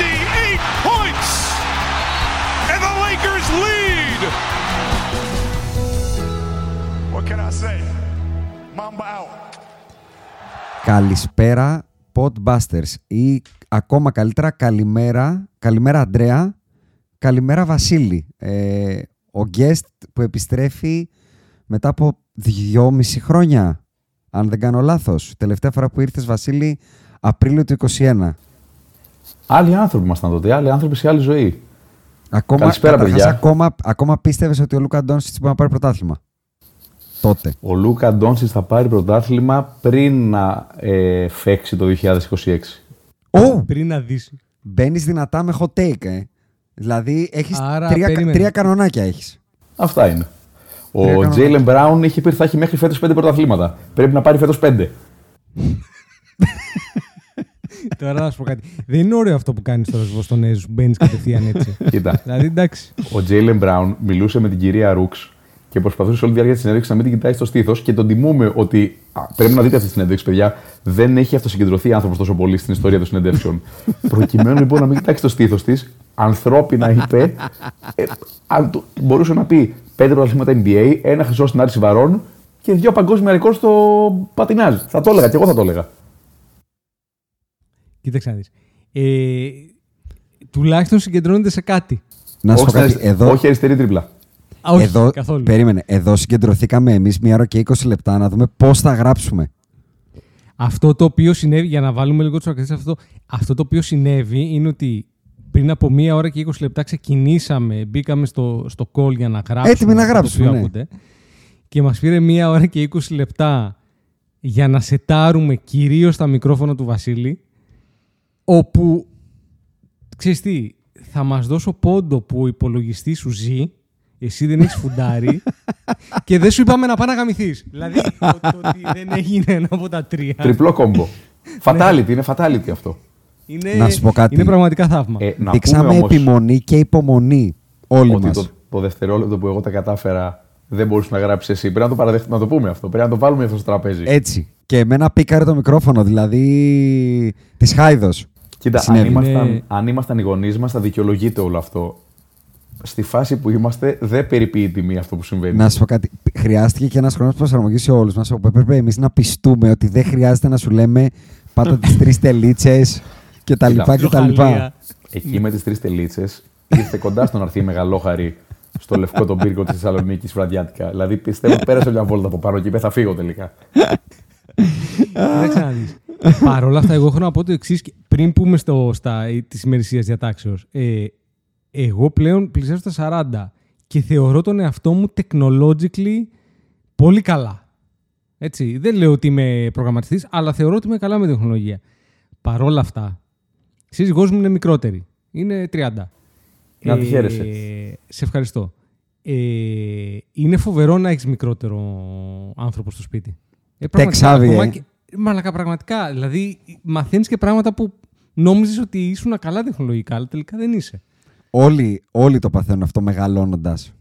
58 points! And the Lakers lead! What can I say? Mamba out. Καλησπέρα Podbusters ή ακόμα καλύτερα καλημέρα, καλημέρα Αντρέα, καλημέρα Βασίλη. Ε, ο guest που επιστρέφει μετά από δυόμιση χρόνια, αν δεν κάνω λάθος. Τελευταία φορά που ήρθες Βασίλη, Απρίλιο του 2021. Άλλοι άνθρωποι ήμασταν τότε, άλλοι άνθρωποι σε άλλη ζωή. Ακόμα, Καλησπέρα, καταρχάς, παιδιά. Ακόμα, ακόμα πίστευες ότι ο Λούκα Ντόνσιτς μπορεί να πάρει πρωτάθλημα; Τότε. Ο Λούκα Ντόνσιτς θα πάρει πρωτάθλημα πριν να ε, φέξει το 2026. Ω! Πριν να δει. Μπαίνεις δυνατά με hot take, ε. Δηλαδή έχεις Άρα, τρία, περίμενε. τρία κανονάκια έχεις. Αυτά είναι. Ο Τρία κανονάκια. Τζέιλεν Μπράουν είχε πει ότι θα έχει μέχρι φέτος πέντε πρωταθλήματα. Πρέπει να πάρει φέτος πέντε. Τώρα να σου πω κάτι. Δεν είναι ωραίο αυτό που κάνεις τώρα στου Βοστονέζου που μπαίνεις κατευθείαν έτσι. Κοίτα. δηλαδή εντάξει. Ο Τζέιλεν Μπράουν μιλούσε με την κυρία Ρούξ και προσπαθούσε όλη τη διάρκεια της συνέντευξης να μην την κοιτάει στο στήθος και τον τιμούμε ότι. Α, πρέπει να δείτε αυτή τη συνέντευξη, παιδιά. Δεν έχει αυτοσυγκεντρωθεί άνθρωπος τόσο πολύ στην ιστορία των συνεντεύξεων. Προκειμένου λοιπόν να μην κοιτάξει το στήθος της, ανθρώπινα είπε. Ε, αν του- μπορούσε να πει πέντε πρωταθλήματα NBA, ένα χρυσό στην άρση βαρών και δύο παγκόσμια ρεκόρ στο πατινάζ. Θα το έλεγα και εγώ θα το έλεγα. Κοίταξε να δεις. Ε, τουλάχιστον συγκεντρώνεται σε κάτι. Να σου όχι, πω κάτι. αριστε- Εδώ, όχι αριστερή τρίπλα. Α, όχι, εδώ, καθόλου. περίμενε. Εδώ συγκεντρωθήκαμε εμείς μία ώρα και 20 λεπτά να δούμε πώς θα γράψουμε. Αυτό το οποίο συνέβη, για να βάλουμε λίγο τους σε αυτό, αυτό το οποίο συνέβη είναι ότι πριν από μία ώρα και 20 λεπτά ξεκινήσαμε, μπήκαμε στο, στο call για να γράψουμε. Έτοιμοι να αυτό το γράψουμε, οποίο ναι. ακούτε. Και μας πήρε μία ώρα και 20 λεπτά για να σετάρουμε κυρίως τα μικρόφωνα του Βασίλη, όπου, ξέρεις τι, θα μας δώσω πόντο που ο υπολογιστής σου ζει, εσύ δεν έχεις φουντάρει και δεν σου είπαμε να πάει να γαμηθείς. Δηλαδή, το, το ότι δεν έγινε ένα από τα τρία. Τριπλό κόμπο. fatality, είναι fatality αυτό. Είναι, Να σου πω κάτι. Είναι πραγματικά θαύμα. Ε, να Δείξαμε πούμε όμως επιμονή και υπομονή όλοι ότι μας. το, το δευτερόλεπτο που εγώ τα κατάφερα δεν μπορούσε να γράψεις εσύ. Πρέπει να το παραδεχτούμε, να το πούμε αυτό. Πρέπει να το βάλουμε αυτό στο τραπέζι. Έτσι. Και εμένα πήκαρε το μικρόφωνο, δηλαδή της Χάιδος. Κοίτα, αν συνέβη. ήμασταν, Είναι- αν ήμασταν οι γονείς μας, θα δικαιολογείται όλο αυτό. Στη φάση που είμαστε, δεν περιποιεί η τιμή αυτό που συμβαίνει. Να σου πω κάτι. Χρειάστηκε και ένας χρόνος προσαρμογής σε όλους μας. Όπου έπρεπε εμείς να πιστούμε ότι δεν χρειάζεται να σου λέμε πάτα τις τρεις τελίτσες και τα λοιπά και τα λοιπά. Ροχαλία. Εκεί με τις τρεις τελίτσες ήρθε κοντά στο να έρθει η μεγαλόχαρη στο λευκό τον πύργο της Θεσσαλονίκης βραδιάτικα. Δηλαδή πιστεύω ότι πέρασε μια βόλτα από πάνω και είπε θα φύγω τελικά. Κοίταξε να δεις. Παρ' όλα αυτά, εγώ έχω να πω το εξής. Πριν πούμε στο, στα, της ημερησίας διατάξεως. Ε, εγώ πλέον πλησιάζω στα 40 και θεωρώ τον εαυτό μου technologically πολύ καλά. Έτσι. Δεν λέω ότι είμαι προγραμματιστής, αλλά θεωρώ ότι είμαι καλά με τεχνολογία. Παρ' όλα αυτά, η σύζυγός μου είναι μικρότερη. Είναι 30. Να τη χαίρεσαι. Σε ευχαριστώ. Ε, είναι φοβερό να έχεις μικρότερο άνθρωπο στο σπίτι. Ε, πραγματικά, Τεξάβι, ακόμα ε. και- Μαλακά πραγματικά. Δηλαδή, μαθαίνεις και πράγματα που νόμιζες ότι ήσουν καλά τεχνολογικά, αλλά τελικά δεν είσαι. Όλοι, όλοι το παθαίνουν αυτό μεγαλώνοντας.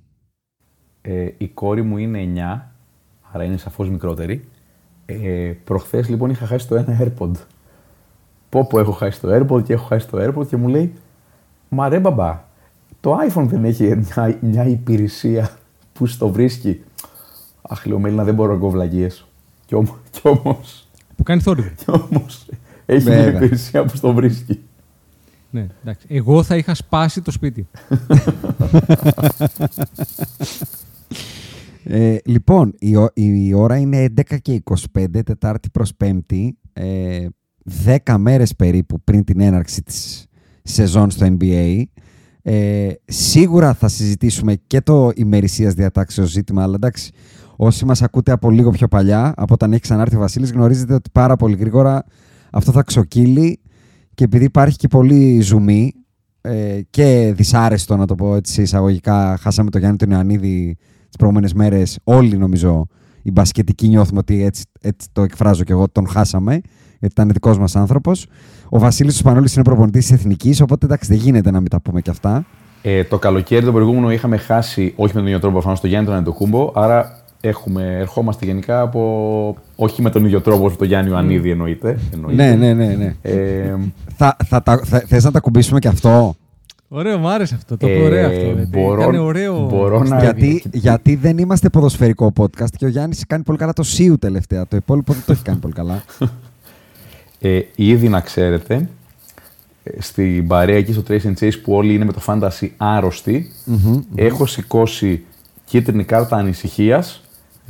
Ε, η κόρη μου είναι 9, άρα είναι σαφώς μικρότερη. Ε, προχθές λοιπόν είχα χάσει το ένα AirPod. Πω πω έχω χάσει το AirPod και έχω χάσει το AirPod και μου λέει Μα ρε μπαμπά, το iPhone δεν έχει μια, μια υπηρεσία που στο βρίσκει. Αχ, λέω Μέλινα, δεν μπορώ να κοβλαγίες. Κι όμως, κι όμως, Που κάνει θόρυβο. κι όμως έχει μια Βέβαια. υπηρεσία που στο βρίσκει. ναι, εντάξει. Εγώ θα είχα σπάσει το σπίτι. Ε, λοιπόν, η, ω- η ώρα είναι 11 και 25, Τετάρτη προς Πέμπτη, ε, 10 μέρες περίπου πριν την έναρξη της σεζόν στο NBA. Ε, σίγουρα θα συζητήσουμε και το ημερησίας διατάξεως ζήτημα, αλλά εντάξει, όσοι μας ακούτε από λίγο πιο παλιά, από όταν έχει ξανάρθει ο Βασίλης, γνωρίζετε ότι πάρα πολύ γρήγορα αυτό θα ξοκύλει και επειδή υπάρχει και πολύ ζουμί ε, και δυσάρεστο να το πω έτσι εισαγωγικά, χάσαμε τον Γιάννη τον Ιωαννίδη τις προηγούμενες μέρες, όλοι νομίζω οι μπασκετικοί νιώθουμε ότι έτσι, έτσι το εκφράζω και εγώ, τον χάσαμε, γιατί ήταν δικός μας άνθρωπος. Ο Βασίλης Σπανούλης είναι προπονητής της Εθνικής, οπότε εντάξει δεν γίνεται να μην τα πούμε και αυτά. Ε, το καλοκαίρι το προηγούμενο είχαμε χάσει, όχι με τον ίδιο τρόπο προφανώς, το Γιάννη τον Αντετοκούμπο. Άρα έχουμε, ερχόμαστε γενικά από. Όχι με τον ίδιο τρόπο όσο το Γιάννη Ιωαννίδη εννοείται. εννοείται. Ναι, ναι, ναι. ναι. Ε, θα, θα, τα- θα, θες να τα κουμπίσουμε και αυτό, Ωραίο, μου άρεσε αυτό. Το Ε, είπε ωραίο αυτό. δηλαδή. μπορώ- Ήταν ωραίο. μπορώ να- γιατί, γιατί δεν είμαστε ποδοσφαιρικό podcast και ο Γιάννης κάνει πολύ καλά το ΣΥΟΥ τελευταία, το υπόλοιπο δεν το έχει κάνει πολύ καλά. ε, ήδη να ξέρετε, ε, στην παρέα εκεί στο Trace and Chase που όλοι είναι με το fantasy αρρωστοι έχω σηκώσει κίτρινη κάρτα ανησυχίας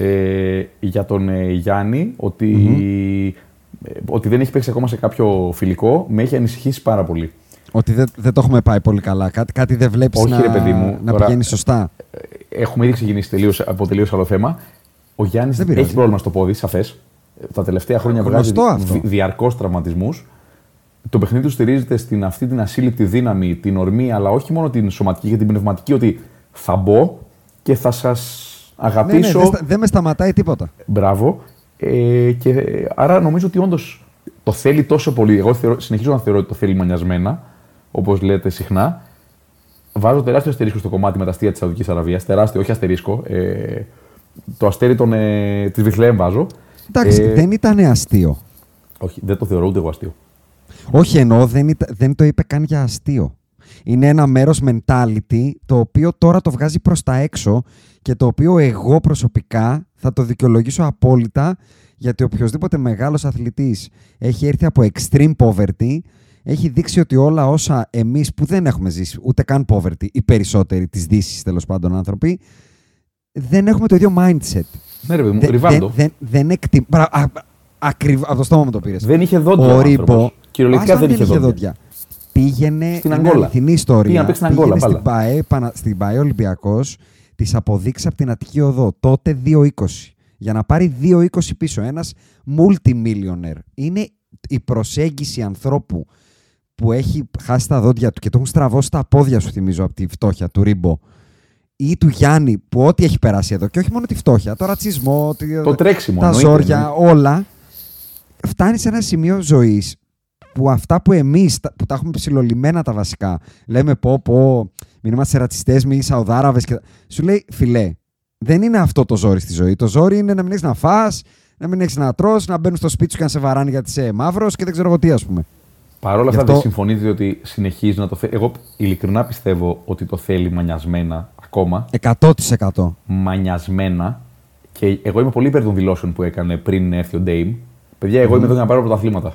ε, για τον ε, Γιάννη ότι, ε, ότι δεν έχει παίξει ακόμα σε κάποιο φιλικό. Με έχει ανησυχήσει πάρα πολύ. Ότι δεν, δεν το έχουμε πάει πολύ καλά. Κάτι, κάτι δεν βλέπεις Όχι, να, ρε παιδί μου, να τώρα- πηγαίνει σωστά. Έχουμε ήδη ξεκινήσει τελείως, από τελείως άλλο θέμα. Ο Γιάννης Δεν έχει πειράζει. πρόβλημα στο πόδι, σαφές. Τα τελευταία χρόνια βγάζει Γνωστό αυτό. διαρκώς τραυματισμούς. Το παιχνίδι του στηρίζεται στην αυτή την ασύλληπτη δύναμη, την ορμή, αλλά όχι μόνο την σωματική και την πνευματική, ότι θα μπω και θα σα Ναι, ναι, αγαπήσω. δεν, στα- δεν με σταματάει τίποτα. Μπράβο. Ε, και, ε, άρα νομίζω ότι όντως το θέλει τόσο πολύ. Εγώ θεωρώ, συνεχίζω να θεωρώ ότι το θέλει μανιασμένα, όπως λέτε συχνά. Βάζω τεράστιο αστερίσκο στο κομμάτι με τα αστεία της Σαουδικής Αραβίας. Τεράστιο, όχι αστερίσκο. Ε, το αστέρι των, ε, της Βιθλέμ βάζω. Εντάξει, Ε, δεν ήταν αστείο. Όχι, δεν το θεωρώ ούτε εγώ αστείο. Όχι, εννοώ δεν, ήταν- δεν το είπε καν για αστείο. Είναι ένα μέρος mentality το οποίο τώρα το βγάζει προς τα έξω και το οποίο εγώ προσωπικά θα το δικαιολογήσω απόλυτα γιατί οποιοδήποτε μεγάλος αθλητής έχει έρθει από extreme poverty έχει δείξει ότι όλα όσα εμείς που δεν έχουμε ζήσει ούτε καν poverty, οι περισσότεροι της δύσης τέλος πάντων άνθρωποι δεν έχουμε το ίδιο mindset. Ναι, ρε παιδί μου, Δεν- Ριβάλντο. δεν, δεν, δεν εκτιμ... Μπρα- α- ακριβ- Από το στόμα μου το πήρες. Δεν είχε δόντια. Ο ο Ρίμπο. άνθρωπος. Κυριολεκτικά Άστα, δεν είχε δόντια. Πήγαινε. Στην είναι Αγγόλα. αληθινή ιστορία. Πήγαινε να παίξει στην Πήγαινε Αγγόλα, στην ΠΑΕ, Πανα- στην ΠΑΕ Ολυμπιακός, τη αποδείξει από την Αττική Οδό. Τότε 2,20. Για να πάρει 2,20 πίσω. Ένας multimillionaire. Είναι η προσέγγιση ανθρώπου που έχει χάσει τα δόντια του και το έχουν στραβώσει τα πόδια σου, θυμίζω, από τη φτώχεια του Ρίμπο. Ή του Γιάννη, που ό,τι έχει περάσει εδώ, και όχι μόνο τη φτώχεια, το ρατσισμό, τη- Το τρέξιμο. τα εννοείται, ζόρια, εννοείται. όλα, φτάνει σε ένα σημείο ζωής που αυτά που εμείς που τα έχουμε ψηλολιμμένα τα βασικά, λέμε πω, πω, μην είμαστε ρατσιστές, μη Σαουδάραβε. Και... Σου λέει, φιλέ, δεν είναι αυτό το ζόρι στη ζωή. Το ζόρι είναι να μην έχεις να φά, να μην έχεις να τρως, να μπαίνουν στο σπίτι σου και να σε βαράνε γιατί είσαι μαύρος και δεν ξέρω εγώ τι, ας πούμε. Παρ' όλα Γι' αυτά αυτό- δεν συμφωνείτε ότι συνεχίζεις να το θέλεις. Εγώ ειλικρινά πιστεύω ότι το θέλει μανιασμένα ακόμα. 100%. Μανιασμένα. Και εγώ είμαι πολύ υπέρ των δηλώσεων που έκανε πριν έρθει ο Ντέιμ. Παιδιά, εγώ είμαι εδώ για να πάρω πρωταθλήματα.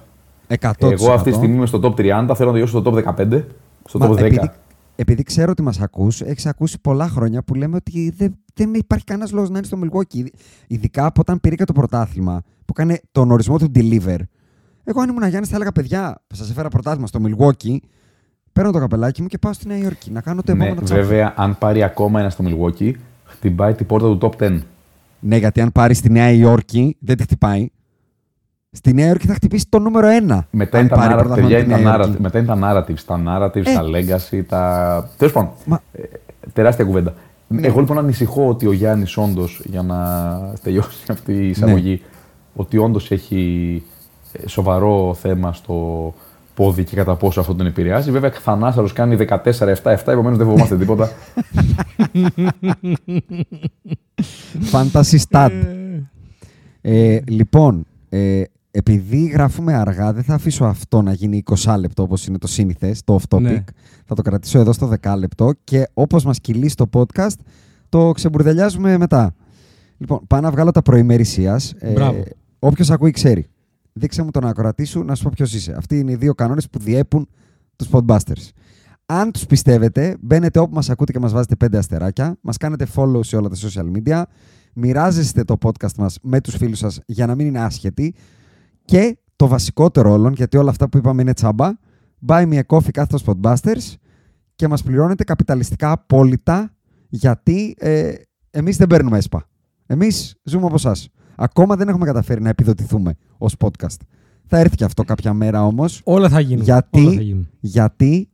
100%. Εγώ αυτή τη στιγμή είμαι στο top 30, θέλω να τελειώσω στο top 15, στο Μα top 10. Επειδή, επειδή ξέρω ότι μας ακούς, έχεις ακούσει πολλά χρόνια που λέμε ότι δεν, δεν υπάρχει κανένας λόγος να είναι στο Milwaukee. Ειδικά από όταν πήρε και το πρωτάθλημα, που έκανε τον ορισμό του deliver. Εγώ, αν ήμουν Γιάννης, θα έλεγα παιδιά, σας έφερα πρωτάθλημα στο Milwaukee, παίρνω το καπελάκι μου και πάω στη Νέα Υόρκη να κάνω το Ναι, επόμενο τσάμπι. βέβαια, αν πάρει ακόμα ένα στο Milwaukee, χτυπάει την πόρτα του top 10. Ναι, γιατί αν πάρει στη Νέα Υόρκη, δεν τη χτυπάει. Στη Νέα Υόρκη θα χτυπήσει το νούμερο 1. Μετά είναι, τα narrative, παιδιά, είναι τα narrative, μετά είναι τα narratives. Τα narratives, Ε. τα legacy, τα. Τέλος πάντων. Μα- ε, τεράστια κουβέντα. Ναι. Εγώ λοιπόν ανησυχώ ότι ο Γιάννης όντως, για να τελειώσει αυτή η εισαγωγή, Ναι. ότι όντως έχει ε, σοβαρό θέμα στο πόδι και κατά πόσο αυτό τον επηρεάζει. Βέβαια, Θανάσαρος κάνει 14-7-7, επομένως δεν φοβόμαστε τίποτα. Fantasy stat. Ε, λοιπόν, ε, επειδή γράφουμε αργά, δεν θα αφήσω αυτό να γίνει 20 λεπτό όπως είναι το σύνηθες, το off topic. Ναι. Θα το κρατήσω εδώ στο 10 λεπτό και όπως μας κυλήσει το podcast, το ξεμπουρδελιάζουμε μετά. Λοιπόν, πάω να βγάλω τα προημερησίας. Ε, Μπράβο. όποιος ακούει ξέρει. Δείξε μου τον ακροατή σου να σου πω ποιος είσαι. Αυτοί είναι οι δύο κανόνες που διέπουν τους Podbusters. Αν τους πιστεύετε, μπαίνετε όπου μας ακούτε και μας βάζετε πέντε αστεράκια, μας κάνετε follow σε όλα τα social media, μοιράζεστε το podcast μας με τους φίλους σας για να μην είναι άσχετοι και το βασικότερο όλων, γιατί όλα αυτά που είπαμε είναι τσάμπα, buy me a coffee κάθετος Podbusters και μας πληρώνετε καπιταλιστικά απόλυτα γιατί ε, εμείς δεν παίρνουμε ΕΣΠΑ. Εμείς ζούμε από εσάς. Ακόμα δεν έχουμε καταφέρει να επιδοτηθούμε ως podcast. Θα έρθει και αυτό κάποια μέρα όμως. Όλα θα γίνουν. Γιατί, Όλα θα γίνουν. γιατί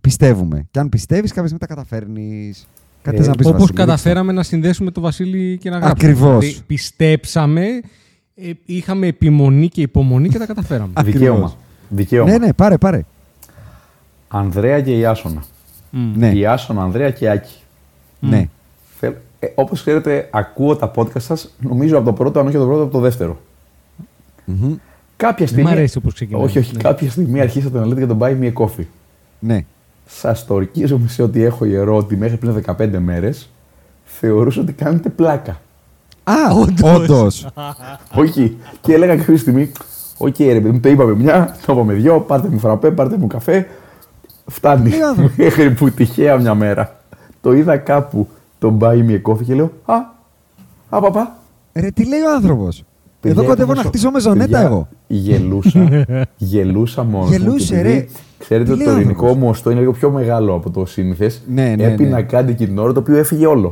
πιστεύουμε. Και αν πιστεύεις, κάποια στιγμή τα καταφέρνεις. Κάτι Ε, θες να πεις, Όπως Βασίλη, καταφέραμε να συνδέσουμε το Βασίλη και να γράψουμε. Ακριβώς. Δηλαδή, πιστέψαμε, ε, είχαμε επιμονή και υπομονή και τα καταφέραμε. Ακριβώς. Δικαίωμα. Δικαίωμα. Ναι, ναι, πάρε, πάρε. Ανδρέα και Ιάσονα. Ναι, Ιάσονα, Ανδρέα και Άκη. ναι. Θέλ- Ε, Όπως ξέρετε, ακούω τα podcast σας, νομίζω από το πρώτο, αν όχι από το πρώτο, από το δεύτερο. Κάποια Δεν στιγμή. μ' αρέσει όπως ξεκινάει. Όχι, όχι. Ναι. Κάποια στιγμή αρχίσατε να λέτε για τον Buy Me a Coffee. ναι. Σας το ορκίζομαι σε ότι έχω ιερό ότι μέχρι πριν 15 μέρες θεωρούσα ότι κάνετε πλάκα. Α, Όντως. όντως. όχι. Και έλεγα κάποια στιγμή, Οκ, ρε παιδί μου, το είπαμε μια, το είπαμε δυο, πάρτε μου φραπέ, πάρτε μου καφέ. Φτάνει. Τι άνθρωπο. Μέχρι που τυχαία μια μέρα το είδα κάπου τον Buy Me a Coffee και λέω Α, α, παπά. Ρε, τι λέει ο άνθρωπος; Παιδιά, Εδώ κοντεύω να έχω χτίσω σο- μεζονέτα Παιδιά, εγώ. Γελούσα. γελούσα μόνος. μου Γελούσε, και επειδή ρε. Ξέρετε Τι ότι λέει το ο ελληνικό άνθρωπος; μου οστό είναι λίγο πιο μεγάλο από το σύνηθες. Ναι, ναι, Έπεινα ναι. κάτι και την ώρα το οποίο έφυγε όλο.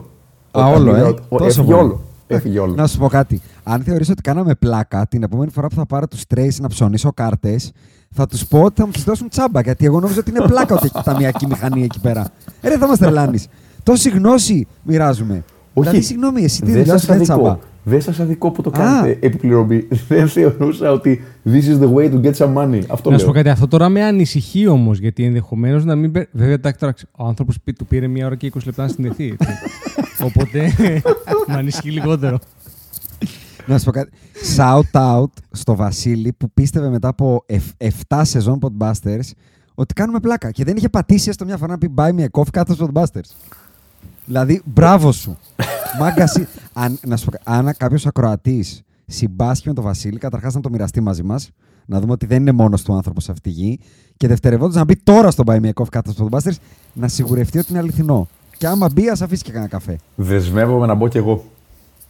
Α, Όταν όλο, είδα ε; ότι- ο- Τόσο Έφυγε πολύ. όλο. Έφυγε όλο. Να σου πω κάτι. Αν θεωρείς ότι κάναμε πλάκα, την επόμενη φορά που θα πάρω τους Trace να ψωνίσω κάρτες, θα τους πω ότι θα μου τις δώσουν τσάμπα. Γιατί εγώ νόμιζα ότι είναι πλάκα ότι έχει ταμιακή μηχανή εκεί πέρα. Ε, ρε, θα μας τρελάνεις. Τόση γνώση μοιράζουμε. Δηλαδή, συγγνώμη, εσύ τι δεν δουλειά σου σας δεν είναι τσάμπα; Αδικό. Δεν σας αδικό που το Α. κάνετε επιπληρωμή. δεν θεωρούσα ότι this is the way to get some money. Αυτό Να σου πω λέω. κάτι, αυτό τώρα με ανησυχεί όμως, γιατί ενδεχομένως να μην. πε- Βέβαια, εντάξει, τώρα, ο άνθρωπος του πήρε μία ώρα και 20 λεπτά να συνδεθεί. έτσι. Οπότε με ανησυχεί λιγότερο. Να σου πω κάτι. Shout out στο Βασίλη που πίστευε μετά από 7 σεζόν Podbusters ότι κάνουμε πλάκα. Και δεν είχε πατήσει έστω μια φορά να πει buy me a coffee κάτω στο Podbusters. Δηλαδή, μπράβο σου. Μάγκα, εσύ- αν, να σου πω, κα- αν κάποιος ακροατής συμπάσχει με τον Βασίλη, καταρχάς να το μοιραστεί μαζί μας, να δούμε ότι δεν είναι μόνος του άνθρωπος σε αυτή τη γη. Και δευτερευόντως να μπει τώρα στο Buy Me a Coffee κάτω στο Podbusters, να σιγουρευτεί ότι είναι αληθινό. Και άμα μπει, ας αφήσει και κανένα καφέ. Δεσμεύομαι να μπω κι εγώ.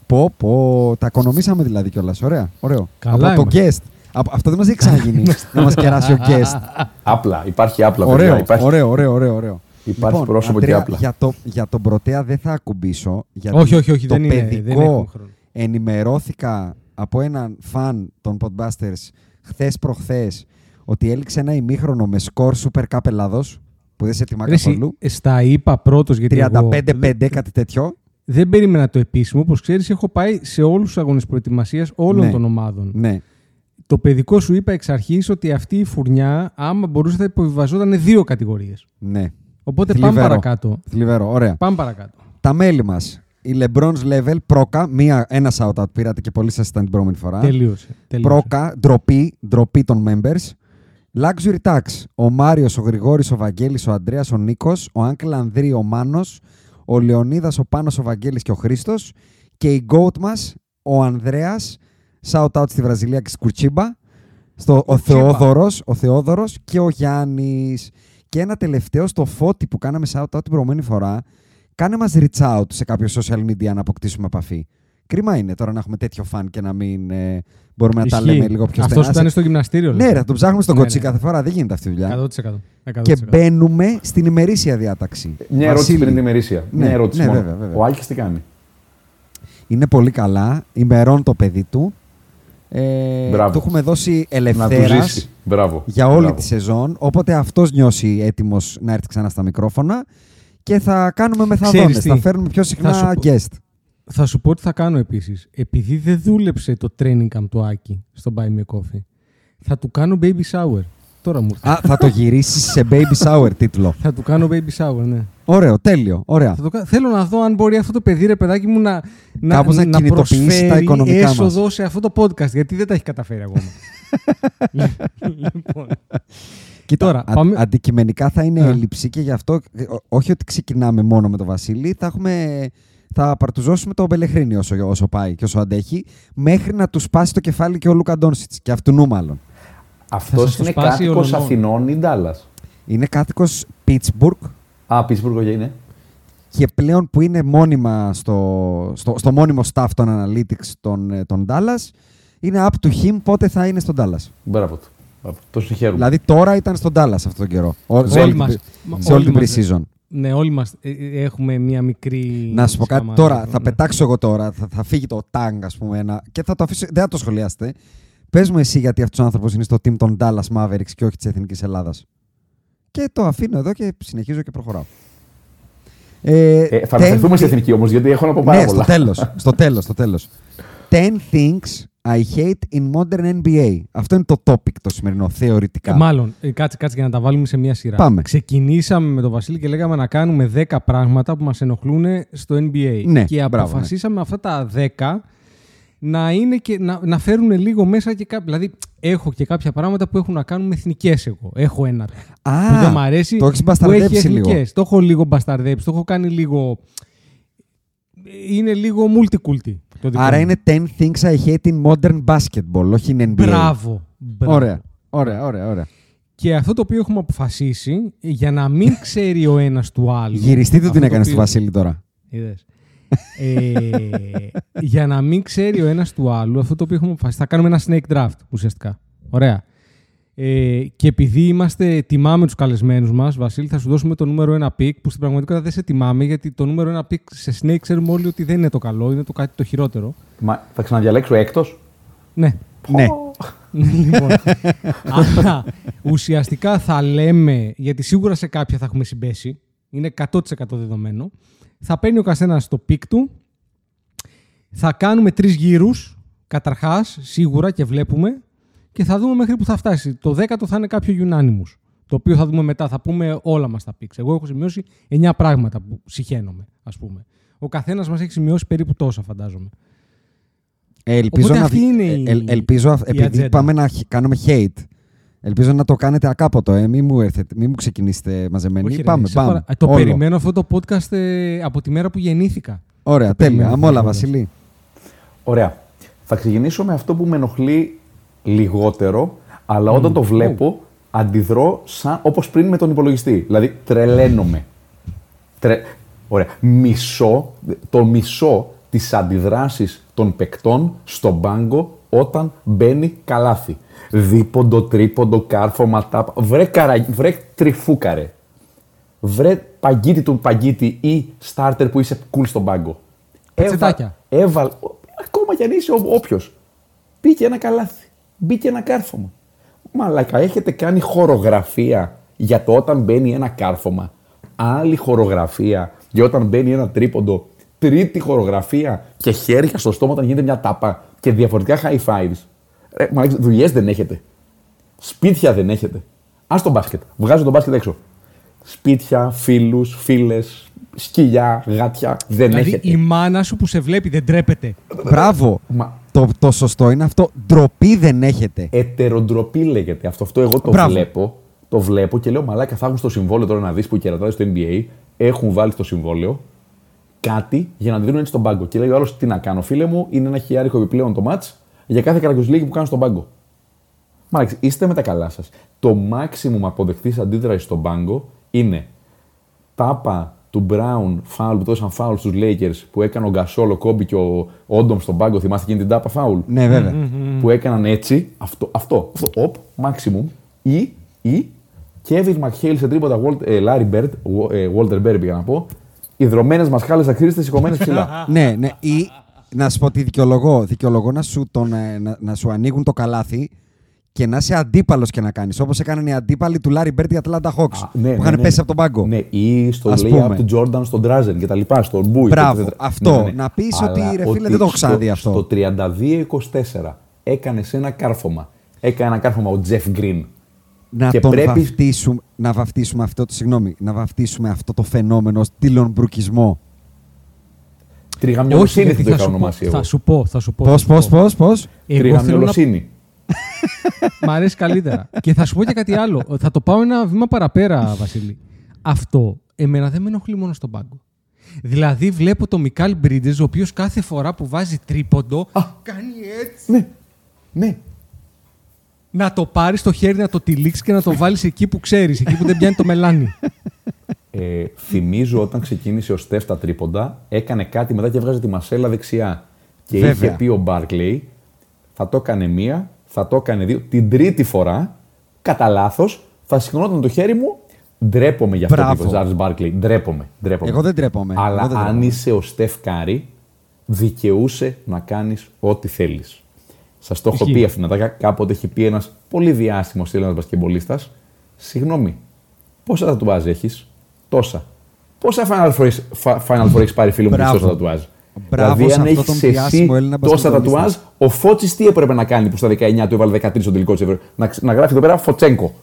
Πω, πω, τα οικονομήσαμε δηλαδή κιόλας. Ωραία, ωραίο. Καλά Από το guest. Από, αυτό δεν μας έχει ξαναγίνει να μας κεράσει ο guest. Απλά. Υπάρχει απλά. ωραίο, παιδιά. Υπάρχει... ωραίο, ωραίο, ωραίο, ωραίο. Υπάρχει πρόσωπο Αντρέα, και άπλα. Για το, για τον Πρωτέα δεν θα ακουμπήσω. Γιατί Όχι, όχι, όχι, το δεν είναι- δεν παιδικό έχουμε χρόνο. ενημερώθηκα από έναν φαν των Podbusters χθες προχθές ότι έληξε ένα ημίχρονο με σκορ Super Cup Ελλάδος που δεν σε τιμά Ρε, εσύ, καθόλου. στα είπα πρώτος γιατί. εγώ 35-5 κάτι τέτοιο. Δεν περίμενα το επίσημο. Όπως ξέρεις, έχω πάει σε όλους τους αγώνες προετοιμασίας όλων Ναι. των ομάδων. Ναι. Το παιδικό σου είπα εξ αρχής ότι αυτή η φουρνιά, άμα μπορούσε, θα υποβιβαζόταν δύο κατηγορίες. ναι. Οπότε Θλιβερό. πάμε παρακάτω. Θλιβερό, ωραία. Πάμε παρακάτω. Τα μέλη μας. Η LeBron's Level, Πρόκα, μία, ένα shout-out πήρατε και πολλοί σας ήταν την προηγούμενη φορά. Τελείωσε. τελείωσε. Πρόκα, ντροπή, ντροπή των members. Luxury Tax, ο Μάριος, ο Γρηγόρης, ο Βαγγέλης, ο Ανδρέας, ο Νίκος, ο Άγκλ Ανδρή, ο Μάνος, ο Λεωνίδας, ο Πάνος, ο Βαγγέλης και ο Χρήστος και η GOAT μας, ο Ανδρέας, shout out στη Βραζιλία και στη Κουρτσίμπα, στο, ο, Θεόδωρος, ο Θεόδωρος και ο Γιάννης. Και ένα τελευταίο στο φώτι που κάναμε shout out την προηγούμενη φορά, κάνε μας reach out σε κάποιο social media να αποκτήσουμε επαφή. Κρίμα είναι τώρα να έχουμε τέτοιο φαν και να μην ε, μπορούμε να τα Ισχύει. λέμε λίγο πιο Αυτός στενά. που ήταν στο γυμναστήριο. Ναι, λες. ρε, τον ψάχνουμε στον Ναι, κοτσί ναι. κάθε φορά. Δεν γίνεται αυτή η δουλειά. 100%. 100%. Και μπαίνουμε στην ημερήσια διάταξη. Μια ερώτηση Βασίλη, πριν την ημερήσια. Ναι, Μια ερώτηση ναι, μόνο. βέβαια, βέβαια. Ο Άλκης τι κάνει; Είναι πολύ καλά. Ημερών το παιδί του. Ε, Μπράβο. του έχουμε δώσει Να του ελευθέρας ζήσει. Μπράβο. για όλη Μπράβο. τη σεζόν. Οπότε αυτός νιώσει έτοιμος να έρθει ξανά στα μικρόφωνα. Και θα κάνουμε μεθαδόνες. Ξέρεις τι, Θα φέρνουμε πιο θα συχνά σου πω- guest. Θα σου πω τι θα κάνω επίσης. Επειδή δεν δούλεψε το training camp του Άκη στο Buy Me a Coffee, Θα του κάνω baby shower. Τώρα μου ήρθε. Α, θα το γυρίσεις σε baby shower τίτλο. Θα του κάνω baby shower, ναι. Ωραίο, τέλειο. Ωραία. Θα το κα- Θέλω να δω αν μπορεί αυτό το παιδί, ρε παιδάκι μου, να, να, Κάπως να κινητοποιήσει προσφέρει τα οικονομικά μας. έσοδο σε αυτό το podcast, γιατί δεν τα έχει καταφέρει ακόμα. λοιπόν. Κοίτα, Τώρα, α- πάμε- αντικειμενικά θα είναι Ε. έλλειψη και γι' αυτό ε, ό- όχι ότι ξεκινάμε μόνο με τον Βασίλη, θα, έχουμε, θα παρτουζώσουμε τον Μπελεχρίνη όσο, όσο πάει και όσο αντέχει, μέχρι να του σπάσει το κεφάλι και ο Λούκα Ντόνσιτς. Και αυτού νου μάλλον. Αυτός σας το είναι σπάσει κάτοικος ολονών. Αθηνών ή Ντάλλας. Είναι κάτοικος Πίτσμπουργκ Α, Πίτσμπουργκ είναι. και πλέον που είναι μόνιμα στο, στο, στο μόνιμο staff των analytics των, ε, των Dallas, είναι up to him πότε θα είναι στον Dallas. Μπράβο του. Μπράβο. Το συγχαίρουμε. Δηλαδή τώρα ήταν στον Dallas αυτόν τον καιρό. Ο- σε Όλοι όλη την μας- pre- μα- σε όλη όλοι την μας- pre-season. Ναι, όλοι μας ε, ε, έχουμε μία μικρή... Να σου πω κάτι σκαμάρα, τώρα. ναι. Θα πετάξω εγώ τώρα. Θα, θα φύγει το τάγκ, ας πούμε. Ένα, και θα το αφήσω. Δεν θα το σχολιάσετε. Πες μου εσύ γιατί αυτός ο άνθρωπος είναι στο team των Dallas Mavericks και όχι της Εθνικής Ελλάδας. Και το αφήνω εδώ και συνεχίζω και προχωράω. Ε, Ε, θα ten αναφερθούμε στη thi- εθνική όμως, γιατί έχω να πω πάρα Ναι, πολλά. στο τέλος. στο τέλος, στο τέλος. 10 things I hate in modern NBA. Αυτό είναι το topic το σημερινό, θεωρητικά. Ε, μάλλον, ε, κάτσε, κάτσε για να τα βάλουμε σε μία σειρά. Πάμε. Ξεκινήσαμε με τον Βασίλη και λέγαμε να κάνουμε 10 πράγματα που μας ενοχλούν στο NBA. Ναι, και μπράβο, αποφασίσαμε αυτά τα 10 να, είναι και, να, να φέρουν λίγο μέσα και κάποια. Δηλαδή, έχω και κάποια πράγματα που έχουν να κάνουν με εθνικές εγώ. Έχω ένα Α, που δεν μ' αρέσει. το έχεις που μπασταρδέψει έχει λίγο. εθνικές. Το έχω λίγο μπασταρδέψει. Το έχω κάνει λίγο. Είναι λίγο multiculti. Το δικό Άρα μου. είναι 10 things I hate in modern basketball, όχι in NBA. Μπράβο. μπράβο. Ωραία. Ωραία, ωραία, ωραία. Και αυτό το οποίο έχουμε αποφασίσει, για να μην ξέρει ο ένας του άλλου. Γυριστείτε αυτό την το έκανες οποίο- του Βασίλη τώρα. Είδες. Ε, για να μην ξέρει ο ένας του άλλου, αυτό το οποίο έχουμε αποφασίσει. Θα κάνουμε ένα snake draft ουσιαστικά. Ωραία. Ε, και επειδή είμαστε, τιμάμε τους καλεσμένους μας, Βασίλη, θα σου δώσουμε το νούμερο ένα pick που στην πραγματικότητα δεν σε τιμάμε γιατί το νούμερο ένα pick σε snake ξέρουμε όλοι ότι δεν είναι το καλό, είναι το κάτι το χειρότερο. Μα θα ξαναδιαλέξω έκτος; Ναι. Ναι. λοιπόν, αλλά ουσιαστικά θα λέμε, γιατί σίγουρα σε κάποια θα έχουμε συμπέσει, είναι 100% δεδομένο, θα παίρνει ο καθένας το pick του, θα κάνουμε τρεις γύρους, καταρχάς, σίγουρα και βλέπουμε, και θα δούμε μέχρι που θα φτάσει. Το δέκατο θα είναι κάποιο unanimous, το οποίο θα δούμε μετά, θα πούμε όλα μας τα picks. Εγώ έχω σημειώσει 9 πράγματα που συχαίνομαι, ας πούμε. Ο καθένας μας έχει σημειώσει περίπου τόσα, φαντάζομαι. Ε, ελπίζω Οπότε να αυτή βγει- είναι ε, η- ε, ελπίζω, αυ- η επειδή ατζέντα. πάμε να χ- κάνουμε hate, ελπίζω να το κάνετε ακάποτο, ε. Μην μου, έρθετε, μην μου ξεκινήσετε μαζεμένοι. Όχι, ρε, πάμε, σε πάμε. παρα- Ε, Το Όλο. περιμένω αυτό το podcast ε, από τη μέρα που γεννήθηκα. Ωραία, Το τέλεια. περιμένω Αμόλα, αυτό το Βασιλή. Ωραία. Θα ξεκινήσω με αυτό που με ενοχλεί λιγότερο, αλλά όταν το βλέπω, αντιδρώ σαν, όπως πριν με τον υπολογιστή. Δηλαδή, τρελαίνομαι. Τρε... Ωραία. Μισό, το μισό τις αντιδράσεις των παικτών στον πάγκο όταν μπαίνει καλάθι. Δίποντο, τρίποντο, κάρφωμα, τάπα. Βρε, καρα... Βρε τριφούκαρε. Βρε παγκίτη του παγκίτη ή στάρτερ που είσαι cool στον πάγκο. Πετσετάκια. Έβαλ, ακόμα κι αν είσαι όποιος. Μπήκε ένα καλάθι. Μπήκε ένα κάρφωμα. Μαλάκα, έχετε κάνει χορογραφία για το όταν μπαίνει ένα κάρφωμα. Άλλη χορογραφία για όταν μπαίνει ένα τρίποντο. Τρίτη χορογραφία και χέρια στο στόμα όταν γίνεται μια τάπα και διαφορετικά high fives. Ρε, μαλάκα, δουλειές δεν έχετε. Σπίτια δεν έχετε. Α το μπάσκετ. Βγάζω το μπάσκετ έξω. Σπίτια, φίλους, φίλες, σκυλιά, γάτια δεν δηλαδή έχετε. η μάνα σου που σε βλέπει δεν τρέπεται. Μπράβο. Μα Το, το σωστό είναι αυτό. Ντροπή δεν έχετε. ετεροντροπή λέγεται αυτό. Αυτό εγώ το Μπράβο. βλέπω. Το βλέπω και λέω μαλάκα θα έχουν στο συμβόλαιο τώρα να δεις που κερατάνε στο NBA. Έχουν βάλει στο συμβόλαιο κάτι για να τη δίνουν έτσι στον πάγκο. Και λέει ο άλλος τι να κάνω, φίλε μου, είναι ένα χιλιάρικο επιπλέον το match για κάθε καραγκιουζλίκη που κάνω στον πάγκο. Μάλιστα, είστε με τα καλά σας. Το maximum αποδεκτή αντίδραση στον πάγκο είναι τάπα του Brown φάουλ που δώσαν φάουλ στους Lakers που έκανε ο Γκασόλ, ο Κόμπι και ο Όντομ στον πάγκο. Θυμάστε εκείνη την τάπα φάουλ; Ναι, βέβαια. Που έκαναν έτσι. Αυτό, αυτό, αυτό οπ, maximum. Ή, ή Kevin McHale σε τρίποτα Walt, ε, Larry Bird, Wa- ε, Walter Berry πήγα να πω. Ιδρωμένες μασχάλες αξίριστες σηκωμένες ψηλά. ναι, ναι. Ή να σου πω τι δικαιολογώ. Δικαιολογώ να σου, τον, ε, να, να σου ανοίγουν το καλάθι και να είσαι αντίπαλος και να κάνεις. Όπως έκαναν οι αντίπαλοι του Λάρι Μπερντ για Atlanta Hawks. Α, ναι, που ναι, είχαν ναι. πέσει από τον πάγκο. Ναι, ή στο Ας layup πούμε. του Jordan στον Drazen και τα λοιπά, στον Μπούι. Μπράβο, Το- αυτό. Να πεις ότι, Αλλά ρε φίλε, δεν το έχω στο- ξαναδεί αυτό. Στο 32-24 έκανες ένα κάρφωμα Έκανε ένα κάρφωμα ο Τζεφ Γκριν. Να Και τον πρέπει- βαφτίσουμε, να βαφτίσουμε αυτό το, συγγνώμη, να βαφτίσουμε αυτό το φαινόμενο ως τυλονμπρουκισμό. Τριγαμιολοσύνη θα το γιατί είχα θα σου, πω, ονομάσει εγώ. θα σου πω, θα σου πω. Πώς, θα σου πώς, πω. πώς, πώς; Εγώ θέλω να Τριγαμιολοσύνη. Μ' αρέσει καλύτερα. και θα σου πω και κάτι άλλο. Θα το πάω ένα βήμα παραπέρα, Βασίλη. Αυτό εμένα δεν με ενοχλεί μόνο στον πάγκο. Δηλαδή βλέπω τον Μικάλ Μπρίντερ, ο οποίος κάθε φορά που βάζει τρίποντο κάνει έτσι. Ναι. Ναι. Να το πάρεις στο χέρι, να το τυλίξεις και να το βάλεις εκεί που ξέρεις, εκεί που δεν πιάνει το μελάνι. Ε, θυμίζω όταν ξεκίνησε ο Στεφ τα τρίποντα, έκανε κάτι μετά και έβγαζε τη μασέλα δεξιά. Και Βέβαια. είχε πει ο Μπάρκλεϊ, θα το έκανε μία, θα το έκανε δύο. Την τρίτη φορά, κατά λάθος, θα σηκωνόταν το χέρι μου. Ντρέπομαι για αυτό που είπε ο Μπράβο. Τζάρλς Μπάρκλεϊ. Ντρέπομαι. ντρέπομαι. Εγώ δεν ντρέπομαι. Αλλά Εγώ δεν αν ντρέπομαι. είσαι ο Στεφ Κάρη, δικαιούσε να κάνεις ό,τι θέλεις. Σας το έχω Ισχύει. πει αυτήν τα κάποτε έχει πει ένας πολύ διάσημος Έλληνας μπασκεμπολίστα. Συγγνώμη, πόσα τατουάζ έχεις, τόσα. Πόσα Final Four, έχεις- Fa- Final Four έχεις πάρει φίλο μου και Μπράβο. τόσα τατουάζ. Μπράβο δηλαδή, σε αν αυτό έχεις τον διάσημο εσύ Έλληνα τόσα μπασκετμπολίστα. τατουάζ, ο Φώτση τι έπρεπε να κάνει που στα 19 του έβαλε 13 στο τελικό της Ευρώπης; Να, ξ- να γράφει εδώ πέρα Φωτσέγκο.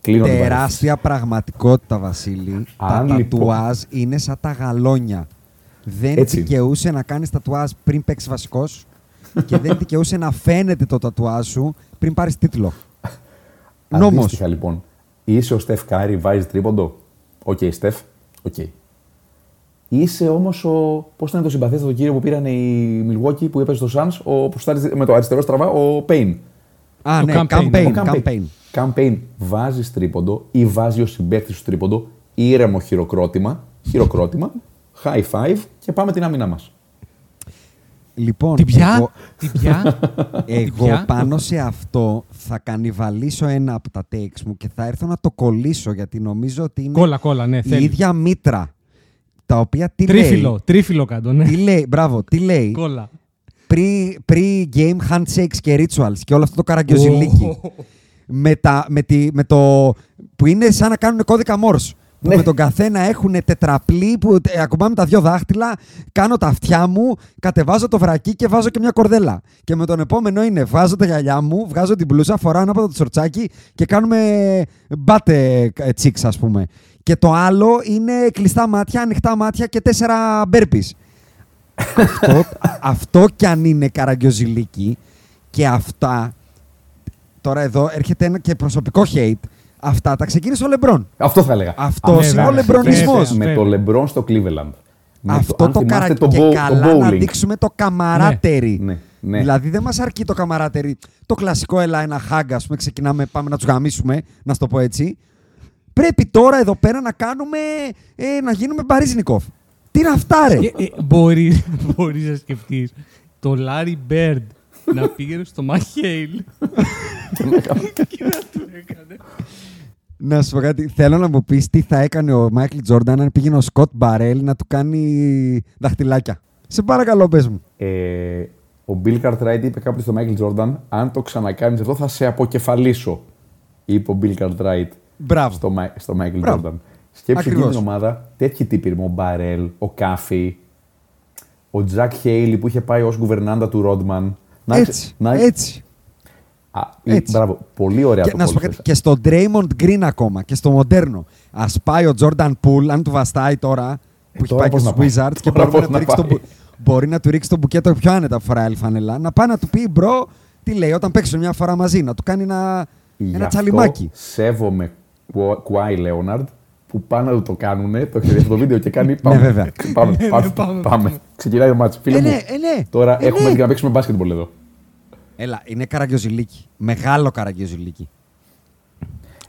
Κλείνω την παρένθεση. Τεράστια πραγματικότητα, Βασίλη. Αν, τα λοιπόν- τατουάζ είναι σαν τα γαλόνια. Δεν Έτσι είναι. δικαιούσε να κάνεις τατουάζ πριν παίξεις βασικός και δεν δικαιούσε να φαίνεται το τατουάζ σου πριν πάρεις τίτλο. Νόμος. Αντίστοιχα λοιπόν, είσαι ο Στεφ Κάρι, βάζεις τρίποντο; Οκ, Στεφ, οκ. Είσαι όμως ο. Πώς ήταν το συμπαθέστατο κύριο που πήραν οι Milwaukee που έπαιζε στο Suns, ο, που σούταρε με το αριστερό στραβά, ο Payne. Α, Το ναι, campaign. campaign. Ο campaign. Campaign. Βάζει τρίποντο ή βάζει ο συμπαίκτης σου τρίποντο, ήρεμο χειροκρότημα, χειροκρότημα, high five και πάμε την άμυνά μας. Λοιπόν, Την πια, εγώ, την πια; εγώ πια; πάνω σε αυτό θα κανιβαλίσω ένα από τα takes μου και θα έρθω να το κολλήσω γιατί νομίζω ότι είναι Κόλλα, κόλλα, ναι, η θέλει. ίδια μήτρα. Τα οποία τι Τρίφυλλο, λέει; τρίφυλλο κάτω, ναι. Τι λέει, μπράβο, τι λέει; Κόλλα. Pre- Pre-game handshakes και rituals και όλο αυτό το καραγκιόζηλίκι. με, τα, με, τη, με το. που είναι σαν να κάνουν κώδικα Morse. Που Ναι. με τον καθένα έχουν τετραπλή που ε, ακουμπάμε τα δυο δάχτυλα, κάνω τα αυτιά μου, κατεβάζω το βρακί και βάζω και μια κορδέλα. Και με τον επόμενο είναι βάζω τα γυαλιά μου, βγάζω την μπλούζα, φοράω ένα από το σορτσάκι και κάνουμε μπάτε τσίξ, ας πούμε. Και το άλλο είναι κλειστά μάτια, ανοιχτά μάτια και τέσσερα μπέρπις. αυτό, αυτό κι αν είναι καραγκιόζηλίκι και αυτά Τώρα εδώ έρχεται ένα και προσωπικό hate. Αυτά τα ξεκίνησε ο Λεμπρόν. Αυτό θα έλεγα. Αυτό βέβαια, είναι ο βέβαια, Λεμπρονισμός. βέβαια. Με το LeBron στο Cleveland. Με Αυτό αν το, θυμάστε καρα... το, και bow- το καλά να bowling. δείξουμε το καμαράτερι. Ναι, ναι. Δηλαδή δεν μας αρκεί το καμαράτερι. Το κλασικό έλα ένα χάγκα, ας πούμε, ξεκινάμε, πάμε να τους γαμίσουμε, να σου το πω έτσι. Πρέπει τώρα εδώ πέρα να κάνουμε, ε, να γίνουμε Μπαρίζνικοφ. Τι είναι αυτά ρε. Ε, ε, μπορεί, μπορείς να σκεφτείς το Larry Bird να πήγαινε στο Μαχέιλ και να του έκανε. Να σου πω κάτι. Θέλω να μου πεις τι θα έκανε ο Μάικλ Τζόρνταν αν πήγαινε ο Σκοτ Μπαρέλ να του κάνει δαχτυλάκια. Σε παρακαλώ πες μου. Ε, ο Bill Cartwright είπε κάποτε στο Michael Jordan: Αν το ξανακάνεις αυτό, θα σε αποκεφαλίσω. Είπε ο Bill Cartwright Μπράβο. στο, Mi- στο Michael Μπράβο. Jordan. Σκέψου εκείνη Ακριβώς. την ομάδα, τέτοιοι τύποι είναι, ο Μπιούλερ, ο Κάφι, ο Τζακ Χέιλι που είχε πάει ως κουβερνάντα του Ρόντμαν. Έτσι, έτσι. Α, έτσι. Μπράβο, πολύ ωραία Και, το να σου πω κόλλησες. κάτι, και στο Draymond Green ακόμα και στο μοντέρνο. Α πάει ο Jordan Poole, αν του βαστάει τώρα, που έχει Ε, τώρα πάει και πώς στους να πάει. Wizards και Τώρα μπορεί να, πώς του να ρίξει το, πάει. μπου- μπορεί να του ρίξει το μπουκέτο πιο άνετα που φοράει άλλη φανελά. Να πάει να του πει bro, τι λέει, όταν παίξουν μια φορά μαζί, να του κάνει ένα, Γι' ένα αυτό τσαλιμάκι. Σέβομαι Κουάι Λέοναρντ που πάνε να του το κάνουν. Το έχετε δει αυτό το βίντεο και κάνει. Πάμε. Ναι, βέβαια. Πάμε, πάμε, πάμε, πάμε. Ξεκινάει το μάτσο. Φίλε Ε, μου, ναι, ε, ναι. τώρα Ε, έχουμε ναι. και να παίξουμε μπάσκετμπολ εδώ. Έλα, είναι καραγκιόζηλίκι. Μεγάλο καραγκιόζηλίκι.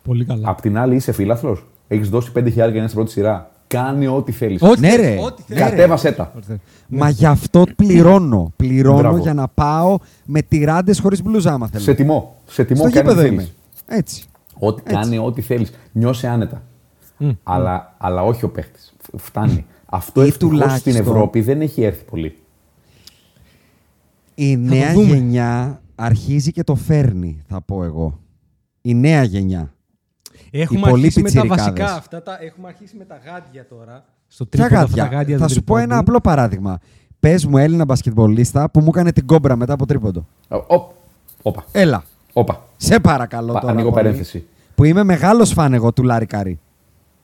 Πολύ καλά. Απ' την άλλη είσαι φίλαθλος; Έχεις δώσει 5.000 για να είσαι στην πρώτη σειρά; Κάνε ό,τι θέλεις. Ό,τι Ναι, θες, ρε. ό,τι θες. Κατέβασέ τα. Μα γι' αυτό πληρώνω. Πληρώνω Μπράβο. για να πάω με τυράντες χωρίς μπλουζά, άμα θέλω. Σε τιμώ. Σε τιμώ Στο κάνε ό,τι γήπεδο θέλει. είμαι. Έτσι. Ό,τι κάνε ό,τι θέλεις. Νιώσε άνετα. Αλλά, αλλά όχι ο παίχτης. Φτάνει. Αυτό Ή ευτυχώς στην τουλάχιστον- Ευρώπη δεν έχει έρθει πολύ. Η το νέα δούμε. γενιά αρχίζει και το φέρνει, θα πω εγώ. Η νέα γενιά. Έχουμε οι πολλοί αρχίσει με τα πιτσιρικάδες. βασικά αυτά. Τα, έχουμε αρχίσει με τα γάντια τώρα. Στο Ποια τρίποντο, αυτά τα γάντια; γάντια Θα του σου πω ένα τρίποντου. απλό παράδειγμα. Πες μου Έλληνα μπασκετμπολίστα που μου έκανε την κόμπρα μετά από τρίποντο. Οπ, Όπα. Έλα. Όπα. Σε παρακαλώ Πα- τώρα. ανοίγω πολύ, παρένθεση. Που είμαι μεγάλος φαν εγώ του Λάρι Κάρι.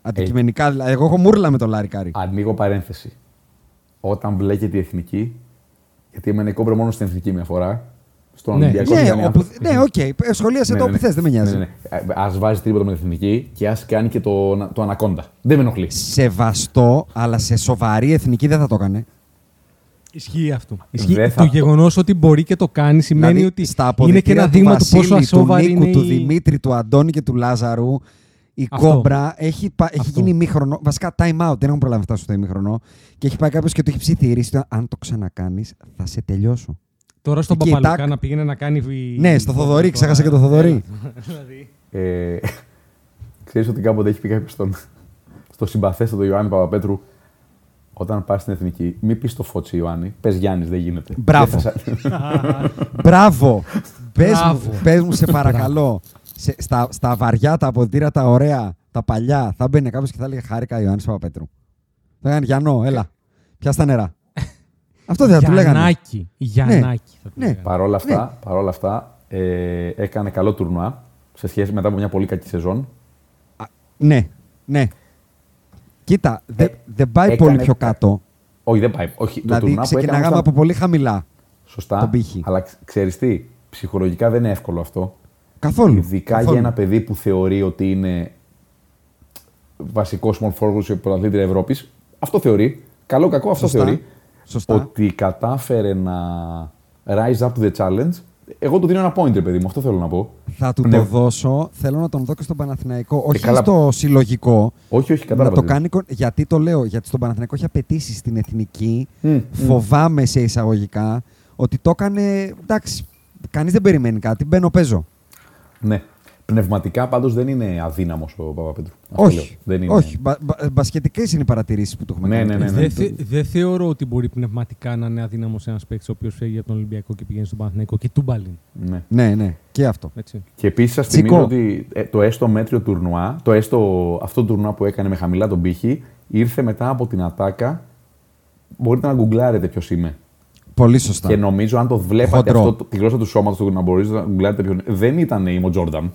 Αντικειμενικά, δηλαδή. Εγώ έχω μούρλα με τον Λάρι Κάρι. Ανοίγω παρένθεση. Όταν μπλέκεται η εθνική, γιατί έμενα κόμπρα μόνο στην εθνική μια φορά, στον Ναι. Ολυμπιακό. Ναι, ήταν οι όπου, άνθρωποι- ναι, οκ. Σχολίασε το όπου θες, δεν με νοιάζει. Ναι, ναι. Α βάζει τρίποτα με την εθνική και ας κάνει και το, το ανακόντα. Δεν με ενοχλεί. Σεβαστό, αλλά σε σοβαρή εθνική δεν θα το έκανε. Ισχύει αυτό. Ισχύει. Δεν Το θα- γεγονός ότι μπορεί και το κάνει σημαίνει Δηλαδή, ότι στα είναι και αποδητήρια ένα δείγμα του Βασίλη, πόσο ασόβαρη του Νίκου, είναι του η- Δημήτρη, του Αντώνη και του Λάζαρου, η Αυτό. κόμπρα έχει, πα- έχει Αυτό. γίνει ημίχρονο. Βασικά, time out. Δεν έχουν προλάβει να φτάσουν στο ημίχρονο. Και έχει πάει κάποιος και το έχει ψιθυρίσει. ότι Αν το ξανακάνεις, θα σε τελειώσω. Τώρα στον Εκεί, Παπαλουκά τάκ. να πήγαινε να κάνει. η- Ναι, στο Θοδωρή, τώρα. ξέχασα και το Θοδωρή. Δηλαδή. Ε, Ξέρεις ότι κάποτε έχει πει κάποιος στον, στο συμπαθέστατο Ιωάννη Παπαπέτρου, όταν πας στην εθνική, μην πεις το φώτσι Ιωάννη, πες Γιάννης, δεν γίνεται. Μπράβο. Δεν θα σα- Μπράβο. Πες μου, Μπράβο. πες μου, σε παρακαλώ. Σε, στα, στα βαριά, τα αποδητήρια, τα ωραία, τα παλιά, θα μπαίνει κάποιος και θα έλεγε Χάρηκα Ιωάννης Παπαπέτρου. Θα έκανε Γιαννό, έλα. Πιά στα νερά. Αυτό δεν θα του λέγανε. Γιαννάκη. Γιαννάκη. θα του Ναι. λέγανε. Παρόλα αυτά, παρόλα αυτά ε, έκανε καλό τουρνουά σε σχέση μετά από μια πολύ κακή σεζόν. Ναι, ναι. Κοίτα, δεν Ε, δεν πάει έκανε πολύ πιο κα- κάτω. Όχι, δεν πάει. Όχι, το Δηλαδή, τουρνουά που έκανε ξεκινάγαμε ήταν- από πολύ χαμηλά. Σωστά. τον πύχη. Αλλά ξέρεις τι, ψυχολογικά δεν είναι εύκολο αυτό. Καθόλου. Ειδικά καθόλου. για ένα παιδί που θεωρεί ότι είναι βασικός small forward σε πρωταθλήτριας Ευρώπης. Αυτό θεωρεί. Καλό κακό αυτό Σωστά. θεωρεί. Σωστά. Ότι κατάφερε να rise up to the challenge. Εγώ του δίνω ένα point, ρε παιδί μου. Αυτό θέλω να πω. Θα του Ναι. το δώσω. Θέλω να τον δω και στον Παναθηναϊκό. Όχι καλά. στο συλλογικό. Όχι, όχι, να κατάλαβα. το τι κάνει. κο- Γιατί το λέω, Γιατί στον Παναθηναϊκό έχει απαιτήσει στην εθνική. Μμ, μμ. Φοβάμαι σε εισαγωγικά ότι το έκανε. Εντάξει, κανείς δεν περιμένει κάτι. Μπαίνω, παίζω. Ναι. Πνευματικά πάντως δεν είναι αδύναμος ο Παπαπέτρου. Αυτό λέω. Όχι. Δεν είναι. όχι. Μπα, μπα, μπασκετικές είναι οι παρατηρήσεις που του έχουμε Ναι, κάνει. ναι, ναι, ναι. Δεν θε- δεν θεωρώ ότι μπορεί πνευματικά να είναι αδύναμος ένας παίκτης ο οποίος φεύγει από τον Ολυμπιακό και πηγαίνει στον Παναθηναϊκό και του μπαλίν. ναι. ναι, ναι. Και αυτό. Έτσι. Και επίσης σας Τσικό. θυμίζω ότι ε, το έστω μέτριο τουρνουά, το έστω αυτό το τουρνουά που έκανε με χαμηλά τον πύχη, ήρθε μετά από την ατάκα. Μπορείτε να γκουγκλάρετε ποιος είμαι. Πολύ σωστά. Και νομίζω αν το βλέπατε Χοντρό. αυτό, το- τη γλώσσα του σώματος, να μπορείτε να γκουγκλάρετε ποιον. Δεν ήταν η Μο Τζόρνταν.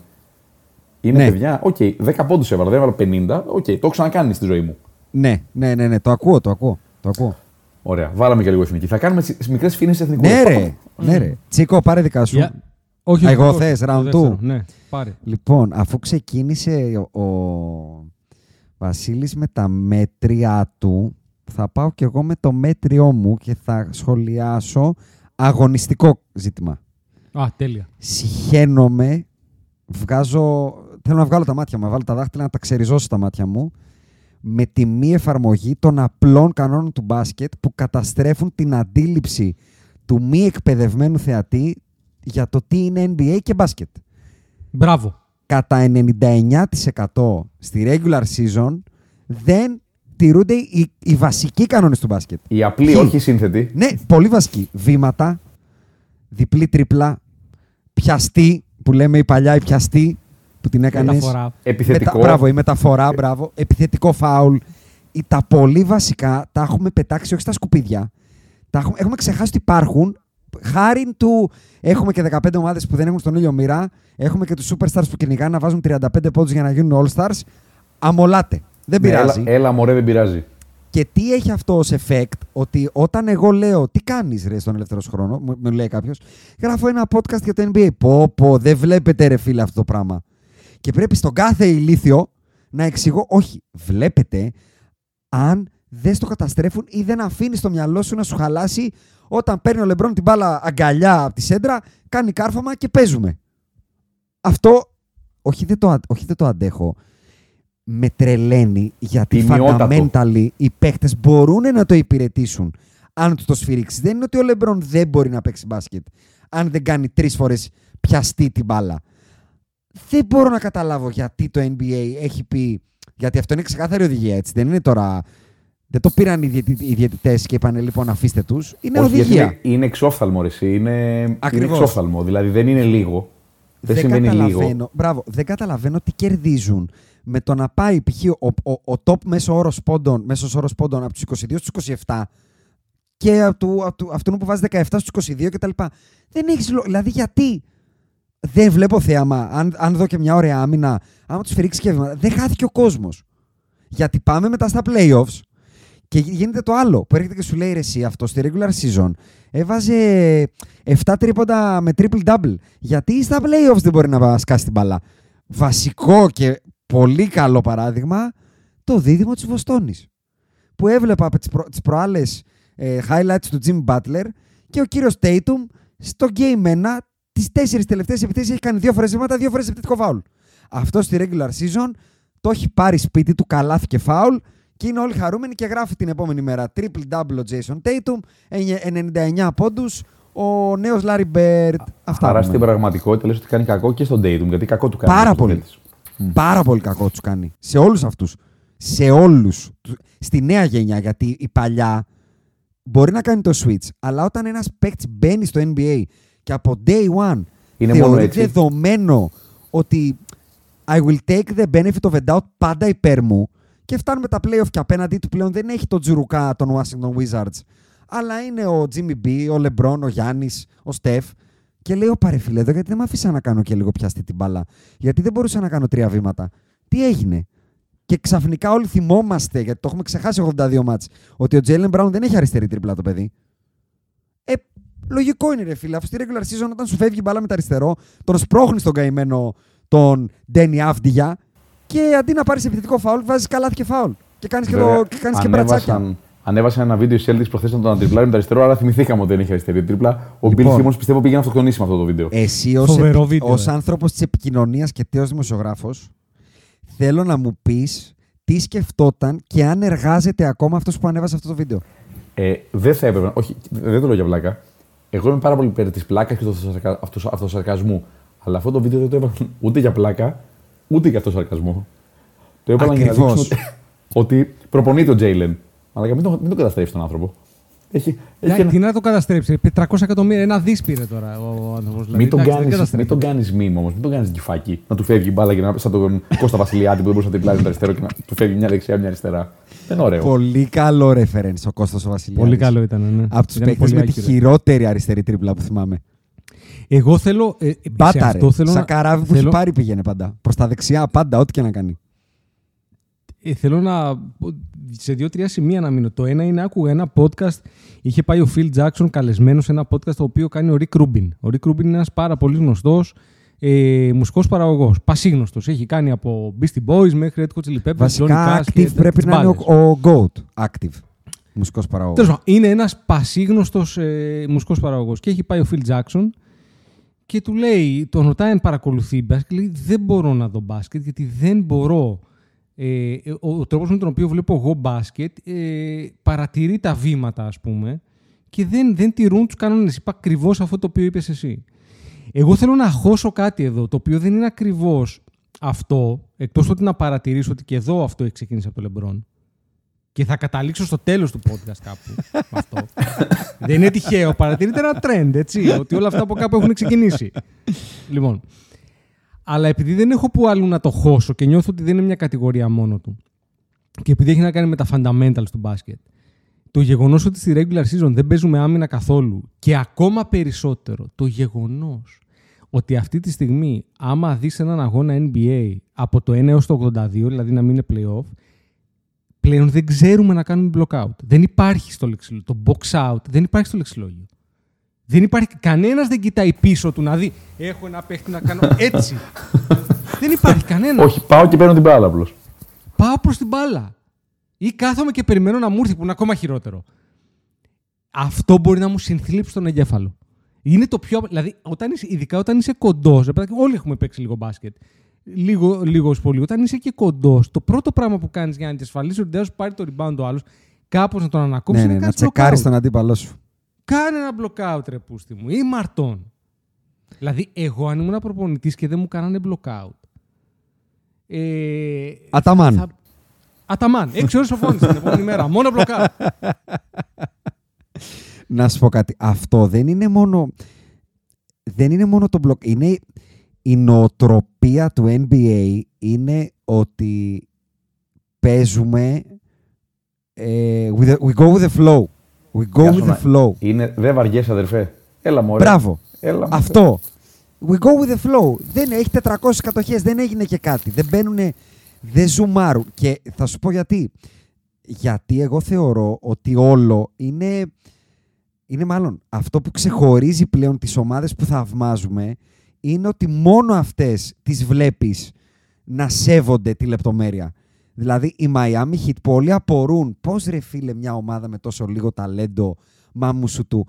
Είναι Ναι. παιδιά, οκ, 10 πόντους έβαλα, δεν έβαλα 50. Οκ, το έχω ξανακάνει στη ζωή μου. Ναι, ναι, ναι, ναι. Το ακούω, το ακούω. Το ακούω. Ωραία, βάλαμε και λίγο εθνική. Θα κάνουμε τις μικρές φίνε εθνικού. Ναι, ρε. ναι, ρε. Τσίκο, πάρε δικά σου. Για- Όχι, Α, εγώ όχι, θες, το round δεύτερο. two. Ναι, πάρε. Λοιπόν, αφού ξεκίνησε ο, ο Βασίλης με τα μέτρια του, θα πάω κι εγώ με το μέτριό μου και θα σχολιάσω αγωνιστικό ζήτημα. Α, τέλεια. Συχαίνομαι, βγάζω, θέλω να βγάλω τα μάτια μου, να βάλω τα δάχτυλα να τα ξεριζώσω τα μάτια μου, με τη μη εφαρμογή των απλών κανόνων του μπάσκετ που καταστρέφουν την αντίληψη του μη εκπαιδευμένου θεατή για το τι είναι NBA και μπάσκετ Μπράβο. κατά 99% στη regular season δεν τηρούνται οι, οι βασικοί κανόνες του μπάσκετ. Η απλή, Ποιοι; όχι η σύνθετη. Ναι, πολύ βασική. Βήματα, διπλή τρίπλα, πιαστή, που λέμε η παλιά η πιαστή, που την έκανες. Μεταφορά. Επιθετικό. μπράβο, η μεταφορά, μπράβο. Επιθετικό φάουλ. Ή Τα πολύ βασικά τα έχουμε πετάξει όχι στα σκουπίδια. Τα έχουμε, έχουμε ξεχάσει ότι υπάρχουν. Χάρη του. Έχουμε και 15 ομάδες που δεν έχουν στον ήλιο μοίρα. Έχουμε και τους superstars που κυνηγάνε να βάζουν 35 πόντους για να γίνουν all-stars. Αμολάτε. Δεν Ναι, πειράζει. έλα, έλα, μωρέ, δεν πειράζει. Και τι έχει αυτό ως effect, ότι όταν εγώ λέω τι κάνεις ρε στον ελεύθερο σου χρόνο, μου, μου λέει κάποιος, γράφω ένα podcast για το NBA. Πω πω, δεν βλέπετε ρε φίλε αυτό το πράγμα. Και πρέπει στον κάθε ηλίθιο να εξηγώ, όχι, βλέπετε αν δεν στο καταστρέφουν ή δεν αφήνει το μυαλό σου να σου χαλάσει όταν παίρνει ο Λεμπρόν την μπάλα αγκαλιά από τη σέντρα, κάνει κάρφαμα και παίζουμε. Αυτό, όχι δεν το, αν- όχι δεν το αντέχω, με τρελαίνει γιατί Τιμιότατο. fundamentally οι παίχτες μπορούν να το υπηρετήσουν αν του το σφυρίξει. Δεν είναι ότι ο Λεμπρόν δεν μπορεί να παίξει μπάσκετ αν δεν κάνει τρεις φορές πιαστεί την μπάλα. Δεν μπορώ να καταλάβω γιατί το NBA έχει πει. Γιατί αυτό είναι ξεκάθαρη οδηγία, έτσι. Δεν είναι τώρα. Δεν το πήραν οι, διαιτη, οι διαιτητές και είπαν λοιπόν αφήστε τους. Είναι Όχι, γιατί οδηγία. Είναι, είναι εξόφθαλμο, ρε, εσύ. Είναι, είναι Ακριβώς. εξόφθαλμο. Δηλαδή δεν είναι λίγο. Δεν, συμβαίνει καταλαβαίνω, λίγο. Μπράβο, δεν καταλαβαίνω τι κερδίζουν με το να πάει π.χ. Ο, ο, ο top μέσο όρος πόντων, μέσος όρος πόντων από τους 22 στους 27 και από του, από του, αυτού που βάζει 17 στους 22 κτλ. Δεν έχεις λόγο. Δηλαδή γιατί. Δεν βλέπω θέαμα. Αν, αν δω και μια ωραία άμυνα, άμα τους φυρίξει και βήματα, δεν χάθηκε ο κόσμος. Γιατί πάμε μετά στα playoffs και γίνεται το άλλο που έρχεται και σου λέει ρε εσύ αυτό στη regular season έβαζε 7 τρίποντα με triple double. Γιατί στα playoffs δεν μπορεί να σκάσει την μπαλά. Βασικό και πολύ καλό παράδειγμα το δίδυμο της Βοστόνης. Που έβλεπα από τις, προ... τις προάλλες ε, highlights του Jimmy Butler και ο κύριος Tatum στο game 1 τις τέσσερις τελευταίες επιθέσεις έχει κάνει δύο φορές βήματα, δύο φορές επιθετικό φάουλ. Αυτό στη regular season το έχει πάρει σπίτι του, καλάθι και φάουλ και είναι όλοι χαρούμενοι και γράφει την επόμενη μέρα triple double ο Jason Tatum, 99 πόντους, ο νέος Larry Bird. Αυτά Άρα έχουμε. στην πραγματικότητα λες ότι κάνει κακό και στον Tatum, γιατί κακό του κάνει. Πάρα αυτός ο πολύ. παίκτης. Πάρα πολύ κακό τους κάνει. Σε όλους αυτούς. Σε όλους. Του- Στη νέα γενιά, γιατί η παλιά μπορεί να κάνει το switch, αλλά όταν ένας παίκτης μπαίνει στο NBA και από day one Είναι μόνο θεωρεί έτσι. δεδομένο ότι I will take the benefit of a doubt πάντα υπέρ μου και φτάνουμε τα playoff και απέναντί του πλέον δεν έχει τον Τζουρουκά των Washington Wizards αλλά είναι ο Jimmy B, ο LeBron, ο Γιάννης, ο Στεφ και λέει ο παρεφίλε εδώ γιατί δεν με αφήσα να κάνω και λίγο πιάστη την μπάλα; Γιατί δεν μπορούσα να κάνω τρία βήματα τι έγινε; Και ξαφνικά όλοι θυμόμαστε, γιατί το έχουμε ξεχάσει 82 μάτς, ότι ο Jalen Brown δεν έχει αριστερή τρίπλα το παιδί. Ε, λογικό είναι ρε φίλε, αφού στη regular season όταν σου φεύγει η μπάλα με το αριστερό, τον σπρώχνει τον καημένο τον Ντένι Αύντιγια και αντί να πάρεις επιθετικό φάουλ, βάζεις καλάθι και φάουλ. Και κάνεις και, Βέβαια, το, και, κάνεις και μπρατσάκια. ανέβασαν, ανέβασαν ένα βίντεο οι Celtics προχθές να τον αντριπλάρει με το αριστερό, αλλά θυμηθήκαμε ότι δεν είχε αριστερή τρίπλα. Ο Λοιπόν. Bill Simmons πιστεύω πήγε να αυτοκτονήσει με αυτό το βίντεο. Εσύ ως, Φοβερό επι... βίντεο, ως ε. άνθρωπος της επικοινωνίας και τέος δημοσιογράφος, θέλω να μου πεις τι σκεφτόταν και αν εργάζεται ακόμα αυτός που ανέβασε αυτό το βίντεο. Ε, δεν θα έπρεπε. Όχι, δεν το λέω για πλάκα. Εγώ είμαι πάρα πολύ υπέρ της πλάκας και του αυτοσαρκα- αυτος- αυτοσαρκασμού. Αλλά αυτό το βίντεο δεν το έβαλαν ούτε για πλάκα, ούτε για αυτοσαρκασμό. Το έβαλαν για να Ακριβώς. δείξουν ότι, ότι προπονεί τον Τζέιλεν. Αλλά μην τον, μην τον καταστρέψει τον άνθρωπο. Έχει, έχει Ναι, ένα- τι να το καταστρέψει. 400 εκατομμύρια, ένα δις πήρε τώρα ο άνθρωπος. Δηλαδή, Μην τον εντάξει, δεν κάνεις, καταστρέφει. μην τον κάνεις μήνυμα όμως, μην τον κάνεις γκυφάκι. Να του φεύγει η μπάλα και να σαν τον Κώστα Βασιλιάδη που δεν μπορούσε να τριπλάρει με το αριστερό και να του φεύγει μια δεξιά, μια αριστερά. Δεν είναι ωραίο. Πολύ καλό reference ο Κώστας ο Βασιλιάδης. Πολύ καλό ήταν. Ναι. Από τους Ήταν παίκτες πολύ με τη accurate. χειρότερη αριστερή τρίπλα που θυμάμαι. Εγώ θέλω. Ε, σε Μπάταρε. αυτό θέλω Σαν να, καράβι που θέλω, έχει πάρει πήγαινε πάντα. Προς τα δεξιά πάντα, ό,τι και να κάνει. Ε, θέλω να. Σε δύο-τρία σημεία να μείνω. Το ένα είναι άκουγα ένα podcast. Είχε πάει ο Phil Jackson καλεσμένο σε ένα podcast το οποίο κάνει ο Rick Rubin. Ο Rick Rubin είναι ένας πάρα πολύ γνωστός ε, μουσικός παραγωγός. Πασίγνωστος. Έχει κάνει από Beastie Boys μέχρι Red Hot Chili Peppers. Johnny Βασικά Cash και active πρέπει τις να είναι μπάλες. ο, ο GOAT. Active. Μουσικός παραγωγός. Τέλος πάντων, είναι ένας πασίγνωστος ε, μουσικός παραγωγός. Και έχει πάει ο Phil Jackson και του λέει, τον ρωτάει αν παρακολουθεί μπάσκετ. Λέει, δεν μπορώ να δω μπάσκετ γιατί δεν μπορώ. Ε, ο, ο τρόπος με τον οποίο βλέπω εγώ μπάσκετ ε, παρατηρεί τα βήματα, ας πούμε, και δεν, δεν τηρούν τους κανόνες. Είπα ακριβώς αυτό το οποίο είπες εσύ. Εγώ θέλω να χώσω κάτι εδώ, το οποίο δεν είναι ακριβώς αυτό, εκτός ότι να παρατηρήσω ότι και εδώ αυτό έχει ξεκινήσει από το Λεμπρόν. Και θα καταλήξω στο τέλος του podcast κάπου με αυτό. δεν είναι τυχαίο, παρατηρείται ένα trend, έτσι, ότι όλα αυτά από κάπου έχουν ξεκινήσει. λοιπόν, αλλά επειδή δεν έχω που άλλου να το χώσω και νιώθω ότι δεν είναι μια κατηγορία μόνο του και επειδή έχει να κάνει με τα fundamentals του μπάσκετ, το γεγονός ότι στη regular season δεν παίζουμε άμυνα καθόλου και ακόμα περισσότερο το γεγονός ότι αυτή τη στιγμή άμα δεις έναν αγώνα NBA από το 1 έως το 82, δηλαδή να μην είναι playoff, πλέον δεν ξέρουμε να κάνουμε blockout. Δεν υπάρχει στο λεξιλόγιο. Το box out δεν υπάρχει στο λεξιλόγιο. Δεν υπάρχει. Κανένας δεν κοιτάει πίσω του να δει. Έχω ένα παίχτη να κάνω έτσι. δεν υπάρχει κανένας. Όχι, πάω και παίρνω την μπάλα απλώς. Πάω προς την μπάλα. Ή κάθομαι και περιμένω να μου έρθει που είναι ακόμα χειρότερο. Αυτό μπορεί να μου συνθλίψει τον εγκέφαλο. Είναι το πιο. Δηλαδή, όταν είσαι, ειδικά όταν είσαι κοντός, όλοι έχουμε παίξει λίγο μπάσκετ. Λίγο, λίγο πολύ. Όταν είσαι και κοντός, το πρώτο πράγμα που κάνεις για να διασφαλίσει ότι δεν θα σου πάρει το rebound ο άλλος, κάπως να τον ανακόψει. Ναι, ναι, είναι να κάνεις τσεκάρεις blockout. τον αντίπαλό σου. Κάνε ένα blockout, ρε πούστη μου. Ή μαρτών. Δηλαδή, εγώ αν ήμουν προπονητής και δεν μου κάνανε blockout. Ε, Αταμάν. θα- Αταμάν. Έξι ώρες σοφώνησε την επόμενη μέρα. Μόνο blockout. Να σου πω κάτι. Αυτό δεν είναι μόνο. Δεν είναι μόνο το μπλοκ. Είναι η νοοτροπία του NBA είναι ότι παίζουμε ε, with the- we go with the flow. We go Γεια with σου, the να- flow. Είναι, δεν βαριέσαι, αδερφέ. Έλα, μωρέ. Μπράβο. Έλα, μωρέ. Αυτό. We go with the flow. Δεν έχει 400 κατοχές, δεν έγινε και κάτι. Δεν μπαίνουν, δεν ζουμάρουν. Και θα σου πω γιατί. Γιατί εγώ θεωρώ ότι όλο είναι, είναι μάλλον αυτό που ξεχωρίζει πλέον τις ομάδες που θαυμάζουμε είναι ότι μόνο αυτές τις βλέπεις να σέβονται τη λεπτομέρεια. Δηλαδή οι Miami Heat πολλοί απορούν πώς ρε φίλε μια ομάδα με τόσο λίγο ταλέντο μάμου σου του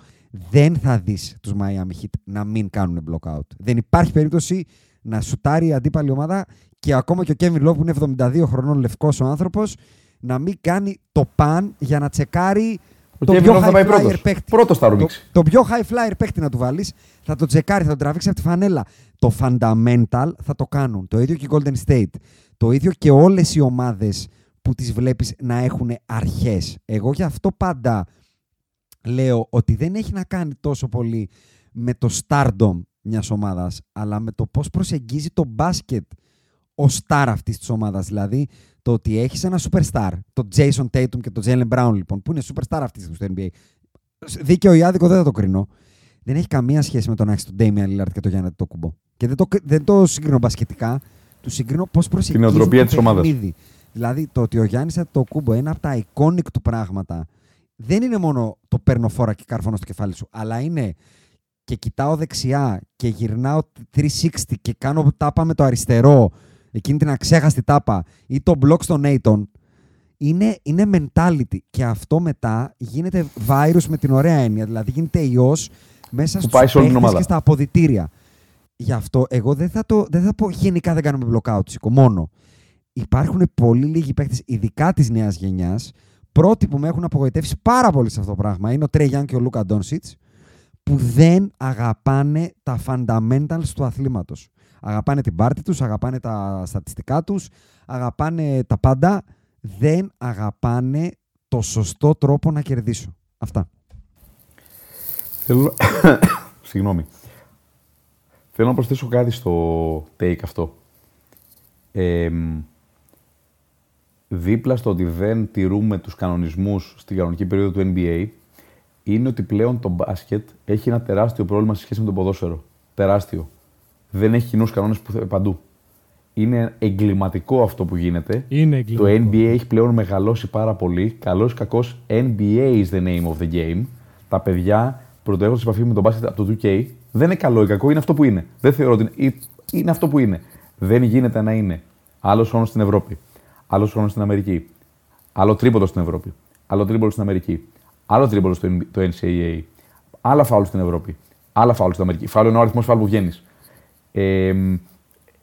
δεν θα δεις τους Miami Heat να μην κάνουν blockout. Δεν υπάρχει περίπτωση να σουτάρει η αντίπαλη ομάδα και ακόμα και ο Kevin Love που είναι 72 χρονών λευκός ο άνθρωπος να μην κάνει το παν για να τσεκάρει Ο το Kevin πιο Love θα high πάει flyer πρώτος. παίκτη. Πρώτος θα το, ρουμπήξει. το πιο high flyer παίκτη να του βάλεις, θα το τσεκάρει, θα τον τραβήξει από τη φανέλα. Το fundamental θα το κάνουν. Το ίδιο και η Golden State. Το ίδιο και όλες οι ομάδες που τις βλέπεις να έχουν αρχές. Εγώ γι' αυτό πάντα λέω ότι δεν έχει να κάνει τόσο πολύ με το stardom μιας ομάδας, αλλά με το πώς προσεγγίζει το μπάσκετ ο star αυτής της ομάδας. Δηλαδή, το ότι έχεις ένα superstar, το Jason Tatum και το Jalen Brown, λοιπόν, που είναι superstar αυτής της στιγμή στο NBA. Δίκαιο ή άδικο δεν θα το κρίνω. Δεν έχει καμία σχέση με το να έχεις τον Damian Lillard και τον Γιάννη το κουμπό. Και δεν το, δεν το συγκρίνω μπασκετικά, του συγκρίνω πώς προσεγγίζει νοοτροπία το της ομάδας. παιχνίδι. Δηλαδή, το ότι ο Γιάννης το κουμπό είναι από τα iconic του πράγματα. Δεν είναι μόνο το παίρνω φόρα και καρφώνω στο κεφάλι σου, αλλά είναι και κοιτάω δεξιά και γυρνάω 360 και κάνω τάπα με το αριστερό, εκείνη την αξέχαστη τάπα, ή το block στον Nathan, είναι, είναι mentality. Και αυτό μετά γίνεται virus με την ωραία έννοια. Δηλαδή γίνεται ιός μέσα στους πάει σε όλη την παίχτες ομάδα. και στα αποδητήρια. Γι' αυτό εγώ δεν θα, το, δεν θα πω γενικά δεν κάνουμε blockout, Σίκο, μόνο. Υπάρχουν πολύ λίγοι παίχτες, ειδικά της νέας γενιάς, πρώτοι που με έχουν απογοητεύσει πάρα πολύ σε αυτό το πράγμα είναι ο Τρέι Γιάνν και ο Λούκα Ντόνσιτς, που δεν αγαπάνε τα fundamentals του αθλήματος. Αγαπάνε την πάρτη τους, αγαπάνε τα στατιστικά τους, αγαπάνε τα πάντα, δεν αγαπάνε το σωστό τρόπο να κερδίσω. Αυτά. Θέλω... Συγγνώμη. Θέλω να προσθέσω κάτι στο take αυτό. Ε, δίπλα στο ότι δεν τηρούμε τους κανονισμούς στην κανονική περίοδο του NBA, είναι ότι πλέον το μπάσκετ έχει ένα τεράστιο πρόβλημα σε σχέση με το ποδόσφαιρο. Τεράστιο. Δεν έχει κοινούς κανόνες που παντού. Είναι εγκληματικό αυτό που γίνεται. Είναι Το εγκληματικό. NBA έχει πλέον μεγαλώσει πάρα πολύ. Καλό ή κακό, NBA is the name of the game. Τα παιδιά πρωτοέρχονται σε επαφή με τον μπάσκετ από το 2K. Δεν είναι καλό ή κακό, είναι αυτό που είναι. Δεν θεωρώ ότι είναι, είναι αυτό που είναι. Δεν γίνεται να είναι άλλο χρόνος στην Ευρώπη, άλλο χρόνος στην Αμερική, άλλο τρίποντο στην Ευρώπη, άλλο τρίποντο στην Αμερική, άλλο τρίποντο στο N- το NCAA, άλλα φάουλ στην Ευρώπη, άλλα φάουλ στην Αμερική. Φάουλ είναι ο αριθμός φάουλ που βγαίνεις. Ε,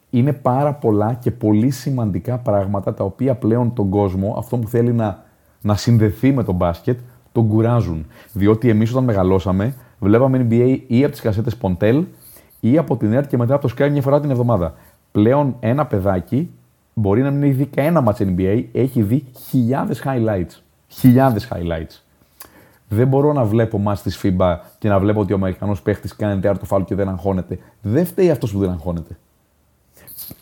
είναι πάρα πολλά και πολύ σημαντικά πράγματα τα οποία πλέον τον κόσμο, αυτό που θέλει να, να συνδεθεί με τον μπάσκετ, τον κουράζουν. Διότι εμείς όταν μεγαλώσαμε, βλέπαμε NBA ή από τις κασέτες Pontel ή από την ΕΡΤ και μετά από το Sky μια φορά την εβδομάδα. Πλέον ένα παιδάκι μπορεί να μην έχει δει κανένα μάτς NBA, έχει δει χιλιάδες highlights. Χιλιάδες highlights. Δεν μπορώ να βλέπω μάτς της FIBA και να βλέπω ότι ο Αμερικανός παίχτης κάνει τέταρτο φάουλ και δεν αγχώνεται. Δεν φταίει αυτός που δεν αγχώνεται.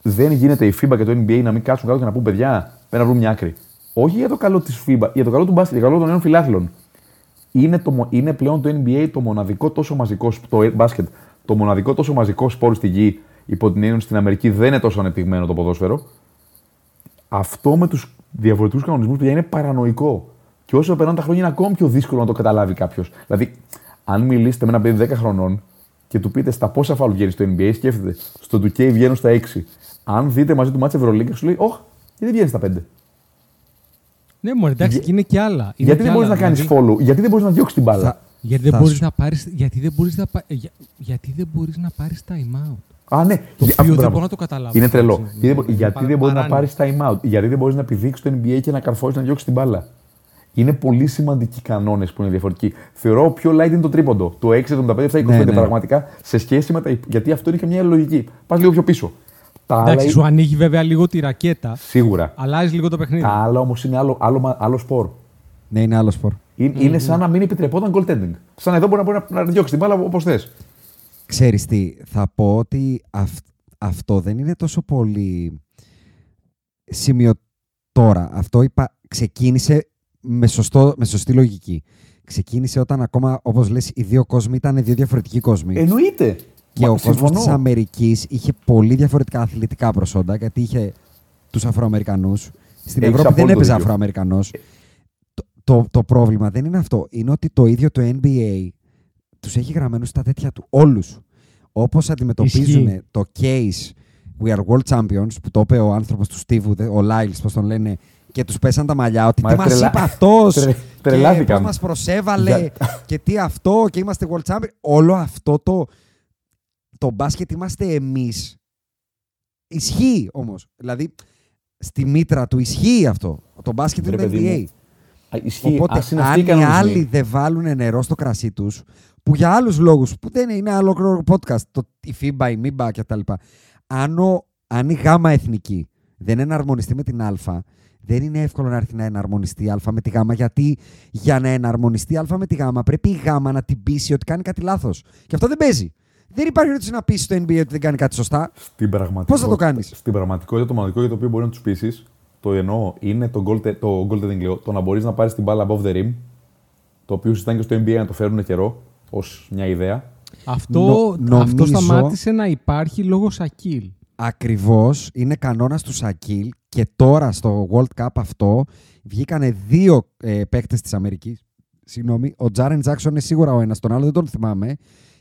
Δεν γίνεται η FIBA και το NBA να μην κάτσουν κάτω και να πούν παιδιά, πρέπει να βρουν μια άκρη. Όχι για το καλό της FIBA, για το καλό του μπάσκετ, για το καλό των νέων φιλάθλων. Είναι, το, μο- είναι πλέον το NBA το μοναδικό τόσο μαζικό σ- το μπάσκετ, το μοναδικό τόσο μαζικό σπορ στη γη, υπό την έννοια ότι στην Αμερική δεν είναι τόσο ανεπτυγμένο το ποδόσφαιρο. Αυτό με τους διαφορετικούς κανονισμούς παιδιά είναι παρανοϊκό. Και όσο περνάνε τα χρόνια είναι ακόμη πιο δύσκολο να το καταλάβει κάποιος. Δηλαδή, αν μιλήσετε με ένα παιδί 10 χρονών και του πείτε στα πόσα φάουλ βγαίνει στο NBA, σκέφτεται στο 2K βγαίνουν στα 6. Αν δείτε μαζί του μάτσε Ευρωλίγκα, σου λέει, Ωχ, γιατί δεν βγαίνει στα 5. Ναι, μωρέ, εντάξει, Για- και είναι και άλλα. Είναι γιατί και δεν μπορείς άλλα, να κάνεις δηλαδή. follow, γιατί δεν μπορείς να διώξεις την μπάλα; Θα- Γιατί δεν Θα μπορείς σου- να πάρεις, γιατί δεν μπορείς να, πα- για- γιατί δεν μπορείς να πάρεις time out. Α, ναι. Το Για- οποίο αυτό, δεν μπράβο. μπορώ να το καταλάβω. Είναι τρελό. Είναι- Γιατί δεν μπο- είναι γιατί παρα- δεν μπορείς να πάρεις παράνοια. time out, γιατί δεν μπορείς να επιδείξεις το NBA και να καρφώσεις να διώξεις την μπάλα; Είναι πολύ σημαντικοί κανόνες που είναι διαφορετικοί. Θεωρώ πιο light είναι το τρίποντο. Το 6, 75, 25 Ναι, ναι. πραγματικά σε σχέση με τα. υπ- Γιατί αυτό είναι και μια λογική. Πας λίγο πιο πίσω. Τα άλλα Εντάξει, είναι- σου ανοίγει βέβαια λίγο τη ρακέτα. Σίγουρα. Αλλάζει λίγο το παιχνίδι. Τα άλλα όμως είναι άλλο, άλλο, μα- άλλο σπορ. Ναι, είναι άλλο σπορ. Είναι, είναι σαν να μην επιτρεπόταν goaltending. Σαν εδώ μπορεί να, μπορεί να, να διώξει την μπάλα όπως θες. Ξέρεις τι, θα πω ότι αυ- αυτό δεν είναι τόσο πολύ σημείο τώρα. Αυτό είπα, ξεκίνησε με, σωστό, με σωστή λογική. Ξεκίνησε όταν ακόμα, όπως λες, οι δύο κόσμοι ήταν δύο διαφορετικοί κόσμοι. Εννοείται. Και Μα ο κόσμος συμφωνώ. της Αμερικής είχε πολύ διαφορετικά αθλητικά προσόντα γιατί είχε τους Αφροαμερικανούς. Στην Έχεις Ευρώπη δεν απόλυτο έπαιζε δίκιο. Αφροαμερικανός. Το, το, το πρόβλημα δεν είναι αυτό. Είναι ότι το ίδιο το NBA τους έχει γραμμένους στα τέτοια του. Όλους. Όπως αντιμετωπίζουν Ισχύει. το case We are world champions, που το είπε ο άνθρωπος του Στίβου, ο Λάιλς, πώς τον λένε, και τους πέσαν τα μαλλιά. Ότι Μα τι μας τρελα- είπε αυτός. τρε- Και τρελάθηκαν. πώ μας προσέβαλε. Για- Και τι αυτό. Και είμαστε world champions. Όλο αυτό το. Το μπάσκετ είμαστε εμείς. Ισχύει όμως. Δηλαδή, στη μήτρα του ισχύει αυτό. Το μπάσκετ Βρε, είναι το παιδί NBA. μου, Α, Ισχύει. Οπότε, Ας είναι αν αυτοί οι οι κανονισμοί. άλλοι δεν βάλουν νερό στο κρασί τους, που για άλλους λόγους, που δεν είναι, είναι άλλο podcast, το, η FIBA, η MIBA κτλ. Αν, ο- αν η γάμα εθνική δεν εναρμονιστεί με την Α, δεν είναι εύκολο να έρθει να εναρμονιστεί η Α με τη Γ, γιατί για να εναρμονιστεί η Α με τη Γ πρέπει η Γ να την πείσει ότι κάνει κάτι λάθος. Και αυτό δεν παίζει. Δεν υπάρχει περίπτωση να πείσει το NBA ότι δεν κάνει κάτι σωστά. Στην πραγματικότητα, Πώς θα το κάνεις; Στην πραγματικότητα, το μοναδικό για το οποίο μπορεί να τους πείσεις, το εννοώ, είναι το goal, το goal tetting, λέω, το να μπορείς να πάρεις την μπάλα above the rim, το οποίο ήταν και στο NBA να το φέρουν καιρό ως μια ιδέα. Αυτό, Νο- αυτό νομίζω- σταμάτησε να υπάρχει λόγω Σακίλ. Ακριβώς είναι κανόνας του Σακίλ και τώρα στο World Cup αυτό βγήκανε δύο ε, παίκτες της Αμερικής. Συγγνώμη, ο Τζάρεν Τζάξον είναι σίγουρα ο ένας, τον άλλο δεν τον θυμάμαι.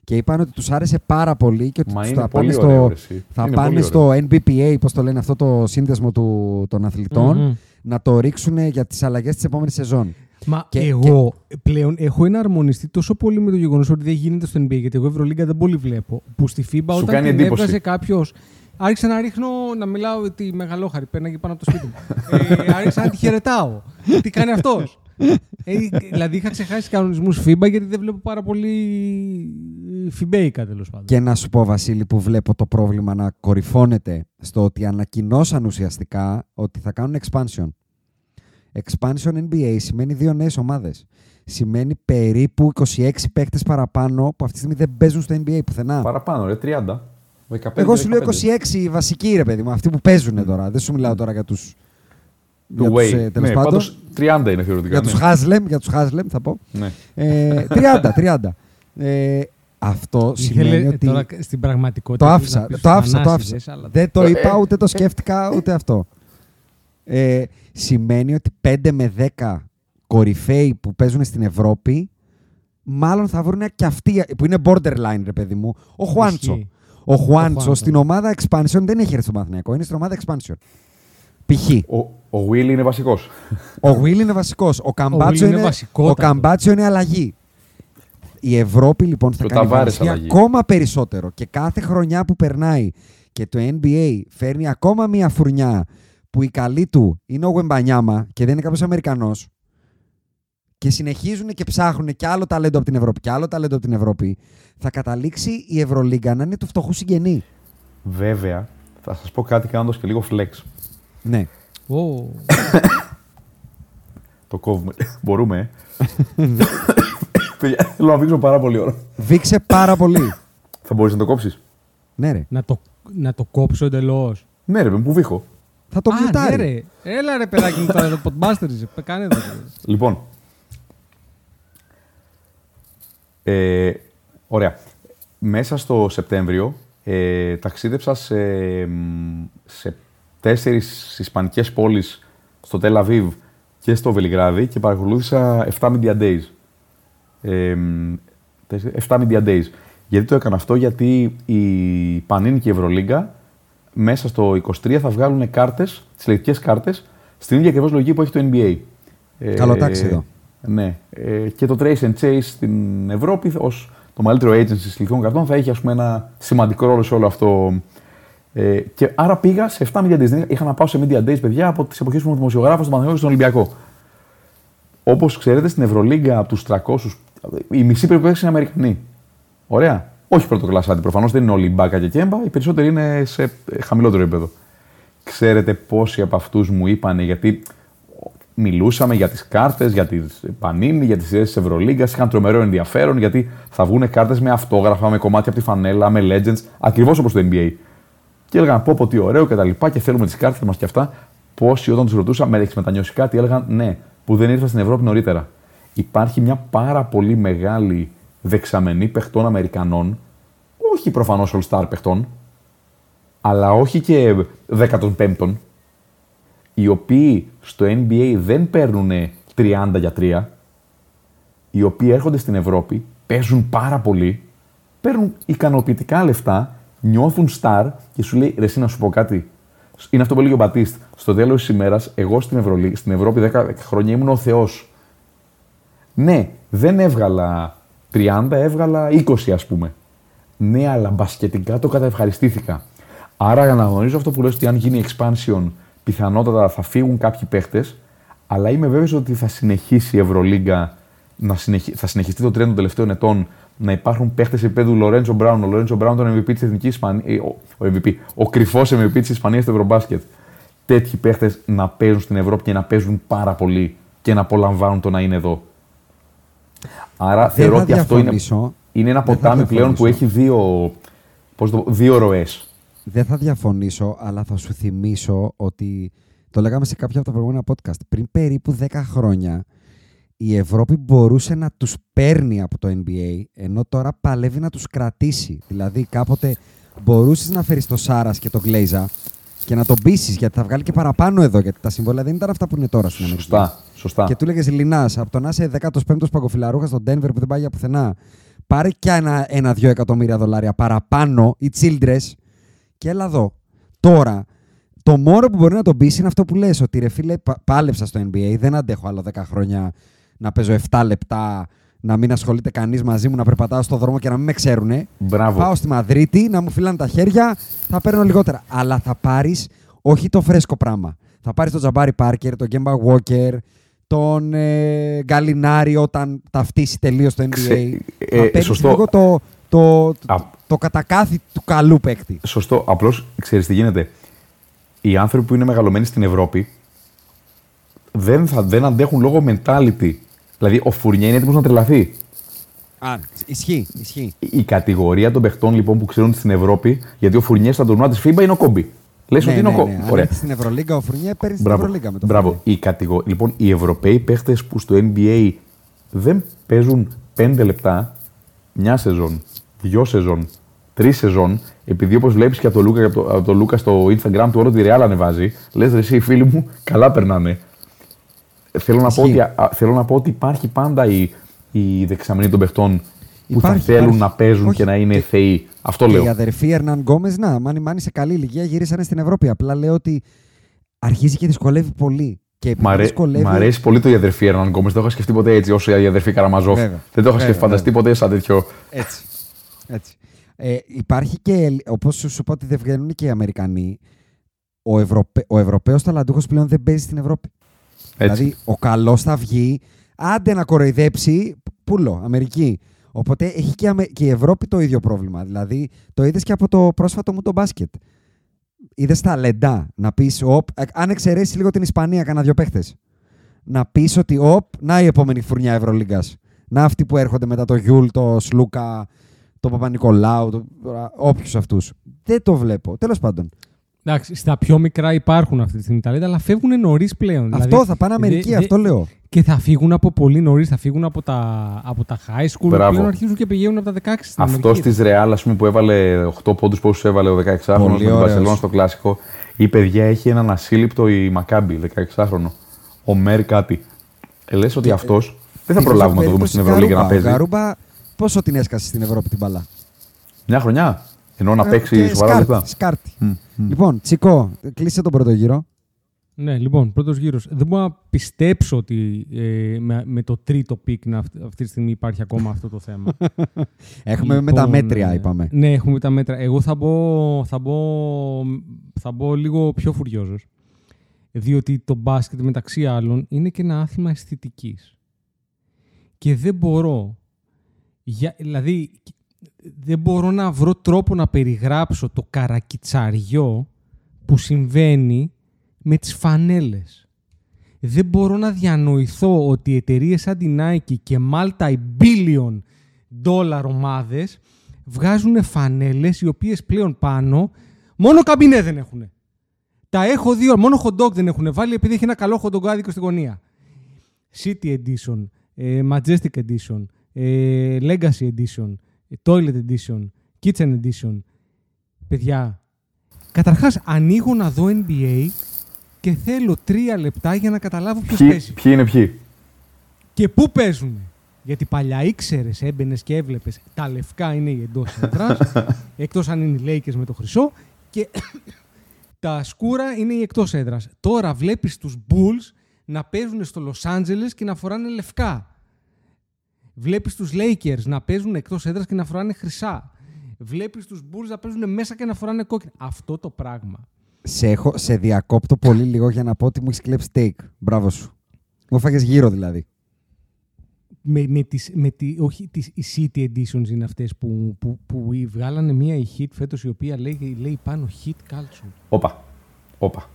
Και είπαν ότι τους άρεσε πάρα πολύ και ότι Μα τους είναι θα πολύ πάνε, ωραίο, στο, ρε, εσύ. θα Είναι πάνε πολύ στο NBPA, πώς το λένε αυτό το σύνδεσμο του, των αθλητων Μμμ. να το ρίξουν για τις αλλαγές της επόμενης σεζόν. Μα Και- εγώ πλέον έχω εναρμονιστεί τόσο πολύ με το γεγονός ότι δεν γίνεται στο NBA, γιατί εγώ Ευρωλίγκα δεν πολύ βλέπω. Που στη FIBA Σου όταν κάνει την εντύπωση. έβγαζε κάποιος. Άρχισα να ρίχνω, να μιλάω τη μεγαλόχαρη, πέναγε πάνω από το σπίτι μου. ε, άρχισα να τη χαιρετάω. Τι κάνει αυτός; Ε, δηλαδή είχα ξεχάσει κανονισμούς FIBA γιατί δεν βλέπω πάρα πολύ φιμπέικα τέλος πάντων. Και να σου πω, Βασίλη, που βλέπω το πρόβλημα να κορυφώνεται στο ότι ανακοινώσαν ουσιαστικά ότι θα κάνουν expansion. Expansion NBA σημαίνει δύο νέες ομάδες. Σημαίνει περίπου 26 παίκτες παραπάνω που αυτή τη στιγμή δεν παίζουν στο NBA πουθενά. Παραπάνω, ρε, 30. 15, Εγώ σου λέω 15. 26 βασικοί, ρε παιδί μου, αυτοί που παίζουν τώρα. Δεν σου μιλάω τώρα για τους... Του για Way. τους, ε, τέλος ναι, πάντων, πάντως 30 είναι θεωρητικά. για τους ναι. Χάσλεμ, για τους Χάσλεμ θα πω. Ναι. Ε, 30, 30. Ε, αυτό Ήθελε, σημαίνει ε, ότι... Τώρα στην πραγματικότητα. Το θέλεις να άφησα, πεις το στους άφησα, το άφησα. Θανάσιδες, αλλά Δεν το Ε, είπα, ε, ούτε το σκέφτηκα, ούτε αυτό. Ε, σημαίνει ότι 5 με 10 κορυφαίοι που παίζουν στην Ευρώπη, μάλλον θα βρουν και αυτοί, που είναι borderline, ρε παιδί μου, ο Χουάντσο. Ισχύει. Ο Χουάντσο Χουάντσο. στην ομάδα expansion δεν έχει έρθει στο Μαθηναϊκό, είναι στην ομάδα expansion. Π.χ. Ο, ο Will είναι βασικός. Ο Will είναι βασικός. Ο Καμπάτσο είναι είναι, βασικότατος. ο Καμπάτσο είναι αλλαγή. Η Ευρώπη λοιπόν θα Και ο κάνει Ταβάρες βαρύσια αλλαγή. ακόμα περισσότερο. Και κάθε χρονιά που περνάει και το NBA φέρνει ακόμα μία φουρνιά που η καλή του είναι ο Γουεμπανιάμα και δεν είναι κάποιος Αμερικανός. Και συνεχίζουν και ψάχνουν και άλλο ταλέντο από την Ευρώπη και άλλο ταλέντο από την Ευρώπη. Θα καταλήξει η Ευρωλίγκα να είναι του φτωχού συγγενή. Βέβαια, θα σας πω κάτι κάνοντας και λίγο flex. Ναι. Ω, Το κόβουμε. Μπορούμε, ε. Παιδιά, θέλω να δείξω πάρα πολύ ώρα. Βήξε πάρα πολύ. Θα μπορείς να το κόψεις; ναι, ρε. να, το, να το κόψω εντελώς. Ναι, ρε, που βήχω. Θα το Α, ναι, μιουτάρει. ρε. Έλα ρε παιδάκι μου τώρα, το Podmasters. ε, Κάνε το. Λοιπόν. Ε, ωραία. Μέσα στο Σεπτέμβριο ε, ταξίδεψα σε, μ, σε τέσσερις ισπανικές πόλεις στο Τελ Αβίβ και στο Βελιγράδι και παρακολούθησα 7 Media Days. Ε, μ, τέσσερι- 7 Media Days. Γιατί το έκανα αυτό, γιατί η Πανίνη και η Ευρωλίγκα μέσα στο 23 θα βγάλουν κάρτες, τις λογικές κάρτες, στην ίδια ακριβώς λογική που έχει το NBA. Ε, Καλό τάξη εδώ. Ναι. Ε, και το Trace and Chase στην Ευρώπη ως το μεγαλύτερο agency συλλογικών καρτών θα έχει ας πούμε, ένα σημαντικό ρόλο σε όλο αυτό. Ε, και άρα πήγα σε 7 media days. Είχα να πάω σε media days, παιδιά, από τις εποχές που ήμουν δημοσιογράφος στον Παναγιώτη στον Ολυμπιακό. Όπως ξέρετε, στην Ευρωλίγκα από τους 300, οι μισοί πρέπει να είναι Αμερικανοί. Ωραία. Όχι πρώτο κλασάτι. Προφανώς δεν είναι όλοι μπάκα και κέμπα. Οι περισσότεροι είναι σε ε, χαμηλότερο επίπεδο. Ξέρετε πόσοι από αυτούς μου είπανε, γιατί μιλούσαμε για τις κάρτες, για τις Πανίνη, για τις σειρές της Ευρωλίγκας. Είχαν τρομερό ενδιαφέρον γιατί θα βγουν κάρτες με αυτόγραφα, με κομμάτια από τη φανέλα, με legends, ακριβώς όπως το NBA. Και έλεγαν πω, πω τι ωραίο και τα λοιπά και θέλουμε τις κάρτες μας και αυτά. Πόσοι όταν τους ρωτούσα με μετανιωσικά τι έλεγαν, ναι, που δεν ήρθα στην Ευρώπη νωρίτερα. Υπάρχει μια πάρα πολύ μεγάλη δεξαμενή παιχτών Αμερικανών, όχι προφανώς all-star παιχτών, αλλά όχι και 15ων, οι οποίοι στο NBA δεν παίρνουν 30 για 3, οι οποίοι έρχονται στην Ευρώπη, παίζουν πάρα πολύ, παίρνουν ικανοποιητικά λεφτά, νιώθουν star και σου λέει ρε, εσύ να σου πω κάτι. Είναι αυτό που έλεγε ο Μπατίστ. Στο τέλος της ημέρας, εγώ στην, Ευρωλή, στην Ευρώπη 10 χρόνια ήμουν ο Θεός. Ναι, δεν έβγαλα 30, έβγαλα 20 ας πούμε. Ναι, αλλά μπασκετικά το καταευχαριστήθηκα. Άρα αναγνωρίζω αυτό που λες ότι αν γίνει expansion, πιθανότατα θα φύγουν κάποιοι παίχτες, αλλά είμαι βέβαιος ότι θα συνεχίσει η Ευρωλίγκα, να συνεχι... θα συνεχιστεί το trend των τελευταίων ετών να υπάρχουν παίχτες επίπεδου Λορέντσο Μπράουν. Ο Λορέντσο Μπράουν τον MVP της Εθνικής Ισπανία. Ο, ο, MVP, ο κρυφός MVP της Ισπανίας στο Ευρωμπάσκετ. Τέτοιοι παίχτες να παίζουν στην Ευρώπη και να παίζουν πάρα πολύ και να απολαμβάνουν το να είναι εδώ. Άρα Δεν θεωρώ θα ότι αυτό είναι, διαφωνήσω. είναι ένα Δεν θα ποτάμι πλέον που διαφωνήσω. έχει δύο, πώς το, πω, δύο ροές. Δεν θα διαφωνήσω, αλλά θα σου θυμίσω ότι το λέγαμε σε κάποια από τα προηγούμενα podcast. Πριν περίπου 10 χρόνια η Ευρώπη μπορούσε να τους παίρνει από το NBA, ενώ τώρα παλεύει να τους κρατήσει. Δηλαδή κάποτε μπορούσες να φέρεις το Σάρας και το Γκλέιζα και να τον πείσεις γιατί θα βγάλει και παραπάνω εδώ, γιατί τα συμβόλαια δεν ήταν αυτά που είναι τώρα στην Αμερική. Σωστά. Σωστά. Και του έλεγε Λινάς, από το να είσαι 15ο παγκοφιλαρούχας στο Denver που δεν πάει για πουθενά, πάρε και ένα, ένα-δύο εκατομμύρια δολάρια παραπάνω ή Childress και έλα εδώ. Τώρα, το μόνο που μπορεί να τον πείσει είναι αυτό που λες, ότι ρε φίλε, πα- πάλεψα στο NBA, δεν αντέχω άλλο 10 χρόνια να παίζω 7 λεπτά, να μην ασχολείται κανείς μαζί μου, να περπατάω στο δρόμο και να μην με ξέρουνε. Μπράβο. Πάω στη Μαδρίτη, να μου φυλάνε τα χέρια, θα παίρνω λιγότερα. Αλλά θα πάρεις όχι το φρέσκο πράγμα. Θα πάρεις τον Τζαμπάρι Πάρκερ, τον Γκέμπα Walker, τον ε, Γκαλινάρη όταν ταυτίσει τελείως το NBA. Ξε- ε, θα παίρνεις σωστό. λίγο το, το, το, Α. το κατακάθι του καλού παίκτη. Σωστό. Απλώς ξέρεις τι γίνεται. Οι άνθρωποι που είναι μεγαλωμένοι στην Ευρώπη δεν, θα, δεν αντέχουν λόγω mentality. Δηλαδή, ο Φουρνιέ είναι έτοιμος να τρελαθεί. Α, ισχύει, ισχύει. Η κατηγορία των παιχτών λοιπόν που ξέρουν στην Ευρώπη, γιατί ο Φουρνιέ στα τουρνουά της FIBA είναι ο Κόμπι. Λες ότι είναι ο Κόμπι. Αν Ωραία. έρθει στην Ευρωλίγκα ο Φουρνιέ, παίρνει στην Μπράβο. Ευρωλίγκα με το Μπράβο. Φουρνιέ. Η κατηγο... Λοιπόν, οι Ευρωπαίοι παίχτες που στο NBA δεν παίζουν 5 λεπτά μια σεζόν, δυο σεζόν, τρεις σεζόν, επειδή όπως βλέπεις και από τον Λούκα, και από το, από τον Λούκα στο Instagram του όλο τη Real ανεβάζει, λες ρε, εσύ οι φίλοι μου καλά περνάνε. Θέλω να, πω Ισχύει. ότι, α, θέλω να πω ότι υπάρχει πάντα η, η δεξαμενή των παιχτών που Υπάρχει, θα θέλουν υπάρχει. να παίζουν Όχι, και να είναι και- θεοί. Αυτό Και λέω. οι αδερφοί Ερνανγκόμεθ, να, μάνι μάνι σε καλή ηλικία γυρίσανε στην Ευρώπη. Απλά λέω ότι αρχίζει και δυσκολεύει πολύ. Και επειδή Μ' αρέ- δυσκολεύει. μ' αρέσει πολύ το η αδερφή Ερνάν Γκόμες. Δεν το είχα σκεφτεί ποτέ έτσι όσο η αδερφή Καραμαζόφ. Βέβαια. Δεν το είχα Βέβαια, σκεφτεί, φανταστεί ποτέ σαν τέτοιο. Έτσι. Έτσι. Ε, υπάρχει και, όπως σου, σου είπα ότι δεν βγαίνουν και οι Αμερικανοί, ο, Ευρωπα... ο Ευρωπαίος ταλαντούχος πλέον δεν παίζει στην Ευρώπη. Έτσι. Δηλαδή, ο καλός θα βγει, άντε να κοροϊδέψει, πουλο, Αμερική. Οπότε έχει και, η Αμε- και η Ευρώπη το ίδιο πρόβλημα. Δηλαδή, το είδες και από το πρόσφατο μου το μπάσκετ. Είδες τα λεντά να πεις, αν εξαιρέσεις λίγο την Ισπανία, κανένα δυο παίχτες. Να πεις ότι, οπ, να η επόμενη φουρνιά Ευρωλίγκας. Να αυτοί που έρχονται μετά το Γιούλ, το Σλούκα, το Παπα-Νικολάου, το... όποιους αυτούς. Δεν το βλέπω. Τέλος πάντων. Εντάξει, στα πιο μικρά υπάρχουν αυτή τη στιγμή ταλέντα, αλλά φεύγουν νωρίς πλέον. αυτό Δηλαδή, θα πάνε δε- Αμερική, δε- αυτό λέω. Και θα φύγουν από πολύ νωρίς, θα φύγουν από τα, από τα high school. Μπράβο. Πλέον αρχίζουν και πηγαίνουν από τα 16 στην Αυτός Αμερική. της Ρεάλ, ας πούμε, που έβαλε 8 πόντους, πόσους έβαλε ο 16χρονο με Πολύ την ωραίος. Παρσελόνα στο κλασικό. Η παιδιά έχει έναν ασύλληπτο η Μακάμπη, 16χρονο. Ο Μέρ κάτι. Ε, λες ότι αυτός δεν θα Ίσως προλάβουμε να το δούμε περίπτωση στην Ευρωλίγα να Γαρούμπα. παίζει. Ο Γαρούμπα πόσο την έσκασε στην Ευρώπη την μπαλά. Μια χρονιά. Ενώ να Ε, παίξει και σοβαρά σκάρτη, λεπτά. σκάρτη. Λοιπόν, Τσικό, κλείσε τον πρώτο γύρο. Ναι, λοιπόν, πρώτος γύρος. Δεν μπορώ να πιστέψω ότι ε, με, με το τρίτο pick να, αυ- αυτή τη στιγμή υπάρχει ακόμα αυτό το θέμα. Έχουμε με τα Λοιπόν, μέτρια, ε, είπαμε. Ναι, έχουμε με τα μέτρια. Εγώ θα μπω, θα μπω, θα μπω λίγο πιο φουριόζος. Διότι το μπάσκετ μεταξύ άλλων είναι και ένα άθλημα αισθητικής. Και δεν μπορώ, για, δηλαδή δεν μπορώ να βρω τρόπο να περιγράψω το καρακιτσαριό που συμβαίνει με τις φανέλες. Δεν μπορώ να διανοηθώ ότι εταιρείες σαν την Nike και multi-billion dollar ομάδες βγάζουν φανέλες οι οποίες πλέον πάνω μόνο καμπινέ δεν έχουν. Τα έχω δει, μόνο hot dog δεν έχουν βάλει επειδή έχει ένα καλό hot dog άδικο στην γωνία. City Edition, ε, Majestic Edition, ε, Legacy Edition, ε, Toilet Edition Kitchen Edition. Παιδιά, καταρχάς ανοίγω να δω NBA και θέλω τρία λεπτά για να καταλάβω ποιος Ποιοι, παίζει. ποιοι είναι ποιοι; Και πού παίζουν. Γιατί παλιά ήξερες, έμπαινες και έβλεπες. Τα λευκά είναι οι εντός έδρας, εκτός αν είναι οι Lakers με το χρυσό. Και τα σκούρα είναι οι εκτός έδρας. Τώρα βλέπεις τους Bulls να παίζουν στο Los Angeles και να φοράνε λευκά. Βλέπεις τους Lakers να παίζουν εκτός έδρας και να φοράνε χρυσά. Βλέπεις τους Bulls να παίζουν μέσα και να φοράνε κόκκινα. Αυτό το πράγμα. Σε, έχω, σε διακόπτω πολύ λίγο για να πω ότι μου έχεις κλέψει take. Μπράβο σου. Μου έφαγες γύρω δηλαδή. με, με τις, με τη, όχι, τις, οι City Editions είναι αυτές που, που, που βγάλανε μία η Hit φέτος η οποία λέει, λέει πάνω Hit Culture. Όπα. Όπα.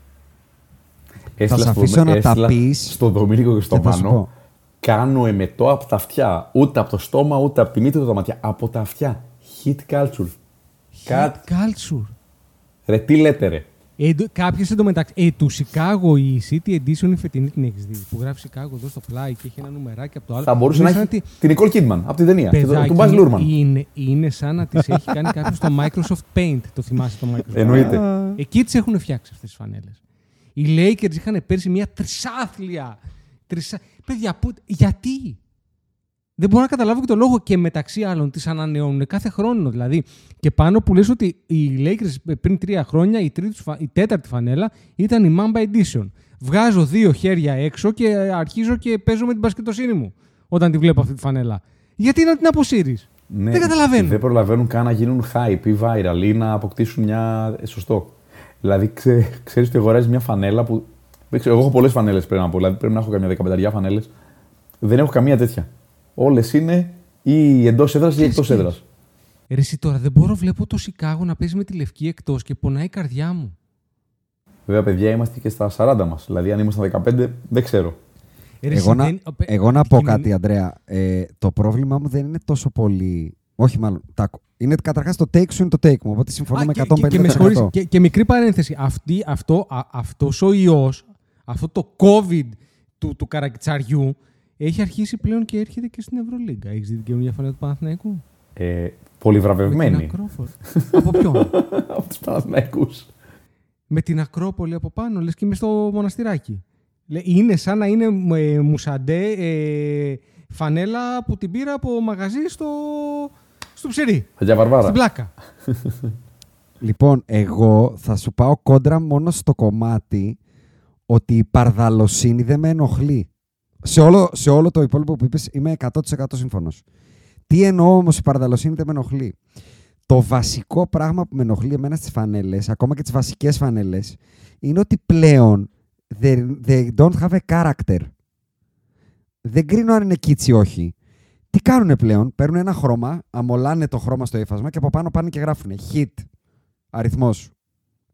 σε στο- αφήσω να τα έστειλα πεις Στον Δομήνικο και στον και θα σου Μάνο. πω. Κάνω εμετό από τα αυτιά. Ούτε από το στόμα, ούτε από τη μύτη, ούτε από τα ματιά. Από τα αυτιά. Hit culture. Κάτι. Hit Culture. Ρε, τι λέτε, ρε. Ε, εντω- Κάποιος εντωμεταξύ, ε, του Chicago η City Edition η φετινή την έχεις δει, που γράφει Chicago εδώ στο πλάι και έχει ένα νουμεράκι από το άλλο. Θα μπορούσε Είναι να σαν έχει τη- την Nicole Kidman από την ταινία. και το- Παιδάκι, Του Baz Luhrmann. είναι, είναι σαν να τις έχει κάνει κάποιος στο Microsoft Paint. Το θυμάσαι το Microsoft Εννοείται. Εκεί τις έχουν φτιάξει αυτές τις φανέλες. Οι Lakers είχαν πέρσι μια τρισάθλια. Τρισα... Παιδιά, που... γιατί; Δεν μπορώ να καταλάβω και το λόγο και μεταξύ άλλων τις ανανεώνουν κάθε χρόνο. Δηλαδή, και πάνω που λες ότι οι Lakers πριν τρία χρόνια η, τρίτη, τους φα- η τέταρτη φανέλα ήταν η Mamba Edition. Βγάζω δύο χέρια έξω και αρχίζω και παίζω με την μπασκετοσύνη μου όταν τη βλέπω αυτή τη φανέλα. Γιατί να την αποσύρεις; Ναι, δεν καταλαβαίνω. Δεν προλαβαίνουν καν να γίνουν hype ή viral ή να αποκτήσουν μια. ε, σωστό. Δηλαδή, ξέ, ξέρεις ότι αγοράζεις μια φανέλα που. Δεν ξέρω, εγώ έχω πολλές φανέλες πρέπει να πω. Δηλαδή, πρέπει να έχω καμιά δεκαπενταριά φανέλες. Δεν έχω καμία τέτοια. Όλες είναι ή εντός έδρας ή εκτός έδρας. Ρε εσύ τώρα δεν μπορώ βλέπω το Σικάγο να παίζει με τη λευκή εκτός και πονάει η καρδιά μου. Βέβαια, παιδιά, είμαστε και στα 40 μας. Δηλαδή, αν ήμασταν 15, δεν ξέρω. Ε, ρε, εσύ, Εγώ να, δεν- ο- εγώ να πω κοινωνι- κάτι, Αντρέα. Ε, το πρόβλημά μου δεν είναι τόσο πολύ. Όχι, μάλλον. Τα... Είναι καταρχάς το take σου είναι το take μου. Οπότε συμφωνώ Α, με και- 150%. Και, και, με συγχωρείς, και, και μικρή παρένθεση. Αυτή, αυτό, α, αυτός ο ιός, αυτό το COVID του, του καρακιτσαριού, έχει αρχίσει πλέον και έρχεται και στην Ευρωλίγκα. Έχεις δει την καινούργια φανέλα του Παναθηναϊκού; Ε, πολύ Με την βραβευμένη Ακρόφολη. από ποιον; από τους Παναθηναϊκούς. με την Ακρόπολη από πάνω, λες και είμαι στο μοναστηράκι. Λέ- Είναι σαν να είναι ε, μουσαντέ ε, φανέλα που την πήρα από μαγαζί στο, στο ψερί. Αγιά Βαρβάρα. Στην πλάκα. Λοιπόν, εγώ θα σου πάω κόντρα μόνο στο κομμάτι ότι η παρδαλοσύνη δεν με ενοχλεί. Σε όλο, σε όλο το υπόλοιπο που είπες είμαι 100% σύμφωνος. Τι εννοώ όμως η παρδαλοσύνη δεν με ενοχλεί; Το βασικό πράγμα που με ενοχλεί εμένα στις φανέλες, ακόμα και τις βασικές φανέλες, είναι ότι πλέον they, they don't have a character. Δεν κρίνω αν είναι κίτσι ή όχι. Τι κάνουν πλέον, παίρνουν ένα χρώμα, αμολάνε το χρώμα στο ύφασμα και από πάνω πάνε και γράφουν hit, αριθμός.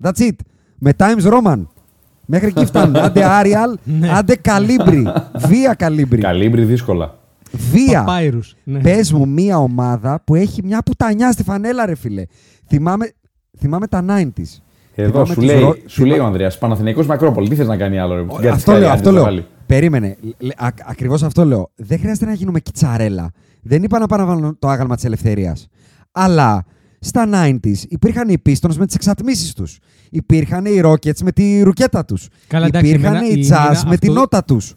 That's it. Με Times Roman. Μέχρι εκεί φτάνουν. άντε Arial, άντε Calibri. Βία Calibri. Καλύμπρι δύσκολα. Βία. Παπάιρους. Ναι. Πες μου μία ομάδα που έχει μια πουτανιά στη φανέλα, ρε φίλε. Θυμάμαι, θυμάμαι τα 90s. Εδώ Θυμάμαι σου τους λέει, Ρο- σου λέει ο Ανδρέας, Παναθηναϊκός με Ακρόπολη. Τι θες να κάνει άλλο, ρε. Την κάτσε Αυτό καλή, λέω, άντε, αυτό το λέω. βάλει. Περίμενε. Ακριβώς αυτό λέω. Δεν χρειάζεται να γίνουμε κιτσαρέλα. Δεν είπα να πάνε να βάλουν το άγαλμα της ελευθερίας. Αλλά στα 90s υπήρχαν οι Pistons με τις εξατμίσεις τους. Υπήρχαν οι Rockets με τη ρουκέτα τους. Καλά, εντάξει, Υπήρχαν εμένα οι η Jazz μοίρα με την αυτό- νότα τους.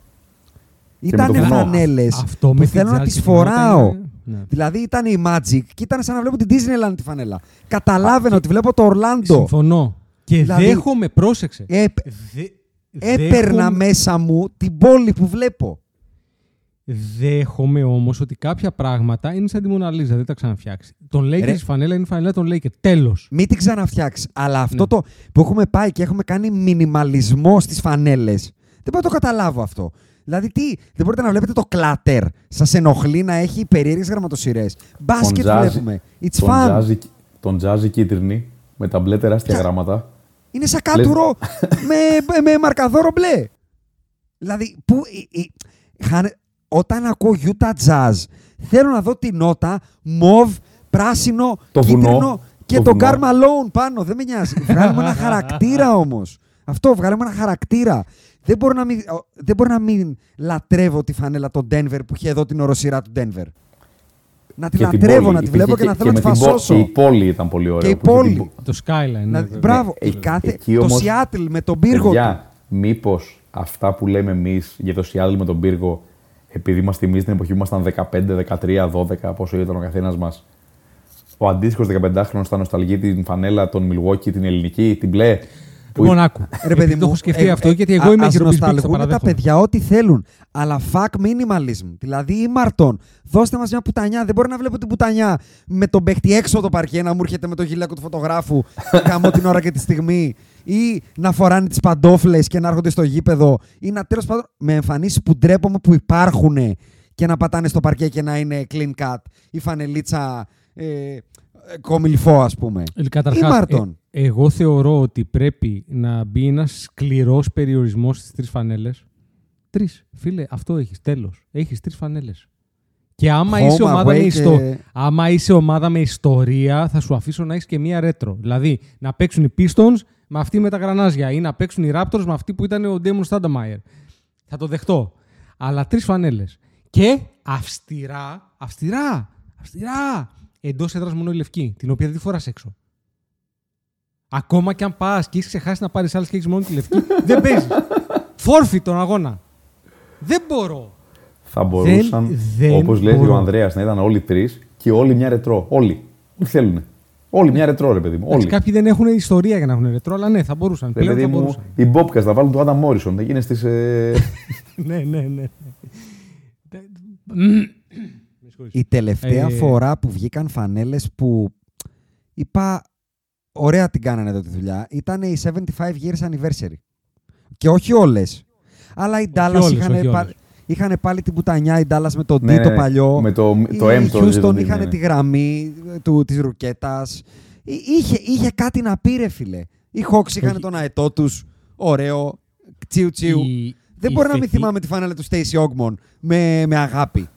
με Ήταν το βουνό. φανέλες Αυτό που με τη θέλω να Jazz τις και τη νότα φοράω. είναι- ναι. Δηλαδή ήταν η Magic και ήταν σαν να βλέπω την Disneyland τη φανέλα. Καταλάβαινα ότι βλέπω το Orlando. Συμφωνώ. Και Δηλαδή- δέχομαι, πρόσεξε. Ε, Δε- έπαιρνα δέχομαι- μέσα μου την πόλη που βλέπω. Δέχομαι όμως ότι κάποια πράγματα είναι σαν τη Μοναλίζα, δεν τα ξαναφτιάξει. Τον Lakers Ρε. η φανέλα είναι η φανέλα των Lakers. Τέλος. Μην την ξαναφτιάξεις. Αλλά αυτό Ναι. το που έχουμε πάει και έχουμε κάνει μινιμαλισμό στις φανέλες. Δεν μπορώ να το καταλάβω αυτό. Δηλαδή, τι, δεν μπορείτε να βλέπετε το κλάτερ. Σας ενοχλεί να έχει περίεργες γραμματοσυρές. Μπάσκετ Τον jazz- βλέπουμε. It's τον fun. jazzy- Τον τζάζι κίτρινη με τα μπλε τεράστια Ποια- γράμματα. Είναι σαν κάτουρο με, με μαρκαδόρο μπλε. Δηλαδή, που, η- η- χάνε- όταν ακούω Utah Jazz, θέλω να δω την νότα μοβ, πράσινο, Το κίτρινο βουνό. και Το τον βουνό. Karl Malone πάνω. Δεν με νοιάζει. Βγάλουμε ένα χαρακτήρα όμως. Αυτό, βγάλουμε ένα χαρακτήρα. Δεν μπορώ, να μην, ο- δεν μπορώ να μην λατρεύω τη φανέλα των Denver που είχε εδώ την οροσυρά του Denver. να τη Και την λατρεύω, πόλη. να τη Υπήρχε βλέπω και να θέλω να τη με την πόλη- φασώσω. Και η πόλη ήταν πολύ ωραία. Και η που είχε την πόλη. πο- Το Skyline. Να- ναι, Μπράβο, Ναι, η κάθε, εκεί το όμως- Seattle με τον πύργο του. Παιδιά, μήπως αυτά που λέμε εμείς για το Seattle με τον πύργο, επειδή είμαστε εμεί την εποχή που ήμασταν 15, 13, 12, πόσο ήταν ο καθένας μας, ο αντίστοιχος 15χρονο θα νοσταλγεί την φανέλα των Milwaukee, την ελληνική, την μπλε. που- Λοιπόν, άκου. Ρε παιδί Επειδή το μου, έχω σκεφτεί ε, αυτό, ε, γιατί α- εγώ είμαι ας χειροπιπής, το νοσταλγούν τα παραδέχομαι. παιδιά ό,τι θέλουν. Αλλά fuck minimalism. Δηλαδή, ή Μαρτών, δώστε μας μια πουτανιά. Δεν μπορεί να βλέπω την πουτανιά με τον παίχτη έξω το παρκέ να μου έρχεται με το γυλαίκο του φωτογράφου καμώ την ώρα και τη στιγμή. Ή να φοράνε τις παντόφλες και να έρχονται στο γήπεδο. Ή να τέλος πάντων με εμφανίσεις που ντρέπομαι που υπάρχουν και να πατάνε στο παρκέ και να είναι clean cut ή φανελίτσα ε, ε, κομιλφό, ας πούμε. Ε, Καταρχάς, Ή Μάρτον. ε, εγώ θεωρώ ότι πρέπει να μπει ένας σκληρός περιορισμός στις τρεις φανέλες. Τρεις. Φίλε, αυτό έχεις. Τέλος. Έχεις τρεις φανέλες. Και άμα Home, είσαι, ομάδα με away ιστο... και- άμα είσαι ομάδα με ιστορία, θα σου αφήσω να έχεις και μία ρέτρο. Δηλαδή, να παίξουν οι Pistons με αυτή με τα γρανάζια ή να παίξουν οι Raptors με αυτή που ήταν ο Ντέμον Στάνταμάιερ. Θα το δεχτώ. Αλλά τρεις φανέλες. Και αυστηρά, αυστηρά, αυστηρά, εντός έδρας μόνο η λευκή, την οποία δεν τη φοράς έξω. Ακόμα και αν πας και έχεις ξεχάσει να πάρεις άλλες και έχεις μόνο τη λευκή, δεν παίζεις. Φόρφι τον αγώνα. Δεν μπορώ. Θα μπορούσαν, δεν όπως λέει μπορώ. ο Ανδρέας, να ήταν όλοι τρεις και όλοι μια ρετρό. Όλοι. Ό,τι θέλουν. Όλοι μια ρετρό, ρε παιδί μου. Εντάξει, Όλοι. Κάποιοι δεν έχουν ιστορία για να έχουν ρετρό, αλλά ναι, θα μπορούσαν. Ρε Πλέον παιδί θα μου, μπορούσαν. οι Μπόπκα θα βάλουν του Άντα Μόρισον. Θα γίνει στι. Ε... ναι, ναι, ναι. Η τελευταία Ε, φορά που βγήκαν φανέλες που είπα ωραία την κάνανε εδώ τη δουλειά ήταν η 75 years anniversary. Και όχι όλες. Αλλά οι Dallas όλες, είχαν, όχι πα- όλες. Είχαν πάλι την πουτανιά, οι Dallas με το D Ναι, το ναι, παλιό. με το- το οι M το Houston ζήτημα, είχαν ναι, ναι. τη γραμμή του, της ρουκέτας. Εί- Είχε, είχε κάτι να πει ρε φίλε. Οι Hawks είχαν Όχι. τον αετό τους, ωραίο, τσιου τσιου. Η- Δεν η μπορεί να μην φετή- θυμάμαι τη φάνελα του Stacey Ogmon με, με αγάπη.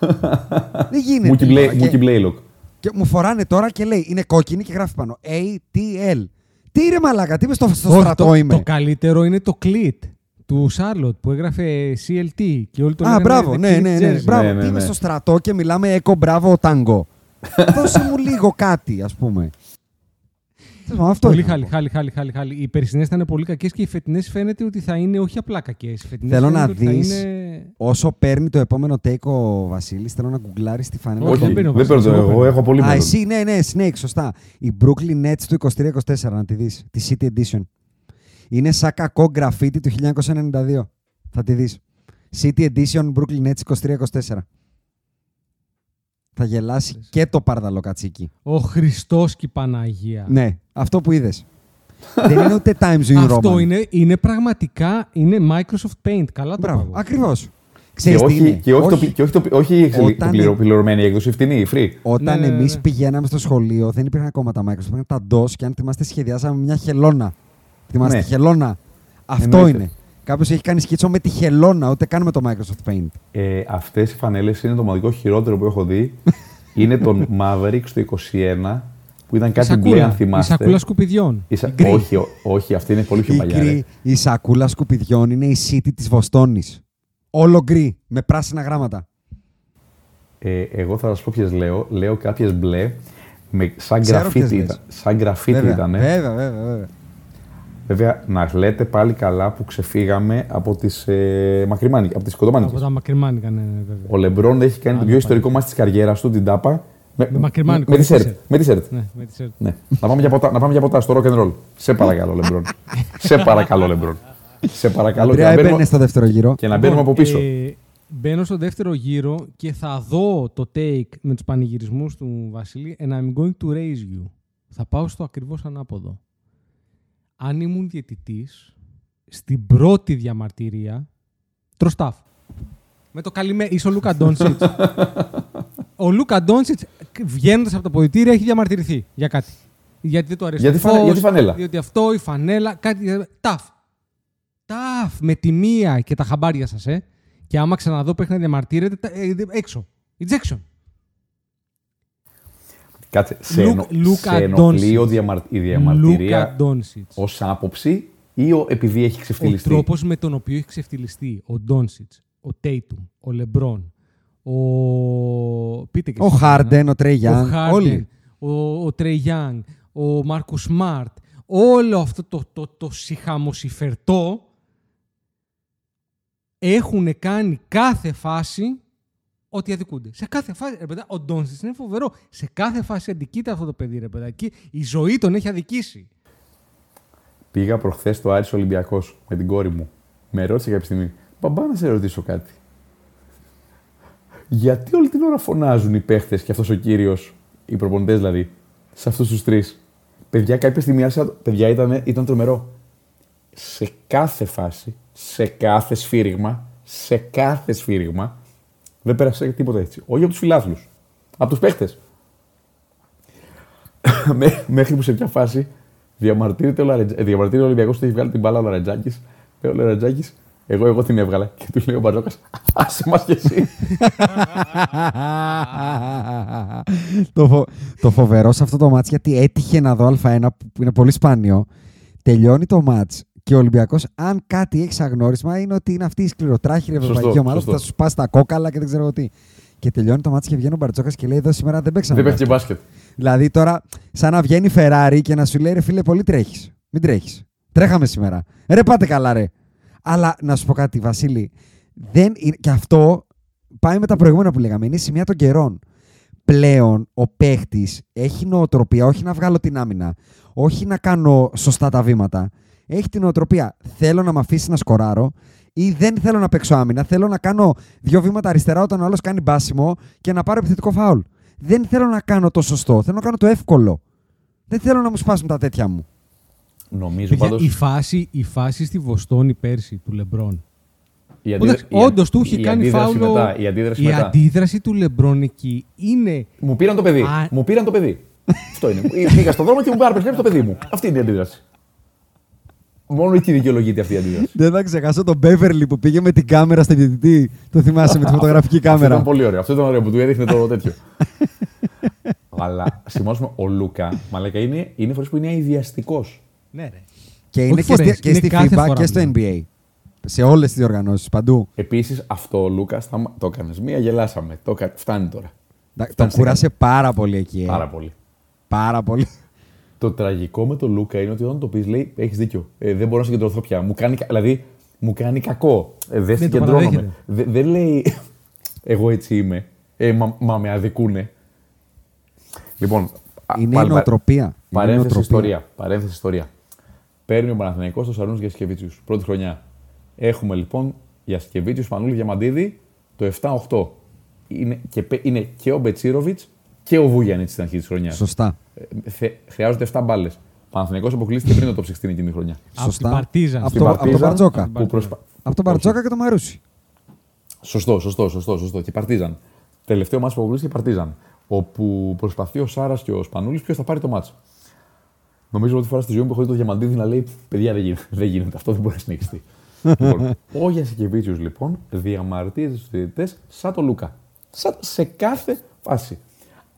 Δεν γίνεται. Μούκι τώρα. Μπλέι- Και- Μούκι Μπλέιλοκ. και μου φοράνε τώρα και λέει είναι κόκκινη και γράφει πάνω ATL. Τι ρε μαλάκα, τι είμαι στο, στο Όχι, στρατό το, είμαι. το καλύτερο είναι το clit του Σάρλοτ που έγραφε CLT και όλοι το Α, λέγανε μπράβο, The ναι, Clit ναι, ναι. Jersey. Μπράβο, Ναι, ναι, τι είμαι ναι. στο στρατό και μιλάμε έκο μπράβο τάγκο. Δώσε μου λίγο κάτι, ας πούμε. Τέλος πάντων, Αυτό Πολύ είχα να χάλι, πω. χάλι, χάλι, χάλι, χάλι. Οι περσινές ήταν πολύ κακές και οι φετινές φαίνεται ότι θα είναι όχι απλά κακές. Θέλω να δεις Είναι... Όσο παίρνει το επόμενο take ο Βασίλης, θέλω να γκουγκλάρεις τη φανέλα. Όχι, των- δεν παίρνω δεν παίρνω. Βασίλης, εγώ Εγώ παίρνω. έχω πολύ Α, μέλλον. εσύ, ναι, ναι, Snake, σωστά. Η Brooklyn Nets του 23-24, να τη δεις. Τη City Edition. Είναι σαν κακό γραφίτι του 1992. Θα τη δεις. City Edition Brooklyn Nets 23-24. Θα γελάσει και το πάρδαλο κατσίκι. Ο Χριστός και η Παναγία. Ναι, αυτό που είδες. Δεν είναι ούτε Times New Roman. Αυτό είναι, είναι πραγματικά είναι Microsoft Paint. Καλά το Μπράβο, πάγω. ακριβώς. Και Ξέρεις τι όχι, είναι; και όχι, το, πι- και όχι, το, πι- όχι η εξελι- Όταν- το πληρω- πληρωμένη έκδοση, φτηνή, η free. Όταν Ναι, ναι, εμείς ναι. πηγαίναμε στο σχολείο, δεν υπήρχαν ακόμα τα Microsoft, υπήρχαν τα DOS και αν θυμάστε σχεδιάσαμε μια χελώνα. Θυμάστε Ναι. τη χελώνα. Αυτό Εννοείται. είναι. Κάποιος έχει κάνει σκίτσο με τη χελώνα, ούτε καν με το Microsoft Paint. Ε, Αυτές οι φανέλες είναι το μοναδικό χειρότερο που έχω δει. είναι των Mavericks στο 21 που ήταν Η κάτι μπλε, σακούλα, αν η θυμάστε. σακούλα σκουπιδιών. Η σα- Η γκρι. όχι, ο- όχι, αυτή είναι πολύ πιο Η, παλιά. ρε. γκρι, η σακούλα σκουπιδιών είναι η City της Βοστόνης. Όλο γκρι, με πράσινα γράμματα. Ε, εγώ θα σας πω ποιες λέω. Λέω κάποιες μπλε. Με, σαν Ξέρω γραφίτι ποιες ήταν. λες. Σαν γραφίτι βέβαια, ήταν. βέβαια, βέβαια, βέβαια. Βέβαια, να λέτε πάλι καλά που ξεφύγαμε από τις ε, μακριμάνικες, από τις Από κοντομάνικες. τα μακριμάνικα, ναι, ναι, βέβαια. Ο Λεμπρόν έχει κάνει το Άλλο πιο ιστορικό μάτς της καριέρας του, την τάπα. Με, Με μακριμάνικο, Με, με t-shirt. t-shirt. Με t-shirt. Ναι, με t-shirt. Ναι. να, πάμε για ποτά, να πάμε για ποτά στο rock and roll. Σε παρακαλώ, Λεμπρόν. Σε παρακαλώ, Λεμπρόν. Σε παρακαλώ. Και Αντρέα να, μπαίνουμε, έμπαινε στο δεύτερο γύρο. και να μπαίνουμε από Λοιπόν, πίσω. ε, μπαίνω στο δεύτερο γύρο και θα δω το take με τους πανηγυρισμούς του Βασίλη and I'm going to raise you. Θα πάω στο ακριβώς ανάποδο. Αν ήμουν διαιτητής, στην πρώτη διαμαρτυρία, τροστάφ. Με το καλημέ... Είσαι ο Λούκα Ντόνσιτς. ο Λούκα Ντόνσιτς, βγαίνοντας από τα ποδητήρια, έχει διαμαρτυρηθεί για κάτι. Γιατί δεν του αρέσει Για το τη φανε- φως, για τη φανέλα; Διότι αυτό, η φανέλα, κάτι... Ταφ. Ταφ, με τη μία και τα χαμπάρια σας, ε. Και άμα ξαναδώ που έχει να διαμαρτύρεται, τα- ε, έξω. Ejection. Κάτσε. Σε, Λου- ενο, Λούκα σε ενοχλεί Ντόνσιτς. ο διαμαρ, η Λούκα διαμαρτυρία Ντόνσιτς. ως άποψη ή ο, επειδή έχει Ο ξεφτιλιστεί. τρόπος με τον οποίο έχει ξεφτιλιστεί ο Ντόνσιτς, ο Τέιτουμ, ο Λεμπρόν, ο. Πείτε και Ο εσείς, Χάρντεν, ε. ο Τρέι Γιάνγκ, Ο Χάρντεν, όλοι. ο, ο Τρέι Γιάνγκ, ο Μάρκους Σμαρτ. Όλο αυτό το, το, το σιχαμοσυρφετό έχουν κάνει κάθε φάση ότι αδικούνται. Σε κάθε φάση, ρε παιδιά, ο Ντόνσιτς είναι φοβερό. Σε κάθε φάση αδικείται αυτό το παιδί, ρε παιδάκι. Η ζωή τον έχει αδικήσει. Πήγα προχθές στο Άρης Ολυμπιακός με την κόρη μου. Με ρώτησε κάποια στιγμή, Μπαμπά, να σε ρωτήσω κάτι. Γιατί όλη την ώρα φωνάζουν οι παίχτες και αυτός ο κύριος, οι προπονητές δηλαδή, σε αυτούς τους τρεις. Παιδιά, κάποια στιγμή άρχισα. Παιδιά, ήταν, ήταν τρομερό. Σε κάθε φάση, σε κάθε σφύριγμα, σε κάθε σφύριγμα, δεν πέρασε τίποτα έτσι. Όχι από τους φιλάθλους. Από τους παίχτε. Μέχρι που σε μια φάση διαμαρτύρεται ο, Λαρετζ... ε, διαμαρτύρεται ο Ολυμπιακός ότι έχει βγάλει την μπάλα ο Λαρετζάκης. Λέει ο Λαρετζάκης, εγώ, εγώ την έβγαλα. Και του λέει ο Μπαρτζόκα, άσε μας κι εσύ. το, φο- το φοβερό σε αυτό το μάτς, γιατί έτυχε να δω Α1 που είναι πολύ σπάνιο, τελειώνει το μάτς και ο Ολυμπιακός, αν κάτι έχεις σαν γνώρισμα, είναι ότι είναι αυτή η σκληροτράχηρη Σωστό, ευρωπαϊκή ομάδα που σωστό. θα σου πάσει τα κόκαλα και δεν ξέρω εγώ τι. Και τελειώνει το μάτς και βγαίνει ο Μπαρτζόκας και λέει: Εδώ σήμερα δεν παίξαμε. Δεν παίχει και μπάσκετ». μπάσκετ. Δηλαδή τώρα, σαν να βγαίνει η Ferrari και να σου λέει: Ρε φίλε, πολύ τρέχεις. Μην τρέχεις. Τρέχαμε σήμερα. Ρε, πάτε καλά, ρε. Αλλά να σου πω κάτι, Βασίλη. Δεν είναι... Και αυτό πάει με τα προηγούμενα που λέγαμε. Είναι η σημεία των καιρών. Πλέον ο παίχτης έχει νοοτροπία, όχι να βγάλω την άμυνα, όχι να κάνω σωστά τα βήματα. Έχει την νοοτροπία. Θέλω να με αφήσει να σκοράρω ή δεν θέλω να παίξω άμυνα. Θέλω να κάνω δύο βήματα αριστερά όταν ο άλλος κάνει μπάσιμο και να πάρω επιθετικό φάουλ. Δεν θέλω να κάνω το σωστό. Θέλω να κάνω το εύκολο. Δεν θέλω να μου σπάσουν τα τέτοια μου. Νομίζω Παιδιά, πάντω. η, φάση, η φάση στη Βοστόνη πέρσι του Λεμπρόν. Η Εντάξει, όντως του είχε κάνει φάουλο. Μετά, η αντίδραση η μετά. αντίδραση του Λεμπρόν εκεί είναι. Μου πήραν το παιδί. Α. Μου πήραν το παιδί. Αυτό είναι. Πήγα στον δρόμο και μου πάρε το παιδί μου. Αυτή είναι η αντίδραση. Μόνο εκεί δικαιολογείται αυτή η αντίδραση. Δεν θα ξεχάσω τον Μπέβερλι που πήγε με την κάμερα στην διαιτητή. Το θυμάσαι με τη φωτογραφική Αυτό κάμερα. ήταν πολύ ωραίο. Αυτό ήταν ωραίο που του έδειχνε το τέτοιο. Αλλά σημειώσουμε, ο Λούκα, μαλάκα, είναι, είναι φορές που είναι αειδιαστικός. Ναι, ρε. Και είναι Όχι και, στη, φορές, και είναι στη κάθε FIBA φορά και στο που NBA. Σε όλες τις διοργανώσεις, παντού. Επίσης, αυτό ο Λούκα το έκανες. Μία γελάσαμε. Το κα- Φτάνει τώρα. Τα- Τον Φτάνει κούρασε πάρα πολύ εκεί. ε. Πάρα πολύ. Πάρα πολύ. Το τραγικό με τον Λούκα είναι ότι όταν το πεις, λέει: Έχεις δίκιο. Ε, δεν μπορώ να συγκεντρωθώ πια. Μου κάνει, κα- δηλαδή, μου κάνει κακό. Ε, δεν το συγκεντρώνομαι. παραδέχεται. Δε- δεν λέει: Εγώ έτσι είμαι. Ε, μα, μα με αδικούνε. Λοιπόν. α, Είναι πάλι- η νοοτροπία. Είναι η Παρένθεση νοοτροπία. ιστορία. Παρένθεση ιστορία. Παίρνει ο Παναθηναϊκός το Σαρούν για Σκεβίτσιους. Πρώτη χρονιά. Έχουμε λοιπόν για Σκεβίτσιους Πανούλη Διαμαντίδη το 7-8. Είναι και, πε- είναι και ο Μπετσίροβιτς και ο Βουγιάνιτς στην αρχή της χρονιάς. Σωστά. χρειάζονται 7 μπάλες. Παναθηναϊκός αποκλείστηκε πριν το top 16 εκείνη τη χρονιά. Από Σωστά. την Παρτίζαν. Από Στην το, από το Παρτίζαν, Μπαρτζόκα. Που προσπα... Από τον Μπαρτζόκα και το Μαρούσι. Σωστό, σωστό, σωστό, σωστό. Και Παρτίζαν. Τελευταίο μάτσο που αποκλείστηκε Παρτίζαν. Όπου προσπαθεί ο Σάρας και ο Σπανούλης ποιος θα πάρει το μάτσο. Νομίζω ότι φορά στη ζωή μου που έχω δει το Διαμαντίδη να λέει: Παιδιά, δεν γίνεται, δεν γίνεται αυτό, δεν μπορεί να συνεχιστεί. λοιπόν, ο Γιασικεβίτσιος λοιπόν διαμαρτύρεται στους διαιτητές σαν το Λούκα. Σαν, σε κάθε φάση.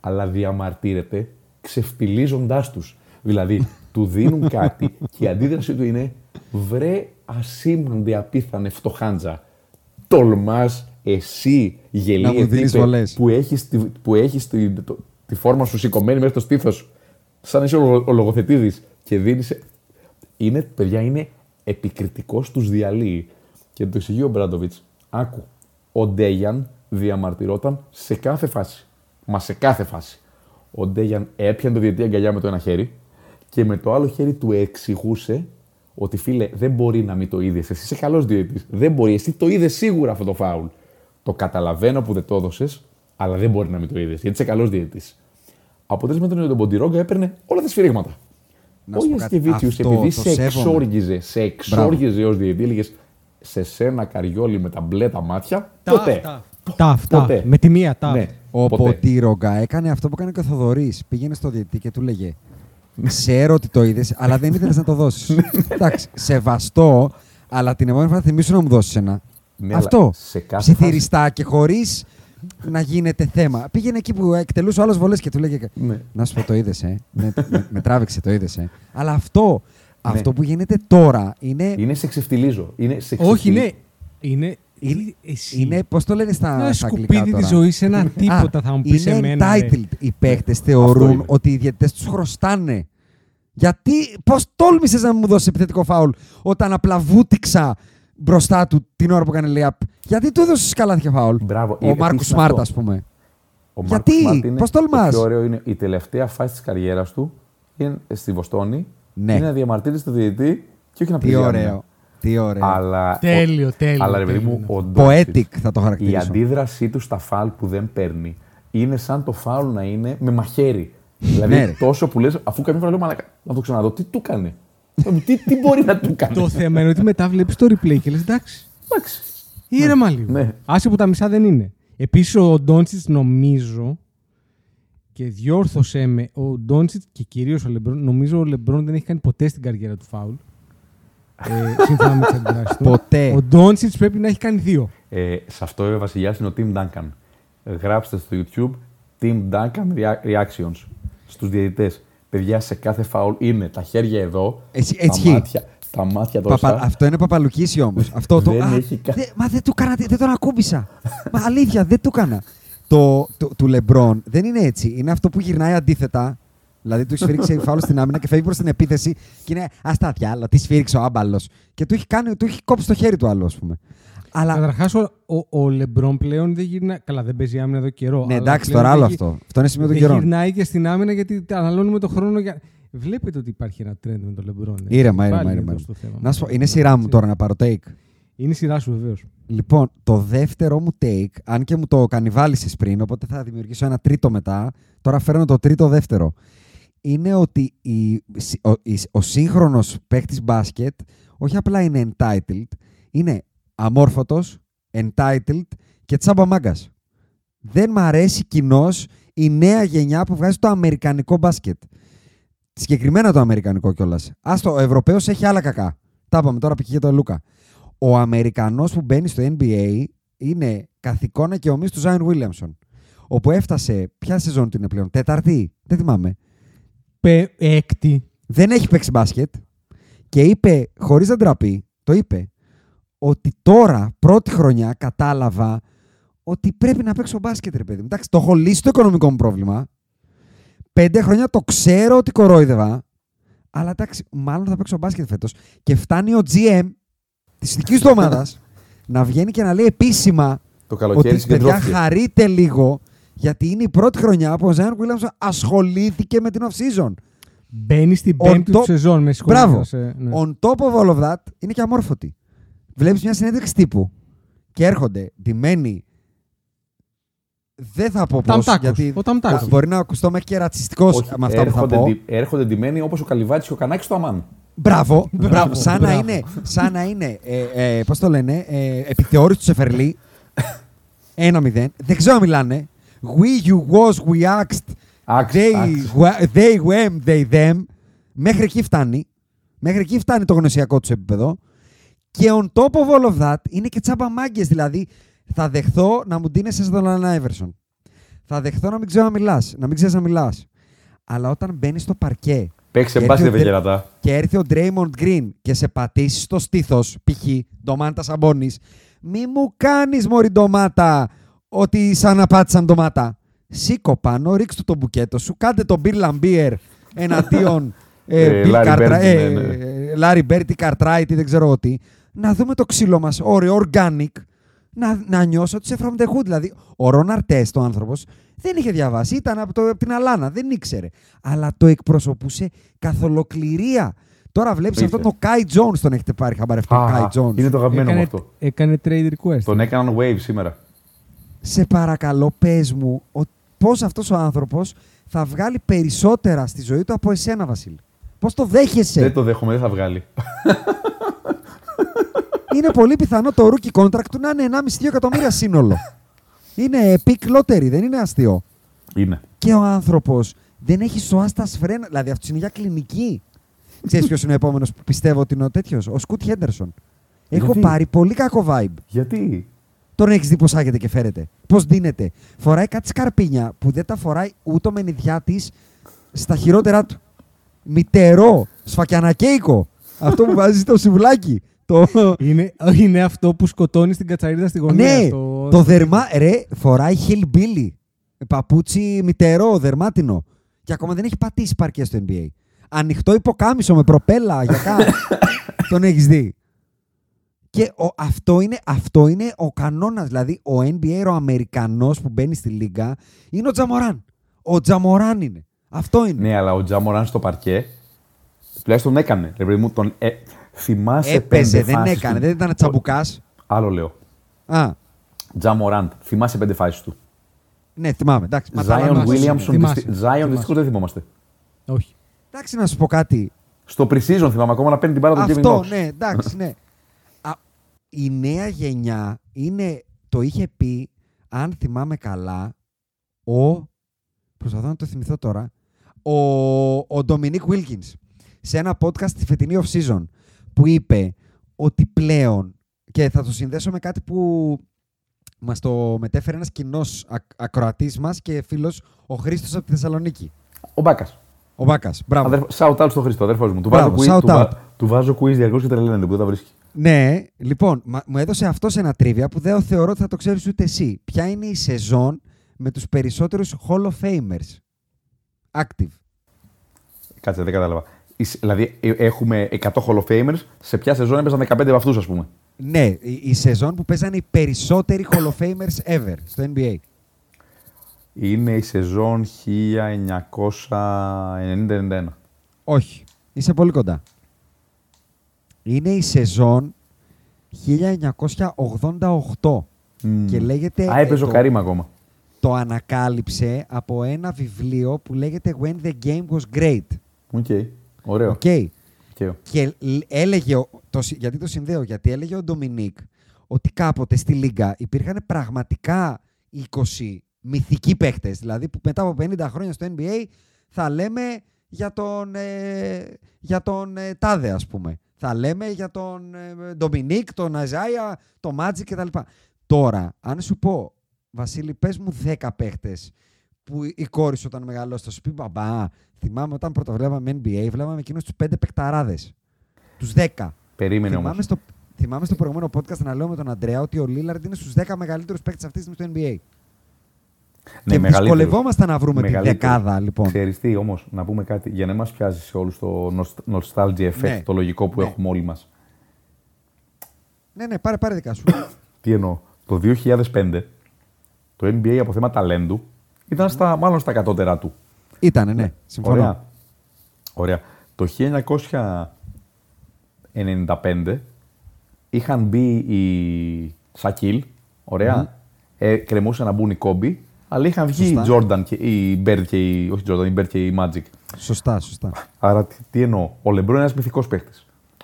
Αλλά διαμαρτύρεται ξεφτιλίζοντά τους. Δηλαδή, του δίνουν κάτι και η αντίδρασή του είναι βρε ασήμαντη απίθανε φτωχάντζα. Τολμάς εσύ γελίε μου δίνεις τύπε, βολές. που έχεις τη, που έχεις τη, το- τη φόρμα σου σηκωμένη μέχρι το στήθο, σαν είσαι ο, ο λογοθετήδη και δίνεις. Είναι, παιδιά, είναι επικριτικός τους διαλύει. Και το εξηγεί ο Μπράντοβιτς. Άκου. Ο Ντέγιαν διαμαρτυρόταν σε κάθε φάση. Μα σε κάθε φάση. Ο Ντέγιαν έπιανε το διαιτή αγκαλιά με το ένα χέρι και με το άλλο χέρι του εξηγούσε ότι φίλε δεν μπορεί να μην το είδες. Εσύ είσαι καλός διαιτητής. Δεν μπορεί. Εσύ το είδες σίγουρα αυτό το φάουλ. Το καταλαβαίνω που δεν το έδωσες, αλλά δεν μπορεί να μην το είδες γιατί είσαι καλός διαιτητής. Αποτέλεσμα ήταν ότι τον Ποντιρόγκα έπαιρνε όλα τα σφυρίγματα. Να Ο σου πω κάτι, Γιασκεβίτσιου, αυτό επειδή το σε σέβομαι. εξόργιζε, σε εξόργιζε ως διαιτητή, έλεγες σε σένα καριόλι με τα μπλε τα μάτια. ποτέ. Τα αυτά. Ποτέ. Με τη μία τα. Ναι, Ο ποτέ. Ποτήρογκα έκανε αυτό που έκανε και ο Θοδωρής. Πήγαινε στο διαιτητή και του λέγε Ξέρω ότι το είδες, αλλά δεν ήθελες να το δώσεις. Εντάξει, σεβαστό, αλλά την επόμενη φορά θυμίσου να μου δώσεις ένα. Ναι, αλλά αυτό. σε κάθε Ψιθυριστά και χωρίς να γίνεται θέμα. Πήγαινε εκεί που εκτελούσε ο άλλος βολές και του λέγε. Ναι. Να σου πω, το είδες, ε. με, με, με τράβηξε, το είδες, ε. Αλλά αυτό, αυτό Ναι. που γίνεται τώρα είναι. Είναι σε ξεφτιλίζω. Είναι σε Όχι, ξεφτιλι- ναι. Είναι Είναι, εσύ. είναι πώς το λένε στα, Ένα στα αγγλικά σκουπίδι τώρα; τη ζωή, ένα τίποτα Α, θα μου πεις είναι εμένα. ρε. entitled. Οι παίχτε θεωρούν είναι. ότι οι διαιτητές τους χρωστάνε. Γιατί, πώς τόλμησες να μου δώσεις επιθετικό φάουλ όταν απλά βούτυξα μπροστά του την ώρα που έκανε layup; Γιατί του έδωσες καλάθια φάουλ; Μπράβο. Ο Ε, Μάρκο επίσης Σμάρτ, αυτό. ας πούμε. Ο Γιατί; Μάρκος Σμαρτ είναι- Πώς τολμάς; Το πιο ωραίο είναι η τελευταία φάση της καριέρας του είναι στη Βοστόνη. Ναι. Είναι να διαμαρτύρεται στο διαιτητή και όχι να Τι πει ωραίο. Τι ωραίο. Αλλά, Τέλειο, τέλειο, Αλλά ρε παιδί τέλειο, μου, ναι. ο Ντόντσιτς, Poetic θα το η χαρακτηρίσω. αντίδρασή του στα φάουλ που δεν παίρνει είναι σαν το φάουλ να είναι με μαχαίρι. δηλαδή Ναι, ρε. τόσο που λες, αφού καμιά φορά λέω μαλάκα, να το ξαναδώ, τι του έκανε. τι, τι μπορεί να του κάνει; Το θέμα είναι ότι μετά βλέπεις το replay και λες εντάξει. Εντάξει. Ήρεμα λίγο. ναι. Άσε που τα μισά δεν είναι. Επίσης ο Ντόντσιτς νομίζω και διόρθωσέ με, ο Ντόντσιτς και κυρίως ο Λεμπρόν, νομίζω ο Λεμπρόν δεν έχει κάνει ποτέ στην καριέρα του φάουλ. Ε, σύμφωνα με τις αντιδράσεις του. Ποτέ. Ο Ντόντσιτς πρέπει να έχει κάνει δύο. Ε, σε αυτό ο βασιλιάς είναι ο Tim Duncan. Ε, Γράψτε στο YouTube Tim Duncan rea- Reactions στους διαιτητές. Παιδιά, σε κάθε φάουλ είναι τα χέρια εδώ, Έτσι- τα, έτσι. μάτια, τα μάτια τώρα. Παπα- αυτό είναι παπαλουκίσιο όμως. Αυτό το. Δεν α, έχει κα- δε- μα δεν του έκανα, δεν τον ακούμπησα. μα αλήθεια, δεν του έκανα. Το, το, του Λεμπρόν δεν είναι έτσι. Είναι αυτό που γυρνάει αντίθετα. Δηλαδή του έχει σφίριξει φάουλ στην άμυνα και φεύγει προς την επίθεση και είναι Α τα διάλα, τι σφίριξε ο άμπαλος. Και του έχει, κάνει, του έχει κόψει το χέρι του άλλου, ας πούμε. Αλλά. Καταρχάς, ο, ο, ο Λεμπρόν πλέον δεν γυρνάει. Καλά, δεν παίζει άμυνα εδώ καιρό. ναι, αλλά εντάξει, πλέον τώρα άλλο δεν γυ- αυτό. Αυτό είναι σημείο των Δεν καιρών. γυρνάει και στην άμυνα γιατί αναλώνουμε τον χρόνο για. Βλέπετε ότι υπάρχει ένα trend με τον Λεμπρόν. έτσι. Ήρεμα, ήρεμα, Πάλι ήρεμα. εδώ στο θέμα. Να σου πω, είναι σειρά μου τώρα να πάρω take. Είναι η σειρά σου βεβαίως. Λοιπόν, το δεύτερο μου take, αν και μου το κανιβάλισες πριν, οπότε θα δημιουργήσω ένα τρίτο μετά, τώρα φέρνω το τρίτο δεύτερο. Είναι ότι η, ο, η- ο σύγχρονος παίχτης μπάσκετ όχι απλά είναι entitled, είναι αμόρφωτος, entitled και τσάμπα μάγκας. Δεν μ' αρέσει κοινώς η νέα γενιά που βγάζει το αμερικανικό μπάσκετ. Συγκεκριμένα το αμερικανικό κιόλας. Άστο, ο Ευρωπαίος έχει άλλα κακά. Τα είπαμε τώρα πήγε το Λούκα. Ο Αμερικανός που μπαίνει στο NBA είναι καθηκόνα και ομοίω του Ζάιν Βίλιαμσον. Όπου έφτασε. Ποια σεζόν του είναι πλέον, Τέταρτη, δεν θυμάμαι. Έκτη. Δεν έχει παίξει μπάσκετ και είπε, χωρίς να ντραπεί, το είπε, ότι τώρα, πρώτη χρονιά, κατάλαβα ότι πρέπει να παίξω μπάσκετ, ρε παιδί μου. Εντάξει, το έχω λύσει το οικονομικό μου πρόβλημα. Πέντε χρόνια το ξέρω ότι κορόιδευα. Αλλά εντάξει, μάλλον θα παίξω μπάσκετ φέτος. Και φτάνει ο GM της δικής του ομάδας να βγαίνει και να λέει επίσημα Το καλοκαίρι ότι παιδιά συγκεντρώθηκε. χαρείτε λίγο γιατί είναι η πρώτη χρονιά που ο Ζάιν Williamson ασχολήθηκε με την off-season. Μπαίνει στην On πέμπτη του top- σεζόν. Με συγχωρείτε, Μπράβο. σε- ναι. On top of all of that είναι και αμόρφωτη. Βλέπεις μια συνέντευξη τύπου και έρχονται ντυμένοι. Δεν θα πω πώς. Ταμτάκος. Γιατί Ο Ταμτάκος. θα- μπορεί να ακουστώ μέχρι και ρατσιστικός Όχι, με αυτά που θα έρχονται, πω. ντι- έρχονται ντυμένοι όπως ο Καλυβάτης και ο Κανάκης στο Αμάν. Μπράβο, μπράβο. Σαν να μπράβο. είναι, σαν να είναι ε, ε, πώς το λένε, ε, επιθεώρηση του Σεφερλί. 1-0. Δεν ξέρω αν μιλάνε. We, you, was, we asked. Asked, they, asked. wa- they, them, they, them. Μέχρι εκεί φτάνει. Μέχρι εκεί φτάνει το γνωσιακό τους επίπεδο. Και on top of all of that είναι και τσάμπα μάγκες. Δηλαδή θα δεχθώ να μου ντύνεσαι σαν τον Αλάν Άιβερσον. Θα δεχθώ να μην ξέρω να μιλάς. Να μην ξέρεις να μιλάς. Αλλά όταν μπαίνεις στο παρκέ Παίξε Και μπάσκετ, έρθει ο δεν Ντε- γερατά. και έρθει ο Draymond Green και σε πατήσεις στο στήθος, π.χ. ντομάτα σαμπόνι, μη μου κάνεις μωρή ντομάτα ότι σαν να πάτησαν ντομάτα. Σήκω πάνω, ρίξ του το μπουκέτο σου, κάντε τον Bill Lambier εναντίον ε, Ε, Bill Larry Cartwright, Bird, ε, ναι, ναι. ε, Larry Bird ή Cartwright ή δεν ξέρω τι. Να δούμε το ξύλο μας, ωραίο, organic, να, να νιώσω ότι είσαι from the hood. Δηλαδή, ο Ρον Αρτέστ, ο άνθρωπος, δεν είχε διαβάσει. Ήταν από, το, από την Αλάνα, δεν ήξερε. Αλλά το εκπροσωπούσε καθ' ολοκληρία. Τώρα βλέπεις Το αυτόν είχε. τον Κάι Jones, τον έχετε πάρει χαμπάρι αυτόν τον Κάι Α, Jones. Είναι το αγαπημένο μου έκανε, αυτό. έκανε trade request. Τον έκαναν wave σήμερα. Σε παρακαλώ, πες μου πώς αυτός ο άνθρωπος θα βγάλει περισσότερα στη ζωή του από εσένα, Βασίλη. Πώς το δέχεσαι; Δεν το δέχομαι, δεν θα βγάλει. είναι πολύ πιθανό το rookie contract του να είναι 1,5-2 εκατομμύρια σύνολο. είναι peak lottery, δεν είναι αστείο; Είναι. Και ο άνθρωπος δεν έχει σοάστα σφρένα. Δηλαδή αυτός είναι για κλινική. Ξέρεις ποιος είναι ο επόμενος που πιστεύω ότι είναι ο τέτοιος, ο Σκουτ Χέντερσον. Έχω Γιατί; πάρει πολύ κακό vibe. Γιατί; Τον έχεις δει πώς άγεται και φέρεται. Πώς δίνεται. Φοράει κάτι σκαρπίνια που δεν τα φοράει ούτε ο μενιδιά τη στα χειρότερά του. Μητερό, σφακιανακέικο. Αυτό που βάζει στο σουβλάκι. το... Είναι, είναι αυτό που σκοτώνει στην κατσαρίδα στη γωνία. ναι, στο- το δερμά. Ρε, φοράει hillbilly. Παπούτσι μητερό, δερμάτινο. Και ακόμα δεν έχει πατήσει παρκέ στο NBA. Ανοιχτό υποκάμισο με προπέλα για κάτω. Τον έχεις δει. Και ο, αυτό, είναι, αυτό είναι ο κανόνας. Δηλαδή, ο NBA ο Αμερικανός που μπαίνει στη λίγα είναι ο Τζαμοράν. Ο Τζαμοράν είναι. Αυτό είναι. Ναι, αλλά ο Τζαμοράν στο παρκέ τουλάχιστον έκανε. Ρε παιδί μου, τον, ε, θυμάσαι Έπαιζε, πέντε δεν φάσεις έκανε. του. Δεν ήταν τσαμπουκάς. Άλλο λέω. Α, Τζαμοράντ, θυμάσαι πέντε φάσεις του. ναι, θυμάμαι. Εντάξει, μα τα Ζάιον λάθος είναι. Βίλιαμσον, Θυμάσαι. δυστι- Ζάιον Θυμάσαι. δυστυχώς δεν θυμόμαστε. Όχι. Εντάξει, να σου πω κάτι. Στο pre-season θυμάμαι ακόμα να παίρνει την μπάλα του Kevin Αυτό, Knox. ναι, εντάξει, ναι. Α, η νέα γενιά είναι, το είχε πει, αν θυμάμαι καλά, ο, προσπαθώ να το θυμηθώ τώρα, ο, ο Dominic Wilkins, σε ένα podcast τη φετινή off-season, που είπε ότι πλέον, και θα το συνδέσω με κάτι που μας το μετέφερε ένας κοινός ακροατής μας και φίλος, ο Χρήστος από τη Θεσσαλονίκη. Ο Μπάκας. Ο Μπάκας, μπράβο. Shout out στο Χρήστο, αδερφός μου. Του Μπράβο, βάζω quiz, shout του, out. βα- του βάζω quiz διαρκώ και τρελαίνεται που δεν τα βρίσκει. Ναι, λοιπόν, μα- μου έδωσε αυτός ένα τρίβια που δεν θεωρώ ότι θα το ξέρεις ούτε εσύ. Ποια είναι η σεζόν με τους περισσότερους Hall of Famers; Active. Κάτσε, δεν κατάλαβα. Εις- Δηλαδή, ε, έχουμε 100 Hall of Famers, σε ποια σεζόν έπαιζαν 15 από αυτούς, ας πούμε; Ναι, η, η σεζόν που παίζανε οι περισσότεροι Hall of Famers ever στο NBA. Είναι η σεζόν 1990-91. Όχι. Είσαι πολύ κοντά. Είναι η σεζόν 1988 και λέγεται... Α, έπαιζε ο το- Καρύμ ακόμα. Το ανακάλυψε από ένα βιβλίο που λέγεται When the Game Was Great. Οκ. Ωραίο. Οκ. Ωραίο. Και λ- έλεγε, ο- το, συ- γιατί το συνδέω, γιατί έλεγε ο Ντομινίκ ότι κάποτε στη Λίγκα υπήρχαν πραγματικά 20 μυθικοί παίχτες. Δηλαδή που μετά από 50 χρόνια στο NBA θα λέμε για τον, ε, για τον ε, Τάδε ας πούμε. Θα λέμε για τον ε, Ντομινίκ, τον Αϊζάια, τον Μάτζικ κτλ. Τώρα, αν σου πω, Βασίλη, πες μου 10 παίχτες που η κόρη σου όταν μεγαλώσει θα σου πει μπαμπά, θυμάμαι όταν πρώτα βλέπαμε NBA, βλέπαμε εκείνους τους πέντε παικταράδες. Τους 10. Περίμενε όμως. Θυμάμαι στο, θυμάμαι στο προηγούμενο podcast να λέω με τον Αντρέα ότι ο Λίλαρντ είναι στους 10 μεγαλύτερους παίκτες αυτής τη στιγμή στο NBA. Και δυσκολευόμαστε να βρούμε τη δεκάδα, λοιπόν. Ξέρεις τι όμως, να πούμε κάτι για να μην μας πιάσει σε όλους το nost- nostalgia effect, Ναι. το λογικό που Ναι. έχουμε όλοι μας. Ναι, ναι, πάρε, πάρε δικά σου. Τι εννοώ. Το 2005 το NBA από θέμα ταλέντου ήταν στα, μάλλον στα κατώτερά του. Ήτανε, ναι, συμφωνώ. Ωραία. Ωραία. Το 1995 είχαν μπει οι Σακίλ, ωραία. Ε, κρεμούσαν να μπουν οι Κόμπι, αλλά είχαν βγει οι Σωστά. Τζόρνταν και οι Bird και οι, όχι Jordan, οι Bird και οι Magic. Σωστά, σωστά. Άρα τι, τι εννοώ; Ο Λεμπρό είναι ένας μυθικός παίχτη.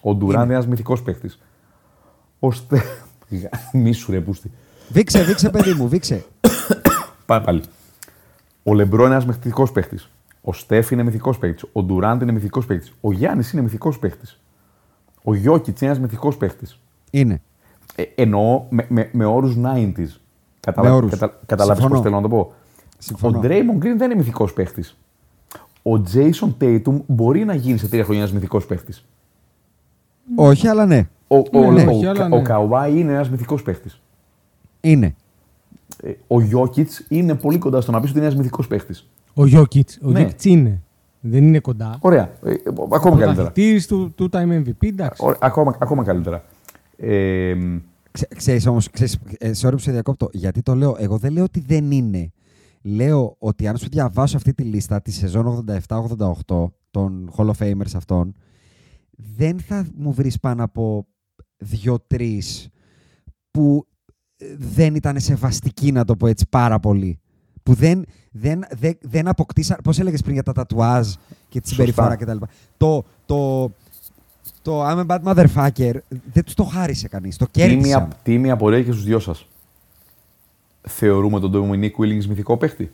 Ο Ντουράν είναι ένας μυθικός παίχτη. Ο Στε. Μίσου ρε πούστη. Βήξε, βήξε, παιδί μου, βήξε. Πάμε πάλι. Ο Λεμπρό είναι ένας μυθικός παίχτη. Ο Στέφ είναι μυθικός παίχτη. Ο Ντουράντ είναι μυθικός παίχτη. Ο Γιάννης είναι μυθικός παίχτη. Ο Γιώκητς είναι ένας μυθικός παίχτη. Είναι. Ε, εννοώ με, με, με όρους 90s. Καταλα... Με όρους. Κατα... Καταλάβεις Συμφωνώ. πώ θέλω να το πω. Συμφωνώ. Ο Draymond Green δεν είναι μυθικός παίχτης. Ο Jason Tatum μπορεί να γίνει σε τρία χρόνια ένας μυθικός παίχτης. Όχι, αλλά ναι. Ο, ο, Ναι, ο, όχι, αλλά ο, ναι. Καουάι είναι ένας μυθικός παίχτης. Είναι. Ο Γιώκητ είναι πολύ κοντά στο να πεις ότι είναι ένας μυθικός παίχτης. Ο Γιώκητ. Ο Ναι. Γιώκητ είναι. Δεν είναι κοντά. Ωραία. Ε, ακόμα καλύτερα. Πρωταθλητής του, του Time MVP, εντάξει. Ωραία, ακόμα, ακόμα καλύτερα. Ε, Ξέ, ξέρεις όμως, ξέρεις, ε, sorry που σε διακόπτω, γιατί το λέω. Εγώ δεν λέω ότι δεν είναι. Λέω ότι αν σου διαβάσω αυτή τη λίστα της σεζόν 87-88 των Hall of Famers αυτών, δεν θα μου βρεις πάνω από δύο-τρεις που ε, δεν ήταν σεβαστικοί, να το πω έτσι, πάρα πολύ. Που δεν, δεν, δεν, δεν αποκτήσαν. Πώς έλεγες πριν για τα τατουάζ και τη Σωστά. συμπεριφορά κτλ. Το, το, το I'm a bad motherfucker δεν του το χάρισε κανείς. Το κέρδισαν. τίμια, τίμια πορεία και στους δυο σας. Θεωρούμε τον Dominic Willings μυθικό παίχτη;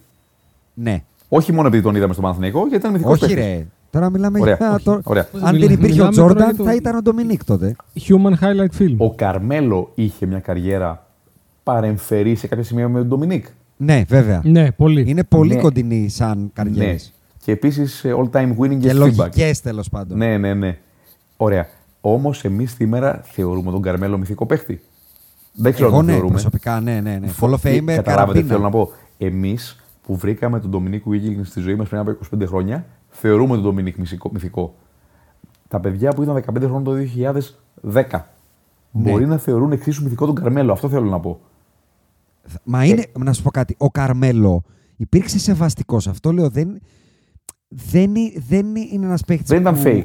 Ναι. Όχι μόνο επειδή τον είδαμε στο Παναθηναϊκό, γιατί ήταν μυθικός Όχι, παίχτης. ρε. Τώρα μιλάμε Ωραία, για. όχι, το- ωραία. Αν Μιλά- δεν υπήρχε ο μιλάμε τώρα Τζόρνταν, για το- θα ήταν ο Ντομινίκ τότε. Human Highlight Film. Ο Καρμέλο είχε μια καριέρα παρεμφερή σε κάποια σημεία με τον Dominic. Ναι, βέβαια. Ναι, πολύ. Είναι πολύ Ναι. κοντινή σαν καριέρε. Ναι. Και επίσης all time winning Και και feedback. λογικέ τέλος πάντων. Ναι, ναι, ναι. Ωραία. Όμως εμείς σήμερα θεωρούμε τον Καρμέλο μυθικό παίχτη. Δεν ξέρω Εγώ αν τον ναι, θεωρούμε. προσωπικά, ναι, ναι. ναι. Hall of Ε, Famer, Καταλάβατε τι καραμπίνα. θέλω να πω. Εμείς που βρήκαμε τον Ντομινίκ Βίγγιλ στη ζωή μας πριν από 25 χρόνια, θεωρούμε τον Ντομινίκ μυθικό. μυθικό. Τα παιδιά που ήταν 15 χρόνια το 2010 Ναι. μπορεί να θεωρούν εξίσου μυθικό τον Καρμέλο. Αυτό θέλω να πω. Μα είναι, να σου πω κάτι, ο Καρμέλο υπήρξε σεβαστικός. Αυτό λέω, δεν, δεν, είναι- δεν είναι ένας παίχτης Δεν ήταν που fake.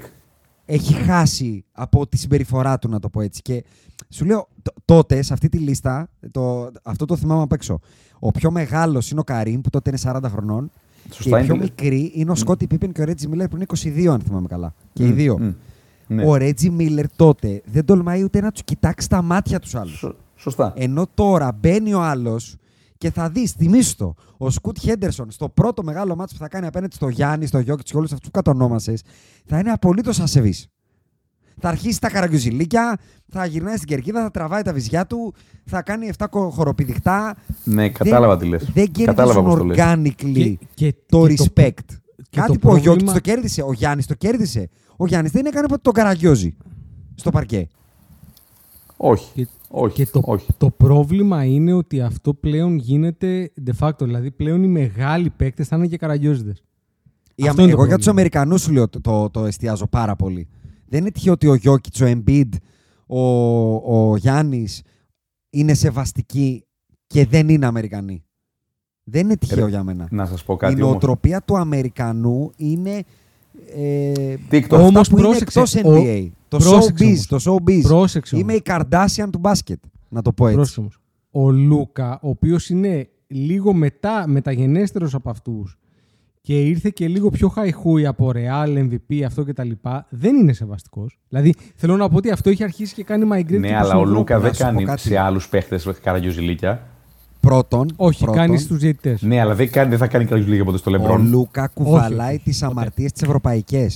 Έχει χάσει από τη συμπεριφορά του, να το πω έτσι. Και σου λέω, τ- τότε, σε αυτή τη λίστα, το, αυτό το θυμάμαι απ' έξω. Ο πιο μεγάλος είναι ο Καρύμ, που τότε είναι 40 χρονών. Σωστά, και η πιο είναι- μικρή είναι ο Σκότι Πίπεν και ο Ρέτζι Μίλλερ που είναι 22, αν θυμάμαι καλά. Και οι δύο. Μμ. Ναι. Ο Ρέτζι Μίλλερ τότε δεν τολμάει ούτε να τους κοιτάξει τα μάτια τους άλλους. Σω- Σωστά. Ενώ τώρα μπαίνει ο άλλος και θα δεις, θυμίσου το, ο Σκουτ Χέντερσον στο πρώτο μεγάλο μάτσο που θα κάνει απέναντι στο Γιάννη, στο Γιώκη και όλους αυτούς που κατονόμασες, θα είναι απολύτως ασεβής. Θα αρχίσει τα καραγκιουζιλίκια, θα γυρνάει στην κερκίδα, θα τραβάει τα βυζιά του, θα κάνει 7 κο- χοροπηδηχτά. Ναι, κατάλαβα τι δεν, λες. Δεν Κατάλαβα κερδίζουν πώς το λες. organically Και- και- το και το- respect. και Κάτι το που ο Γιώκη πρόβλημα- το κέρδισε, ο Γιάννης το κέρδισε. Ο Γιάννης δεν έκανε ποτέ τον καραγκιόζη στο παρκέ. Όχι. Και, όχι. και το, όχι. το πρόβλημα είναι ότι αυτό πλέον γίνεται de facto. Δηλαδή πλέον οι μεγάλοι παίκτες θα είναι και καραγκιόζιδες. Οι Αυτό Αμε- είναι το εγώ για τους πρόβλημα. Αμερικανούς σου λέω το, το, το εστιάζω πάρα πολύ. Δεν είναι τυχαίο ότι ο Γιώκητς, ο Embiid, ο, ο Γιάννης είναι σεβαστικοί και δεν είναι Αμερικανοί. Δεν είναι τυχαίο Ρε, για μένα. Να σας πω Η κάτι όμως. νοοτροπία του Αμερικανού είναι. Ε, TikTok. αυτά Όμως που είναι πρόσεξε, εκτός ο- NBA. Το πρόσεξε showbiz. όμως. Το showbiz. Πρόσεξε Είμαι όμως. η Kardashian του μπάσκετ. Να το πω έτσι. Πρόσεξε όμως. Ο Λούκα, ο οποίος είναι λίγο μετά, μεταγενέστερος από αυτούς και ήρθε και λίγο πιο χαϊχούι από Real, MVP, αυτό κτλ. Δεν είναι σεβαστικός. Δηλαδή, θέλω να πω ότι αυτό έχει αρχίσει και κάνει migrate και Ναι, προς αλλά την ο Ευρώπη. Λούκα να δεν σου πω κάνει κάτι. σε άλλους παίχτες καραγκιουζιλίκια. Πρώτον. Όχι, πρώτον, κάνει στους διαιτητές. Ναι, αλλά δεν, κάνει, δεν θα κάνει καραγκιουζιλίκια ποτέ στο Ο Λεμπρόν. Λούκα κουβαλάει όχι, τις ποτέ. αμαρτίες τι ευρωπαϊκέ.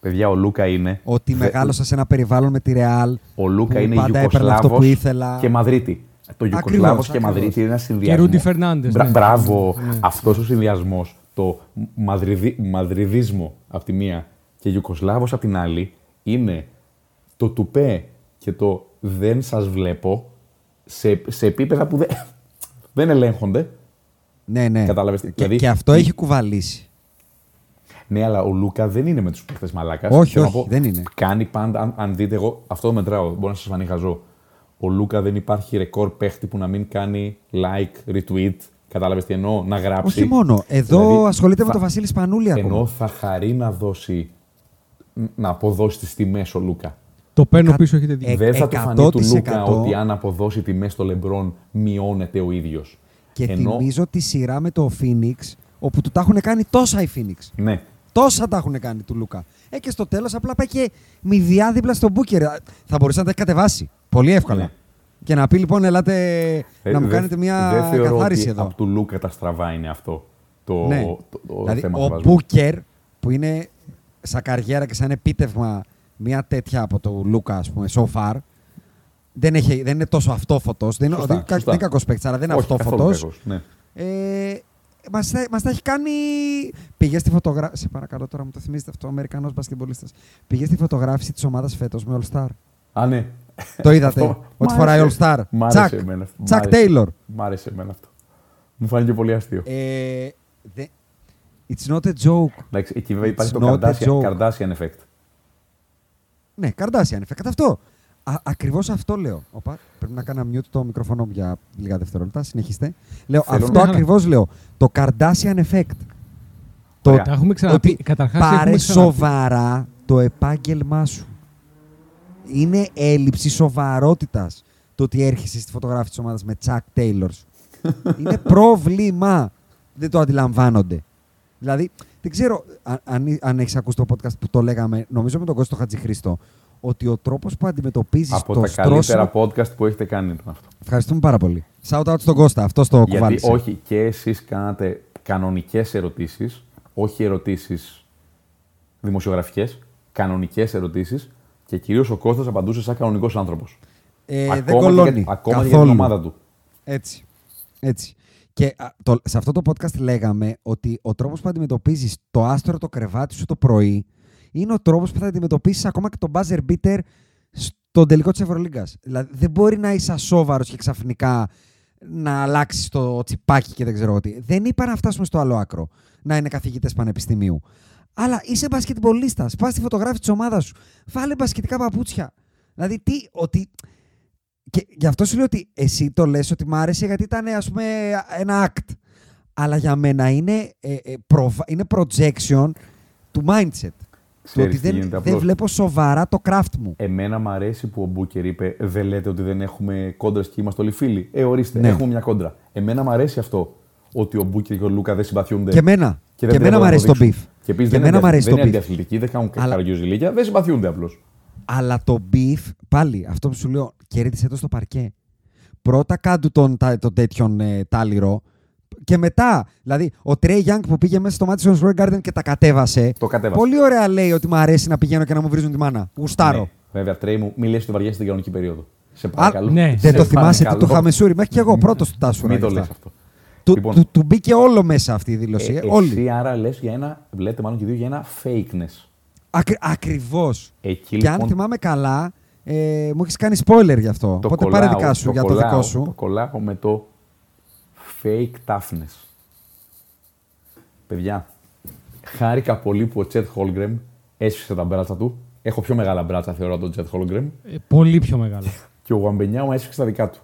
Παιδιά, ο Λούκα είναι. Ότι Δε- μεγάλωσα σε ένα περιβάλλον με τη Ρεάλ. Ο Λούκα που είναι πάντα έπαιρνα αυτό Ιουκοσλάβος που ήθελα. και Μαδρίτη. Το Ιουκοσλάβος Ακριβώς, και ακριβώς. Μαδρίτη είναι ένα Και συνδυασμό. Ρούντι Φερνάντες. ναι. Μπράβο. Ναι. Αυτός ο συνδυασμός, το μαδριδι, μαδριδίσμο από τη μία και Ιουκοσλάβος από την άλλη, είναι το τουπέ και το δεν σας βλέπω σε, σε επίπεδα που δεν, δεν ελέγχονται. Ναι, ναι. Κατάλαβες τι- Και, δηλαδή- και αυτό έχει κουβαλήσει. Ναι, αλλά ο Λούκα δεν είναι με τους παίχτε μαλάκας. Όχι, όχι, δεν είναι. Κάνει πάντα, αν, αν δείτε εγώ, αυτό το μετράω, μπορεί να σας φανεί χαζό. Ο Λούκα δεν υπάρχει ρεκόρ παίχτη που να μην κάνει like, retweet. Κατάλαβες τι εννοώ, να γράψει. Όχι μόνο. Εδώ Δηλαδή, ασχολείται με θα- τον Βασίλη Σπανούλη ακόμα. Ενώ θα χαρεί να δώσει, να αποδώσει τις τιμές ο Λούκα. Το παίρνω Εκα- πίσω, έχετε δίκιο. Ε, δεν θα του φανεί του 100% Λούκα ότι αν αποδώσει τιμές στο Λεμπρόν μειώνεται ο ίδιος. Και θυμίζω τη σειρά με το Phoenix, όπου του τα έχουν κάνει τόσα η Phoenix. Ναι. Τόσα τα έχουν κάνει του Λούκα. Ε, και στο τέλος απλά πάει και μηδιά δίπλα στον Μπούκερ. Θα μπορούσε να τα έχει κατεβάσει. Πολύ εύκολα. Ναι. Και να πει λοιπόν, ελάτε Ε, να μου δεν- κάνετε μια δεν θεωρώ καθάριση ότι εδώ. Από του Λούκα τα στραβά είναι αυτό το, ναι. το, το δηλαδή, θέμα ο σεβασμού. Μπούκερ, που είναι σαν καριέρα και σαν επίτευγμα μια τέτοια από το Λούκα, ας πούμε, so far, δεν, έχει, δεν είναι τόσο αυτόφωτος. Δεν, είναι- Σωστά, δεν, σωστά. δεν είναι κακός παίκτης, αλλά δεν είναι Όχι, καθόλου αυτόφωτος. κακός, Ναι. Ε, μας, τα- μας τα έχει κάνει... Πήγε στη φωτογράφηση... Σε παρακαλώ τώρα μου το θυμίζετε αυτό, ο Αμερικανός μπασκετμπολίστας. Πήγε στη φωτογράφηση της ομάδας φέτος με All Star. Α, ναι. Το είδατε, Αυτό ότι μ' φοράει All άρεσε. Star. Μ' άρεσε Τσακ, εμένα αυτό. Μ' Τσακ άρεσε. Taylor. Μ' άρεσε εμένα αυτό. Μου φάνηκε πολύ αστείο. Ε, δε- It's not a joke. Εντάξει, εκεί βέβαια υπάρχει It's το not a Kardashian, joke. Kardashian effect. Ναι, Kardashian effect. Αυτό. Α, ακριβώς αυτό λέω. Οπα, πρέπει να κάνω mute το μικροφωνό μου για λίγα δευτερόλεπτα. Συνεχίστε. Λέω, Θέλω αυτό να- ακριβώς λέω. Το Kardashian effect. Το Ωραία. Τα έχουμε ξαναπεί. ότι Καταρχάς, πάρε έχουμε ξαναπεί. σοβαρά το επάγγελμά σου. Είναι έλλειψη σοβαρότητας το ότι έρχεσαι στη φωτογράφηση της ομάδας με Chuck Taylors. Είναι πρόβλημα. Δεν το αντιλαμβάνονται. Δηλαδή, δεν ξέρω αν, αν, αν έχεις ακούσει το podcast που το λέγαμε, νομίζω με τον Κώστο Χατζηχρήστο, ότι ο τρόπος που αντιμετωπίζεις Από το τα στρώσιμο... καλύτερα podcast που έχετε κάνει ήταν αυτό. Ευχαριστούμε πάρα πολύ. Shout out στον Κώστα, αυτό το Γιατί κουβάλισε. όχι, και εσείς κάνατε κανονικές ερωτήσεις, όχι ερωτήσεις δημοσιογραφικές, κανονικές ερωτήσεις και κυρίως ο Κώστας απαντούσε σαν κανονικός άνθρωπος. Ε, δεν ακόμα κολώνει και, για- ακόμα και για καθόλου. την ομάδα του. Έτσι. Έτσι. Και α, το, σε αυτό το podcast λέγαμε ότι ο τρόπος που αντιμετωπίζεις το άστρο το κρεβάτι σου το πρωί είναι ο τρόπος που θα αντιμετωπίσεις ακόμα και τον buzzer beater τον τελικό της Ευρωλίγκας. Δηλαδή δεν μπορεί να είσαι ασόβαρος και ξαφνικά να αλλάξεις το τσιπάκι και δεν ξέρω τι. Δεν είπα να φτάσουμε στο άλλο άκρο. Να είναι καθηγητές πανεπιστημίου. Αλλά είσαι μπασκετμπολίστας. Πας στη φωτογράφη της ομάδας σου. Βάλε μπασκετικά παπούτσια. Δηλαδή τι, ότι. Και γι' αυτό σου λέω ότι εσύ το λες ότι μ' άρεσε γιατί ήταν ας πούμε ένα act. Αλλά για μένα είναι, ε, ε, προβα- είναι projection του mindset. Του Ξέρεις ότι τι δεν, γίνεται δεν απλώς. βλέπω σοβαρά το craft μου. Εμένα μου αρέσει που ο Μπούκερ είπε: Δεν λέτε ότι δεν έχουμε κόντρα και είμαστε όλοι φίλοι. Ε, ορίστε, Ναι. έχουμε μια κόντρα. Εμένα μου αρέσει αυτό. Ότι ο Μπούκερ και ο Λούκα δεν συμπαθιούνται. Και εμένα. Και, δεν εμένα μου τρέχουν να αρέσει το δείξουν. beef. Και επίσης Και δεν, εμένα είναι, μου αρέσει δεν το είναι beef. αντιαθλητικοί, δεν κάνουν Αλλά- καραγκιόζηλίκια, δεν συμπαθιούνται απλώς. Αλλά το beef, πάλι αυτό που σου λέω, κέρδισε το στο παρκέ. Πρώτα κάντου τον, τα- τον τέτοιον ε, τάλιρο και μετά, δηλαδή ο Trey Young που πήγε μέσα στο Madison Square Garden και τα κατέβασε. Το κατέβασε. Πολύ ωραία λέει ότι μου αρέσει να πηγαίνω και να μου βρίζουν τη μάνα. Γουστάρω. Ναι. Βέβαια, τρέι μου, μη λες ότι βαριέσαι την κανονική περίοδο. Σε παρακαλώ. ναι. Δεν Σε το θυμάσαι τι παρακαλώ. του Χαμεσούρη. Μέχρι και εγώ πρώτος του τάσου. Μην το λες αυτό. Του, Λοιπόν. του, του μπήκε όλο μέσα αυτή η δήλωση. Ε, ε, όλη. εσύ άρα λες για ένα, λέτε μάλλον και οι δύο για ένα fakeness. Ακρι, Ακριβώς. Εκεί Και αν λοιπόν θυμάμαι καλά, ε, μου έχεις κάνει spoiler γι' αυτό. το Οπότε κολλάω, πάρε δικά σου για το κολλάω, δικό σου. Το κολλάω με το fake toughness. Παιδιά, χάρηκα πολύ που ο Τσέτ Χόλγκρεμ έσφιξε τα μπράτσα του. Έχω πιο μεγάλα μπράτσα θεωρώ από τον Τσέτ Χόλγκρεμ Ε, πολύ πιο μεγάλο. και ο Γουαμπενιάου έσφιξε τα δικά του.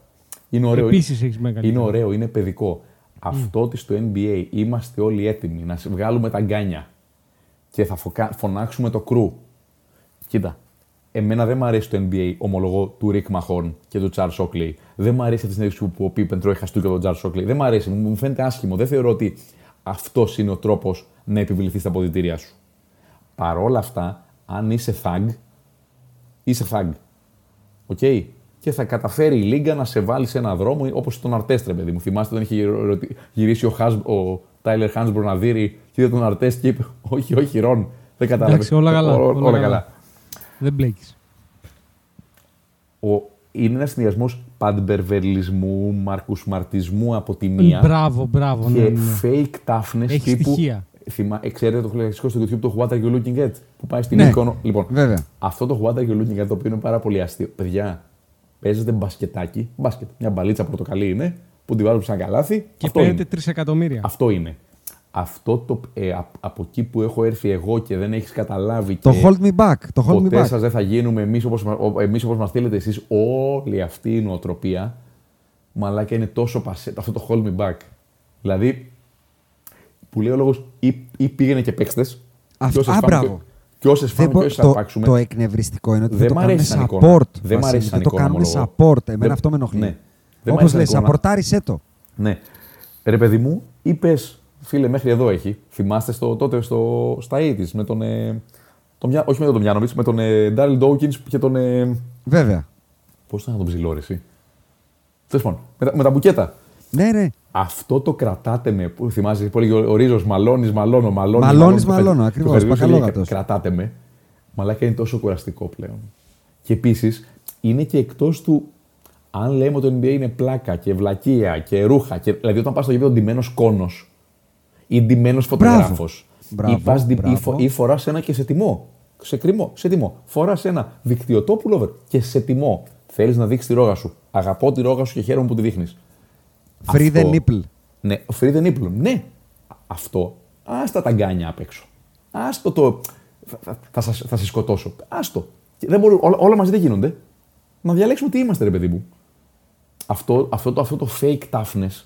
Είναι ωραίο. Επίσης έχεις μεγαλύτερο. Είναι ωραίο, είναι παιδικό. Αυτό ότι στο NBA είμαστε όλοι έτοιμοι να σε βγάλουμε τα γκάνια και θα φωκα- φωνάξουμε το crew. Κοίτα, εμένα δεν μου αρέσει το NBA, ομολογώ, του Ρικ Μαχόρν και του Τσαρλς Όκλεϊ. Δεν μου αρέσει αυτή η συνέντευξη που ο Πίπεν τρώει χαστούκια τον Τσαρλς Όκλεϊ. Δεν μου αρέσει, μου μου φαίνεται άσχημο. Δεν θεωρώ ότι αυτός είναι ο τρόπος να επιβληθεί στα αποδυτήριά σου. Παρόλα αυτά, αν είσαι thug, είσαι thug. OK; Και θα καταφέρει η Λίγκα να σε βάλει σε ένα δρόμο όπως τον Αρτέστ, ρε παιδί μου. Θυμάστε όταν είχε ρωτη- γυρίσει ο, Χάσ, ο Τάιλερ Χάνσμπρο να δει και είδε τον Αρτέστ και είπε: Όχι, όχι, Ρον. Δεν κατάλαβες. Εντάξει, όλα καλά, Ό- όλα όλα καλά. καλά. Δεν μπλέκεις. Ο, είναι ένας συνδυασμός πατμπεβερλισμού, μαρκουσσμαρτισμού από τη μία Μπράβο, μπράβο. και Ναι, ναι. fake toughness Έχεις τύπου. στοιχεία. Θυμά, ε, ξέρετε το κλασικό στο YouTube το What are you looking at που πάει στην Ναι, εικόνα. Λοιπόν, βέβαια. αυτό το What are you looking at το οποίο είναι πάρα πολύ αστείο. Παιδιά, παίζετε μπασκετάκι, μπάσκετ. Μια μπαλίτσα πορτοκαλί είναι που τη βάζουμε σαν καλάθι. Και αυτό παίρνετε είναι. 3 εκατομμύρια. Αυτό είναι. Αυτό το, ε, α- από εκεί που έχω έρθει εγώ και δεν έχεις καταλάβει Το και hold me back. Το hold me ποτέ back. σας δεν θα γίνουμε εμείς όπως, μα- ο- εμείς όπως μας στείλετε εσείς όλη αυτή η νοοτροπία μαλάκα είναι τόσο πασέ, αυτό το hold me back. Δηλαδή, που λέει ο λόγος ή, ή πήγαινε και παίξτες Αυτό- και όσες α, φάμε, μπράβο. και, και όσες Δεν φάμε και μπο- όσες το, αρπάξουμε. το εκνευριστικό είναι ότι Δεν δεν, μ' το κάνουν αρέσει σαν εικόνα. support. Δεν μ' Βασίλη, αρέσει σαν Δεν το εικόνα, κάνουν ομολογώ. support. Εμένα Δεν- αυτό με ενοχλεί. ναι. Δεν μ' Όπως αρέσει σαν λες, εικόνα. σαπορτάρισέ το. Ναι. Ρε παιδί μου, είπες, φίλε, μέχρι εδώ έχει. Θυμάστε στο, τότε στο, στα 80's με τον. Ε, τον Μιά- όχι με τον Μιάνοβιτ, με τον ε, Ντάριλ Ντόκιν και τον. Ε, Βέβαια. Πώς ήταν να τον ψηλόρεση. Τέλος πάντων, με, τα- με τα μπουκέτα. Ναι, ρε. Αυτό το κρατάτε με. Που θυμάσαι που έλεγε ο, ο Ρίζος Μαλώνεις, μαλώνω, μαλώνω. Μαλώνεις, το μαλώνω, πε- ακριβώς, το παιδί μου έλεγε, μπακαλόγατος. Κρατάτε με. Μαλάκα είναι τόσο κουραστικό πλέον. Και επίσης είναι και εκτός του. Αν λέμε ότι το NBA είναι πλάκα και βλακεία και ρούχα. Και, δηλαδή, όταν πας στο γήπεδο ντυμένος κόνος ή ντυμένο φωτογράφος. Μπράβο, Ή, πας ντι- ή, μπράβο. φο, ή φοράς ένα και σε τιμό. Σε κρυμό, σε τιμό. Φοράς ένα δικτυωτό πουλόβερ και σε τιμό. Θέλεις να δείξεις τη ρόγα σου. Αγαπώ τη ρόγα σου και χαίρομαι που τη δείχνεις. Free the Αυτό- nipple. Ναι, free the nipple. Ναι. Αυτό. Άστα τα γκάνια απ' έξω. Άστο το. Θα, θα, θα, σας- θα σε σκοτώσω. Άστο. Και Δεν μπορούν, όλα, όλα μαζί δεν γίνονται. Να διαλέξουμε τι είμαστε, ρε παιδί μου. Αυτό, αυτό, το, αυτό το fake toughness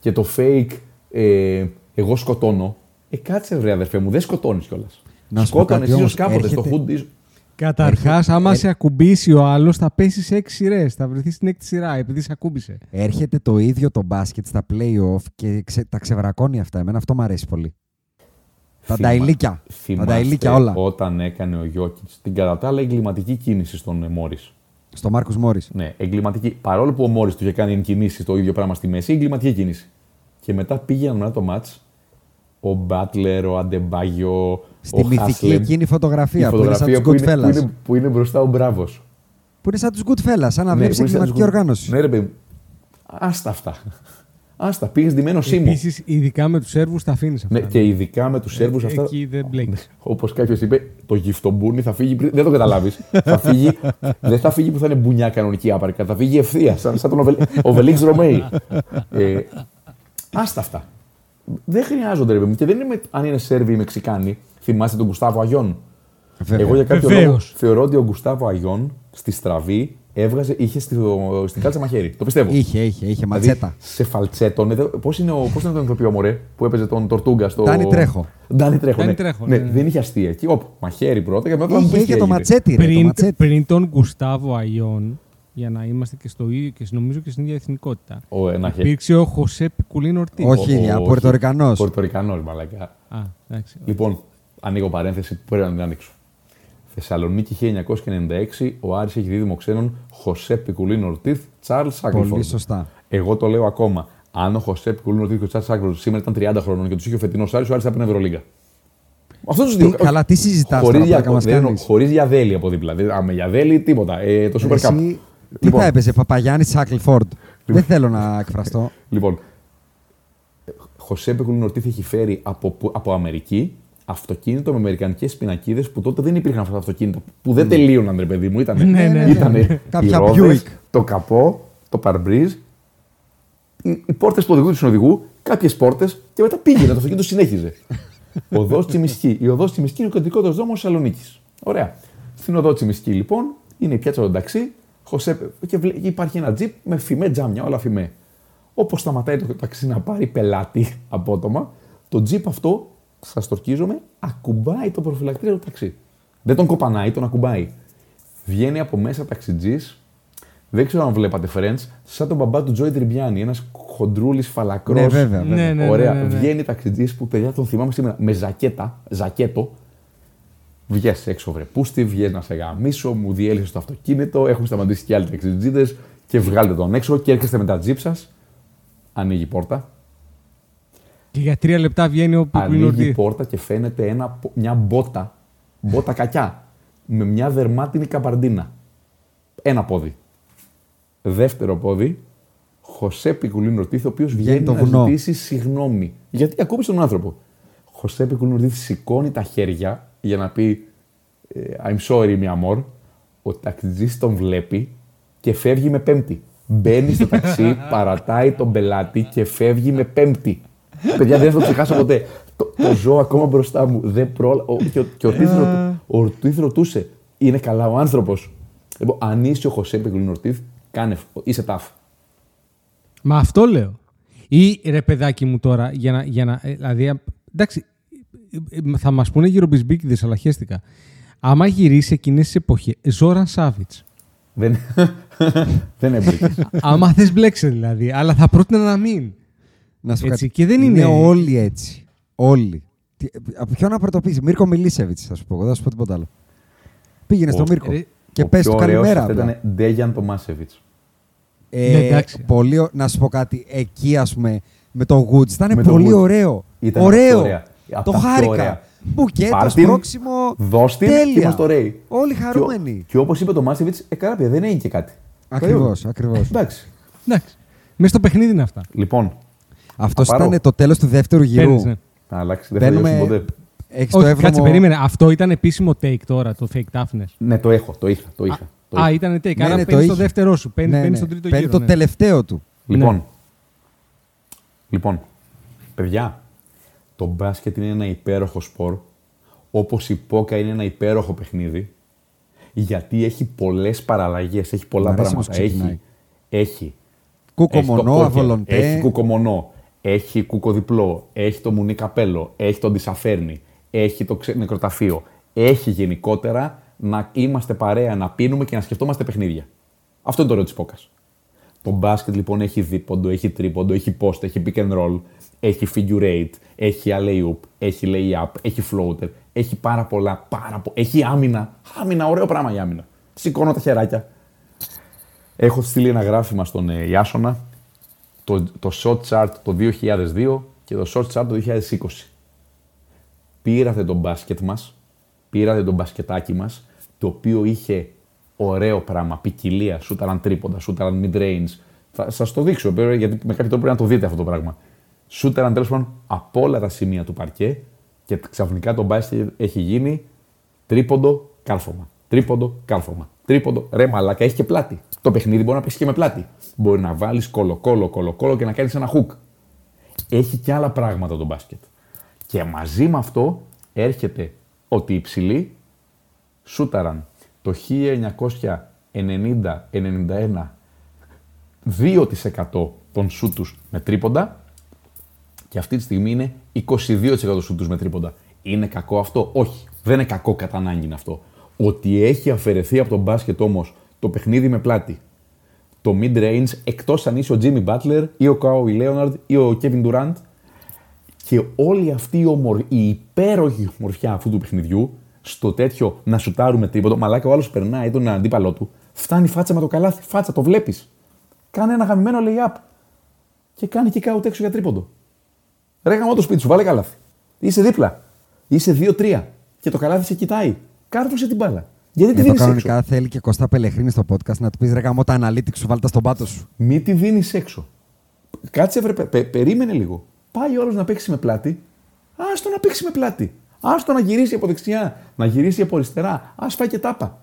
και το fake ε, εγώ σκοτώνω. Ε, κάτσε βρε αδερφέ μου, δεν σκοτώνεις κιόλας. Να σου πω Σκότωνες κάτι εσύ όμως, ως κάποτε στο έρχεται- hood. Καταρχάς, άμα ε- σε ακουμπήσει ο άλλος, θα πέσεις σε έξι σειρές. Θα βρεθείς στην έκτη σειρά επειδή σε ακούμπησε. Έρχεται το ίδιο το μπάσκετ στα play-off και ξε- τα ξεβρακώνει αυτά. Εμένα αυτό μου αρέσει πολύ. Τα Θυμά- νταϊλίκια. Τα θυμάστε νταϊλίκια όλα. Όταν έκανε ο Γιώκητς την κατά τα άλλα εγκληματική κίνηση στον Μόρις. Στο Μάρκο Μόρις. Ναι, εγκληματική. Παρόλο που ο Μόρις του είχε κάνει κινήσεις το ίδιο πράγμα στη μέση, εγκληματική κίνηση. Και μετά πήγαιναν μετά το μάτ ο Μπάτλερ, ο Αντεμπάγιο, Στη ο μυθική Χάσλεμ. εκείνη Η φωτογραφία, που είναι σαν φωτογραφία τους που είναι, που, Goodfellas. είναι, που είναι μπροστά ο Μπράβος. Που είναι σαν τους Goodfellas, σαν να βλέπει που είναι σαν εγκληματική τους- οργάνωση. Ναι, ρε παιδί. μου. Άστα αυτά. Άστα, πήγες ντυμένος σήμο. Επίσης, ειδικά με τους Σέρβους τα αφήνεις αυτά. Ναι, και ειδικά με τους Σέρβους αυτά. Εκεί δεν μπλέκεις. Όπως κάποιος είπε, το γυφτομπούνι θα φύγει. πριν- Δεν το καταλάβεις. θα φύγει, δεν θα φύγει που θα είναι μπουνιά κανονική άπαρκα. Θα φύγει ευθεία, σαν, σαν τον Οβελ, Οβελίξ Ρωμαίη. ε, άστα αυτά. Δεν χρειάζονται ρε παιδί μου. Και δεν είναι με- αν είναι Σέρβοι ή Μεξικάνοι. Θυμάστε τον Γκουστάβο Αγιόν. Βέβαια. Εγώ για κάποιο Βεβαίως. λόγο θεωρώ ότι ο Γκουστάβο Αγιόν στη στραβή έβγαζε, είχε στη, στην κάλτσα μαχαίρι. Το πιστεύω. Είχε, είχε, είχε Δηλαδή, ματσέτα. σε φαλτσέτον. Πώς είναι, ο- πώς είναι τον ηθοποιό μωρέ που έπαιζε τον Τορτούγκα στο. Ντάνι Τρέχο. Ντάνι Τρέχο. Ντάνι ναι. Τρέχο, ναι, ναι, ναι. δεν είχε αστεία. Εκεί, όπ, μαχαίρι πρώτα και μετά θα μου Είχε, πεις τι είχε το έγινε. ματσέτι, ρε. Το Πριν, ματσέτι. πριν τον Γκουστάβο Αϊόν, για να είμαστε και στο ίδιο και νομίζω και στην ίδια εθνικότητα, Ο, ε, να έχει- υπήρξε ο Χωσέ Πικουλίν Ορτής. Όχι, ο- ίδια, ο- Πορτορικανός. Πορτορικανός, μαλακά. Α, εντάξει. Λοιπόν, ανοίγω παρένθεση που πρέπει να την ανοίξω. Θεσσαλονίκη 1996, ο Άρης έχει δίδυμο ξένων Χωσέ Πικουλίν Ορτίθ, Τσάρλς Σάκλφορντ. Πολύ σωστά. Εγώ το λέω ακόμα. Αν ο Χωσέ Πικουλίν Ορτίθ και ο Τσάρλς Σάκλφορντ σήμερα ήταν 30 χρόνων και τους είχε ο φετινός Άρης, ο Άρης θα έπαιρνε Ευρωλίγκα. Αυτό τους δύο. Τι- καλά, τι συζητάς Χωρίς τώρα, για- πλάκα μας δεν εννοώ, κάνεις. Χωρίς γιαδέλη από δίπλα. Δεν- α, Με γιαδέλη τίποτα. Ε, το Super Cup. Εσύ, τι Λοιπόν. θα έπαιζε, Παπαγιάννης Σάκλφορντ. Δεν θέλω να εκφραστώ. Λοιπόν, Χωσέ Πεκουλίν Ορτίθ έχει φέρει από, που- από Αμερική αυτοκίνητο με αμερικανικές πινακίδες που τότε δεν υπήρχαν αυτά τα αυτοκίνητα. Που δεν τελείωναν, ρε παιδί μου. Ήτανε, Ναι, ναι, ναι. ήτανε οι Κάποια ρόδες, Buick. το καπό, το παρμπρίζ, οι, οι πόρτες του οδηγού του συνοδηγού, κάποιες πόρτες και μετά πήγαινε. Το αυτοκίνητο συνέχιζε. Οδό Τσιμισκή. Η οδός Τσιμισκή είναι ο κεντρικότερο δρόμος Θεσσαλονίκη. Ωραία. Στην οδό Τσιμισκή, λοιπόν, είναι η πιάτσα των ταξί Χωσέ, και βλέ- υπάρχει ένα τζιπ με φημέ τζάμια, όλα φημέ. Όπως σταματάει το ταξί να πάρει πελάτη απότομα, το τζιπ αυτό, σας τορκίζομαι, ακουμπάει το προφυλακτήριο του ταξί. Δεν τον κοπανάει, τον ακουμπάει. Βγαίνει από μέσα ταξιτζής, δεν ξέρω αν βλέπατε Friends, σαν τον μπαμπά του Τζόι Τριμπιάνι, ένας χοντρούλης φαλακρός. Ναι, βέβαια, βέβαια. Ναι, ναι, Ωραία. ναι, ναι, ναι. Βγαίνει ταξιτζής που παιδιά τον θυμάμαι σήμερα με ζακέτα, ζακέτο. Βγες έξω, βρε πούστη, βγες να σε γαμίσω, μου διέλυσες το αυτοκίνητο, έχουν σταματήσει και άλλοι ταξιτζίδες και βγάλετε τον έξω και έρχεστε με τα τζιπ σας. Ανοίγει η πόρτα. Και για τρία λεπτά βγαίνει ο Πικουλίν Ανοίγει η Ορτή. πόρτα και φαίνεται ένα, μια μπότα, μπότα κακιά, με μια δερμάτινη καμπαρντίνα. Ένα πόδι. Δεύτερο πόδι, Χωσέ Πικουλίν Ορτίθ, ο οποίος βγαίνει το να βουνό. ζητήσει συγγνώμη. Γιατί ακούμπησε τον άνθρωπο; Χωσέ Πικουλίν Ορτίθ σηκώνει τα χέρια για να πει ε, I'm sorry, mi amor. Ο ταξιτζής τον βλέπει και φεύγει με πέμπτη. Μπαίνει στο ταξί, παρατάει τον πελάτη και φεύγει με πέμπτη. Παιδιά, δεν θα το ξεχάσω ποτέ. Το, το ζω ακόμα μπροστά μου. Δεν πρόλα... ο, και ο, και ο Ορτίθ ρωτού- ο Ορτίθ ρωτούσε. Είναι καλά ο άνθρωπος; Λοιπόν, αν είσαι ο Χωσέ Πικουλίν Ορτίθ, κάνε, φ- είσαι τάφ. Μα αυτό λέω. Ή ρε παιδάκι μου τώρα, για να. Για να ε, δηλαδή, α- εντάξει, ε, ε, θα μας πούνε γύρω μπισμπίκιδε, αλλά χαίστηκα. Άμα γυρίσει εκείνες τις εποχές, Ζόραν Σάβιτ. Δεν, δεν έμπρεκε. Άμα θες μπλέξε δηλαδή, αλλά θα πρότεινα να μην. Να σου πω Έτσι, κάτι. και δεν είναι- όλοι έτσι. Όλοι. Τι- Από ποιον να πρωτοποιήσει, Μίρκο Μιλίσεβιτς, θα σου πω. Εγώ δεν θα σου πω τίποτα άλλο. Πήγαινε στον Ο- Μίρκο ρε, και Ο πες πιο του ωραίος καλημέρα. θα απλά. ήταν Ντέγιαν Τομάσεβιτς. Ε, Ναι, εντάξει. πολύ, ω- να σου πω κάτι. Εκεί, ας πούμε, με το Woods ήταν Με το πολύ Woods. ωραίο. Ήταν ωραίο. αυτό ωραία. Το Απ' τα πιο χάρηκα. ωραία. Μπουκέτο, Πάρτιν, σπρώξιμο. Δώσ' την τέλεια. και είμαστε ωραίοι. Όλοι Και, χαρούμενοι. και όπως είπε το Μάσεβιτς, ε, καλά, παιδιά, δεν έγινε και κάτι. Ακριβώς, ακριβώς. Εντάξει. Εντάξει. Μέσα στο παιχνίδι είναι αυτά. Λοιπόν, Αυτός πάρω. ήταν το τέλος του δεύτερου γύρου. Παίρνεις, ναι. θα αλλάξει, δεν θα τελειώσει Μπαίνουμε. ποτέ. Έχεις το Όχι, έβδομο. κάτσε, περίμενε. Αυτό ήταν επίσημο take τώρα, το fake toughness. Ναι, το έχω, το είχα. Το είχα, το Α, είχα. ήταν take. Ναι, Άρα ναι, το παίρνεις το είχε. δεύτερό σου. Παίρνει Ναι, παίρνεις ναι. τον τρίτο Παίρνει γύρο. το ναι. τελευταίο του. Λοιπόν, λοιπόν, παιδιά, το μπάσκετ είναι ένα υπέροχο σπορ, όπως η πόκα είναι ένα υπέροχο παιχνίδι, γιατί έχει πολλές παραλλαγές, έχει πολλά Μ' αρέσει πράγματα. πώς ξεκινάει. Έχει, έχει, Κούκομονό, έχει το πόκερ, αβολοντέ. Έχει κουκομονό, έχει κουκοδιπλό, έχει το μουνί καπέλο, έχει το ντισαφέρνι, έχει το ξε- νεκροταφείο. Έχει γενικότερα να είμαστε παρέα, να πίνουμε και να σκεφτόμαστε παιχνίδια. Αυτό είναι το ωραίο της πόκας. Το μπάσκετ λοιπόν έχει δίποντο, έχει τρίποντο, έχει post, έχει pick and roll, έχει figure eight, έχει alley-oop, έχει lay-up, έχει floater, έχει πάρα πολλά, πάρα πο... Έχει άμυνα. Άμυνα, ωραίο πράγμα η άμυνα. Σηκώνω τα χεράκια. Έχω στείλει ένα γράφημα στον ε, Ιάσονα, το, το short chart το 2002 και το short chart το 2020. Πήρατε το μπάσκετ μας, πήρατε το μπασκετάκι μας, το οποίο είχε ωραίο πράγμα, ποικιλία, σούταραν τρίποντα, σούταραν mid-range, Θα σας το δείξω, ε, γιατί με κάποιο τρόπο πρέπει να το δείτε αυτό το πράγμα. Σούτεραν τέλος πάντων από όλα τα σημεία του παρκέ και ξαφνικά το μπάσκετ έχει γίνει τρίποντο κάρφωμα. Τρίποντο κάρφωμα. Τρίποντο ρε μαλάκα, έχεις και πλάτη. Το παιχνίδι μπορεί να παίξει και με πλάτη. Μπορεί να βάλεις κολοκόλο, κολοκόλο και να κάνεις ένα hook. Έχει και άλλα πράγματα το μπάσκετ. Και μαζί με αυτό έρχεται ότι οι ψηλοί σούταραν το 1990-91 2% των σούτ τους με τρίποντα και αυτή τη στιγμή είναι 22% σούτ τους με τρίποντα. Είναι κακό αυτό; Όχι. Δεν είναι κακό κατά ανάγκη αυτό. Ότι έχει αφαιρεθεί από τον μπάσκετ όμως το παιχνίδι με πλάτη, το mid-range, εκτός αν είσαι ο Jimmy Butler ή ο Kawhi Leonard ή ο Kevin Durant και όλη αυτή η, ομορ... η υπέροχη ομορφιά αυτού του παιχνιδιού στο τέτοιο να σουτάρουμε τίποτα. Μαλάκα ο άλλος περνάει τον αντίπαλό του, φτάνει φάτσα με το καλάθι. Φάτσα, το βλέπεις. Κάνει ένα γαμημένο lay-up. Και κάνει και κάτω έξω για τρίποντο. Ρε γαμώ το σπίτι σου, βάλε καλάθι. Είσαι δίπλα. Είσαι 2-3. Και το καλάθι σε κοιτάει. Κάρφωσε την μπάλα. Γιατί τη Εδώ δίνεις κανονικά έξω; θέλει και Κωστά Πελεχρίνη στο podcast να του πεις ρε γαμώ τα analytics σου, βάλτε τα στον πάτο σου. Μη τη δίνεις έξω. Κάτσε, βρε, πε- πε- περίμενε λίγο. Πάει ο άλλος να παίξει με πλάτη. Άστο να παίξει με πλάτη. Άστο να γυρίσει από δεξιά, να γυρίσει από αριστερά. Α φάει και τάπα.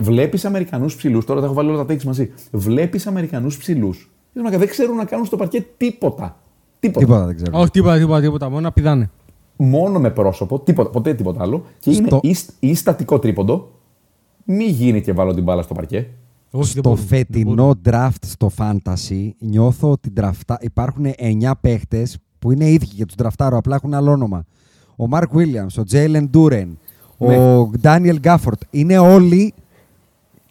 Βλέπεις Αμερικανούς ψηλούς, τώρα τα έχω βάλει όλα τα takes μαζί. Βλέπεις Αμερικανούς ψηλούς; Δεν ξέρουν να κάνουν στο παρκέ τίποτα. Τίποτα. Τίποτα δεν ξέρω. Όχι, τίποτα, τίποτα, τίποτα. Μόνο να πηδάνε. Μόνο με πρόσωπο, τίποτα, ποτέ τίποτα άλλο. Και Στο- είναι ή, ή στατικό τρίποντο. Μη γίνει και βάλω την μπάλα στο παρκέ. Όχι, δεν στο μπορούν, δεν φετινό μπορούν. draft στο fantasy νιώθω ότι ντραφτα... υπάρχουν 9 παίχτες που είναι ίδιοι και τους ντραφτάρω, απλά έχουν άλλο όνομα. Ο Mark Williams, ο Jalen Duren, Ναι. ο Daniel Gafford. Είναι όλοι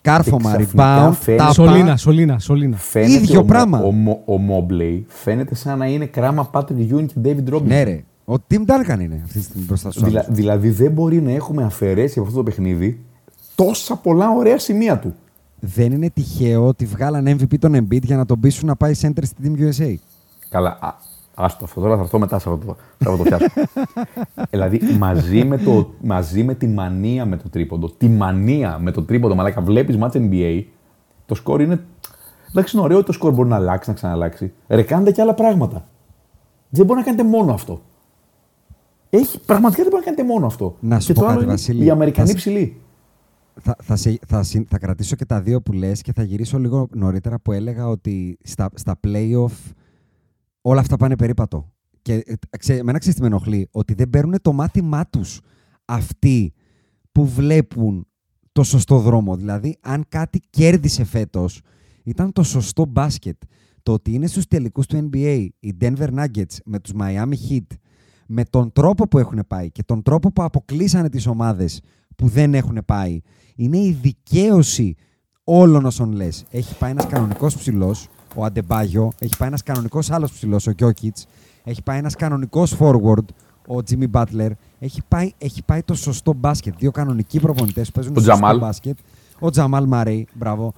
κάρφωμα, Και ξαφνικά rebound, φαίνεται- τάπα. Σολίνα, σολίνα, σολίνα. Φαίνεται Ίδιο ο, πράγμα. Ο, ο, ο Mobley φαίνεται σαν να είναι κράμα Patrick Ewing και David Robinson. Ναι ρε, ο Tim Duncan είναι αυτή τη στιγμή μπροστά στους Δηλα- άλλους. δηλαδή δεν μπορεί να έχουμε αφαιρέσει από αυτό το παιχνίδι τόσα πολλά ωραία σημεία του. Δεν είναι τυχαίο ότι βγάλαν MVP τον Embiid για να τον πείσουν να πάει center στη Team USA. Καλά, α, άστο αυτό τώρα θα έρθω μετά σε αυτό το, σε αυτό το πιάσω. δηλαδή μαζί με, το, μαζί με τη μανία με το τρίποντο, τη μανία με το τρίποντο, μαλάκα βλέπεις μάτς NBA, το σκορ είναι... Εντάξει, είναι ωραίο ότι το σκορ μπορεί να αλλάξει, να ξαναλλάξει. Ρε, κάντε και άλλα πράγματα. Δεν μπορεί να κάνετε μόνο αυτό. Έχει, πραγματικά δεν μπορεί να κάνετε μόνο αυτό. Να σου και πω το άλλο κάτι, είναι Βασίλη. Οι Αμερικανοί Θα σε- ψηλοί. θα, θα, σε- θα, συν- θα κρατήσω και τα δύο που λες και θα γυρίσω λίγο νωρίτερα που έλεγα ότι στα, στα play-off όλα αυτά πάνε περίπατο. Και ε, ξέ, εμένα ξέρεις τι με ενοχλεί, ότι δεν παίρνουν το μάθημά τους αυτοί που βλέπουν το σωστό δρόμο. Δηλαδή, αν κάτι κέρδισε φέτος, ήταν το σωστό μπάσκετ. Το ότι είναι στους τελικούς του NBA οι Denver Nuggets με τους Miami Heat, με τον τρόπο που έχουν πάει και τον τρόπο που αποκλείσανε τις ομάδες που δεν έχουν πάει, είναι η δικαίωση όλων όσων λες. Έχει πάει ένας κανονικός ψηλός, ο Αντεμπάγιο, έχει πάει ένας κανονικός άλλος ψηλός, ο Γιώκητς, έχει πάει ένας κανονικός forward, ο Jimmy Butler, έχει πάει, έχει πάει το σωστό μπάσκετ. Δύο κανονικοί προπονητές που παίζουν Ο το σωστό Τζαμάλ. μπάσκετ. Ο Τζαμάλ Μαρέι, μπράβο.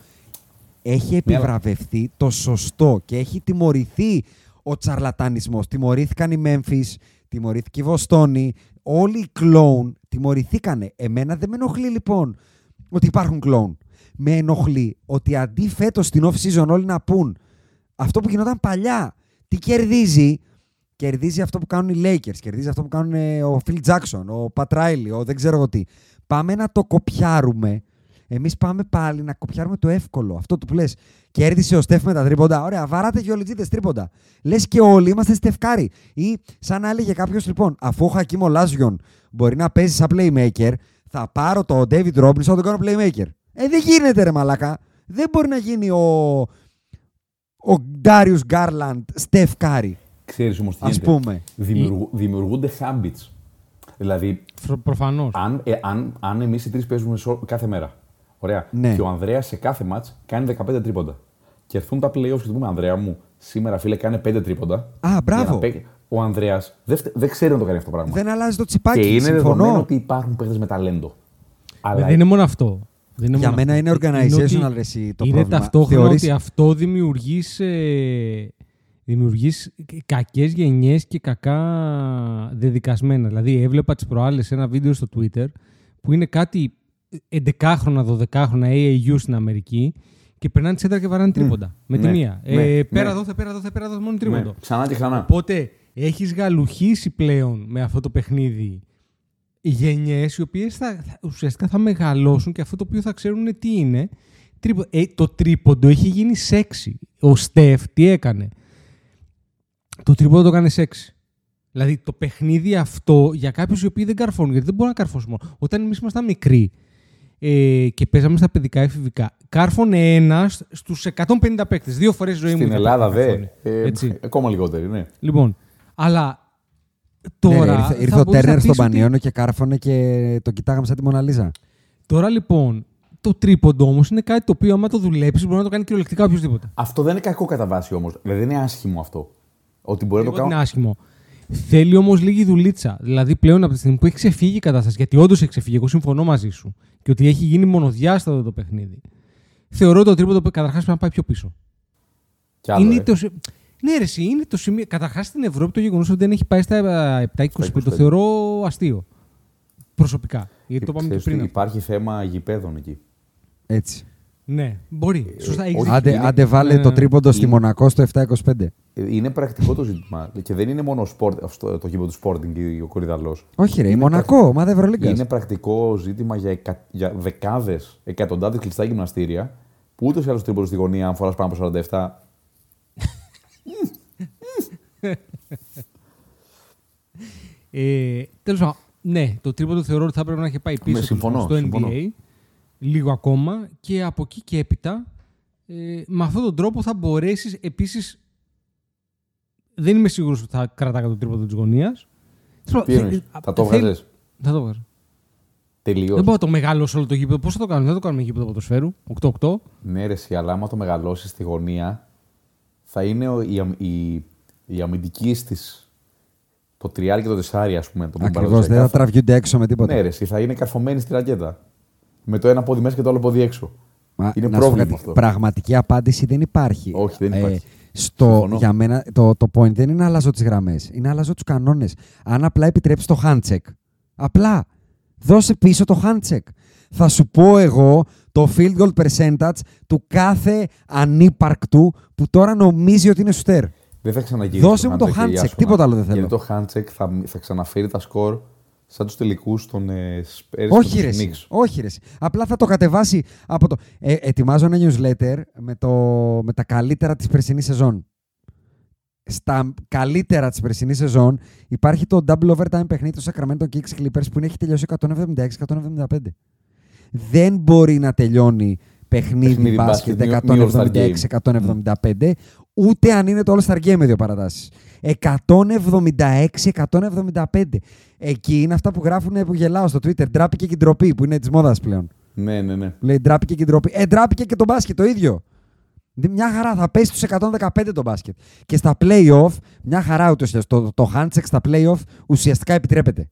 Έχει επιβραβευτεί το σωστό και έχει τιμωρηθεί ο τσαρλατανισμός. Τιμωρήθηκαν οι Memphis, τιμωρήθηκε η Βοστόνη, όλοι οι κλόουν τιμωρηθήκανε. Εμένα δεν με ενοχλεί λοιπόν ότι υπάρχουν κλόουν. Με ενοχλεί ότι αντί φέτος στην off-season όλοι να πούν αυτό που γινόταν παλιά, τι κερδίζει, κερδίζει αυτό που κάνουν οι Lakers, κερδίζει αυτό που κάνουν ε, ο Phil Jackson, ο Pat Riley, ο δεν ξέρω εγώ τι. Πάμε να το κοπιάρουμε. Εμείς πάμε πάλι να κοπιάρουμε το εύκολο. Αυτό το που λες. Κέρδισε ο Στεφ με τα τρίποντα. Ωραία, βαράτε και ο Λιτζίδε τρίποντα. Λες και όλοι είμαστε στεφκάρι. Ή σαν να έλεγε κάποιος λοιπόν, αφού ο Χακίμ ο Λάζιον μπορεί να παίζει σαν playmaker, θα πάρω το David Robinson να τον κάνω playmaker. Ε, δεν γίνεται ρε μαλάκα. Δεν μπορεί να γίνει ο, ο Darius Garland Steph Curry. Ξέρεις όμως τι Ας γίνεται. πούμε. Δημιουργου- δημιουργούνται habits. Δηλαδή, Προφανώς. αν, ε, αν, αν εμείς οι τρεις παίζουμε σο- κάθε μέρα. Ωραία. Ναι. Και ο Ανδρέας σε κάθε μάτς κάνει 15 τρίποντα. Και έρθουν τα playoffs και του πούμε: Ανδρέα μου, σήμερα φίλε κάνε 5 τρίποντα. Α, μπράβο. Για να παί- Ο Ανδρέας δεν, φτε- δεν ξέρει να το κάνει αυτό το πράγμα. Δεν αλλάζει το τσιπάκι. και είναι συμφωνώ. δεδομένο ότι υπάρχουν παίχτε με ταλέντο. Αλλά Δεν είναι μόνο αυτό. Δεν είναι Για μόνο μένα αυτό. είναι ότι organizational, ρε, εσύ, το είναι πρόβλημα. ταυτόχρονα Θεωρείς- ότι αυτό δημιουργείς, ε, δημιουργείς κακές γενιές και κακά δεδικασμένα. Δηλαδή έβλεπα τις προάλλες ένα βίντεο στο Twitter που είναι κάτι 11χρονα, 12χρονα AAU στην Αμερική και περνάνε τη σέντρα και βαράνε τρίποντα. Με τη Ναι, μία. ναι, ε, πέρα ναι. εδώ, θα πέρα εδώ, θα πέρα εδώ, μόνο Ναι, τρίποντο. Ξανά και ξανά. Οπότε έχεις γαλουχίσει πλέον με αυτό το παιχνίδι γενιές οι οποίες θα, θα- ουσιαστικά θα μεγαλώσουν και αυτό το οποίο θα ξέρουν τι είναι. Τρίπο- ε, το τρίποντο έχει γίνει σεξι. Ο Στεφ τι έκανε; Το τρίποντο το έκανε σεξι. Δηλαδή το παιχνίδι αυτό για κάποιους οι οποίοι δεν καρφώνουν, γιατί δεν μπορούν να καρφώσουν μόνο. Όταν εμείς ήμασταν μικροί ε, και παίζαμε στα παιδικά εφηβικά, κάρφωνε ένας στους 150 παίκτες. Δύο φορές ζωή μου. Στην είχα Ελλάδα δε. καρφώνει. Ε, Έτσι. ακόμα λιγότεροι, ναι. Λοιπόν, αλλά Ναι, τώρα. ρε, ήρθε, θα ήρθε ο μπορείς να Τέρνερ πεις στον ότι- Πανιόνιο και κάρφωνε και τον κοιτάγαμε σαν τη Μοναλίζα. Τώρα λοιπόν, το τρίποντο όμως είναι κάτι το οποίο άμα το δουλέψεις μπορεί να το κάνει κυριολεκτικά οποιοδήποτε. Αυτό δεν είναι κακό κατά βάση όμως. Δηλαδή δεν είναι άσχημο αυτό. Ότι μπορεί να το Εγώ είναι κάνω. άσχημο. Θέλει όμως λίγη δουλίτσα. Δηλαδή πλέον από τη στιγμή που έχει ξεφύγει η κατάσταση, γιατί όντως έχει ξεφύγει, εγώ συμφωνώ μαζί σου, και ότι έχει γίνει μονοδιάστατο το παιχνίδι. Θεωρώ ότι το τρίποντο καταρχάς πρέπει να πάει πιο πίσω. Κι άλλο, είναι ε. το, σε- ναι, ρε, εσύ, είναι το σημείο. Καταρχάς στην Ευρώπη το γεγονός ότι δεν έχει πάει στα 7-25 το 25. θεωρώ αστείο. Προσωπικά. Γιατί το είπαμε και Ξέρεις πριν. τι, αυτό. Υπάρχει θέμα γηπέδων εκεί. Έτσι. Ναι, μπορεί. Σωστά, έχεις όχι, δίκιο. Άντε, είναι- άντε βάλε Ναι, το ναι. τρίποντο στη Είναι- Μονακό στο 7-25. Ε, Είναι πρακτικό το ζήτημα. Και δεν είναι μόνο σπορ, αυτό, το γήπεδο του Sporting ή ο Κορυδαλός. Όχι, ρε, η Είναι Μονακό, ομάδα Ευρωλίγκα. Είναι πρακτικό ζήτημα για, εκα, για δεκάδες, εκατοντάδες κλειστά γυμναστήρια που ούτως ή άλλως τρίποντο στη γωνία, αν φοράς πάνω από 47. Ε, Τέλος πάντων, ναι, το τρίποντο θεωρώ ότι θα πρέπει να έχει πάει πίσω Ναι, συμφωνώ, στο συμφωνώ. NBA. Λίγο ακόμα και από εκεί και έπειτα ε, με αυτόν τον τρόπο θα μπορέσεις επίσης. Δεν είμαι σίγουρος ότι θα κρατάγα το τρίποντο της γωνίας. Τι εννοείς, θα το βγάζες; Θα το βγάζω. Τελείως. Δεν μπορώ να το μεγαλώσω όλο το γήπεδο. Πώς θα το κάνουμε, δεν θα το κάνουμε γήπεδο ποδοσφαίρου. 8-8. Ναι, ρε, εσύ, αλλά άμα το μεγαλώσεις στη γωνία, θα είναι ο- η, αμ- η, η αμυντική τη. Το τριάρι και το τεσάρι, ας πούμε. Το πούμε Ακριβώς, παραδοσιακά, δεν θα τραβιούνται έξω με τίποτα. Ναι, ρε, εσύ, θα είναι καρφωμένη στη ρακέτα. Με το ένα πόδι μέσα και το άλλο πόδι έξω. Μα, είναι να σου πω πρόβλημα κάτι, αυτό. Πραγματική απάντηση δεν υπάρχει. Ε, Όχι, δεν υπάρχει. στο, Συμφωνώ. για μένα το, το point δεν είναι να αλλάζω τις γραμμές. Είναι να αλλάζω τους κανόνες. Αν απλά επιτρέψεις το hand check. Απλά. Δώσε πίσω το hand check. Θα σου πω εγώ το field goal percentage του κάθε ανύπαρκτου που τώρα νομίζει ότι είναι σουτέρ. Δεν θα ξαναγυρίσει. Δώσε μου το handcheck, handcheck, η άσχημα. τίποτα άλλο δεν θέλω. Γιατί το handcheck θα, θα ξαναφέρει τα σκορ σαν τους τελικούς των ε, Spurs Όχι και ρε, των εσύ. Knicks. όχι ρε. εσύ. Απλά θα το κατεβάσει από το... Ε, ετοιμάζω ένα newsletter με, το, με τα καλύτερα της περσινής σεζόν. Στα καλύτερα της περσινής σεζόν υπάρχει το double overtime παιχνίδι του Sacramento Kings Clippers που έχει τελειώσει 176-175. Δεν μπορεί να τελειώνει παιχνίδι, Παιχνίδι μπάσκετ μπάσκετ, μη- μη All-Star 176-175 ούτε αν είναι το All-Star Game με δύο παρατάσεις. 176-175. Εκεί είναι αυτά που γράφουν που γελάω στο Twitter. Ντράπηκε και η ντροπή που είναι της μόδας πλέον. Ναι, ναι, ναι. Λέει ντράπηκε και η ντροπή. Ε, ντράπηκε και το μπάσκετ το ίδιο. Δι- Μια χαρά θα πέσει στους 115 το μπάσκετ. Και στα playoff, μια χαρά ούτως ή άλλως. Το, το handcheck στα playoff ουσιαστικά επιτρέπεται.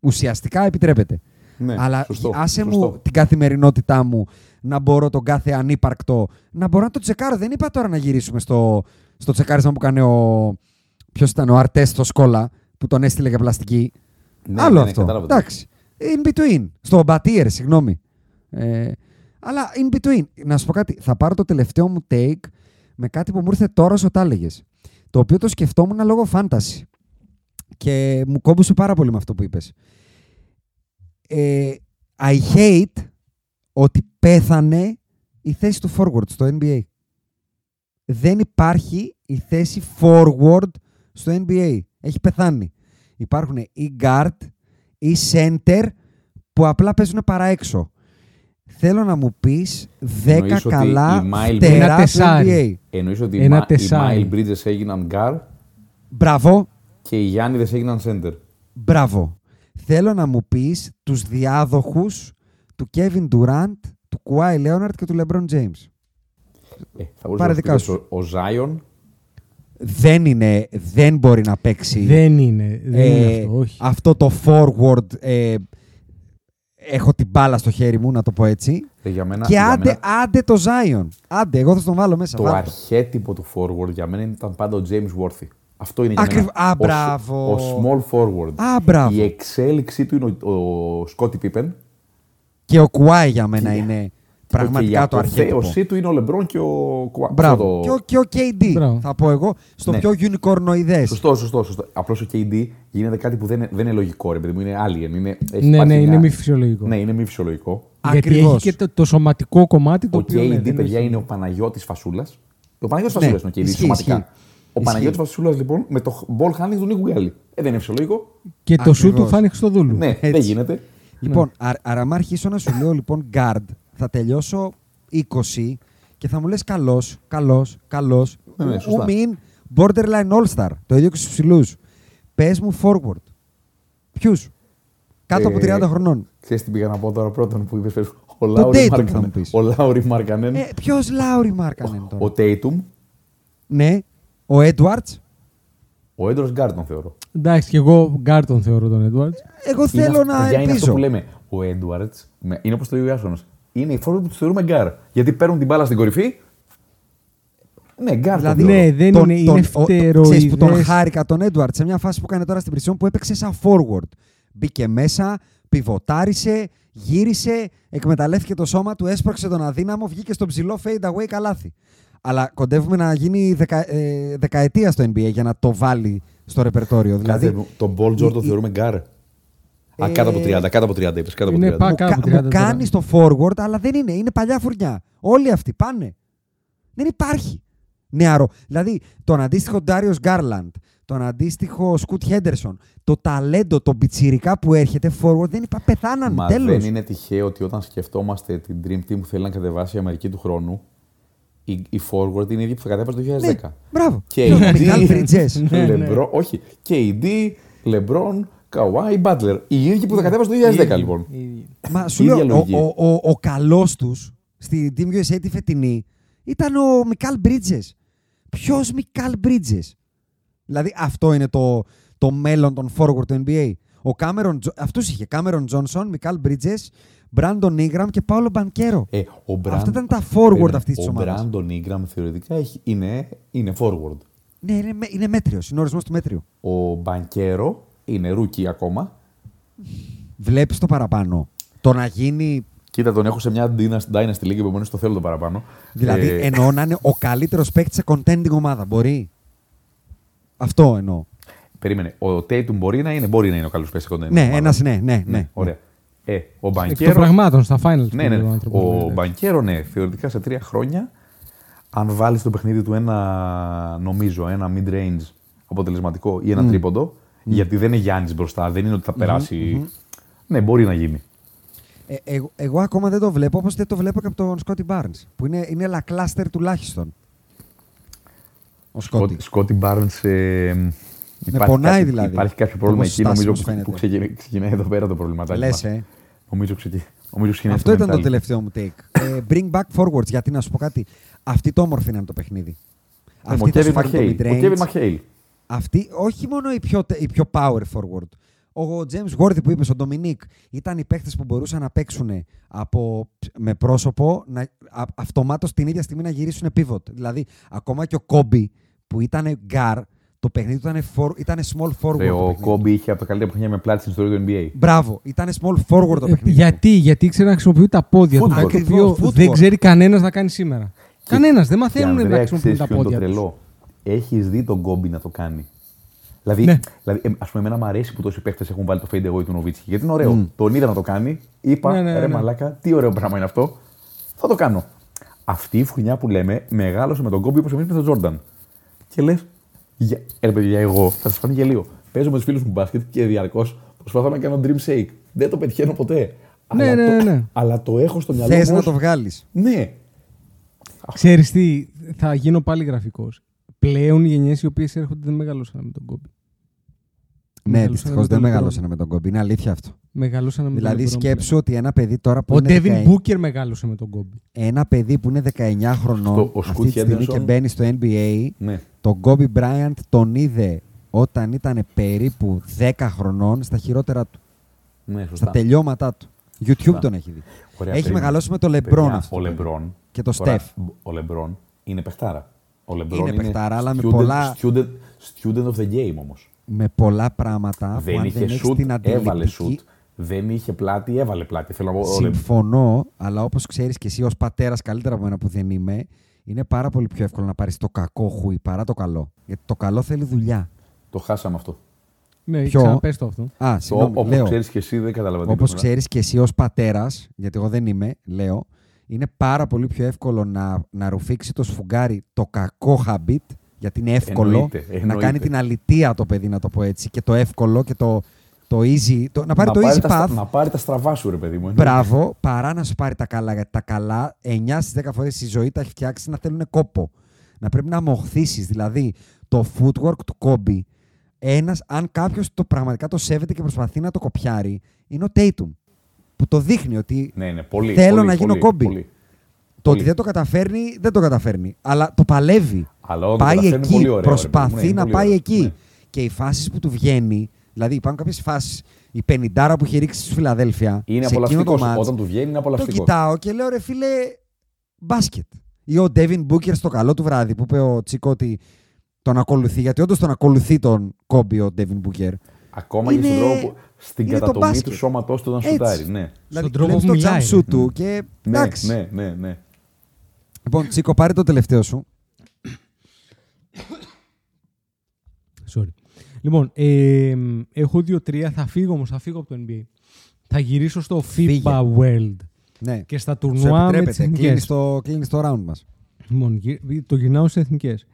Ουσιαστικά επιτρέπεται. Ναι Αλλά σωστό, άσε σωστό. μου την καθημερινότητά μου να μπορώ τον κάθε ανύπαρκτο να μπορώ να το τσεκάρω. Δεν είπα τώρα να γυρίσουμε στο, στο τσεκάρισμα που έκανε ο. Ποιος ήταν ο Αρτές στο σκόλα που τον έστειλε για πλαστική. Ναι, Άλλο ναι, ναι, αυτό. κατάλαβα το. Εντάξει. In between. Στο Μπατίερ, συγγνώμη. Ε, αλλά in between. Να σου πω κάτι. Θα πάρω το τελευταίο μου take με κάτι που μου ήρθε τώρα όσο τα έλεγες. Το οποίο το σκεφτόμουν λόγω fantasy. Και μου κόμπουσε πάρα πολύ με αυτό που είπες. Ε, I hate ότι πέθανε η θέση του forward στο NBA. Δεν υπάρχει η θέση forward στο NBA. Έχει πεθάνει. Υπάρχουν ή guard ή center που απλά παίζουν παρά έξω. Θέλω να μου πεις 10 Εννοείς ότι καλά η Mile- φτερά Ένα του τεσάρι. NBA. Εννοείς ότι Ένα οι, Μα- οι τεσάρι. Mile Bridges έγιναν guard Μπράβο, και οι Γιάννηδες έγιναν center. μπράβο. Θέλω να μου πεις τους διάδοχους του Kevin Durant, του Kawhi Leonard και του LeBron James. Ε, θα μπορούσε Πάρε να δικά πεις σου. Ο, ο Zion Δεν είναι, δεν μπορεί να παίξει Δεν είναι. Δεν ε, είναι αυτό, όχι. αυτό το forward. Ε, έχω την μπάλα στο χέρι μου, να το πω έτσι. ε, για μένα, και για άντε, μένα άντε το Zion. Άντε, εγώ θα τον βάλω μέσα. το βάλτε. αρχέτυπο του forward για μένα ήταν πάντα ο James Worthy. Αυτό είναι για Ακριβ- μένα. Α, Ο- μπράβο. Ο, small forward. Α, μπράβο. Η εξέλιξή του είναι ο, ο Scottie Pippen. Και ο Κουάι για μένα είναι Πραγματικά Okay, το Ο αρχέτυπο. C του είναι ο Λεμπρόν και ο Κουα- Μπράβο. το- Και, ο, και ο KD, Μπράβο. θα πω εγώ, στο Ναι. πιο unicornoειδές. Σωστό, σωστό, σωστό. Απλώς ο KD γίνεται κάτι που δεν είναι, δεν είναι λογικό, ρε παιδί μου. Είναι alien. Είναι, έχει Ναι, υπάρχει ναι, μια- είναι μη φυσιολογικό. Ναι, είναι μη φυσιολογικό. Γιατί Ακριβώς. έχει και το, το σωματικό κομμάτι το Ο οποίο. ναι, KD, δεν παιδιά, έχει- είναι ο Παναγιώτης Φασούλας. Ο Παναγιώτης Ναι, Φασούλας είναι ο KD, ισχύει, σωματικά. Ισχύει. Ο Ισχύει. Παναγιώτης Φασούλα, λοιπόν, με το ball handling του Νίκου Γκάλη. Ε, δεν είναι φυσιολογικό. Και το σου του Ακριβώς. φάνηκε στο δούλου. Ναι, δεν γίνεται. Λοιπόν, α, άρα, άμα αρχίσω να σου λέω λοιπόν guard, θα τελειώσω 20 και θα μου λες καλός, καλός, καλός. Ναι, ναι, Ου- σωστά. ου μην borderline all-star. Το ίδιο και στους ψηλούς. Πες μου forward. Ποιους; Κάτω από Ε, 30 χρονών. Ξέρεις τι πήγα να πω τώρα πρώτον που είπες, πες, ο Tatum Λάουρι θα μου Μάρκανεν. πεις. Ο Λάουρι Μάρκανεν. Ε, ποιος Λάουρι Μάρκανεν τώρα; Ο Τέιτουμ. Ναι. Ο Edwards. Ο Edwards guard τον θεωρώ. Εντάξει, και εγώ γκάρτον θεωρώ τον Edwards. Εγώ Είναι θέλω αυτό- να παιδιά, είναι αυτό ελπίζω. που λέμε. Ο Έντουαρτ είναι όπως το λέει ο Ιάσονας. Είναι οι forward που τους θεωρούμε γκάρ. Γιατί παίρνουν την μπάλα στην κορυφή. Ναι, γκάρ. Δηλαδή, τον θεωρώ. ναι, δεν τον- είναι, τον- είναι ο- Ξέρεις που τον φτεροειδές. χάρηκα τον Έντουαρτ σε μια φάση που έκανε τώρα στην preseason που έπαιξε σαν forward. Μπήκε μέσα, πιβοτάρισε, γύρισε, εκμεταλλεύτηκε το σώμα του, έσπρωξε τον αδύναμο, βγήκε στο ψηλό fade away καλάθι. Αλλά κοντεύουμε να γίνει δεκα, ε, δεκαετία στο NBA για να το βάλει στο ρεπερτόριο. Κάτσε, Δηλαδή, τον Πολ Τζορτζ τον η- θεωρούμε γκάρ. Α, Ε, κάτω από 30, κάτω από 30 είπες, κάτω από είναι 30. πα- μου, κάτω κα- από μου 30 τώρα. κάνει στο forward, αλλά δεν είναι. Είναι παλιά φουρνιά. Όλοι αυτοί πάνε. Δεν υπάρχει νεαρό. Δηλαδή, τον αντίστοιχο Ντάριος Γκάρλαντ, τον αντίστοιχο Σκουτ Χέντερσον, το ταλέντο, το πιτσιρικά που έρχεται forward δεν είπα, πεθάναν. Μα Τέλος. δεν είναι τυχαίο ότι όταν σκεφτόμαστε την Dream Team που θέλει να κατεβάσει η Αμερική του χρόνου, η, η forward είναι η ίδια που θα κατέβασε το 2010. Ναι, μπράβο. Και Ποιος, ο η Μικάλ Bridges. Λεμπρό, όχι. KD, Λεμπρόν, Καουάι, Μπάτλερ. Οι ίδιοι που θα κατέβασε το 2010 λοιπόν. Μα σου Ίδια λέω, ο, λογική. ο, ο, ο καλός τους στη Team USA τη φετινή ήταν ο Μικάλ Bridges. Ποιος Μικάλ Bridges. Δηλαδή αυτό είναι το, το μέλλον των forward του NBA. Ο Cameron, Jo- αυτούς είχε. Cameron Johnson, Μικάλ Bridges, Brandon Ingram και Paolo Banquero. Ε, ο Brand- Αυτά ήταν τα forward Περίμενε. αυτής της Ο ομάδας. Brandon Ingram θεωρητικά έχει, είναι, είναι forward. Ναι, είναι, με- είναι μέτριο. Είναι ορισμό του μέτριου. Ο Μπανκέρο είναι rookie ακόμα. Βλέπεις το παραπάνω. Το να γίνει. Κοίτα, τον έχω σε μια Dynasty Dynasty League, επομένως το θέλω το παραπάνω. Δηλαδή Ε, εννοώ να είναι ο καλύτερος παίκτης σε contending ομάδα. Μπορεί; Αυτό εννοώ. Περίμενε. Ο Tatum μπορεί να είναι, μπορεί να είναι ο καλός παίκτης κοντά. Ναι, ένας ναι, ναι, ναι. Ωραία. Ε, ο Εκ των Μπανκέρο. πραγμάτων στα finals. Ναι, ναι, που ναι. ο άνθρωπος, Ο ναι. Μπανκέρο, ναι, θεωρητικά σε τρία χρόνια, αν βάλεις στο παιχνίδι του ένα, νομίζω, ένα mid-range αποτελεσματικό ή ένα τρίποντο, γιατί δεν είναι Γιάννης μπροστά, δεν είναι ότι θα περάσει. Ναι, μπορεί να γίνει. Ε, εγώ, εγώ ακόμα δεν το βλέπω όπως δεν το βλέπω και από τον Σκότι Barnes. Που είναι, είναι λακλάστερ τουλάχιστον. Ο Σκότι. Σκότι Μπάρνς. Ε, υπάρχει πονάει κάτι- δηλαδή. Υπάρχει κάποιο πρόβλημα Όπως εκεί, νομίζω στάσιμος που, φαίνεται. που ξεκινάει, ξεκινάει εδώ πέρα το προβληματάκι. Λες, μας. ε. Νομίζω, ξεκι... νομίζω ξεκινάει Αυτό στο ήταν το mental. τελευταίο μου take. Ε, bring back forwards, γιατί να σου πω κάτι. Αυτή το όμορφη είναι το παιχνίδι. Ε, Ο Αυτή θα σου Kevin πάρει το McHale. Ο mid-range. Kevin McHale. Αυτή, όχι μόνο η πιο, η πιο power forward. Ο James Worthy που είπε, ο Dominic, ήταν οι παίχτες που μπορούσαν να παίξουν από, με πρόσωπο, να, α, αυτομάτως την ίδια στιγμή να γυρίσουν pivot. Δηλαδή, ακόμα και ο Kobe που ήταν guard, το παιχνίδι του ήταν, for, ήταν small forward. Ρε, το ο παιχνίδι του. Κόμπι είχε από τα καλύτερα παιχνίδια με πλάτη στην ιστορία του NBA. Μπράβο, ήταν small forward το Ε, παιχνίδι. του. γιατί, γιατί ξέρει να χρησιμοποιεί τα πόδια του. Footwork. Κάτι το Ακριβώς, οποίο footwork. δεν ξέρει κανένας να κάνει σήμερα. Κανένας. Δεν Και μαθαίνουν να Ανδρέα, χρησιμοποιούν ξέρεις τα ποιο είναι πόδια το τους. τρελό. Έχεις δει τον Κόμπι να το κάνει. Δηλαδή, Ναι. δηλαδή ε, ας πούμε, εμένα μου αρέσει που τόσοι παίχτες έχουν βάλει το fade away του Νοβίτσκι. Γιατί είναι ωραίο. Τον είδα να το κάνει. Είπα, Ναι, ναι, ρε ναι. μαλάκα, τι ωραίο πράγμα είναι αυτό. Θα το κάνω. Αυτή η φουρνιά που λέμε μεγάλωσε με τον Κόμπι όπως εμείς με τον Τζόρνταν. Και λες, για... ε, ρε παιδιά, εγώ θα σας φανεί γελίο. Παίζω με τους φίλους μου μπάσκετ και διαρκώς προσπαθώ να κάνω dream shake. Δεν το πετυχαίνω ποτέ. Ναι, αλλά, ναι, το, ναι. αλλά το έχω στο μυαλό Θες μου. να ως- το βγάλεις; Ναι, Ξέρεις τι, θα γίνω πάλι γραφικός. Πλέον οι γενιές οι οποίες έρχονται δεν μεγαλώσαν με τον Κόμπι. Ναι, Μεγαλώσανε δυστυχώς με δεν τον μεγαλώσανε με τον Κόμπι. Είναι αλήθεια αυτό. Μεγαλώσαν με Δηλαδή, τον LeBron σκέψου ότι ένα παιδί τώρα που πλέον. Ο είναι Ντέβιν 19 Μπούκερ μεγάλωσε με τον Κόμπι. ένα παιδί που είναι 19 χρονών Στο- ο αυτή Σκουτ τη στιγμή Χέντερσον- και μπαίνει στο NBA, ναι. Τον Kobe Bryant τον είδε όταν ήταν περίπου 10 χρονών στα χειρότερα του. ναι σωστά. Στα τελειώματά του. YouTube Σωστά. τον έχει δει. Ωραία, έχει περίμενε. μεγαλώσει με το LeBron Παιδιά, αυτό. Ο Λεμπρόν. Και το τώρα, Steph. Ο Λεμπρόν είναι παιχτάρα. Ο Λεμπρόν Είναι είναι, παιχτάρα, αλλά με student, πολλά- Student, student of the game όμως. Με πολλά πράγματα που Δεν αν είχε δεν έχεις shoot, την έβαλε shoot. αντιληπτική... Δεν είχε πλάτη, έβαλε πλάτη. Θέλω να πω. ο- Συμφωνώ, αλλά όπως ξέρεις και εσύ ως πατέρας, καλύτερα από μένα που δεν είμαι, είναι πάρα πολύ πιο εύκολο να πάρεις το κακό χούι παρά το καλό. Γιατί το καλό θέλει δουλειά. Το χάσαμε αυτό. Ναι, Ποιο; ξαναπες το αυτό. Α, Το, συγγνώμη, όπως λέω. ξέρεις και εσύ, δεν κατάλαβα τι Όπως είπες, ξέρεις και εσύ ως πατέρας, γιατί εγώ δεν είμαι, λέω, είναι πάρα πολύ πιο εύκολο να, να ρουφήξει το σφουγγάρι το κακό habit, γιατί είναι εύκολο Εννοείται, να εννοείται. κάνει την αλητία το παιδί, να το πω έτσι, και το εύκολο και το, το easy. Το, να πάρει να το πάρει easy τα, στρα- path. να πάρει τα στραβά σου, ρε παιδί μου. εννοείται. Μπράβο, παρά να σου πάρει τα καλά. Γιατί τα καλά 9 στις 10 φορές στη ζωή τα έχει φτιάξει να θέλουν κόπο. Να πρέπει να μοχθήσεις. Δηλαδή, το footwork του κόμπι, ένας, αν κάποιος το πραγματικά το σέβεται και προσπαθεί να το κοπιάρει, είναι ο Tatum. Που το δείχνει ότι Ναι, ναι, πολύ. Θέλω πολύ, να γίνω πολύ, κόμπι. πολύ. το Πολύ. ότι δεν το καταφέρνει, δεν το καταφέρνει. Αλλά το παλεύει. Αλλά όταν το πάει καταφέρνει, εκεί. πολύ ωραίο, ρε παιδί προσπαθεί μου, ναι, είναι να πολύ πάει ωραίο. εκεί. Ναι. Και οι φάσεις που του βγαίνει, δηλαδή υπάρχουν κάποιες φάσεις. Η πενιντάρα που έχει ρίξει στη Φιλαδέλφια. Είναι σε εκείνο το απολαυστικός. μάτς, Όταν του βγαίνει, είναι το απολαυστικό. κοιτάω και λέω ρε φίλε μπάσκετ. Ή ο Ντέβιν Μπούκερ στο καλό του βράδυ που είπε ο Τσίκο ότι τον ακολουθεί. Γιατί όντως τον ακολουθεί τον κόμπι ο Ντέβιν Μπούκερ. Ακόμα Είναι- και στον τρόπο που, στην είναι το κατατομή μπάσκετ. του σώματός του όταν Έτσι. σουτάρει. Ναι. Δηλαδή τρόπο βλέπεις που το μιλάει, jump shoot ρε. του και Ναι, εντάξει. ναι, ναι, ναι. Λοιπόν, Τσίκο, πάρε το τελευταίο σου. Sorry. Λοιπόν, ε, έχω δύο-τρία. Θα φύγω όμως, θα φύγω από το NBA. Θα γυρίσω στο Φύγε. FIBA World Ναι. και στα Σου τουρνουά με τις επιτρέπεται. Κλείνεις εθνικέ. το, κλείνεις το round μας. Λοιπόν, γυ- το γυρνάω στις εθνικές.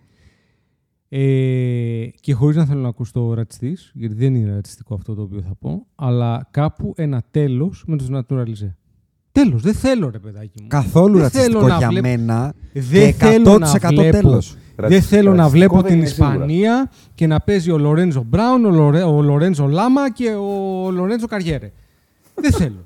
Ε, και χωρίς να θέλω να ακούσω το ρατσιστής, γιατί δεν είναι ρατσιστικό αυτό το οποίο θα πω, αλλά κάπου ένα τέλος με τους naturalize. Τέλος, δεν θέλω ρε παιδάκι μου. Καθόλου Δεν ρατσιστικό θέλω να για βλέπω- μένα. Δεν και θέλω να 100% βλέπω, τέλος. Δεν Ρατσιστικό θέλω να δεν βλέπω την είναι σίγουρα. Ισπανία και να παίζει ο Λορέντζο Μπράουν, ο, Λορέ, ο Λορέντζο Λάμα και ο Λορέντζο Καριέρε. δεν θέλω.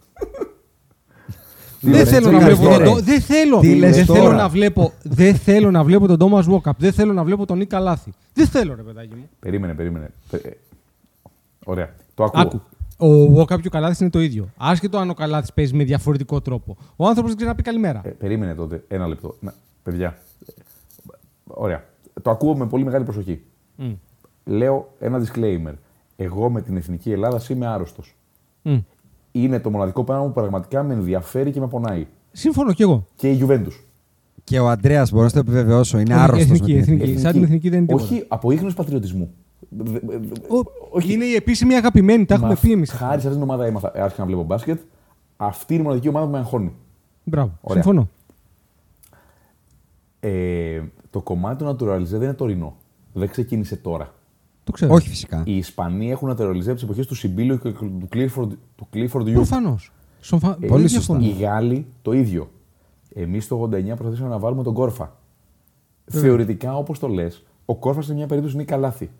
δεν Λορέντζο θέλω να βλέπω Καριέρε. τον Ντο- Δεν θέλω. Τι λες δεν θέλω τώρα; να βλέπω. Δεν θέλω να βλέπω τον Τόμας Βόκαπ. Δεν θέλω να βλέπω τον Νίκα Λάθη. Δεν θέλω, ρε παιδάκι μου. Περίμενε, περίμενε. Ε, ε, Ωραία. Το ακούω. Άκου. Ο Βόκαπ και ο Καλάθης είναι το ίδιο. Άσχετο αν ο Καλάθης παίζει με διαφορετικό τρόπο. Ο άνθρωπος δεν ξέρει να πει καλημέρα. Ε, περίμενε τότε. Ένα λεπτό. Να, παιδιά. Ε, Ωραία. Το ακούω με πολύ μεγάλη προσοχή. Μμ. Λέω ένα disclaimer. Εγώ με την εθνική Ελλάδα είμαι άρρωστος. Μμ. Είναι το μοναδικό πράγμα που πραγματικά με ενδιαφέρει και με πονάει. Σύμφωνο κι εγώ. Και η Juventus. Και ο Αντρέας, μπορώ να το επιβεβαιώσω, είναι Όχι, άρρωστος. εθνική, εθνική. Σαν την εθνική δεν είναι τίποτα. Όχι από ίχνος πατριωτισμού. Δε- δε- δε- Ο- όχι. Είναι η επίσημη αγαπημένη, τα έχουμε Μα πει εμείς. Χάρη σε αυτήν την ομάδα έμαθα, άρχισα να βλέπω μπάσκετ. Αυτή είναι η μοναδική ομάδα που με αγχώνει. Μπράβο. Ωραία. Συμφωνώ. Ε, το κομμάτι του naturalize δεν είναι τωρινό. Δεν ξεκίνησε τώρα. Το ξέρω. Όχι φυσικά. Οι Ισπανοί έχουν naturalize από τις εποχές του Σιμπίλιο και του Clifford, του Clifford Youth. Προφανώς. Σοφα... Ε, Πολύ σωστά. διαφωνώ. Οι Γάλλοι το ίδιο. Εμείς το 89 προσπαθήσαμε να βάλουμε τον Κόρφα. Θεωρητικά, όπως το λες, ο Κόρφας σε μια περίπτωση είναι καλάθι.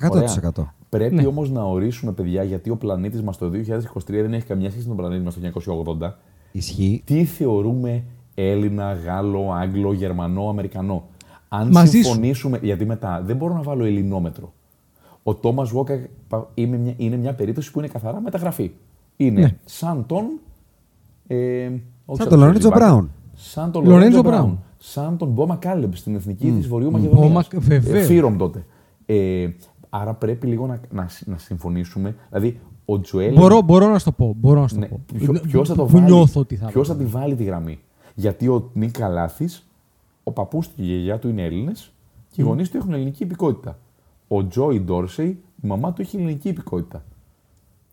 100%. Ωραία. Πρέπει Ναι. όμως να ορίσουμε, παιδιά, γιατί ο πλανήτης μας το 2023 δεν έχει καμιά σχέση με τον πλανήτη μας το 1980. Ισχύει. Τι θεωρούμε Έλληνα, Γάλλο, Άγγλο, Γερμανό, Αμερικανό. Αν Μαζί σου. συμφωνήσουμε. Γιατί μετά δεν μπορώ να βάλω ελληνόμετρο. Ο Τόμα Βόκα είναι μια, είναι μια περίπτωση που είναι καθαρά μεταγραφή. Είναι Ναι. σαν τον. Ε, όχι Σαν τον Λορέντζο Ιμπάκα. Μπράουν. Σαν τον Λορέντζο Λορέντζο Μπράουν. Μπράουν. Σαν τον Μπο ΜακΚάλεμπ στην εθνική της Βορείου Μπόμα- Μακεδονίας. βεβαίως. Ε, FYROM τότε. Ε, άρα πρέπει λίγο να, να, να συμφωνήσουμε. Δηλαδή, ο Τζοέλ. Μπορώ, μπορώ να σου το πω. Μπορώ να σου το Ναι, πω. ποιο, ποιος θα το Που βάλει, νιώθω ότι θα ποιος θα βάλω. τη βάλει τη γραμμή; Γιατί ο Νίκ Καλάθης, ο παππούς του και η γιαγιά του είναι Έλληνες και οι γονείς του έχουν ελληνική υπηκότητα. Ο Τζόι Ντόρσεϊ, η μαμά του έχει ελληνική υπηκότητα.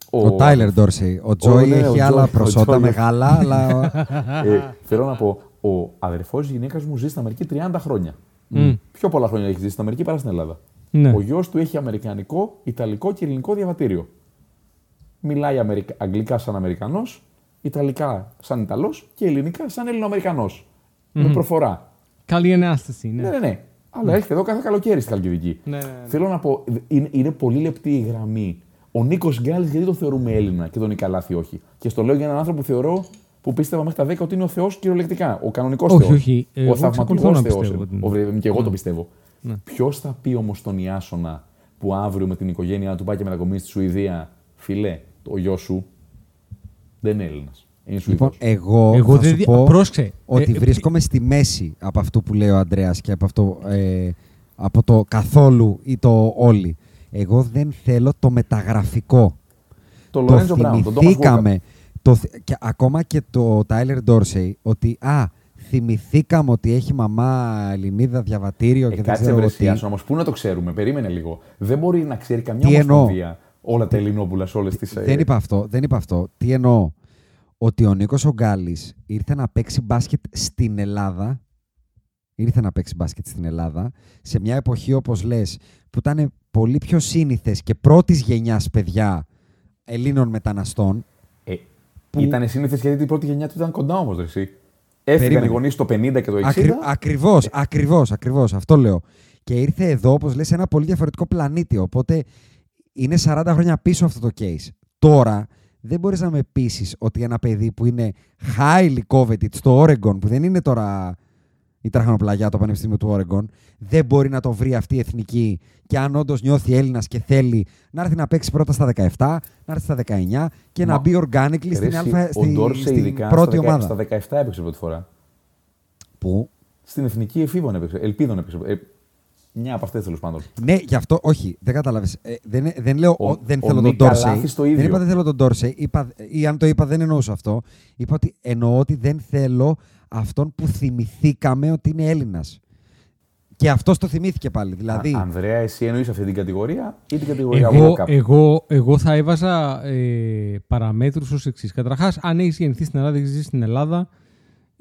Ο Τάιλερ Ντόρσεϊ. Ο Τζόι ναι, ο έχει Τζόι, άλλα ο προσώτα Τζόι. μεγάλα, αλλά. ε, θέλω να πω, ο αδερφός της γυναίκας μου ζει στην Αμερική 30 χρόνια. Μμ. Πιο πολλά χρόνια έχει ζήσει στην Αμερική παρά στην Ελλάδα. Ναι. Ο γιος του έχει αμερικανικό, ιταλικό και ελληνικό διαβατήριο. Μιλάει Αμερικα... αγγλικά σαν Αμερικανός, ιταλικά σαν Ιταλός και ελληνικά σαν Ελληνοαμερικανός. Με προφορά. Καλή ενάσταση. Ναι. Ναι, ναι, ναι. Αλλά έρχεται εδώ κάθε καλοκαίρι στην Καλκιδική. Ναι, ναι, ναι. Θέλω να πω, είναι, είναι πολύ λεπτή η γραμμή. Ο Νίκος Γκάλης, γιατί τον θεωρούμε Έλληνα και τον Νικαλάθη όχι; Και στο λέω για έναν άνθρωπο που θεωρώ που πίστευα μέχρι τα 10 ότι είναι ο Θεός κυριολεκτικά. Ο κανονικός Όχι, Θεός. όχι. Εγώ Ο εξακολουθώ θαυματουργό να Θεός. πιστεύω ότι είναι. Ναι. Και εγώ το πιστεύω. Ποιος θα πει όμως τον Ιάσονα που αύριο με την οικογένειά του πάει και μετακομίσει στη Σουηδία, φιλέ, το γιο σου δεν είναι Έλληνας. Είναι Σουηδός. Λοιπόν, εγώ, Εγώ θα δεν σου δι- πω πρόσεξε. ότι Ε, βρίσκομαι στη μέση από αυτό που λέει ο Αντρέας και από, αυτό, ε, από το καθόλου ή το όλοι. Εγώ δεν θέλω το μεταγραφικό. Το Lorenzo Brown, τον Thomas θυμηθήκαμε. Το, θυ- και ακόμα και το Tyler Dorsey ότι α, θυμηθήκαμε ότι έχει μαμά Ελληνίδα διαβατήριο Ε, και δεν κάτσε ξέρω εγώ τι. βρεσιάσου όμως, πού να το ξέρουμε, περίμενε λίγο. Δεν μπορεί να ξέρει καμιά Τι εννοώ; ομοσπονδία όλα τα Ελληνόπουλα σε όλες τις. Δεν είπα αυτό, δεν είπα αυτό. Τι εννοώ; Ότι ο Νίκος ο Γκάλης ήρθε να παίξει μπάσκετ στην Ελλάδα. Ήρθε να παίξει μπάσκετ στην Ελλάδα σε μια εποχή όπως λες που ήταν πολύ πιο σύνηθες και πρώτης γενιάς παιδιά Ελλήνων μεταναστών. Ε, που- Ήταν σύνηθες γιατί την πρώτη γενιά του ήταν κοντά όμως, εσύ. Έφυγαν οι Περίμενε. γονείς το 50 και το 60. Ακρι, ακριβώς, ακριβώς, ακριβώς, αυτό λέω. Και ήρθε εδώ, όπως λες, σε ένα πολύ διαφορετικό πλανήτη. Οπότε είναι 40 χρόνια πίσω αυτό το case. Τώρα δεν μπορείς να με πείσεις ότι ένα παιδί που είναι highly coveted στο Oregon, που δεν είναι τώρα η τραχανοπλαγιά το Πανεπιστήμιο του Oregon, δεν μπορεί να το βρει αυτή η εθνική και αν όντως νιώθει Έλληνας και θέλει να έρθει να παίξει πρώτα στα 17, να έρθει στα 19 και να Μα- μπει organically Ρε, στην, εσύ, αλφα, ο στη, Ντόρσε στην ειδικά πρώτη στα, δεκα- ομάδα. στα 17 έπαιξε πρώτη φορά. Που Στην εθνική εφήβων έπαιξε. Ελπίδων έπαιξε. Ε, μια από αυτές τέλος πάντων. Ναι, γι' αυτό, όχι, δεν κατάλαβε. δεν, δεν λέω Ο- ο- δεν ο θέλω τον Νίκα Ντόρσεϊ. Λάθης το Δεν ίδιο. είπα δεν θέλω τον Ντόρσεϊ. Είπα, ή αν το είπα, δεν εννοούσα αυτό. Είπα ότι εννοώ ότι δεν θέλω αυτόν που θυμηθήκαμε ότι είναι Έλληνας. Και αυτός το θυμήθηκε πάλι. Δηλαδή, Α, Ανδρέα, εσύ εννοείς αυτή την κατηγορία ή την κατηγορία Εγώ, World Cup. εγώ, εγώ θα έβαζα ε, παραμέτρους ως εξής. Καταρχάς, αν έχεις γεννηθεί στην Ελλάδα, έχεις ζήσει στην Ελλάδα,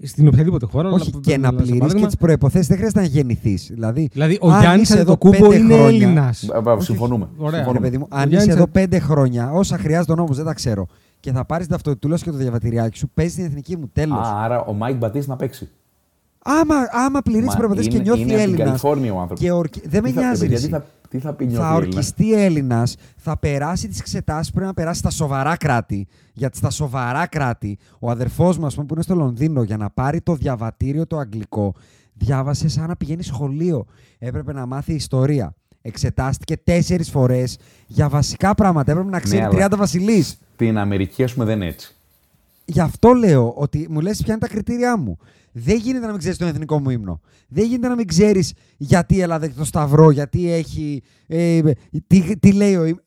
στην οποιαδήποτε χώρα. όχι αλλά- και να αλλά, σε πληρείς και παράδειγμα, τις προϋποθέσεις. Δεν χρειάζεται να γεννηθείς. Δηλαδή, Δηλαδή, ο αν Γιάννης είσαι εδώ Αντετοκούμπο πέντε είναι χρόνια- Έλληνας. Μπα- μπα- Συμφωνούμε. Ωραία. Ρε συμφωνούμε. παιδί μου, Ο αν Γιάννης είσαι εδώ θα- πέντε χρόνια, όσα χρειάζεται ο νόμος, δεν τα ξέρω. Και θα πάρεις την ταυτότητα σου και το διαβατηριάκι σου, παίζεις την εθνική μου. Τέλος. Α, άρα ο Μάικ Μπατίστ να παίξει. Άμα, άμα πληρείς Μα τις προϋποθέσεις και είναι- νιώθει είναι από την Έλληνας. Καλιφόρνια ο άνθρωπος. Και ορκι... Δεν με Τι θα- νοιάζει. Παιδιά, ρε τι εσύ. θα, τι θα πει νιώθει θα Έλληνας; ορκιστεί Έλληνας, θα περάσει τις εξετάσεις που πρέπει να περάσει στα σοβαρά κράτη. Γιατί στα σοβαρά κράτη, ο αδερφός μας που είναι στο Λονδίνο για να πάρει το διαβατήριο το αγγλικό, διάβασε σαν να πηγαίνει σχολείο. Έπρεπε να μάθει ιστορία. Εξετάστηκε τέσσερις φορές για βασικά πράγματα. Έπρεπε να ξέρει Ναι, αλλά- 30 βασιλείς. Στην Αμερική, ας πούμε, δεν είναι έτσι. Γι' αυτό λέω ότι μου λες ποια είναι τα κριτήριά μου. Δεν γίνεται να μην ξέρεις τον εθνικό μου ύμνο. Δεν γίνεται να μην ξέρεις γιατί η Ελλάδα έχει το Σταυρό, γιατί έχει. Ε, τι, τι λέει ο ύμ-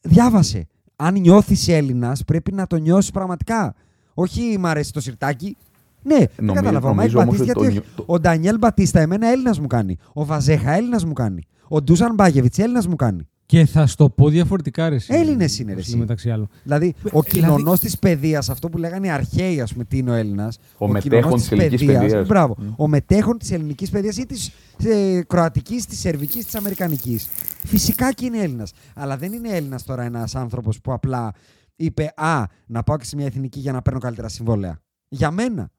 Διάβασε. Αν νιώθεις Έλληνας, πρέπει να το νιώσεις πραγματικά. Όχι μ' αρέσει το σιρτάκι. Ναι, δεν Νομίζω- κατάλαβα. Ο Μάικ νομίζω όμως Μπατίστα, ότι γιατί το όχι. νιώ- Ο Ντανιέλ Μπατίστα, εμένα Έλληνας μου κάνει. Ο Βαζέχα Έλληνας μου κάνει. Ο Ντούσαν Μπάγεβιτς Έλληνας μου κάνει. Και θα στο πω διαφορετικά, ρε. εσύ, Έλληνες είναι, ρε, εσύ, εσύ. Μεταξύ άλλων. Δηλαδή, ο Δηλαδή- κοινωνός της παιδείας, αυτό που λέγανε οι αρχαίοι, ας πούμε, τι είναι ο Έλληνας. Ο μετέχων της ελληνικής παιδείας. Μπράβο. Ο μετέχων της ελληνικής παιδείας ή της ε, κροατικής, της σερβικής, της αμερικανικής. Φυσικά και είναι Έλληνας. Αλλά δεν είναι Έλληνας τώρα ένας άνθρωπος που απλά είπε Α, να πάω και σε μια εθνική για να παίρνω καλύτερα συμβόλαια. Για μένα.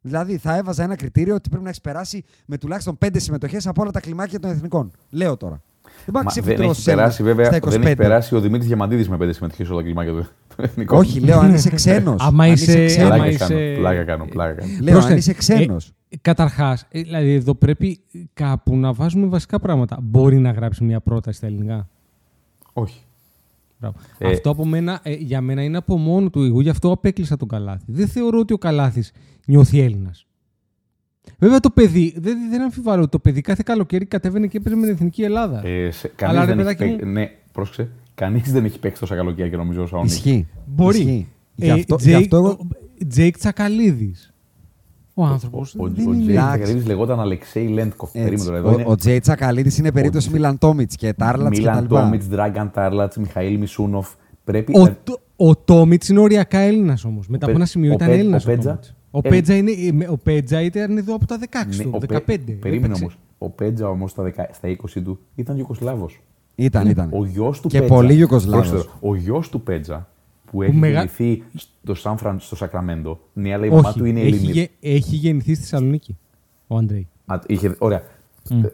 Δηλαδή, θα έβαζα ένα κριτήριο ότι πρέπει να έχεις περάσει με τουλάχιστον πέντε συμμετοχές από όλα τα κλιμάκια των εθνικών. Λέω τώρα. Δεν πάω Μα να δεν ξεφυτρώσω έχει σε Έλληνες περάσει, βέβαια, στα δεν έχει 25. περάσει ο Δημήτρης Διαμαντίδης με πέντε συμμετοχές σε όλα τα κλιμάκια του του εθνικού. Όχι, λέω αν είσαι ξένος. Άμα είσαι- άμα Πλάκα είσαι- κάνω, πλάκα κάνω, πλάκα κάνω. Λέω Πρόσεχε. αν είσαι ξένος. Ε, Καταρχά, δηλαδή εδώ πρέπει κάπου να βάζουμε βασικά πράγματα. Μπορεί να γράψει μια πρόταση στα ελληνικά; Όχι. Μπράβο. Ε, αυτό από μένα, ε, για μένα είναι από μόνο του. Εγώ γι' αυτό απέκλεισα τον Καλάθη. Δεν θεωρώ ότι ο Καλάθης νιώθει Έλληνας. Βέβαια το παιδί, δεν, δεν αμφιβάλλω ότι το παιδί κάθε καλοκαίρι κατέβαινε και έπαιζε με την εθνική Ελλάδα. Ε, σε, Αλλά, κανείς ρε, δεν έχει παιδάκι παίξει. μου- Ναι, πρόσεξε. Κανείς δεν έχει παίξει τόσα καλοκαίρια νομίζω όσο ο Νικ. Ισχύει. Μπορεί. Ισχύει. Ε, Γι' αυτό, Τζέικ- γι' αυτό εγώ... Τζέικ Τσακαλίδης. Ο άνθρωπος. Ο, ο, δεν ο είναι. Τζέικ Εντάξει. Τσακαλίδης λεγόταν Αλεξέη Λέντκοφ. Έτσι. Περίμενε τώρα. Εδώ Ο, είναι ο Τζέικ Τσακαλίδης είναι περίπτωση Μίλαν Τόμιτς και Τάρλατς και τα Μίλαν λοιπά. Τόμιτς, Ντράγκαν Τάρλατς, Μιχαήλ Μισούνοφ. Πρέπει. Ο, να- το- ο Τόμιτς είναι οριακά Έλληνας όμως. Μετά από Πε- ένα σημείο ο ήταν Πε- Έλληνας. ο Πέτζα- Ο Ε, Πέτζα, είναι, ε, με- ο Πέτζα ήταν εδώ από τα 16 Ναι, του, ο 15. Πέ- Περίμενε Έπαιξε. όμως. Ο Πέτζα όμως στα, δεκα- στα 20 του ήταν Γιουγκοσλάβος. Ήταν, ήταν. Ο γιος του Και Πέτζα. πολύ Γιουγκοσλάβος. πρόσεξε τώρα, Ο γιος του Πέτζα που έχει μεγα- γεννηθεί στο, Σαν Φραν, στο Σακραμέντο. Ναι, αλλά η μαμά Όχι, του είναι έχει, Ελληνίδα. γε- έχει γεννηθεί στη Θεσσαλονίκη ο Αντρέη. Α, είχε, ωραία.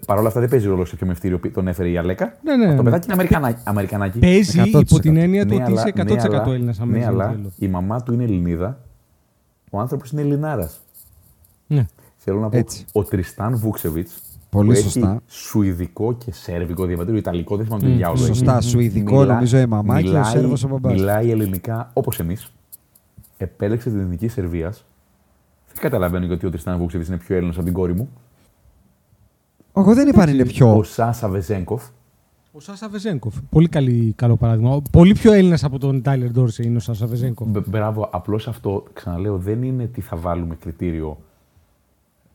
Παρ' όλα αυτά δεν παίζει ρόλο σε ποιο μευτήριο τον έφερε η Αλέκα. Ναι, ναι, Το ναι. παιδάκι είναι Αμερικανα... Αμερικανάκι. Παίζει 100%. υπό την έννοια του Ναι, ότι είσαι 100% αλλά- ναι, αλλά- Έλληνα Ναι, αλλά αμέσω. η μαμά του είναι Ελληνίδα. Ο άνθρωπος είναι Ελληνάρας. Ναι. Θέλω να πω, Έτσι. ο Τριστάν Βούξεβιτς. Πολύ που σωστά. Έχει σουηδικό και σερβικό διαβατήριο, ιταλικό, δεν θυμάμαι τι διάολο έχει. Σωστά. Σουηδικό Μιλά- νομίζω η μαμά και ο μιλάει- Σέρβος ο μπαμπάς. Μιλάει ελληνικά όπως εμείς. Επέλεξε την εθνική Σερβίας. Δεν καταλαβαίνω γιατί ο Τριστάν Βούξεβιτς είναι πιο Έλληνας από την κόρη μου. Εγώ δεν είπα αν είναι Ο πιο. Σάσα Βεζέγκοφ. Ο Σάσα Βεζέγκοφ. Πολύ καλή, καλό παράδειγμα. Πολύ πιο Έλληνας από τον Τάιλερ Ντόρσε είναι ο Σάσα Βεζέγκοφ. Μπ- Μπράβο, απλώς αυτό, ξαναλέω, δεν είναι τι θα βάλουμε κριτήριο.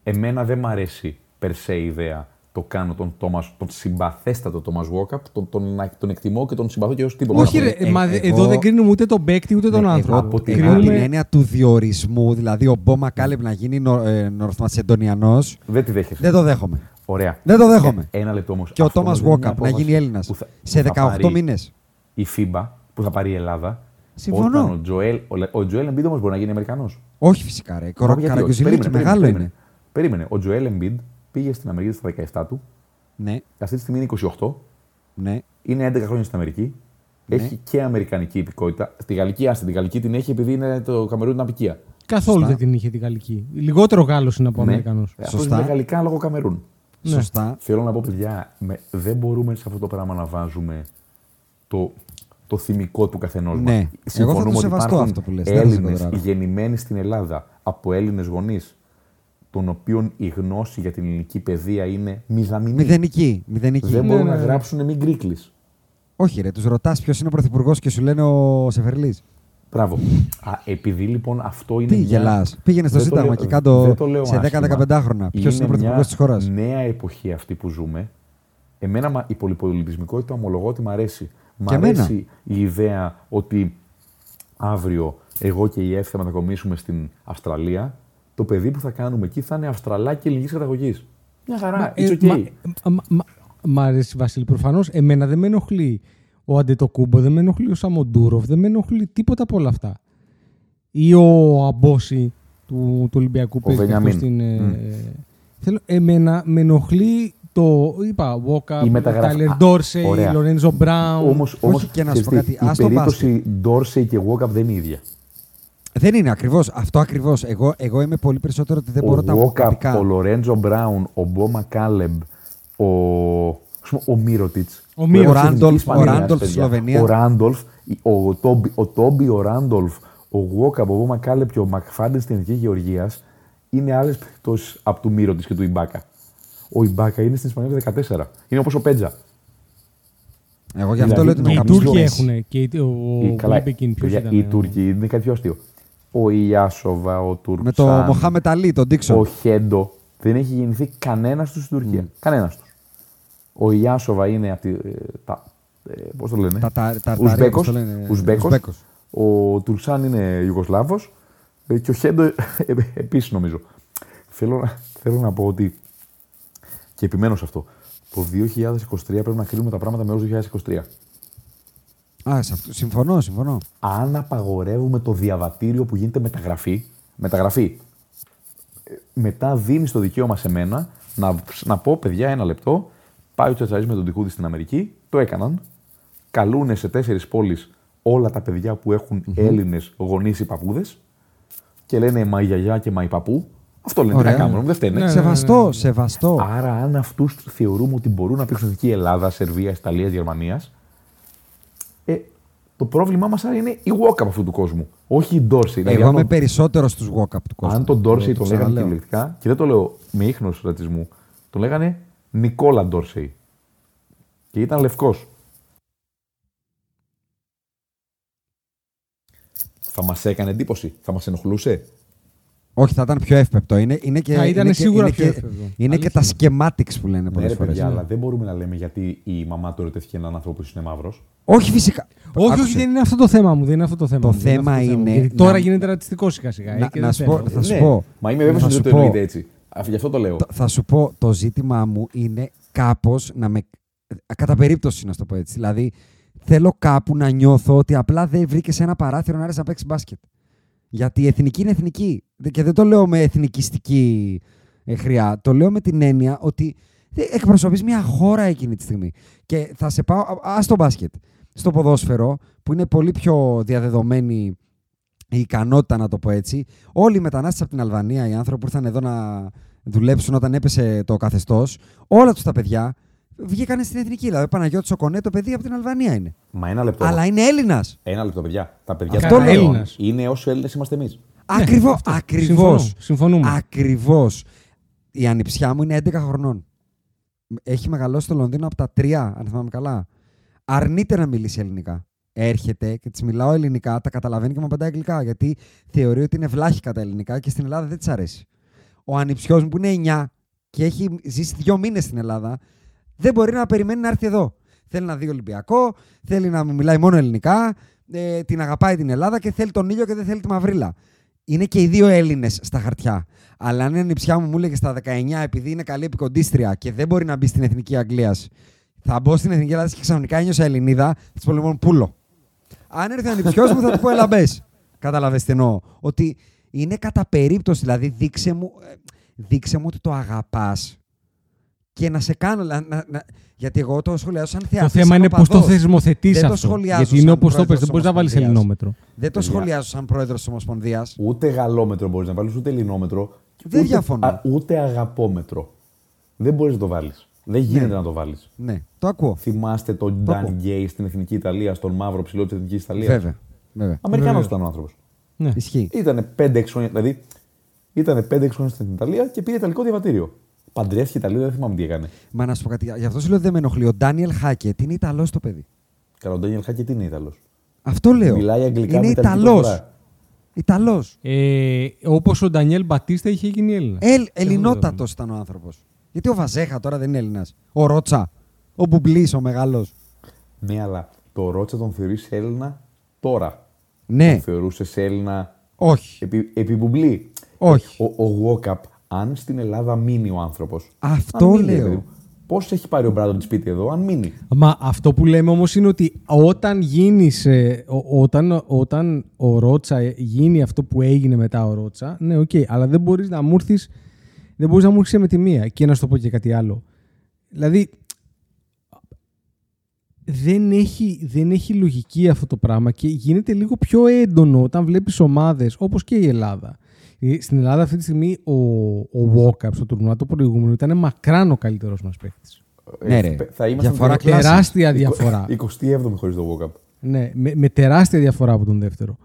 Εμένα δεν μ' αρέσει περσέ η ιδέα το κάνω τον, Thomas, τον συμπαθέστατο Thomas Walkup, τον, τον, τον εκτιμώ και τον συμπαθώ και ως τίποτα. Όχι, ρε, ε, μα εγώ- εδώ δεν κρίνουμε ούτε τον παίκτη ούτε τον Ναι, άνθρωπο. Εγώ Από την εγώ άλλη- την Κρίνουμε- έννοια του διορισμού, δηλαδή ο Μπόμα Κάλεπ να γίνει νο, ε, Νορθμασεντονιανός, Δεν τη δέχεσαι. δεν το δέχομαι. Ωραία. Δεν το δέχομαι. Ε, Ένα λεπτό όμως. Και ο Τόμας Walkup να γίνει Έλληνας. Σε 18 μήνες. Η FIBA που θα πάρει η Ελλάδα. Συμφωνώ. Όταν ο Τζοέλ, ο, Λε- ο Τζοέλ Embiid όμως μπορεί να γίνει Αμερικανός. Όχι φυσικά, ρε. Καραγκιουζιλίκη Περίμενε, μεγάλο περίμενε, είναι. Περίμενε. Ο Τζοέλ Embiid πήγε στην Αμερική στα 17 του. Ναι, Αυτή τη στιγμή είναι 28. ναι. Είναι 11 χρόνια στην Αμερική. Ναι. Έχει και αμερικανική υπηκότητα. Στη Γαλλική, άστη, την Γαλλική την έχει επειδή είναι το Καμερούν την απικία. Καθόλου Σωστά. δεν την είχε την γαλλική. Λιγότερο Γάλλος είναι από Αμερικανό. Ε, αυτός Σωστά. είναι γαλλικά λόγω Καμερούν. Ναι. Σωστά. Θέλω να πω, παιδιά, με, δεν μπορούμε σε αυτό το πράγμα να βάζουμε το, το θυμικό του καθενός Ναι. Εγώ θα το ότι σεβαστώ υπάρχουν αυτό που λες, δεν θα σε Έλληνες κοντράρω. γεννημένοι στην Ελλάδα από Έλληνες γονείς, των οποίων η γνώση για την ελληνική παιδεία είναι μηδαμινή. Μηδενική. μηδενική. Δεν Ναι, μπορούν ναι, να ναι. γράψουν μην γκρίκλεις. Όχι, ρε. Τους ρωτάς ποιος είναι ο πρωθυπουργός και σου λένε ο Σεφερλής. Μπράβο. Α, επειδή λοιπόν αυτό είναι. Τι μια... γελάς. Πήγαινε στο Δεν το Σύνταγμα λέω- και κάτω δεν το λέω σε άσχημα. 10-15 χρόνια. Ποιος είναι ο πρωθυπουργός της χώρας; νέα εποχή αυτή που ζούμε. Εμένα μα- η πολυπολιτισμικότητα ομολογώ ότι μ' αρέσει. Μ' Και εμένα. αρέσει η ιδέα ότι αύριο εγώ και η Εύη θα μετακομίσουμε στην Αυστραλία. Το παιδί που θα κάνουμε εκεί θα είναι Αυστραλάκι ελληνική καταγωγής. Μια χαρά. Ε, It's okay. μα- μα- μα- Μ' αρέσει, Βασίλη, προφανώς. Εμένα δεν με ενοχλεί ο Αντετοκούμπο, δεν με ενοχλεί ο Σαμοντούροφ, δεν με ενοχλεί τίποτα από όλα αυτά. Ή ο Αμπόση του, του Ολυμπιακού που έχει Βενιαμίν. παιχτό στην. ε, θέλω, εμένα με ενοχλεί το. Είπα, Βόκα, Η μεταγραφή. Τάιλερ Α, Ντόρσεϊ, ωραία. Λορέντζο Μπράουν. Όμως, όμως, και να σου ξέρεις πω τι, κάτι, η ας το περίπτωση Dorsey και Walkup δεν είναι ίδια. Δεν είναι ακριβώς. Αυτό ακριβώς. Εγώ, εγώ είμαι πολύ περισσότερο ότι δεν μπορώ τα ο Walkup, αποκριτικά. ο Λορέντζο Μπράουν, ο Μπο ΜακΚάλεμπ, ο, ας πούμε, ο Μίροτιτς. Ο που Μίροτιτς. έπαιξε Ο Ράντολφ, στην ο Ισπανία, Ράντολφ παιδιά. στη Σλοβενία. Ο Ράντολφ, ο Τόμπι, ο, Τόμπι, ο Ράντολφ, ο Walkup, ο Μπο ΜακΚάλεμπ και ο Μακφάντεν στην Εθνική Γεωργίας είναι άλλες περιπτώσεις από του Μίροτιτς και του Ιμπάκα. Ο Ιμπάκα είναι στην Ισπανία το 14. Είναι όπως ο Πέτζα. Εγώ γι' αυτό Δηλαδή, λέω ότι Και με οι νομίζω- Τούρκοι καμπούς έχουν. Και οι- ο Οι- καλά, Βίλμπεκιν, ποιος παιδιά, ήταν. οι Τούρκοι είναι κάτι πιο αστείο. Ο Ιάσοβα, ο Τουρκσάν, Με το Μοχάμετ Αλή, τον ο Ντίξον. Χέντο. Δεν έχει γεννηθεί κανένας τους στην Τουρκία. Mm. Κανένας τους. Ο Ιάσοβα είναι από τη. ε, τα, ε, πώς το λένε; Τα- τα- τα- Ουσμπέκος. πώς το λένε, Ουσμπέκος. Ουσμπέκος. Ο Τουρσάν είναι Ιουγκοσλάβος. ε, Και ο Χέντο ε, ε, επίσης νομίζω. Θέλω, να- θέλω να πω ότι. Και επιμένω σε αυτό. Το 2023 πρέπει να κρίνουμε τα πράγματα με όρους 2023. Α, σε αυτό, συμφωνώ, συμφωνώ. αν απαγορεύουμε το διαβατήριο που γίνεται μεταγραφή, μεταγραφή, ε, μετά δίνεις το δικαίωμα σε μένα να, να πω, παιδιά, ένα λεπτό, πάει ο Τσατσαρής με τον Τιχούδη στην Αμερική, το έκαναν, καλούνε σε τέσσερις πόλεις όλα τα παιδιά που έχουν Έλληνες γονείς ή παππούδες και λένε μα η γιαγιά και μα η παππού. Αυτό λένε, τι να Ωραία. κάνουμε, δεν φταίνε. Ναι, Σεβαστό, σεβαστό. Άρα, αν αυτούς θεωρούμε ότι μπορούν να παίξουν εκεί Ελλάδα, Σερβία, Ιταλία, Γερμανίας, ε, το πρόβλημά μας είναι η walk αυτού του κόσμου. Όχι η Dorsey. Δηλαδή, Εγώ αν είμαι τον- περισσότερο στους walk-up του κόσμου. αν τον Dorsey Το τον λέγανε ξαναλέω. κυριολεκτικά, και δεν το λέω με ίχνος ρατσισμού, τον λέγανε Νικόλα Ντόρσεϊ. Και ήταν λευκός. Θα μας έκανε εντύπωση, θα μας ενοχλούσε; Όχι, θα ήταν πιο εύπεπτο. Είναι, είναι και, Θα ήταν είναι και- σίγουρα είναι πιο και- εύπεπτο. Είναι και Αλήθεια. τα schematics που λένε Ναι, πολλές ρε φορές. παιδιά, αλλά δεν μπορούμε να λέμε γιατί η μαμά του ερωτεύτηκε έναν άνθρωπο που είναι μαύρος. Όχι, φυσικά. Όχι, Άκουσε. όχι, δεν είναι αυτό το θέμα μου. Δεν είναι αυτό το θέμα Το μου, δεν θέμα αυτό το είναι Γιατί να- τώρα γίνεται ρατσιστικό σιγά σιγά. ε, Να, και να δεν σου θέλω. πω, θα σου Ναι, πω. Μα είμαι βέβαιος θα ότι σου δεν το πω. εννοείται έτσι. Αφ- Γι' αυτό το λέω. Το- θα σου πω, το ζήτημά μου είναι κάπως να με... Κατά περίπτωση να σου το πω έτσι. Δηλαδή, θέλω κάπου να νιώθω ότι απλά δεν βρήκες ένα παράθυρο να άρεσε να παίξεις μπάσκετ. Γιατί η εθνική είναι εθνική. Δε- Και δεν το λέω με εθνικιστική ε, χρειά. Το λέω με την έννοια ότι δεν- εκπροσωπείς μια χώρα εκείνη τη στιγμή. Και θα σε πάω, α ας το μπάσκετ. Στο ποδόσφαιρο, που είναι πολύ πιο διαδεδομένη η ικανότητα, να το πω έτσι. Όλοι οι μετανάστες από την Αλβανία, οι άνθρωποι που ήρθαν εδώ να δουλέψουν όταν έπεσε το καθεστώς, όλα τους τα παιδιά βγήκαν στην εθνική. Δηλαδή, ο Παναγιώτης Οκονέ, το παιδί από την Αλβανία είναι. Μα ένα λεπτό. Αλλά είναι Έλληνας. Ένα λεπτό, παιδιά. Τα παιδιά Αυτό των λέω. Ελλήνων Έλληνας. είναι όσο Έλληνες είμαστε εμείς. Ακριβώς. αυτό. Ακριβώς. Συμφωνώ. Συμφωνούμε. Ακριβώς. Η ανιψιά μου είναι 11 χρονών. έχει μεγαλώσει στο Λονδίνο από τα τρία, αν θυμάμαι καλά. Αρνείται να μιλήσει ελληνικά. Έρχεται και της μιλάω ελληνικά, τα καταλαβαίνει και μου απαντάει αγγλικά. Γιατί θεωρεί ότι είναι βλάχικα τα ελληνικά και στην Ελλάδα δεν της αρέσει. Ο ανιψιός μου που είναι 9 και έχει ζήσει δύο μήνες στην Ελλάδα, δεν μπορεί να περιμένει να έρθει εδώ. Θέλει να δει Ολυμπιακό, θέλει να μου μιλάει μόνο ελληνικά, ε, την αγαπάει την Ελλάδα και θέλει τον ήλιο και δεν θέλει τη μαυρίλα. Είναι και οι δύο Έλληνες στα χαρτιά. Αλλά αν η νηψιά μου μου έλεγε στα 19, επειδή είναι καλή επικοντίστρια και δεν μπορεί να μπει στην εθνική Αγγλίας, θα μπω στην εθνική Ελλάδα και ξαφνικά ένιωσα Ελληνίδα, θα τη πω λοιπόν πούλο. Αν έρθει ο νηψιό μου, θα του πω έλα μπες. Κατάλαβες τι εννοώ. Ότι είναι κατά περίπτωση, δηλαδή δείξε μου, ε, δείξε μου ότι το αγαπάς και να σε κάνω. Να, να, να- γιατί εγώ το σχολιάζω σαν θεατής. Το θέμα σαν είναι πώς το οπαδός. θεσμοθετείς Δεν το αυτό. σχολιάζω Γιατί είναι σαν όπως το πες, πρόεδρος δεν μπορείς να βάλεις Ομοσπονδίας. ελληνόμετρο. Δεν το Παιδιά. σχολιάζω σαν πρόεδρος της Ομοσπονδίας. Ούτε γαλόμετρο μπορείς να βάλεις, ούτε ελληνόμετρο. Δεν ούτε, διαφωνώ. α, ούτε αγαπόμετρο. Δεν μπορείς να το βάλεις. Δεν γίνεται να το βάλεις. Ναι, το ακούω. Θυμάστε τον Το Dan ακούω. Gay στην Εθνική Ιταλία, στον μαύρο ψηλό της Εθνικής Ιταλίας; Βέβαια. βέβαια. Αμερικανό Βέβαια. ήταν ο άνθρωπος. Ναι. Ισχύει. Ήταν 5-6 χρόνια. Δηλαδή, ήταν 5-6 χρόνια στην Ιταλία και πήρε Ιταλικό διαβατήριο. Παντρεύτηκε Ιταλία, δεν θυμάμαι τι έκανε. Μα να σου πω κάτι. Γι' αυτό σου λέω ότι δεν με ενοχλεί. Ο Ντάνιελ Χάκετ είναι Ιταλός το παιδί; Καλά, ο Ντάνιελ Χάκετ είναι Ιταλός; Αυτό λέω. Μιλάει αγγλικά είναι με ιταλική Ιταλός. προφορά. Ιταλός. Ε, Όπως ο Ντανιέλ Μπατίστα είχε γίνει Έλληνα. Ελ, Ελληνότατος ήταν ο άνθρωπος. Γιατί ο Βαζέχα τώρα δεν είναι Έλληνας. Ο Ρότσα. Ο Μπουμπλής, ο μεγάλος. Ναι, αλλά το Ρότσα τον θεωρείς Έλληνα τώρα. Ναι, Τον θεωρούσες Έλληνα όχι. επί, επί μπουμπλή. Όχι. Ο, ο Walkup, αν στην Ελλάδα μείνει ο άνθρωπος. Αυτό λέω. Πώς έχει πάρει ο Μπράντον σπίτι εδώ, αν μείνει; Μα αυτό που λέμε όμως είναι ότι όταν γίνεις, ε, ο- όταν, όταν ο Ρότσα ε, γίνει αυτό που έγινε μετά ο Ρότσα, ναι, οκ, αλλά δεν μπορείς να μου έρθεις, δεν μπορείς να μου έρθεις με τη μία. Και να σου το πω και κάτι άλλο. Δηλαδή, δεν έχει, δεν έχει λογική αυτό το πράγμα και γίνεται λίγο πιο έντονο όταν βλέπεις ομάδες όπως και η Ελλάδα. Ε, Στην Ελλάδα αυτή τη στιγμή ο, ο Walkup στο τουρνουά το προηγούμενο ήταν μακράν ο καλύτερος μας παίχτης. Ναι, ρε. Ε, θα ήμασταν Διαφορά το- κλάσης. Τεράστια διαφορά. 27η χωρίς το Walkup. Ναι, με, με τεράστια διαφορά από τον δεύτερο.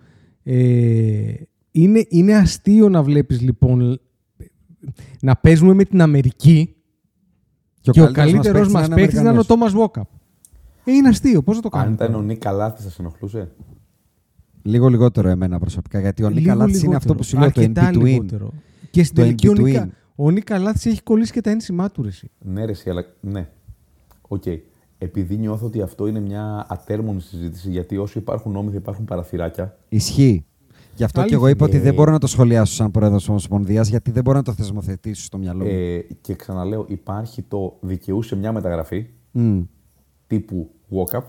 Ε, είναι, είναι αστείο να βλέπεις λοιπόν να παίζουμε με την Αμερική και ο, καλύτερος μας παίκτης να είναι ο Τόμας Βόκαπ. Ε, είναι αστείο. Πώς θα το Αν κάνουμε. ήταν ο Νικ Καλάθης, θα σε ενοχλούσε; Λίγο λιγότερο εμένα προσωπικά. Γιατί ο Λίγο Νικ Καλάθης είναι λιγότερο. αυτό που σου λέω το in Αρκετά between. λιγότερο. Και στην Το τελική ο in-between. Νικ Κα, ο Νικ Καλάθης έχει κολλήσει και τα ένσημά του. ρε εσύ. Ναι, ρε, εσύ, αλλά ναι. Οκ. Επειδή νιώθω ότι αυτό είναι μια ατέρμονη συζήτηση, γιατί όσο υπάρχουν νόμοι θα υπάρχουν παραθυράκια. Ισχύει. Γι' αυτό και Αλήθεια εγώ είπα είναι. ότι δεν μπορώ να το σχολιάσω σαν πρόεδρος της Ομοσπονδίας, γιατί δεν μπορώ να το θεσμοθετήσω στο μυαλό μου. Ε, και ξαναλέω, υπάρχει το δικαιούσε μια μεταγραφή Μμ. Τύπου walk-up,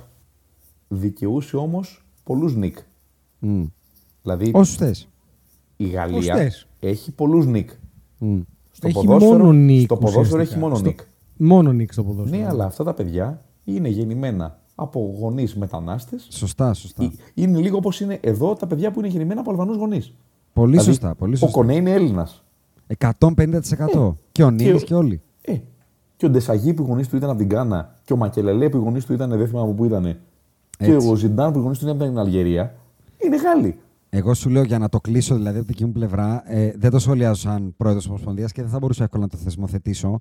δικαιούσε όμως πολλούς νικ. Μμ. Δηλαδή Όσους θες. η Όσους Γαλλία θες. έχει πολλούς νικ. Στο έχει ποδόσφαιρο, μόνο Νίκ. στο ποδόσφαιρο ουσιαστικά. έχει μόνο Στο- νικ. Μόνο Νίκ στο ποδόσφαιρο. Ναι, αλλά αυτά τα παιδιά είναι γεννημένα από γονείς μετανάστες. Σωστά, σωστά. Είναι λίγο όπως είναι εδώ τα παιδιά που είναι γεννημένα από Αλβανούς γονείς. Πολύ σωστά. Πολύ Ο σωστά. Κονέ είναι Έλληνας. 150%. Και ο Νίλης Και- και όλοι. Ε, και ο Ντεσαγί που οι γονείς του ήταν από την Κάνα, και ο Μακελελέ που οι γονείς του ήταν, δεν θυμάμαι από πού ήταν, και Έτσι. ο Ζιντάν που οι γονείς του ήταν από την Αλγερία, είναι Γάλλοι. Εγώ σου λέω για να το κλείσω δηλαδή από την δική μου πλευρά, ε, δεν το σχολιάζω σαν πρόεδρος της Ομοσπονδίας και δεν θα μπορούσα εύκολα να το θεσμοθετήσω.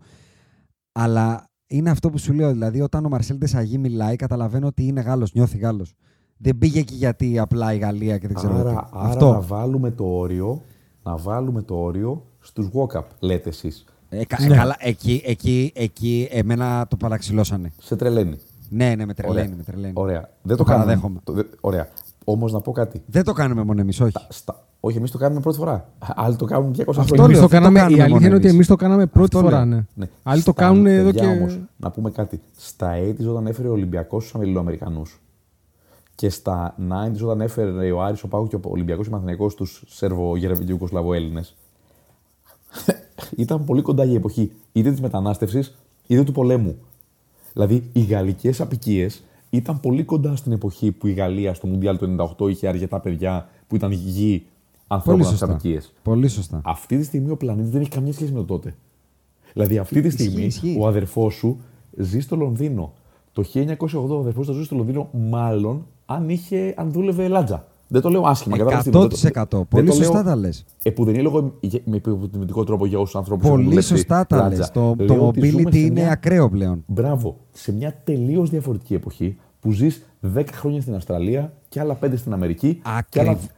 Αλλά είναι αυτό που σου λέω. Δηλαδή, όταν ο Μαρσέλ Ντεσαγί μιλάει, καταλαβαίνω ότι είναι Γάλλος, νιώθει Γάλλος. Δεν πήγε εκεί γιατί απλά η Γαλλία και δεν ξέρω άρα, τι. άρα αυτό. να βάλουμε το όριο, να βάλουμε το όριο στους walk-up, λέτε εσείς. Ε, κα- ε, καλά, εκεί, εκεί, εκεί εμένα το παραξηλώσανε. Σε τρελαίνει. Ναι, ναι, με τρελαίνει. Ωραία. Με τρελαίνει. Ωραία. Δεν Το το, κάνουμε. παραδέχομαι. Το- δε- ωραία. Όμως να πω κάτι. Δεν το κάνουμε μόνο εμείς, όχι. Στα... Όχι, εμείς το κάνουμε πρώτη φορά. Άλλοι το κάνουν 200 Αυτό χρόνια. Εμείς λέω, το αυτό το κάναμε, η κάνουμε αλήθεια μόνο είναι ότι εμείς. εμείς το κάναμε πρώτη Αυτό φορά. λέω. Ναι. Ναι. Άλλοι το Στα κάνουν εδώ παιδιά και. Όμως, να πούμε κάτι. Στα 80s όταν έφερε ο Ολυμπιακός του Αμερικανούς και στα 90s όταν έφερε ο Άρης, ο Πάγου και ο Ολυμπιακός Μαθηναϊκός του Σέρβο-Ιουγκοσλαβο-Έλληνε. Ήταν πολύ κοντά η εποχή είτε της μετανάστευσης είτε του πολέμου. Δηλαδή οι γαλλικές απικίες ήταν πολύ κοντά στην εποχή που η Γαλλία στο Μουντιάλ του 98 είχε αρκετά παιδιά που ήταν γη Πολύ ανθρώπων στις σωστά. απικίες. Πολύ σωστά. Αυτή τη στιγμή ο πλανήτης δεν έχει καμία σχέση με το τότε. Δηλαδή, αυτή τη Ισχύει, στιγμή ισχύει. ο αδερφός σου ζει στο Λονδίνο. Το 1980 ο αδερφός του ζει στο Λονδίνο, μάλλον αν, είχε, αν δούλευε λάτζα. Δεν το λέω άσχημα. κατάλαβες τι εννοώ. Δεν το- 100%. δεν Πολύ το λέω- σωστά τα λες. Ε, που δεν είναι λόγο για- με υποτιμητικό τρόπο για όσους ανθρώπους Πολύ σωστά τα λες. Το, το mobility είναι ακραίο πλέον. Μπράβο. Σε μια τελείως διαφορετική εποχή που ζεις 10 χρόνια στην Αυστραλία και άλλα 5 στην Αμερική. Και άλλα... Ακριβ...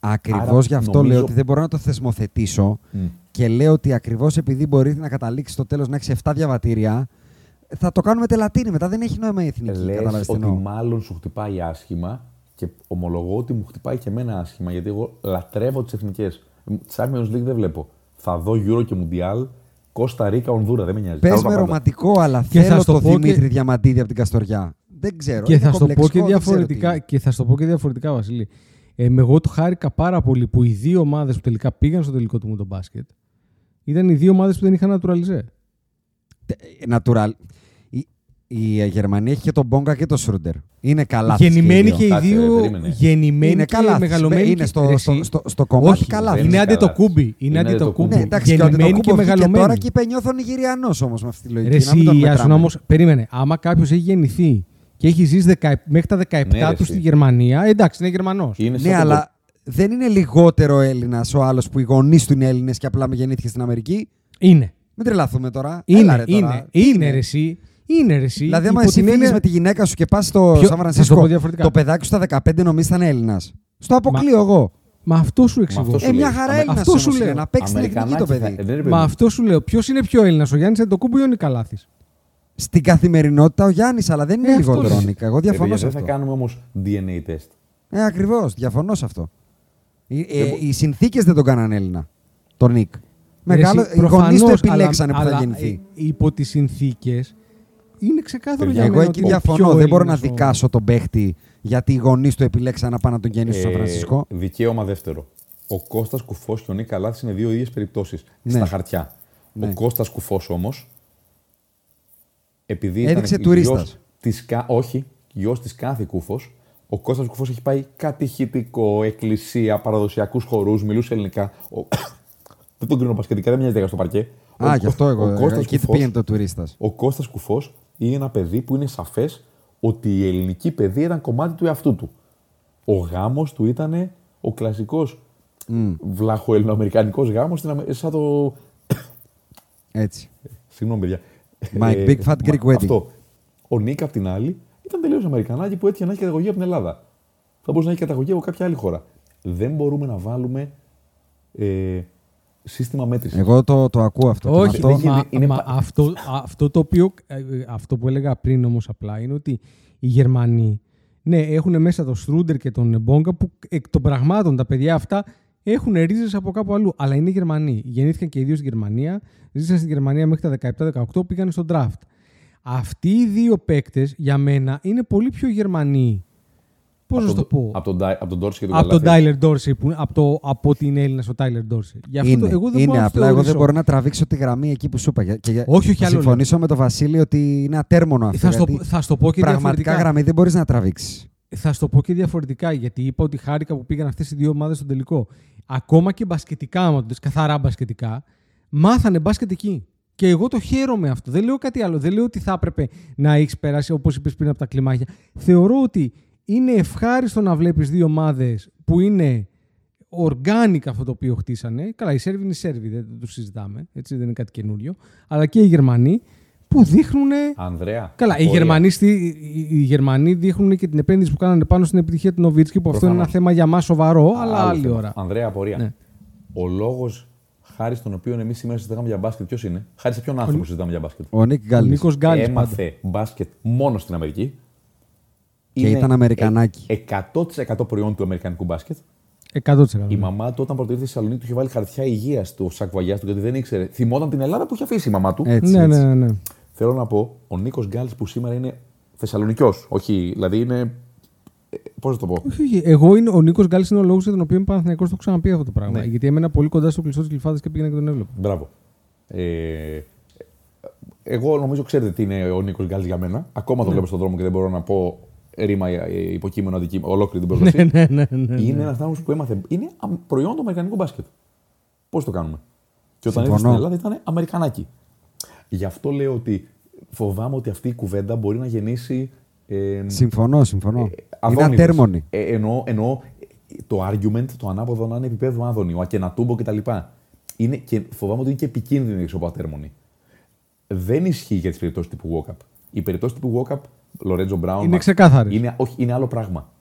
Ακριβώς Άρα, γι' αυτό νομίζω- λέω ότι δεν μπορώ να το θεσμοθετήσω και λέω ότι ακριβώς επειδή μπορεί να καταλήξει στο τέλος να έχει 7 διαβατήρια, θα το κάνουμε τελατίνη. Μετά δεν έχει νόημα η εθνική. Λες Κατάλαβες τι ότι εννοώ. μάλλον σου χτυπάει άσχημα και ομολογώ ότι μου χτυπάει και εμένα άσχημα γιατί εγώ λατρεύω τις εθνικές. Champions League δεν βλέπω. Θα δω Euro και Mundial, Κώστα Ρίκα, Ονδούρα, δεν με νοιάζει. Θα Πε δω τα με πάντα. ρομαντικό, αλλά Και θα θέλω στο το πω και- Δημήτρη Διαμαντίδη από την Καστοριά. Δεν ξέρω. Και είναι θα, στο πω και κομπλεξικό, δεν ξέρω τι διαφορετικά, είναι. και θα στο πω και διαφορετικά, Βασίλη. Ε, με εγώ το χάρηκα πάρα πολύ που οι δύο ομάδες που τελικά πήγαν στο τελικό του μου το μπάσκετ ήταν οι δύο ομάδες που δεν είχαν naturalize. Natural. Η, η Γερμανία έχει και τον Μπόγκα και τον Σρούντερ. Είναι καλά. Γεννημένοι και οι Κάτσε, δύο. περίμενε. Γεννημένοι Είναι και καλά. μεγαλωμένοι. Είναι και- στο, ρε, στο, εσύ. στο, στο κομμάτι Όχι, καλά. δεν είναι είναι αντιτοκούμπι. καλά. Είναι Είναι αντιτοκούμπι. Ναι, εντάξει, και ο Γεννημένοι και Αντετοκούμπο βγήκε μεγαλωμένοι. τώρα και είπε νιώθω Νιγηριανός όμως με αυτή τη λογική. Ρε να μην τον εσύ, Ιάσον, μετράμε. όμως, περίμενε. Άμα κάποιος έχει γεννηθεί και έχει ζήσει 10 μέχρι τα 17 Ναι, ρε, του εσύ. στη Γερμανία, εντάξει, είναι Γερμανός. Είναι σαν Ναι, τον αλλά δεν είναι λιγότερο Έλληνας ο άλλος που οι γονείς του είναι Έλληνες και απλά γεννήθηκε στην Αμερική; Είναι. Μην τρελαθούμε τώρα. Είναι, Έλα, ρε, είναι, τώρα. είναι, ρε εσύ. Είναι ρε εσύ. Δηλαδή, άμα Υπό εσύ την φύγεις έννοια- με τη γυναίκα σου και πας στο Ποιο- Σαν θα Φρανσίσκο, σου πω διαφορετικά. το παιδάκι σου στα 15 νομίζεις θα είναι Έλληνας. Στο αποκλείω εγώ. Μα αυτό σου εξηγώ. αυτό σου Ε, λέει. μια χαρά Αμε- Έλληνας αυτό σου όμως. λέω. Να παίξεις την εθνική Αμερικανάκι το θα- παιδί. ε, δεν είναι Μα παιδί. αυτό σου λέω. Ποιος είναι πιο Έλληνας, ο Γιάννης Αντοκούμπο ή ο Νικαλάθη. Στην καθημερινότητα ο Γιάννης, αλλά δεν είναι Ε, αυτός λιγότερο είναι. Νίκα. Εγώ Ε, διαφωνώ παιδιά, σε δεν θα αυτό. κάνουμε όμως DNA test. Ε, ακριβώς. Διαφωνώ σε αυτό. Οι, ε, οι συνθήκες δεν τον κάνανε Έλληνα. Τον Νικ. Μεγάλο, οι γονείς του επιλέξανε που θα γεννηθεί. ε, υπό τις συνθήκες είναι ξεκάθαρο Παιδιά, για Εγώ μένα εκεί ότι ο διαφωνώ. πιο Δεν μπορώ να Έλληνας ο- δικάσω τον παίχτη γιατί οι γονείς του επιλέξαν να πάνε να τον γεννήσουν στο Σαν Φρανσίσκο. Ε, δικαίωμα δεύτερο. Ο Κώστας Κουφός και ο Νίκ Καλάθης είναι δύο ίδιες περιπτώσεις Ναι. στα χαρτιά. Ναι. Ο Κώστας Κουφός όμως, επειδή Έδειξε ήταν τουρίστας. γιος της, κα- όχι, γιος της κάθε Κούφος, ο Κώστας Κουφός έχει πάει κατηχητικό, εκκλησία, παραδοσιακούς χορούς, μιλούσε ελληνικά. Ο... δεν τον κρίνω πασχετικά, δεν μοιάζει στο παρκέ. Α, Ο- γι' αυτό εγώ. Ο Κώστας Εκεί Κουφός- πήγαινε το τουρίστας. ο Κώστας Κουφός είναι ένα παιδί που είναι σαφές ότι η ελληνική παιδεία ήταν κομμάτι του εαυτού του. Ο γάμος του ήταν ο κλασικός mm. βλαχοελλοαμερικανικός γάμος στην Αμε- σαν το... Έτσι. Συγγνώμη, παιδιά. My Ε, big fat Greek μα- wedding. Αυτό. Ο Νίκ απ' την άλλη ήταν τελείως Αμερικανάκι που έτυχε να έχει καταγωγή από την Ελλάδα. Θα μπορούσε να έχει καταγωγή από κάποια άλλη χώρα. Δεν μπορούμε να βάλουμε ε, σύστημα μέτρησης. Εγώ το, το ακούω αυτό. και με Όχι, αυτό- δεν μα, είναι μα πα- αυτό, αυτό το οποίο ε, ε, αυτό που έλεγα πριν όμως απλά είναι ότι οι Γερμανοί ναι, έχουν μέσα τον Στρούντερ και τον Μπόγκα που εκ των πραγμάτων τα παιδιά αυτά έχουν ρίζες από κάπου αλλού. Αλλά είναι Γερμανοί. Γεννήθηκαν και οι δύο στη Γερμανία, ζήσαν στη Γερμανία μέχρι τα 17-18, πήγαν στο draft. Αυτοί οι δύο παίκτες για μένα είναι πολύ πιο Γερμανοί. Πώς να σου το πω; Από τον, Ντάι- από τον Ντόρση και τον Από τον Καλάθι. Τάιλερ Ντόρσι, που, από, το, από την Έλληνα στο Τάιλερ Ντόρσι. Γι' αυτό Είναι, το, εγώ δεν είναι μπορώ να απλά εγώ δεν θεωρήσω. μπορώ να τραβήξω τη γραμμή εκεί που σου είπα. Και για- Όχι, όχι, θα άλλο συμφωνήσω με τον Βασίλη ότι είναι ατέρμονο αυτό. Θα στο, γιατί θα στο πω και πραγματικά διαφορετικά. γραμμή δεν μπορείς να τραβήξεις. Θα στο πω και διαφορετικά, γιατί είπα ότι χάρηκα που πήγαν αυτές οι δύο ομάδες στο τελικό. Ακόμα και μπασκετικά, άμα το δεις, καθαρά μπασκετικά, μάθανε μπάσκετ εκεί. Και εγώ το χαίρομαι αυτό. Δεν λέω κάτι άλλο. Δεν λέω ότι θα έπρεπε να έχεις περάσει όπως είπες πριν από τα κλιμάκια. Θεωρώ ότι είναι ευχάριστο να βλέπεις δύο ομάδες που είναι organic αυτό το οποίο χτίσανε. Καλά, οι Σέρβοι είναι οι Σέρβοι, δεν το συζητάμε. Έτσι, δεν είναι κάτι καινούριο. Αλλά και οι Γερμανοί που δείχνουν Ανδρέα. Καλά, οι απορία. Γερμανοί, στη, οι, οι Γερμανοί δείχνουν και την επένδυση που κάνανε πάνω στην επιτυχία του Νοβίτσκι, που αυτό είναι ένα Προφανώς. θέμα για μας σοβαρό, αλλά Άλλο άλλη θέμα. ώρα. Ανδρέα, απορία. Ναι. Ο λόγος χάρη στον οποίο εμείς σήμερα συζητάμε για μπάσκετ, ποιος είναι; Χάρη σε ποιον άνθρωπο συζητάμε για μπάσκετ; Ο Νίκ Ο Γκάλης. Νίκος Γκάλης. Έμαθε μπάσκετ μόνο στην Αμερική. Και ήταν Αμερικανάκι. ε- 100% προϊόν του Αμερικανικού μπάσκετ. 100%. Η μαμά του, όταν πρώτη ήρθε στη Θεσσαλονίκη, του είχε βάλει χαρτιά υγείας στο σακβαγιά του, γιατί δεν ήξερε. Θυμόταν την Ελλάδα που είχε αφήσει η μαμά του. Έτσι, Ναι, έτσι. ναι, ναι. Θέλω να πω, ο Νίκος Γκάλης που σήμερα είναι Θεσσαλονικιός. Όχι, δηλαδή είναι. Πώς να το πω; Όχι, όχι. Εγώ είναι, ο Νίκος Γκάλης είναι ο λόγος για τον οποίο είμαι Παναθηναϊκός, το έχω ξαναπεί αυτό το πράγμα. Ναι. Γιατί έμενα πολύ κοντά στο κλειστό της Γλυφάδας και πήγαινα και τον έβλεπα. Μπράβο. Ε, εγώ νομίζω ξέρετε τι είναι ο Νίκος Γκάλης για μένα. Ακόμα Ναι. το βλέπω στον δρόμο και δεν μπορώ να πω ρήμα, ε, υποκείμενο, αντικείμενο, ολόκληρη την πρόταση. ναι, ναι, ναι. Είναι ένας άνθρωπος που έμαθε. Είναι αμ- προϊόν του Αμερικανικού μπάσκετ. Πώς το κάνουμε; Και όταν ήρθε Συμφωνώ. στην Ελλάδα ήταν Αμερικανάκι. Γι' αυτό λέω ότι φοβάμαι ότι αυτή η κουβέντα μπορεί να γεννήσει. Ε, Συμφωνώ, συμφωνώ. ε, είναι αδόνιδες. ατέρμονη. Ε, εννοώ, εννοώ το argument, το ανάποδο να είναι επίπεδο Άδωνη, ο Ακενατούμπο κτλ. Είναι, και φοβάμαι ότι είναι και επικίνδυνο η Πατέρμονη. Δεν ισχύει για τις περιπτώσεις τύπου Walkup. Η περίπτωση τύπου Walkup, Λορέτζο Μπράουν. Είναι ξεκάθαρης. Είναι, όχι, είναι άλλο πράγμα.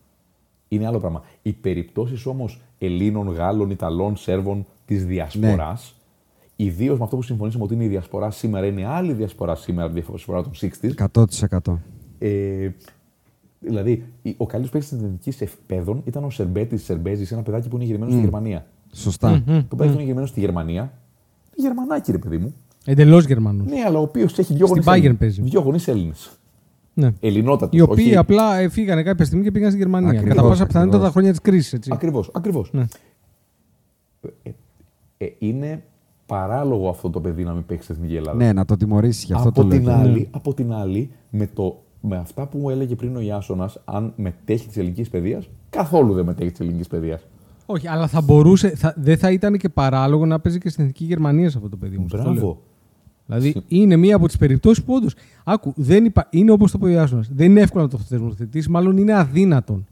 Είναι άλλο πράγμα. Οι περιπτώσεις όμως Ελλήνων, Γάλλων, Ιταλών, Σέρβων της διασποράς, ναι. ιδίως με αυτό που συμφωνήσαμε ότι είναι η διασπορά σήμερα, είναι άλλη διασπορά σήμερα, διασπορά των 60 100%. Ε, δηλαδή, ο καλύτερος παίκτης της εθνικής ευπαίδων ήταν ο Σερμπέτης Σερμπέζη, ένα παιδάκι που είναι γυρμένο mm. στη Γερμανία. Σωστά. Mm-hmm. Το παιδάκι mm. είναι γυρμένο στη Γερμανία. Γερμανάκι, ρε παιδί μου. Εντελώς Γερμανός. Ναι, αλλά ο οποίος έχει δύο γονείς Έλληνες. Ναι. Ελληνότατος. Οι οποίοι όχι... απλά φύγανε κάποια στιγμή και πήγαν στη Γερμανία. Ακριβώς, Κατά πάσα πιθανότητα τα χρόνια της κρίσης. Ακριβώς. Ακριβώς. Ναι. Ε, ε, είναι παράλογο αυτό το παιδί να μην παίξει στην Εθνική Ελλάδα. Ναι, να το τιμωρήσει γι' αυτό από το την λέω. Άλλη, ναι. Από την άλλη, με, το, με αυτά που μου έλεγε πριν ο Ιάσονας, αν μετέχει της ελληνικής παιδείας, καθόλου δεν μετέχει της ελληνικής παιδείας. Όχι, αλλά θα μπορούσε, θα, δεν θα ήταν και παράλογο να παίζει και στην Εθνική Γερμανία σε αυτό το παιδί μου. Μπράβο. Δηλαδή είναι μία από τις περιπτώσεις που όντω. Άκου, δεν υπα... είναι όπως το πει ο Δεν είναι εύκολο να το θεσμοθετήσεις, μάλλον είναι αδύνατον.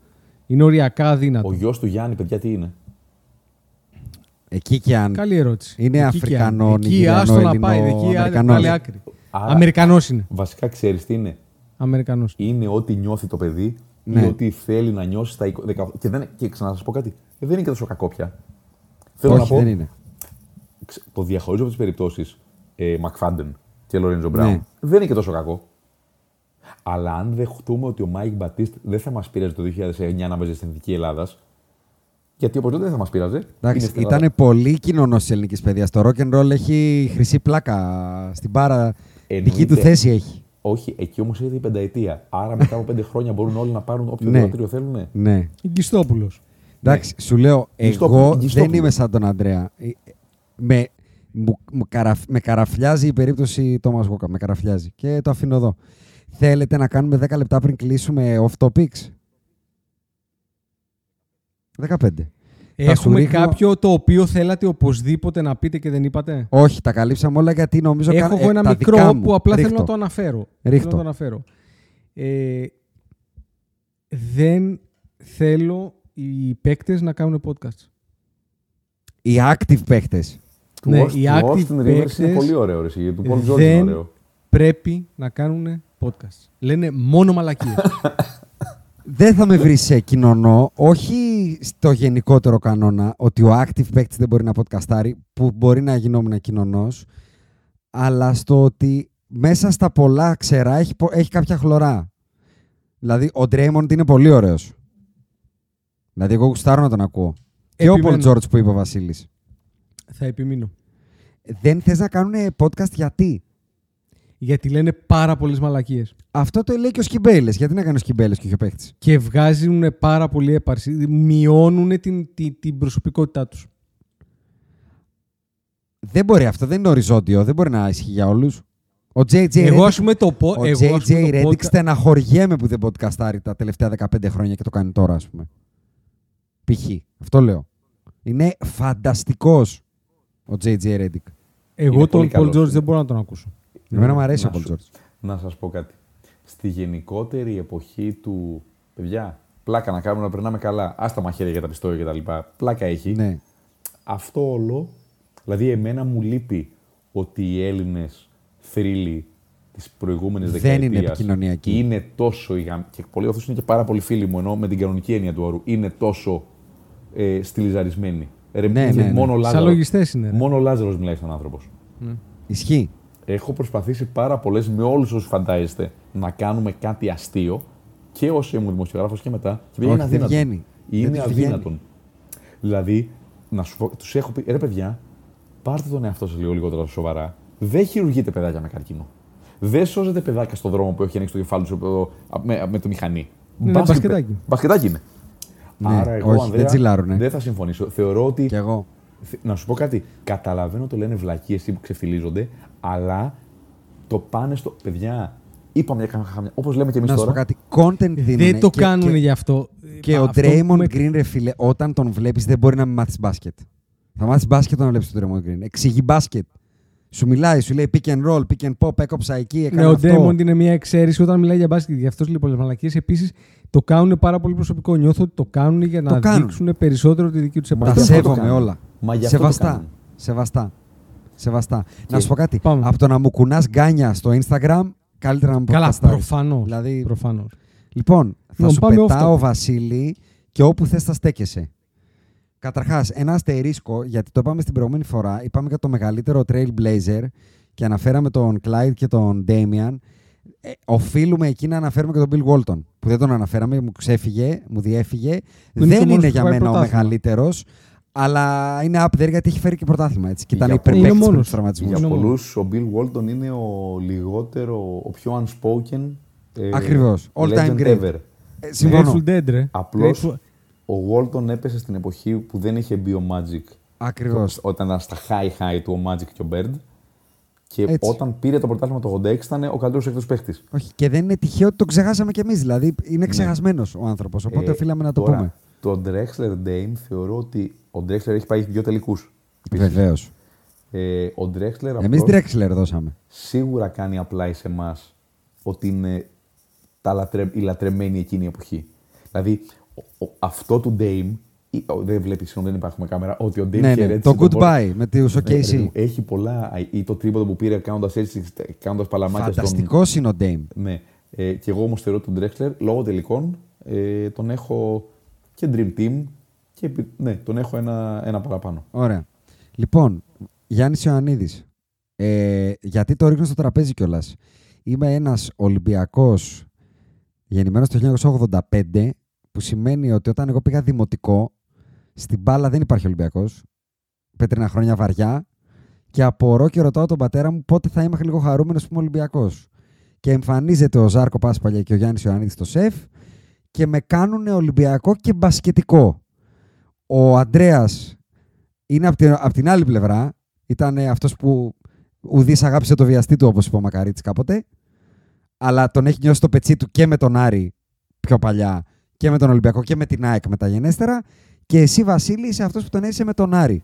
Είναι οριακά αδύνατο. Ο γιος του Γιάννη, παιδιά, τι είναι; Εκεί και αν. Καλή ερώτηση. Είναι εκεί Αφρικανό, Εκεί άστο να πάει. Εκεί άλλη άκρη. Αμερικανός είναι. Βασικά ξέρεις τι είναι; Αμερικανός. Είναι ό,τι νιώθει το παιδί ναι. ή ό,τι θέλει να νιώσει στα 10. Και, δεν... και ξανά σας πω κάτι. Δεν είναι και τόσο κακό πια. Θέλω Όχι, να πω. Δεν είναι. Το διαχωρίζω από τις περιπτώσεις ε, ΜακΦάντεν και Λορέντζο Μπράουν. Ναι. Δεν είναι και τόσο κακό. Αλλά αν δεχτούμε ότι ο Μάικ Μπατίστ δεν θα μας πήρε το 2009 να παίζει στην Εθνική Ελλάδας, γιατί οπωσδήποτε δεν θα μας πείραζε. ήταν πολύ κοινωνός της ελληνικής παιδείας. Το rock and roll έχει χρυσή πλάκα στην πάρα. Εννοείται. Δική του θέση έχει. Όχι, εκεί όμως έχει η πενταετία. Άρα μετά από πέντε χρόνια μπορούν όλοι να πάρουν όποιο ναι. δικαστήριο θέλουν. Ναι. Γκιστόπουλο. Εντάξει, ναι. σου λέω, εγώ δεν είμαι σαν τον Αντρέα. Ε, με μου, μου καραφ, με καραφλιάζει η περίπτωση Thomas Walker. Με καραφλιάζει. Και το αφήνω εδώ. Θέλετε να κάνουμε 10 λεπτά πριν κλείσουμε off topics; 15. Έχουμε ρίχνω... κάποιο το οποίο θέλατε οπωσδήποτε να πείτε και δεν είπατε; Όχι, τα καλύψαμε όλα γιατί νομίζω Έχω εγώ ένα μικρό που απλά θέλω να το αναφέρω. Ρίχτω. Θέλω να το αναφέρω. Ε, δεν θέλω οι παίκτες να κάνουν podcast. Οι active παίκτες. Ναι, οι active Rivers είναι πολύ ωραίος, ρε, γιατί του Paul George είναι ωραίο. πρέπει να κάνουν podcast. Λένε μόνο μαλακίες. δεν θα με βρεις σε κοινωνό, όχι στο γενικότερο κανόνα ότι ο active παίκτης δεν μπορεί να podcastάρει, που μπορεί να γινόμουν κοινωνός, αλλά στο ότι μέσα στα πολλά ξερά έχει, έχει κάποια χλωρά. Δηλαδή, ο Draymond είναι πολύ ωραίος. Δηλαδή, εγώ γουστάρω να τον ακούω. Και ο Paul George που είπε ο Βασίλης. Θα επιμείνω. Δεν θες να κάνουν podcast γιατί; Γιατί λένε πάρα πολλές μαλακίες. Αυτό το λέει και ο Σκυμπέλες. Γιατί να κάνει ο Σκυμπέλες και όχι ο παίχτης; Και βγάζουν πάρα πολύ έπαρση. Μειώνουν την, την, την προσωπικότητά τους. Δεν μπορεί αυτό. Δεν είναι οριζόντιο. Δεν μπορεί να ισχύει για όλους. Ο JJ εγώ, Redick, το πω, ο JJ Redick στεναχωριέμαι που δεν podcastάρει τα τελευταία 15 χρόνια και το κάνει τώρα, ας πούμε. Π.χ. Αυτό λέω. Είναι φανταστικός ο JJ Redick. Εγώ τον Paul George δεν μπορώ να τον ακούσω. Εμένα μου αρέσει ο Paul George. Να σας πω κάτι. Στη γενικότερη εποχή του... Παιδιά, πλάκα να κάνουμε να περνάμε καλά. Άστα μαχαίρια για τα πιστόλια κτλ. Πλάκα έχει. Ναι. Αυτό όλο, δηλαδή εμένα μου λείπει ότι οι Έλληνες θρύλοι της προηγούμενης δεκαετίας. Δεν είναι επικοινωνιακοί. Είναι τόσο. Και πολλοί αυτού είναι και πάρα πολύ φίλοι μου, ενώ με την κανονική έννοια του όρου. Είναι τόσο ε, στυλιζαρισμένοι. Ρε, ναι, ναι, ναι. Μόνο Λάζαρος, είναι. Μόνο ο Λάζαρος μιλάει σαν άνθρωπο. Ναι. Ισχύει. Έχω προσπαθήσει πάρα πολλές με όλους όσους φαντάζεστε να κάνουμε κάτι αστείο και ως ήμουν δημοσιογράφος και μετά. Και είναι αδύνατο. Βγαίνει. Είναι αδύνατον. Δηλαδή, να σου πω, τους έχω πει, ρε παιδιά, πάρτε τον εαυτό σας λίγο λιγότερο σοβαρά. Δεν χειρουργείτε παιδάκια με καρκίνο. Δεν σώζετε παιδάκια στον δρόμο που έχει ανοίξει το κεφάλι τους με, με το μηχανή. Ναι, μπασκετάκι. Μπασκετάκι είναι. Ναι, Άρα εγώ, όχι, Ανδρέα, δεν τσιλάρουνε. Δεν θα συμφωνήσω. Θεωρώ ότι. Κι εγώ. Να σου πω κάτι. Καταλαβαίνω το λένε βλακίε που ξεφτιλίζονται, αλλά το πάνε στο. Παιδιά, είπαμε για καμιά. Όπως λέμε και εμείς τώρα. Να σου πω κάτι. Content δίνουν. Δεν το κάνουν γι' αυτό. Και ο Draymond με... Green, ρε φίλε, όταν τον βλέπεις, δεν μπορεί να μην μάθεις μπάσκετ. Θα μάθεις μπάσκετ όταν βλέπεις τον Draymond Green. Εξηγεί μπάσκετ. Σου μιλάει, σου λέει pick and roll, pick and pop, έκοψα εκεί, έκανα Ναι, ο αυτό. Ντέμοντ είναι μια εξαίρεση όταν μιλάει για μπάσκετ. Γι' αυτός λέει πολλέ μαλακίες. Επίσης, το κάνουν πάρα πολύ προσωπικό. Νιώθω ότι το κάνουν για να κάνουν. δείξουν περισσότερο τη δική τους Τα αυτό επαφή. το σέβομαι κάνουν. όλα. Μα γι' αυτό το Σεβαστά. κάνουν. Σεβαστά. Σεβαστά. Να σου πω κάτι. Πάμε. Από το να μου κουνάς γκάνια στο Instagram, καλύτερα να μου Καλά, podcastάρεις. προφανώς. Δηλαδή, Προφανώς. Λοιπόν, θα Λοιπόν, σου πάμε πετάω off-topic. Βασίλη και όπου θες θα στέκεσαι. Καταρχάς, ένα αστερίσκο, γιατί το είπαμε στην προηγούμενη φορά, είπαμε για το μεγαλύτερο Trailblazer και αναφέραμε τον Clyde και τον Damian. Ε, οφείλουμε εκεί να αναφέρουμε και τον Bill Walton, που δεν τον αναφέραμε, μου ξέφυγε, μου διέφυγε. Είναι δεν και ο μόνος είναι που για πάει μένα ο πρωτάθλημα. μεγαλύτερος, αλλά είναι up there γιατί έχει φέρει και πρωτάθλημα. Έτσι, και ήταν Για υπερπαίκτης πολλούς. πριν Είναι τους τραυματισμούς. Για Είναι πολλούς, ο Bill Walton είναι ο λιγότερο, ο πιο unspoken. Ε, Ακριβώς. All time legend great. ever. Ε, συμφωνώ. Grateful Dead, ρε. Απλώς Grateful- ο Walton έπεσε στην εποχή που δεν είχε μπει ο Magic. Ακριβώς. Όταν ήταν στα high high του ο Magic και ο Bird. Και Έτσι. όταν πήρε το πρωτάθλημα το 86 ήταν ο καλύτερος έκτος παίχτης. Όχι, και δεν είναι τυχαίο ότι το ξεχάσαμε κι εμείς. Δηλαδή, είναι ξεχασμένος ο άνθρωπος, οπότε οφείλαμε να το Ναι. Ε, τώρα, πούμε. Το Drexler Dame θεωρώ ότι ο Drexler έχει πάει δύο τελικούς. Βεβαίως. Ε, ο Drexler Εμείς απλώς Drexler δώσαμε. σίγουρα κάνει apply σε εμάς ότι είναι τα λατρε, η λατρεμένη εκείνη εποχή. Δηλαδή, ο- ο- αυτό του Dame, ή- ο- δεν βλέπεις, συγγνώμη, δεν υπάρχουμε κάμερα, ότι ο Dame Ναι, ναι. χαιρέτησε Το τον Paul- goodbye με του Ναι, ρε, OKC. Έχει πολλά. Ή το τρίποδο που πήρε κάνοντας έτσι, κάνοντας παλαμάκια στον. Φανταστικός είναι ο Dame. Ναι. Ε, και εγώ όμως θεωρώ τον Drexler λόγω τελικών ε, τον έχω και Dream Team και επι- ναι, τον έχω ένα, ένα παραπάνω. Ωραία. Λοιπόν, Γιάννης Ιωαννίδης. Ε, γιατί το ρίχνω στο τραπέζι κιόλας; Είμαι ένας Ολυμπιακός γεννημένος το 1985, που σημαίνει ότι όταν εγώ πήγα δημοτικό, στην μπάλα δεν υπάρχει Ολυμπιακός. Πέτρινα χρόνια βαριά. Και απορώ και ρωτάω τον πατέρα μου πότε θα είμαι λίγο χαρούμενος που είμαι Ολυμπιακός. Και εμφανίζεται ο Ζάρκο Πάσπαλια και ο Γιάννης Ιωαννίδης στο σεφ και με κάνουν Ολυμπιακό και μπασκετικό. Ο Αντρέας είναι από την, απ' την άλλη πλευρά. Ήταν αυτός που ουδής αγάπησε το βιαστή του, όπως είπε ο Μακαρίτη κάποτε. Αλλά τον έχει νιώσει το πετσί του και με τον Άρη πιο παλιά και με τον Ολυμπιακό και με την ΑΕΚ μεταγενέστερα. Και εσύ, Βασίλη, είσαι αυτός που τον έζησε με τον Άρη.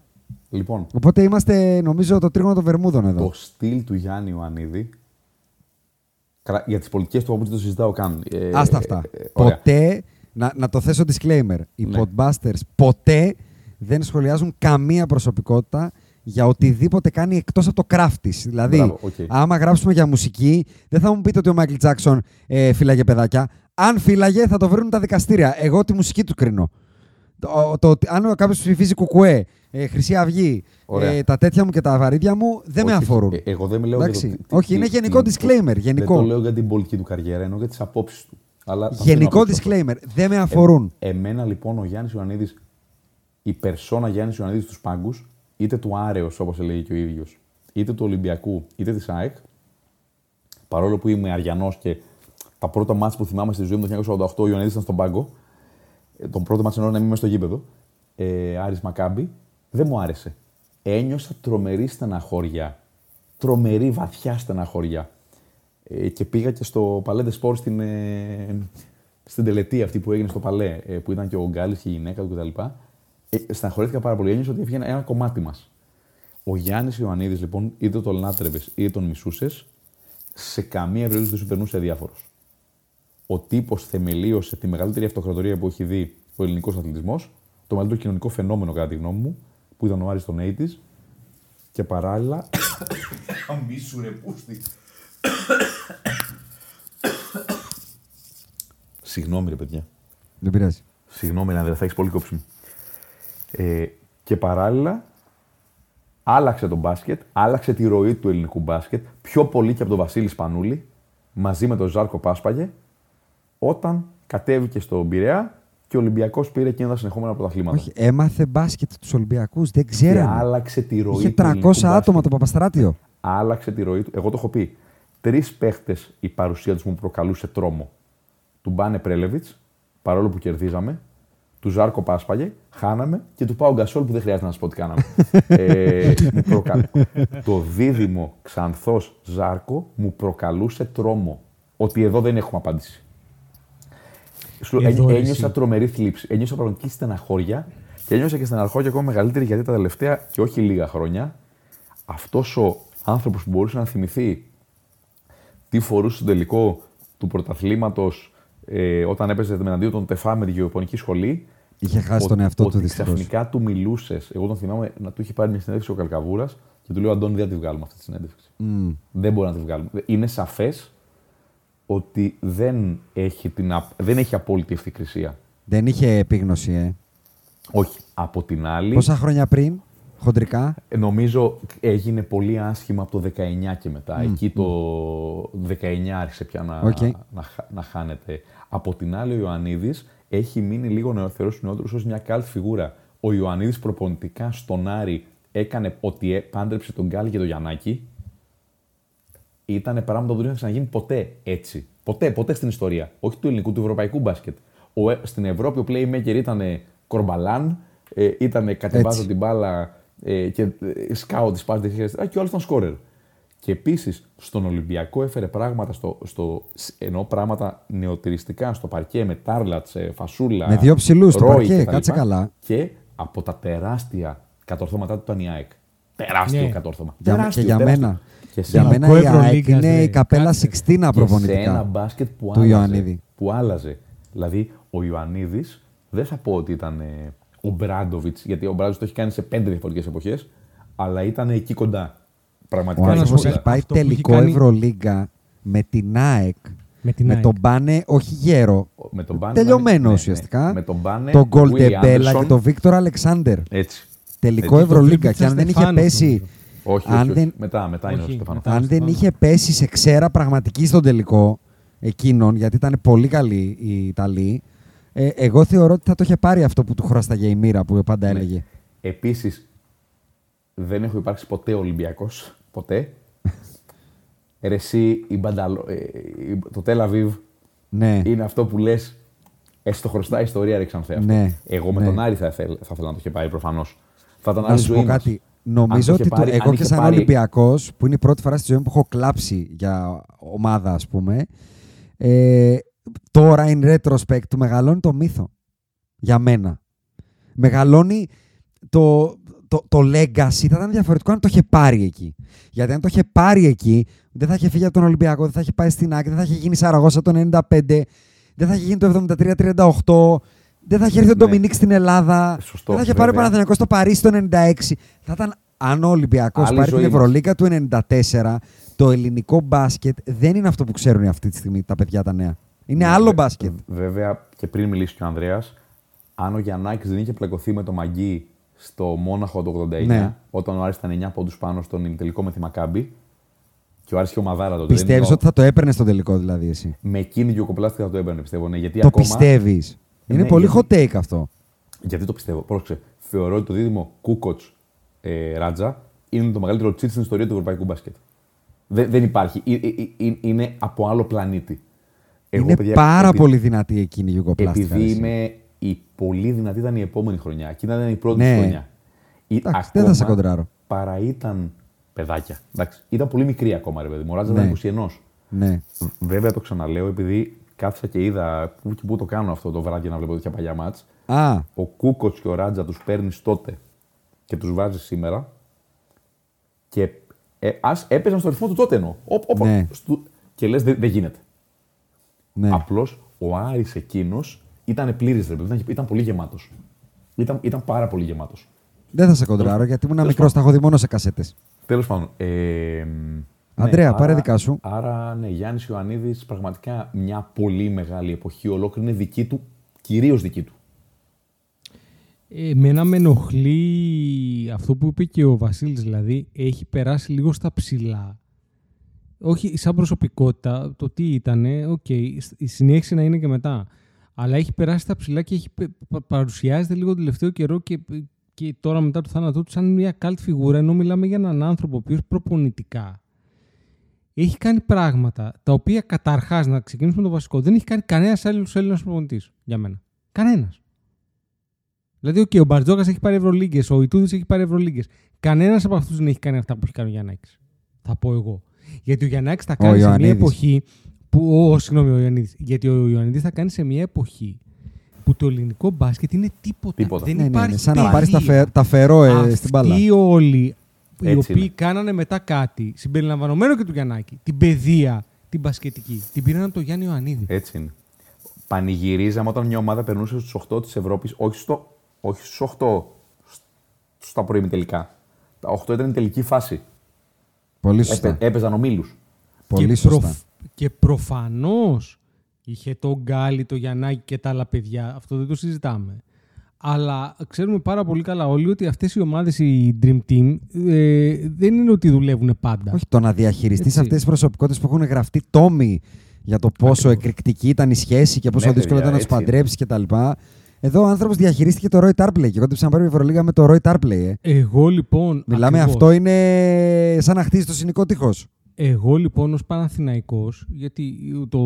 Λοιπόν, Οπότε είμαστε, νομίζω, το τρίγωνο των Βερμούδων εδώ. το στυλ του Γιάννη Ιωαννίδη. Καλά, για τις πολιτικές του άποψη δεν το συζητάω καν. Ε, Άστα αυτά. ε, ε, ωραία. ποτέ, να, να το θέσω disclaimer, οι Ναι. Podbusters ποτέ δεν σχολιάζουν καμία προσωπικότητα για οτιδήποτε κάνει εκτός από το craft της. Δηλαδή, Μπράβο, οκ. άμα γράψουμε για μουσική, δεν θα μου πείτε ότι ο Μάικλ Τζάκσον ε, φύλαγε παιδάκια. Αν φύλαγε, θα το βρουν τα δικαστήρια. Εγώ τη μουσική του κρίνω. Το, το, ότι- αν κάποιος ψηφίζει κουκουέ, ε, Χρυσή Αυγή, Ωραία. ε, τα τέτοια μου και τα βαρύδια μου δεν με Όχι, αφορούν. ε, εγώ δεν μιλάω Εντάξει. για το. τι- Όχι, τι- είναι τι- γενικό τι- disclaimer, γενικό. Δεν το λέω για την πολιτική του καριέρα, εννοώ για τις απόψεις του. Αλλά θα Γενικό αφήνω απόψεις αυτό. disclaimer. Δεν με αφορούν. Ε, εμένα λοιπόν ο Γιάννης Ιωαννίδης, η περσόνα Γιάννης Ιωαννίδης στους πάγκους, είτε του Άρεος όπως έλεγε και ο ίδιος, είτε του Ολυμπιακού, είτε της ΑΕΚ, παρόλο που είμαι Αριανός και τα πρώτα μάτια που θυμάμαι στη ζωή μου το 1988 ο Ιωαννίδης ήταν στον πάγκο, ε, τον πρώτο μάτσο εννοώ να είμαι μέσα στο γήπεδο, ε, Άρης Μακάμπη, δεν μου άρεσε. Ένιωσα τρομερή στεναχώρια. Τρομερή βαθιά στεναχώρια. Ε, και πήγα και στο Παλέ Σπορ στην, ε, στην τελετή αυτή που έγινε στο Παλέ, ε, που ήταν και ο Γκάλης και η γυναίκα του κτλ. Ε, στεναχωρήθηκα πάρα πολύ. Ένιωσα ότι έφυγε ένα κομμάτι μας. Ο Γιάννης Ιωαννίδης, λοιπόν, είτε τον λάτρευε είτε τον μισούσες, σε καμία περίπτωση δεν σου περνούσε διάφορος. Ο τύπος θεμελίωσε τη μεγαλύτερη αυτοκρατορία που έχει δει ο ελληνικός αθλητισμός, το μεγαλύτερο κοινωνικό φαινόμενο κατά τη γνώμη μου, που ήταν ο Άρης των 80's, και παράλληλα. Αμίσου ρε πούστη. Συγγνώμη ρε παιδιά. Δεν πειράζει. Συγγνώμη, Ανδρέα, θα έχεις πολύ κόψιμο. Ε, και παράλληλα, άλλαξε τον μπάσκετ, άλλαξε τη ροή του ελληνικού μπάσκετ πιο πολύ και από τον Βασίλη Σπανούλη, μαζί με τον Ζάρκο Πάσπαγε, όταν κατέβηκε στον Πειραιά και ο Ολυμπιακός πήρε εκείνα τα συνεχόμενα πρωταθλήματα. Όχι, έμαθε μπάσκετ τους Ολυμπιακούς. Δεν και ξέρανε. άλλαξε τη ροή Είχε του 300 ελληνικού άτομα μπάσκετ. το Παπαστράτιο. Άλλαξε τη ροή του. Εγώ το έχω πει. Τρεις παίχτες η παρουσία τους μου προκαλούσε τρόμο. Του Μπάνε Πρέλεβιτς, παρόλο που κερδίζαμε. Του Ζάρκο Πάσπαγε, χάναμε και του Πάου Γκασόλ που δεν χρειάζεται να σας πω τι κάναμε. ε, μου προκα... Το δίδυμο Ξανθός Ζάρκο μου προκαλούσε τρόμο. Ότι εδώ δεν έχουμε απάντηση. Σου λέω, Εδώ, ένι- ρε, ένιωσα εσύ. τρομερή θλίψη. Ένιωσα πραγματική στεναχώρια και ένιωσα και στεναχώρια ακόμα μεγαλύτερη γιατί τα τελευταία και όχι λίγα χρόνια αυτός ο άνθρωπος που μπορούσε να θυμηθεί τι φορούσε στο τελικό του πρωταθλήματος ε, όταν έπαιζε με εναντίον των Τεφά με τη γεωπονική σχολή. Είχε χάσει τον ότι- εαυτό του ότι δυστυχώς. Ξαφνικά του μιλούσες. Εγώ τον θυμάμαι να του είχε πάρει μια συνέντευξη ο Καλκαβούρας και του λέω: Αντώνη, δεν θα τη βγάλουμε αυτή τη συνέντευξη. Δεν μπορούμε να τη βγάλουμε. Είναι σαφές ότι δεν έχει, την, απ- δεν έχει απόλυτη ευθυκρισία. Δεν είχε επίγνωση, ε. Όχι. Από την άλλη, Πόσα χρόνια πριν, χοντρικά; ε, νομίζω έγινε πολύ άσχημα από το 19 και μετά. Εκεί το 19 άρχισε πια να, Οκ. να, χα- να χάνεται. Από την άλλη, ο Ιωαννίδης έχει μείνει λίγο νεο, θεωρώ στους νεότερους ως μια καλτ φιγούρα. Ο Ιωαννίδης προπονητικά στον Άρη έκανε ότι ε, πάντρεψε τον Γκάλι και τον Γιαννάκη. Ήταν πράγματα που δεν είχαν ξαναγίνει ποτέ έτσι. Ποτέ, ποτέ στην ιστορία. Όχι του ελληνικού, του ευρωπαϊκού μπάσκετ. Ο, ε- στην Ευρώπη ο playmaker ήταν κορμπαλάν, ε, ήταν κατεβάζω Έτσι. την μπάλα ε, και ε, σκάω τη πάση δεξιά και ο άλλος ήταν σκόρερ. Και επίσης στον Ολυμπιακό έφερε πράγματα, στο, στο, ενώ πράγματα νεοτηριστικά στο παρκέ με τάρλατς, φασούλα. Με δύο ψηλούς στο Ρόι παρκέ, και τα κάτσε λοιπά. καλά. Και από τα τεράστια κατορθώματά του ήταν η ΑΕΚ. Τεράστιο Ναι. κατόρθωμα. Για- τεράστιο, και για τεράστιο. μένα. Και σε Για ένα- μένα Ελληνικό η ΑΕΚ Ευρωλίγκας, είναι ρε. η καπέλα Κάτσε. Σιξτίνα και σε ένα προπονητικά. μπάσκετ που Του άλλαζε. Ιωαννίδη. Που άλλαζε. Δηλαδή, ο Ιωαννίδης δεν θα πω ότι ήταν ε, ο Μπράντοβιτς, γιατί ο Μπράντοβιτς το έχει κάνει σε πέντε διαφορετικές εποχές, αλλά ήταν εκεί κοντά. Ο Πραγματικά. να σου άνθρωπος πω έχει κάτι. πάει Αυτό που έχει τελικό κάνει- Ευρωλίγκα με την ΑΕΚ. Με την Με ΑΕΚ. τον Μπάνε, όχι γέρο. Με τον Μπάνε, Τελειωμένο ναι, ουσιαστικά. ναι. Με τον Μπάνε, τον Γκολ Willie Ντεμπέλα Anderson. και τον Βίκτορ Αλεξάνδερ. Έτσι. Τελικό Έτσι. Ευρωλίγκα. Τον Και αν δεν είχε Στεφάνο, πέσει. Νομίζω. Όχι, αν όχι, όχι. δεν- Μετά, μετά είναι ο Όχι, Στεφανός. μετά. Αν δεν Στεφάνο. είχε πέσει σε ξέρα πραγματική στον τελικό εκείνον, γιατί ήταν πολύ καλή η Ιταλή, ε, εγώ θεωρώ ότι θα το είχε πάρει αυτό που του χρώσταγε η μοίρα που πάντα Ναι. έλεγε. Επίσης, δεν έχω υπάρξει ποτέ Ολυμπιακός. Ποτέ. Ρε εσύ, η Μπανταλο, ε, η- το Τελαβίβ Ναι. είναι αυτό που λες. Έστω χρωστά ιστορία, ρε Ξανθέ. αυτό. Ναι, Εγώ με ναι. τον Άρη θα, ήθελα, θα ήθελα να το είχε πάρει προφανώς. Θα ήταν Να άλλη σου ζωή πω μας. κάτι. Αν Νομίζω το είχε ότι το- πάρει- αν εγώ και είχε σαν πάρει- Ολυμπιακός, που είναι η πρώτη φορά στη ζωή μου που έχω κλάψει για ομάδα, ας πούμε, ε, τώρα in retrospect του μεγαλώνει το μύθο. Για μένα. Μεγαλώνει το, το, το legacy. Θα ήταν διαφορετικό αν το είχε πάρει εκεί. Γιατί αν το είχε πάρει εκεί, δεν θα είχε φύγει από τον Ολυμπιακό, δεν θα είχε πάει στην άκρη, δεν θα είχε γίνει Σαραγώσα το 95, δεν θα είχε γίνει το 73-38, δεν θα είχε έρθει ο Ναι. Ντομινίκ στην Ελλάδα, Σωστό, δεν θα είχε πάρει ο βέβαια. Παναθηναϊκός στο Παρίσι το 96. Θα ήταν, αν ο Ολυμπιακός Άλλη πάρει την ζωή μας. Ευρωλίκα του 94, το ελληνικό μπάσκετ δεν είναι αυτό που ξέρουν αυτή τη στιγμή τα παιδιά τα νέα. Είναι άλλο Βε- μπάσκετ. Βέβαια, και πριν μιλήσει και ο Ανδρέας, αν ο Γιαννάκης δεν είχε πλακωθεί με το Μαγκί στο Μόναχο το 89, Ναι. όταν ο Άρης ήταν 9 πόντους πάνω στον ημιτελικό με τη Μακάμπη, και ο Άρης είχε ομαδάρα τότε. Πιστεύεις δεν είναι ότι θα το έπαιρνες στο τελικό δηλαδή εσύ; Με εκείνη η γεκοπλάστηκα θα το έμπαινε, πιστεύω. Ναι, γιατί Το ακόμα... πιστεύεις; Είναι Ναι, πολύ γιατί- hot take αυτό. Γιατί το πιστεύω. Πρόσεξε. Θεωρώ ότι το δίδυμο Κούκοτς ε, Ράτζα είναι το μεγαλύτερο τσίτ στην ιστορία του ευρωπαϊκού μπάσκετ. Δεν, δεν υπάρχει. Ε, ε, ε, είναι από άλλο πλανήτη. Εγώ, είναι παιδιά, πάρα επει- πολύ δυνατή εκείνη η Γιουγκοπλάστικα. Επειδή ρε, εσύ. είμαι η πολύ δυνατή ήταν η επόμενη χρονιά. Και ήταν η πρώτη Ναι. χρονιά. Ή- Εντάξει, δεν θα σε κοντράρω. Παρά ήταν παιδάκια. Εντάξει, ήταν πολύ μικρή ακόμα, ρε παιδί μου. Ο Ράτζα Ναι. ήταν 21. Ναι. Βέβαια το ξαναλέω, επειδή κάθισα και είδα που και που το κάνω αυτό το βράδυ για να βλέπω τέτοια παλιά μάτς. Α, Ο Κούκοτ και ο Ράτζα τους παίρνεις τότε και τους βάζεις σήμερα. Και ε, ας έπαιζαν στο ρυθμό του τότε εννοώ. Οπ, οπ, Ναι. στου- Και λες, δεν δεν γίνεται. ναι. Απλώς ο Άρης εκείνος ήταν πλήρης, ρε παιδί, ήταν, ήταν πολύ γεμάτος. Ήταν, ήταν πάρα πολύ γεμάτος. Δεν θα σε κοντράρω γιατί ήμουν Τέλος μικρός, τα έχω δει μόνο σε κασέτες. Τέλος πάντων. Ε, Αντρέα, άρα- πάρε δικά σου. Άρα, ναι, Γιάννης Ιωαννίδης πραγματικά μια πολύ μεγάλη εποχή ολόκληρη είναι δική του, κυρίως δική του. Εμένα με ενοχλεί αυτό που είπε και ο Βασίλης, δηλαδή έχει περάσει λίγο στα ψηλά. Όχι σαν προσωπικότητα, το τι ήταν, οκ, η συνέχιση να είναι και μετά. Αλλά έχει περάσει στα ψηλά και έχει πε- πα- παρουσιάζεται λίγο τελευταίο καιρό και, και τώρα μετά το θάνατό του σαν μια cult φιγούρα, ενώ μιλάμε για έναν άνθρωπο ο οποίος προπονητικά έχει κάνει πράγματα τα οποία καταρχάς, να ξεκινήσουμε με το βασικό, δεν έχει κάνει κανένας άλλος Έλληνας προπονητής για μένα. Κανένας. Δηλαδή, okay, ο Μπαρτζόκας έχει πάρει Ευρωλίγκες, ο Ιτούδης έχει πάρει Ευρωλίγκες. Κανένας από αυτούς δεν έχει κάνει αυτά που έχει κάνει ο Γιαννάκης. Θα πω εγώ. Γιατί ο Γιαννάκης τα κάνει σε μια Ιωαννίδης. εποχή. Που, ο, συγγνώμη, ο Ιωαννίδης. Γιατί ο Ιωαννίδης θα κάνει σε μια εποχή που το ελληνικό μπάσκετ είναι τίποτα. Τίποτα. Δεν Ναι, ναι, υπάρχει ναι, σαν να πάρεις τα, παιδεία. φε, τα φερό ε, στην μπάλα. Αυτοί όλοι οι Έτσι οποίοι είναι. κάνανε μετά κάτι, συμπεριλαμβανομένο και του Γιαννάκη, την παιδεία, την μπασκετική, την πήραν από τον Γιάννη Ιωαννίδη. Έτσι είναι. Πανηγυρίζαμε όταν μια ομάδα περνούσε στους 8 της Ευρώπης, όχι, στο, όχι στους 8 στα πρώιμη τελικά. Τα 8 ήταν η τελική φάση. Πολύ σωστά. Έπαι, έπαιζαν ομίλους. Πολύ και, σωστά. και προφανώς είχε τον Γκάλι, το Γιαννάκη και τα άλλα παιδιά. Αυτό δεν το συζητάμε. Αλλά ξέρουμε πάρα πολύ καλά όλοι ότι αυτές οι ομάδες, η Dream Team, ε, δεν είναι ότι δουλεύουν πάντα. Όχι, το να διαχειριστείς Έτσι. αυτές τις προσωπικότητες που έχουν γραφτεί τόμοι για το πόσο εκρηκτική ήταν η σχέση και πόσο Ναι, δύσκολο παιδιά, ήταν να τους έτσι παντρέψεις κτλ. Εδώ ο άνθρωπος διαχειρίστηκε το Roy Tarpley και εγώ το ξαναπάρει η Ευρωλίγα με το Roy Tarpley. Ε. Εγώ λοιπόν. Μιλάμε, ακριβώς, αυτό είναι σαν να χτίσει το συνικό τείχος. Εγώ λοιπόν ως Παναθηναϊκός, γιατί το,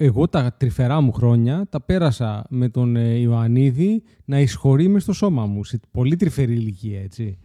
εγώ τα τρυφερά μου χρόνια τα πέρασα με τον ε, Ιωαννίδη να εισχωρεί μες στο σώμα μου. Σε πολύ τρυφερή ηλικία, έτσι.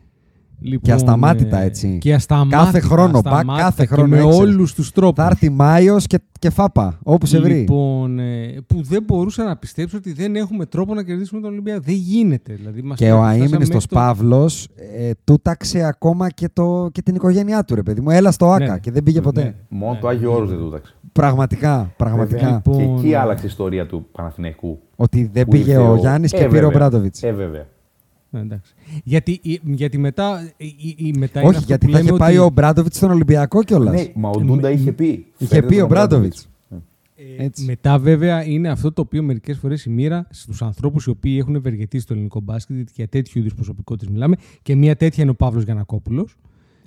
Λοιπόν, Και ασταμάτητα, ε, έτσι. Και ασταμάτητα. Κάθε χρόνο, μπακ, ασταμάτητα κάθε και χρόνο με έξερες. όλους τους τρόπους. Θα έρθει Μάιος και, και φάπα, όπου σε βρει. Λοιπόν, ε, που δεν μπορούσα να πιστέψω ότι δεν έχουμε τρόπο να κερδίσουμε τον Ολυμπιακό. Δεν γίνεται. Δηλαδή, μας Και ο φτάσαμε αείμνηστο μέχρι το- Παύλος ε, τούταξε ακόμα και, το, και την οικογένειά του, ρε παιδί μου. Έλα στο ΑΚΑ Ναι. και δεν πήγε ποτέ. Ναι. Μόνο το Άγιο Όρος δεν το ούταξε. Πραγματικά, πραγματικά. Βέβαια, Και Λοιπόν, εκεί ναι. άλλαξε η ιστορία του Παναθηναϊκού. Ότι δεν που πήγε ήρθε ο Γιάννης και Ε, πήρε ο βέβαια. Μπράντοβιτς. Ε, βέβαια. Ναι, εντάξει. Γιατί, η- γιατί μετά. η- η- η- μετά είναι Όχι, αυτό γιατί που θα λέμε είχε πάει ότι- ο Μπράντοβιτς στον Ολυμπιακό κιόλας. Ναι, μα ο Ντούντα είχε πει. Είχε φέρτε πει τον ο Μπράντοβιτς. Ε, Έτσι. Μετά, βέβαια, είναι αυτό το οποίο μερικές φορές η μοίρα στους ανθρώπους οι οποίοι έχουν ευεργετήσει στο ελληνικό μπάσκετ, γιατί για τέτοιου είδους προσωπικότητες μιλάμε, και μία τέτοια είναι ο Παύλος Γιανακόπουλος.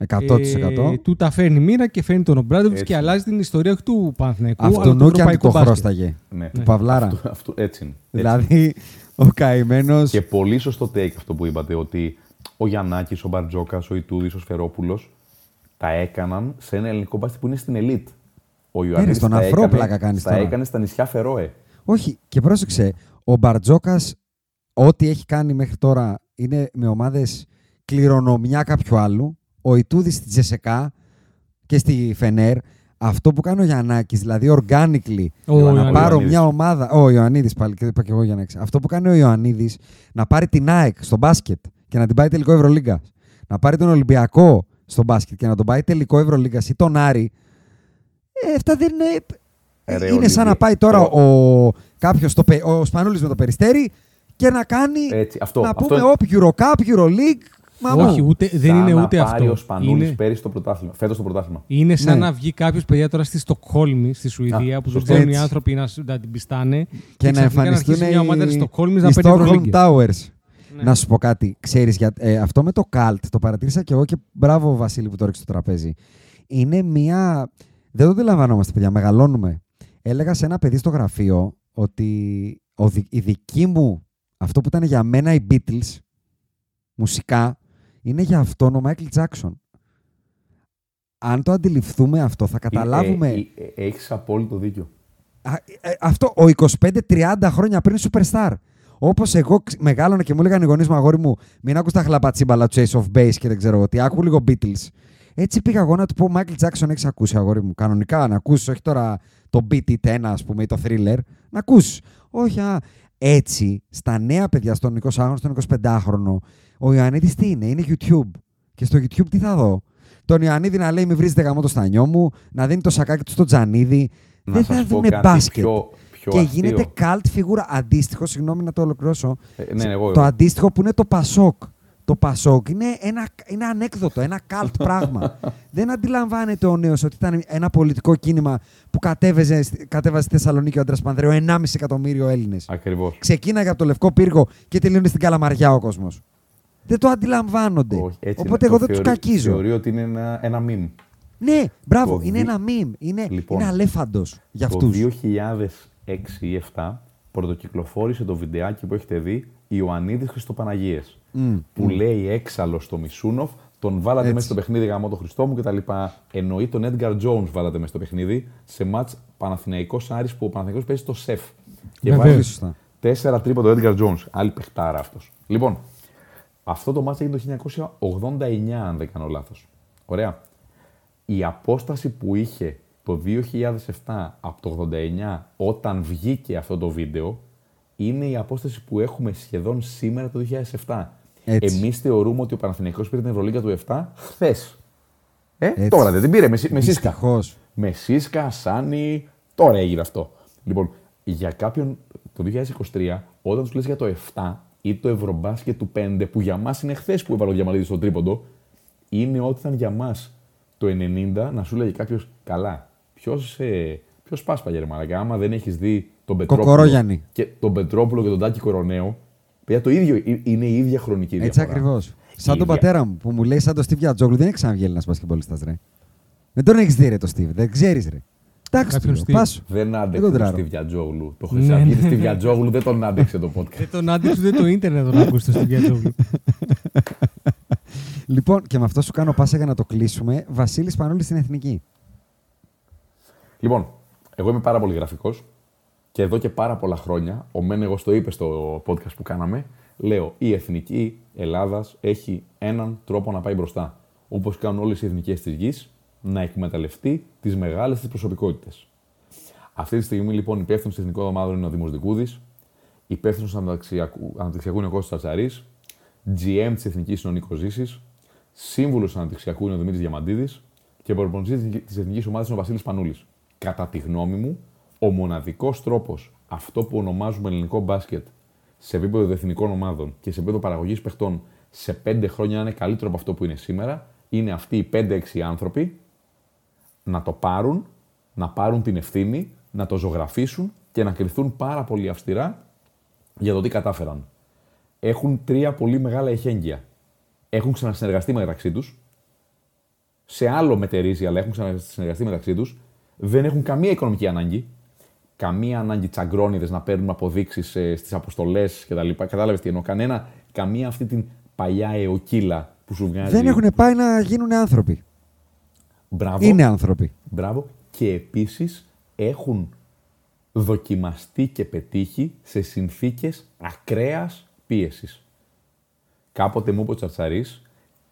100%. Ε, του τα φέρνει η μοίρα και φέρνει τον Ομπράντοβιτς Έτσι. και αλλάζει την ιστορία όχι του Παναθηναϊκού. αλλά Αυτού του νου και αν ευρωπαϊκού το μπάσκετ. χρώσταγε. Ναι. Του Παυλάρα. Αυτό- αυτό- έτσι είναι. Έτσι. Δηλαδή, ο καημένο. Και πολύ σωστό take αυτό που είπατε, ότι ο Γιαννάκης, ο Μπαρτζόκας, ο Ιτούδης, ο Σφερόπουλος τα έκαναν σε ένα ελληνικό μπάσκετ που είναι στην ελίτ. Ο Ιωαννίδης Ναι, στον τα αφρό έκανε- πλάκα κάνεις Τα τώρα. έκανε στα νησιά Φερόε. Όχι, και πρόσεξε, ο Μπαρτζόκας, ό,τι έχει κάνει μέχρι τώρα είναι με ομάδες κληρονομιά κάποιου άλλου. Ο Ιτούδης στη Τζεσεκά και στη Φενέρ. Αυτό που κάνει ο Γιαννάκης, δηλαδή organically, Ο να Ιωαννίδης. πάρω Ιωαννίδης. μια ομάδα. Ο Ιωαννίδης πάλι, και είπα και εγώ Γιαννάκης. Αυτό που κάνει ο Ιωαννίδης, να πάρει την ΑΕΚ στο μπάσκετ και να την πάει τελικό Ευρωλίγκα. Να πάρει τον Ολυμπιακό στο μπάσκετ και να τον πάει τελικό Ευρωλίγκα ή τον Άρη. Ε, αυτά δεν είναι. Ε, ρε, είναι Ολυμπι- σαν να πάει τώρα το- ο, κάποιος, στο, Πε- ο Σπανούλης με το Περιστέρι και να κάνει, Έτσι, αυτό, να αυτό πούμε, είναι- όπ, Eurocup, Euroleague, μα Όχι, μου. ούτε, δεν Σαν είναι να ούτε πάρει αυτό. ο Σπανούλης Είναι, πέρυσι το πρωτάθλημα. Φέτος το πρωτάθλημα. είναι σαν Ναι. να βγει κάποιος παιδιά τώρα στη Στοκχόλμη, στη Σουηδία, Α, που δεν σωστό. ξέρουν οι Έτσι. άνθρωποι να, σ- να την πιστάνε. και να ξαφνικά εμφανιστούν αρχίσει μια ομάδα της οι, Στοκχόλμης οι να παίρνει Stockholm Ευρωλίγκες. Towers. Ναι. Να σου πω κάτι. Ξέρεις, για, ε, αυτό με το cult το παρατήρησα και εγώ και μπράβο Βασίλη που το ρίξε στο τραπέζι. Είναι μια... Δεν το αντιλαμβανόμαστε παιδιά, μεγαλώνουμε. Έλεγα σε ένα παιδί στο γραφείο ότι ο, δι- η δική μου, αυτό που ήταν για μένα οι Beatles, μουσικά, είναι για αυτόν ο Michael Jackson. Αν το αντιληφθούμε αυτό, θα καταλάβουμε... Ε, ε, ε, έχεις απόλυτο δίκιο. Α, ε, αυτό, ο 25-30 χρόνια πριν superstar. Όπως εγώ ξ- μεγάλωνα και μου έλεγαν οι γονείς μου, αγόρι μου, μην ακούς τα χλαπατσίμπαλα του Ace of Base και δεν ξέρω τι, άκου λίγο Beatles. Έτσι πήγα εγώ να του πω, Michael Jackson έχεις ακούσει, αγόρι μου. Κανονικά να ακούσει, όχι τώρα το Beat It 1, ας πούμε, ή το Thriller. Να ακούσει. Όχι, α. Έτσι, στα νέα παιδιά, στον 20χρονο, στον 25χρονο, ο Ιωαννίδης τι είναι, είναι YouTube. Και στο YouTube τι θα δω; Τον Ιωαννίδη να λέει: Μη βρίζετε γαμό το στανιό μου, να δίνει το σακάκι του στο Τζανίδη. Να δεν σας θα πω δούνε κάτι μπάσκετ. πιο- πιο και αστείο. γίνεται cult φιγούρα. Αντίστοιχο, συγγνώμη να το ολοκληρώσω. Ε, ναι, εγώ, το εγώ. αντίστοιχο που είναι το Πασόκ. Το Πασόκ είναι ένα είναι ανέκδοτο, ένα cult πράγμα. Δεν αντιλαμβάνεται ο νέος ότι ήταν ένα πολιτικό κίνημα που κατέβαζε, κατέβαζε στη Θεσσαλονίκη ο Άντρας Πανδρέου 1,5 εκατομμύριο Έλληνες. Ακριβώς. Ξεκίναγε από το Λευκό Πύργο και τελείωνε στην Καλαμαριά ο κόσμος. Δεν το αντιλαμβάνονται. Όχι, έτσι Οπότε είναι. εγώ Το δεν τους θεωρεί- κακίζω. Θεωρεί ότι είναι ένα, ένα meme. Ναι, μπράβο, Το είναι δι- ένα meme. Είναι, Λοιπόν, είναι αλέφαντος για Το αυτούς. 2006 ή 2007 πρωτοκυκλοφόρησε το βιντεάκι που έχετε δει Ιωαννίδης Χριστοπαναγίες. Που λέει έξαλλος στο Μισούνοφ, τον βάλατε Έτσι. μέσα στο παιχνίδι γαμό το Χριστό μου κτλ. Εννοεί τον Edgar Jones βάλατε μέσα στο παιχνίδι σε μάτς Παναθηναϊκός Άρης που ο Παναθηναϊκός παίζει στο σεφ. Και Βεβαίως. βάζει Πολύ σωστά. τέσσερα τρίποντα ο Edgar Jones. Άλλη παιχτάρα αυτός. Λοιπόν, αυτό το μάτς έγινε το 1989 αν δεν κάνω λάθος. Ωραία. Η απόσταση που είχε το 2007 από το 89 όταν βγήκε αυτό το βίντεο είναι η απόσταση που έχουμε σχεδόν σήμερα το 2007. Έτσι. Εμείς θεωρούμε ότι ο Παναθηναϊκός πήρε την Ευρωλίγκα του 7 χθες. Ε, Έτσι. τώρα δεν την πήρε με, Σι- με Σίσκα. Δυστυχώς. Με Σίσκα, Σάνι, τώρα έγινε αυτό. Λοιπόν, για κάποιον το 2023, όταν τους λες για το 7 ή το Ευρωμπάσκετ του 5, που για μας είναι χθες που έβαλε ο Διαμαντίδης στο τρίποντο, είναι ότι ήταν για μας το 90 να σου λέγει κάποιος καλά. Ποιος ε, ποιος πάσπαγε, ρε Μαλάκα, άμα δεν έχεις δει τον Πετρόπουλο, Κοκορόγιαννη. και, τον Πετρόπουλο και τον Τάκη Κοροναίο, παιδιά, το ίδιο, ε- είναι η ίδια χρονική Έτσι διαφορά. ακριβώς. Σαν Η τον ίδια. πατέρα μου που μου λέει σαν τον Στίβ Γιατζόγλου δεν έχει ξαναβγεί Έλληνα μπασκετμπολίστα, ρε. Δεν τον έχεις δει, ρε το Στίβ. Δεν ξέρεις, ρε. Εντάξει, Κάποιον του, Steve. πάσου. Δεν Δεν άντεξε τον τον τράρω. Στίβ Γιατζόγλου. Το Ναι, Χρυσαυγίτη ναι. Στίβ Γιατζόγλου δεν τον άντεξε το podcast. Δεν τον άντεξε ούτε το ίντερνετ τον άκουσε στο Στυβιατζόγλου. Λοιπόν, και με αυτό σου κάνω πάσα για να το κλείσουμε. Βασίλης Πανούλης στην εθνική. Λοιπόν, εγώ είμαι πάρα πολύ γραφικός και εδώ και πάρα πολλά χρόνια, ο Μένεγο το είπε στο podcast που κάναμε, λέω η εθνική Ελλάδας έχει έναν τρόπο να πάει μπροστά. Όπως κάνουν όλες οι εθνικές της γης, να εκμεταλλευτεί τις μεγάλες της προσωπικότητες. Αυτή τη στιγμή λοιπόν υπεύθυνος της εθνικών ομάδων είναι ο Δήμο Δικούδης, υπεύθυνος αναπτυξιακού αναπτυξιακού είναι ο Κώστας Τσατσαρή, GM της εθνικής είναι ο Νίκος Ζήσης, σύμβουλος αναπτυξιακού είναι ο Δημήτρης Διαμαντίδης και προπονητής της εθνικής ομάδας είναι ο Βασίλης Πανούλης. Κατά τη γνώμη μου, ο μοναδικός τρόπος αυτό που ονομάζουμε ελληνικό μπάσκετ σε επίπεδο εθνικών ομάδων και σε επίπεδο παραγωγής παιχτών σε πέντε χρόνια να είναι καλύτερο από αυτό που είναι σήμερα, είναι αυτοί οι 5-6 άνθρωποι να το πάρουν, να πάρουν την ευθύνη, να το ζωγραφίσουν και να κρυθούν πάρα πολύ αυστηρά για το τι κατάφεραν. Έχουν τρία πολύ μεγάλα εχέγγυα. Έχουν ξανασυνεργαστεί μεταξύ τους. Σε άλλο μετερίζει, αλλά έχουν ξανασυνεργαστεί μεταξύ τους. Δεν έχουν καμία οικονομική ανάγκη. Καμία ανάγκη τσαγκρόνιδες να παίρνουν αποδείξεις στις αποστολές κτλ. Κατάλαβες τι εννοώ. Κανένα, καμία αυτή την παλιά εοκύλα που σου βγάζει. Δεν έχουν πάει να γίνουν άνθρωποι. Μπράβο. Είναι άνθρωποι. Μπράβο. Και επίσης έχουν δοκιμαστεί και πετύχει σε συνθήκες ακραίας πίεσης. Κάποτε μου είπε ο Τσατσαρής,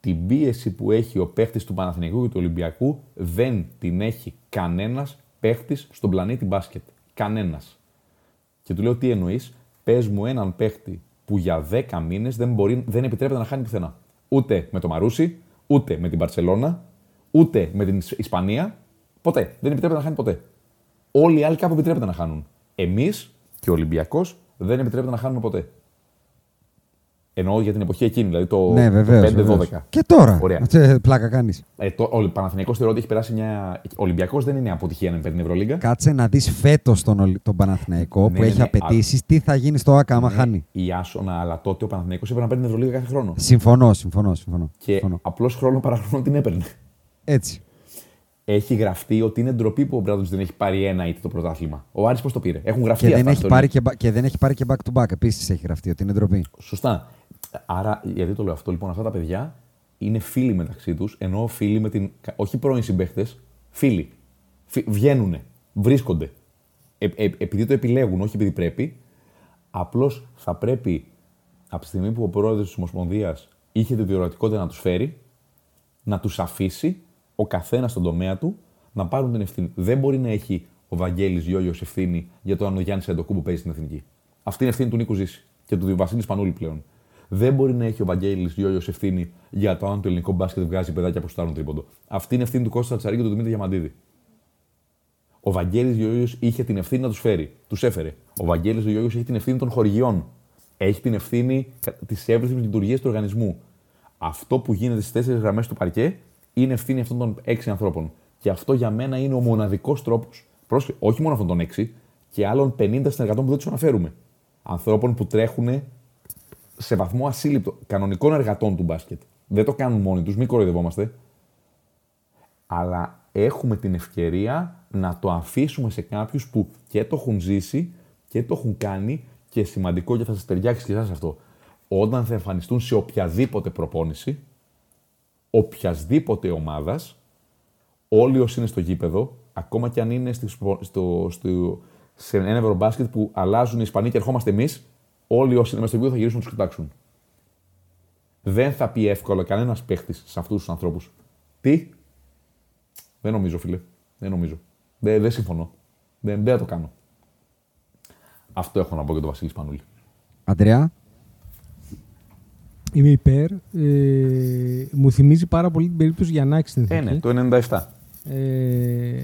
την πίεση που έχει ο παίχτης του Παναθηναϊκού και του Ολυμπιακού δεν την έχει κανένας παίχτης στον πλανήτη μπάσκετ. Κανένας. Και του λέω τι εννοείς, πες μου έναν παίχτη που για 10 μήνες δεν, μπορεί, δεν επιτρέπεται να χάνει πουθενά. Ούτε με το Μαρούσι, ούτε με την Παρσελώνα, ούτε με την Ισπανία. Ποτέ. Δεν επιτρέπεται να χάνει ποτέ. Όλοι οι άλλοι κάπου επιτρέπεται να χάνουν. Εμείς και ο Ολυμπιακός δεν επιτρέπεται να χάνουμε ποτέ. Εννοώ για την εποχή εκείνη, δηλαδή το, ναι, το βεβαίως. 5-12. Και τώρα. Ωραία. Τε, Πλάκα κάνεις. Ε, το, ο Παναθηναϊκός θεωρώ ότι έχει περάσει μια. Ο Ολυμπιακός δεν είναι αποτυχία να παίρνει την Ευρωλίγκα. Κάτσε να δεις φέτος τον, Ολυ- τον Παναθηναϊκό Ναι, που ναι, έχει ναι, απαιτήσεις, τι θα γίνει στο ΑΚΑ άμα χάνει; Η Άσονα, αλλά τότε ο Παναθηναϊκός έπρεπε να παίρνει την Ευρωλίγκα κάθε χρόνο. Συμφωνώ, συμφωνώ. συμφωνώ. Και συμφωνώ. απλώς χρόνο παραχρόνο την έπαιρνε. Έτσι. Έχει γραφτεί ότι είναι ντροπή που ο Μπράδοβιτ δεν έχει πάρει ένα είτε το πρωτάθλημα. Ο Άρης πώς το πήρε; Έχουν γραφτεί Και δεν, αυτά έχει στο πάρει και, μπα- και δεν έχει πάρει και back to back. Επίσης έχει γραφτεί ότι είναι ντροπή. Σωστά. Άρα, γιατί το λέω αυτό, λοιπόν, αυτά τα παιδιά είναι φίλοι μεταξύ τους, ενώ φίλοι με την. Όχι πρώην συμπαίχτες, φίλοι. Βγαίνουν, βρίσκονται. Ε, ε, επειδή το επιλέγουν, όχι επειδή πρέπει. Απλώς θα πρέπει από τη στιγμή που ο πρόεδρος της Ομοσπονδίας είχε τη διορατικότητα να τους φέρει, να τους αφήσει ο καθένας στον τομέα του να πάρουν την ευθύνη. Δεν μπορεί να έχει ο Βαγγέλης Γιώργος ευθύνη για το αν ο Γιάννης Εντοκούμπου παίζει στην εθνική. Αυτή είναι ευθύνη του Νίκου Ζήση και του Βασίλη Πανούλη πλέον. Δεν μπορεί να έχει ο Βαγγέλης Γιώργος ευθύνη για το αν το ελληνικό μπάσκετ βγάζει παιδάκια που στάρουν τρίποντο. Αυτή είναι ευθύνη του Κώστα Τσαρή και του Δημήτρη Διαμαντίδη. Ο Βαγγέλης Γιώργος είχε την ευθύνη να τους φέρει. Τους έφερε. Ο Βαγγέλης Γιώργος έχει την ευθύνη των χορηγιών. Έχει την ευθύνη της εύρυθμη λειτουργίας του οργανισμού. Αυτό που γίνεται στις τέσσερις γραμμές του παρκέ είναι ευθύνη αυτών των έξι ανθρώπων. Και αυτό για μένα είναι ο μοναδικός τρόπος. Όχι μόνο αυτών των έξι, και άλλων 50 συνεργατών που δεν τους αναφέρουμε. Ανθρώπων που τρέχουν σε βαθμό ασύλληπτο κανονικών εργατών του μπάσκετ. Δεν το κάνουν μόνοι τους, μην κοροϊδευόμαστε. Αλλά έχουμε την ευκαιρία να το αφήσουμε σε κάποιους που και το έχουν ζήσει και το έχουν κάνει και σημαντικό και θα σας ταιριάξει και εσάς αυτό. Όταν θα εμφανιστούν σε οποιαδήποτε προπόνηση, οποιασδήποτε ομάδας, όλοι όσοι είναι στο γήπεδο, ακόμα και αν είναι στο, στο, στο, σε ένα ευρωμπάσκετ που αλλάζουν οι Ισπανοί και ερχόμαστε εμείς, όλοι όσοι είναι μέσα στο γήπεδο θα γυρίσουν να τους κοιτάξουν. Δεν θα πει εύκολα κανένας παίχτης σε αυτούς τους ανθρώπους. Τι, δεν νομίζω, φίλε. Δεν νομίζω. Δεν, δεν συμφωνώ. Δεν, δεν θα το κάνω. Αυτό έχω να πω για τον Βασίλη Σπανούλη. Αντρέα; Είμαι υπέρ. Ε, μου θυμίζει πάρα πολύ την περίπτωση Γιαννάκη στην Ε, εθνική. ναι, το 97. Ε,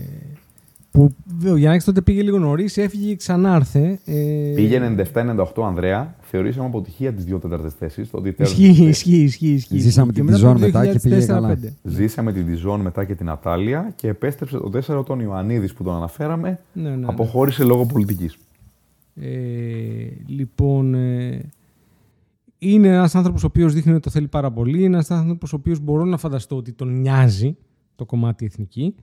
που ο Γιαννάκης τότε πήγε λίγο νωρίς, έφυγε και ξανάρθε. Ε, Πήγε 97-98 Ανδρέα. Θεωρήσαμε αποτυχία τις δύο τέταρτες θέσεις. Το ότι Ισχύει, τέλος- ισχύει, ισχύει. ισχύει. Ζήσαμε την μετά Dijon το μετά και πήγε 2004-2005. καλά. Ζήσαμε την Διζόν μετά και την Ατάλια και επέστρεψε το 4 όταν Ιωαννίδης που τον αναφέραμε Ναι, ναι, ναι. αποχώρησε λόγω πολιτικής. Ε, λοιπόν, ε, είναι ένας άνθρωπος ο οποίος δείχνει ότι το θέλει πάρα πολύ. Είναι ένας άνθρωπος ο οποίος μπορώ να φανταστώ ότι τον νοιάζει το κομμάτι εθνική.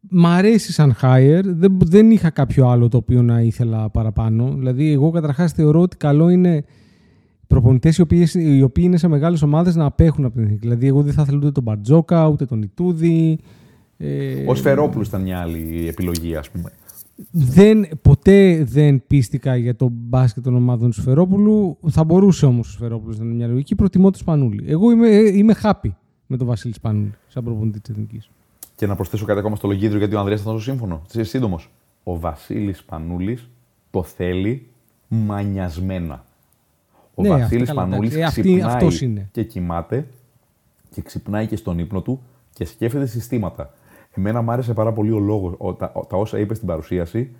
Μ' αρέσει σαν hire. Δεν, δεν είχα κάποιο άλλο το οποίο να ήθελα παραπάνω. Δηλαδή, εγώ καταρχάς θεωρώ ότι καλό είναι προπονητές οι, οποίες, οι οποίοι είναι σε μεγάλες ομάδες να απέχουν από την εθνική. Δηλαδή, εγώ δεν θα ήθελα ούτε τον Μπαρτζόκα, ούτε τον Ιτούδη. Ε, Ο Σφερόπουλος ήταν μια άλλη επιλογή, ας πούμε. Δεν, ποτέ δεν πίστηκα για το μπάσκετ των ομάδων του Σφερόπουλου. Θα μπορούσε όμως ο Σφερόπουλος να είναι μια λογική. Προτιμώ το Σπανούλη. Εγώ είμαι, ε, είμαι happy με τον Βασίλη Σπανούλη σαν προπονητή της Εθνικής. Και να προσθέσω κάτι ακόμα στο λογίδριο γιατί ο Ανδρέας ήταν τόσο σύμφωνο. Σύντομος. Ο Βασίλης Πανούλη το θέλει μανιασμένα. Ο Ναι, Βασίλης αυτό καλά, Πανούλη εντάξει. Ε, αυτή- ξυπνάει αυτός είναι. και κοιμάται και ξυπνάει και στον ύπνο του και σκέφτεται συστήματα. Εμένα μου άρεσε πάρα πολύ ο λόγος, τα, ο- τα όσα είπε στην παρουσίαση.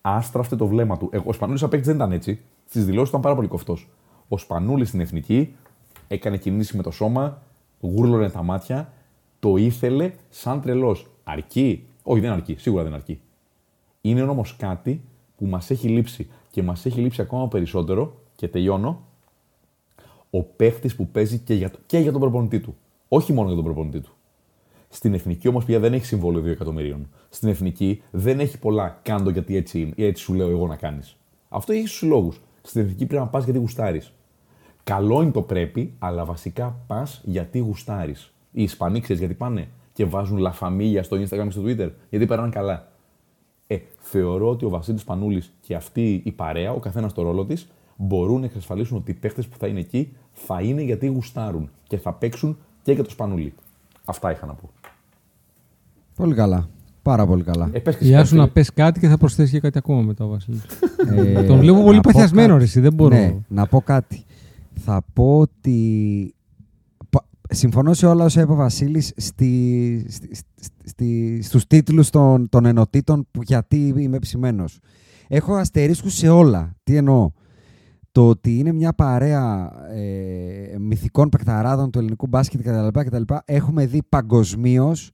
Άστραφτε το βλέμμα του. Εγώ, ο Σπανούλης απέκτης δεν ήταν έτσι. Στις δηλώσεις ήταν πάρα πολύ κοφτός. Ο Σπανούλης στην εθνική έκανε κινήσεις με το σώμα, γούρλωνε τα μάτια, το ήθελε σαν τρελός. Αρκεί; Όχι, δεν αρκεί. Σίγουρα δεν αρκεί. Είναι όμως κάτι που μας έχει λείψει και μας έχει λείψει ακόμα περισσότερο. Και τελειώνω. Ο παίχτης που παίζει και για, το- και για τον προπονητή του. Όχι μόνο για τον προπονητή του. Στην εθνική όμως πια δεν έχει συμβόλαιο 2 εκατομμυρίων. Στην εθνική δεν έχει πολλά. Κάντο γιατί έτσι είναι ή έτσι σου λέω εγώ να κάνεις. Αυτό έχει του λόγους. Στην εθνική πρέπει να πας γιατί γουστάρεις. Καλό είναι το πρέπει, αλλά βασικά πας γιατί γουστάρεις. Οι Ισπανοί ξέρεις γιατί πάνε και βάζουν La Familia στο Instagram και στο Twitter, γιατί περνάνε καλά. Ε, θεωρώ ότι ο Βασίλης Πανούλης και αυτή η παρέα, ο καθένας στο ρόλο της, μπορούν να εξασφαλίσουν ότι οι παίχτε που θα είναι εκεί θα είναι γιατί γουστάρουν και θα παίξουν και για το Σπανούλη. Αυτά είχα να πω. Πολύ καλά. Πάρα πολύ καλά. Ε, πες και εσύ Γεια κάτι, σου να φίλε. πες κάτι και θα προσθέσεις και κάτι ακόμα μετά ο Βασίλη. Ε, Τον βλέπω πολύ να πω παθιασμένο, κάτι. ρε, εσύ, δεν μπορώ. Ναι, να πω κάτι. Θα πω ότι. πα- Συμφωνώ σε όλα όσα είπε ο Βασίλης στη, στη, στη, στους τίτλους των, των ενωτήτων που γιατί είμαι ψημένος. Έχω αστερίσκους σε όλα. Τι εννοώ; Το ότι είναι μια παρέα ε, μυθικών παικταράδων του ελληνικού μπάσκετ κτλ. κτλ. Έχουμε δει παγκοσμίως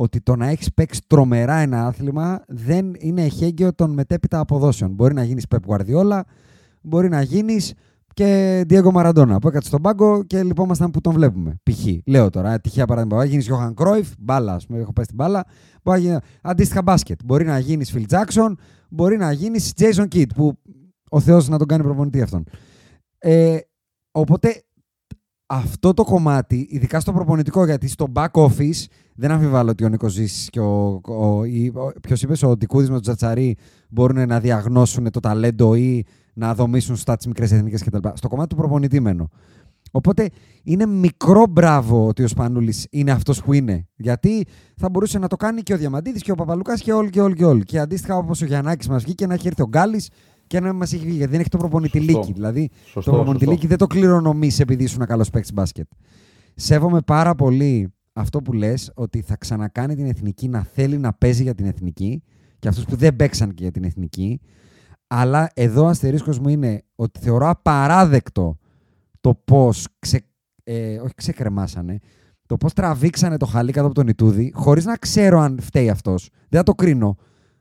ότι το να έχεις παίξει τρομερά ένα άθλημα δεν είναι εχέγγυο των μετέπειτα αποδόσεων. Μπορεί να γίνεις Pep Guardiola, μπορεί να γίνεις και Diego Maradona που έκατσε στον πάγκο και λυπόμασταν που τον βλέπουμε. Π.χ. Λέω τώρα, ε, τυχαία παράδειγμα. Μπορεί να γίνεις Johan Cruyff, μπάλα, ας πούμε, έχω πέσει την μπάλα. Μπορεί να γίνεις, αντίστοιχα μπάσκετ. Μπορεί να γίνεις Phil Jackson, μπορεί να γίνεις Jason Kidd, που ο Θεός να τον κάνει προπονητή αυτόν. Ε, οπότε αυτό το κομμάτι, ειδικά στο προπονητικό, γιατί στο back office δεν αμφιβάλλω ότι ο Νίκος Ζήσης και ο, ο, ή- ο ποιος είπες, ο Ντικούδης με τον Τζατσαρί μπορούν να διαγνώσουν το ταλέντο ή να δομήσουν stats μικρές εθνικές κτλ. Στο κομμάτι του προπονητή μένω. Οπότε είναι μικρό μπράβο ότι ο Σπανούλης είναι αυτός που είναι. Γιατί θα μπορούσε να το κάνει και ο Διαμαντίδης και ο Παπαλουκάς και όλοι και όλοι και όλοι. Και αντίστοιχα όπως ο Γιαννάκης μας βγήκε να έχει έρθει ο Γκάλης και να μας έχει βγει. Γιατί δεν έχει το προπονητηλίκι. Σωστό. Δηλαδή Σωστό, το προπονητηλίκι σωστό. δεν το κληρονομείς επειδή ήσουν καλός παίκτης μπάσκετ. Σέβομαι πάρα πολύ αυτό που λες ότι θα ξανακάνει την εθνική να θέλει να παίζει για την εθνική και αυτούς που δεν παίξαν και για την εθνική. Αλλά εδώ ο αστερίσκος μου είναι ότι θεωρώ απαράδεκτο το πώς ξε, ε, όχι ξεκρεμάσανε, το πώς τραβήξανε το χαλί κάτω από τον Ιτούδη, χωρίς να ξέρω αν φταίει αυτός. Δεν θα το κρίνω.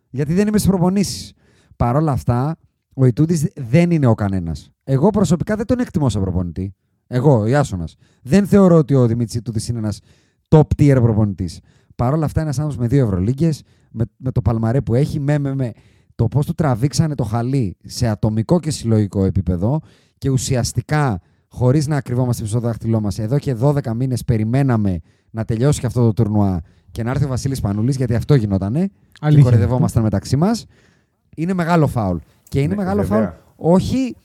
Γιατί δεν είμαι στις προπονήσεις. Παρ' όλα αυτά, ο Ιτούδη δεν είναι ο κανένας. Εγώ προσωπικά δεν τον εκτιμώ σαν προπονητή. Εγώ, ο Ιάσονας. Δεν θεωρώ ότι ο Δημήτρης Ιτούδη είναι ένας top tier προπονητής. Παρ' όλα αυτά, ένας άνθρωπος με δύο Ευρωλίγκες, με, με το παλμαρέ που έχει, με, με, με. Το πώς του τραβήξανε το χαλί σε ατομικό και συλλογικό επίπεδο και ουσιαστικά, χωρίς να κρυβόμαστε πίσω στο δάχτυλό μας, εδώ και 12 μήνες περιμέναμε να τελειώσει και αυτό το τουρνουά και να έρθει ο Βασίλης Πανούλης, γιατί αυτό γινότανε. Και Αλήθεια. κορεδευόμασταν μεταξύ μας. Είναι μεγάλο φάουλ. Και είναι Ναι, μεγάλο βέβαια. φάουλ. Όχι,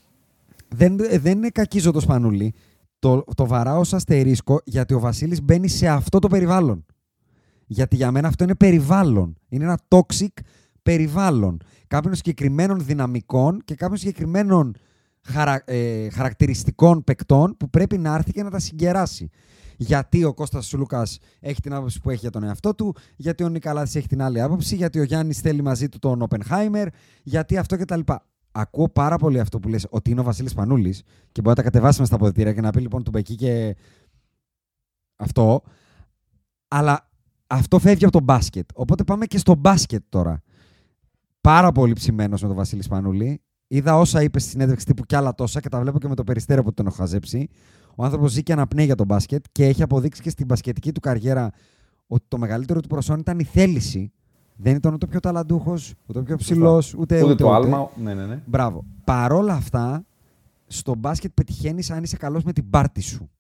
δεν, δεν είναι κακίζω το Σπανούλη. Το, το βαράω ως αστερίσκο γιατί ο Βασίλης μπαίνει σε αυτό το περιβάλλον. Γιατί για μένα αυτό είναι περιβάλλον. Είναι ένα toxic περιβάλλον. Κάποιων συγκεκριμένων δυναμικών και κάποιων συγκεκριμένων χαρα, ε, χαρακτηριστικών παικτών που πρέπει να έρθει και να τα συγκεράσει. Γιατί ο Κώστας Σουλούκας έχει την άποψη που έχει για τον εαυτό του, γιατί ο Νικαλάδης έχει την άλλη άποψη, γιατί ο Γιάννης θέλει μαζί του τον Οπενχάιμερ, γιατί αυτό κτλ. Ακούω πάρα πολύ αυτό που λες ότι είναι ο Βασίλης Πανούλης και μπορεί να τα κατεβάσουμε στα αποδητήρια και να πει λοιπόν του Μπεκί και αυτό. Αλλά αυτό φεύγει από το μπάσκετ. Οπότε πάμε και στο μπάσκετ τώρα. Πάρα πολύ ψημένος με τον Βασίλης Σπανούλη. Είδα όσα είπε στη συνέντευξη τύπου και άλλα τόσα και τα βλέπω και με το περιστέριο που τον έχω χαζέψει. Ο άνθρωπος ζει και αναπνέει για τον μπάσκετ και έχει αποδείξει και στην μπασκετική του καριέρα ότι το μεγαλύτερο του προσόν ήταν η θέληση. Δεν ήταν ούτε πιο ταλαντούχος, ούτε πιο ψηλός, ούτε, Ούτε, ούτε, το άλμα. Ναι, ναι, ναι. Μπράβο. Παρόλα αυτά, στο μπάσκετ πετυχαίνεις αν είσαι καλός με την πάρτη σου.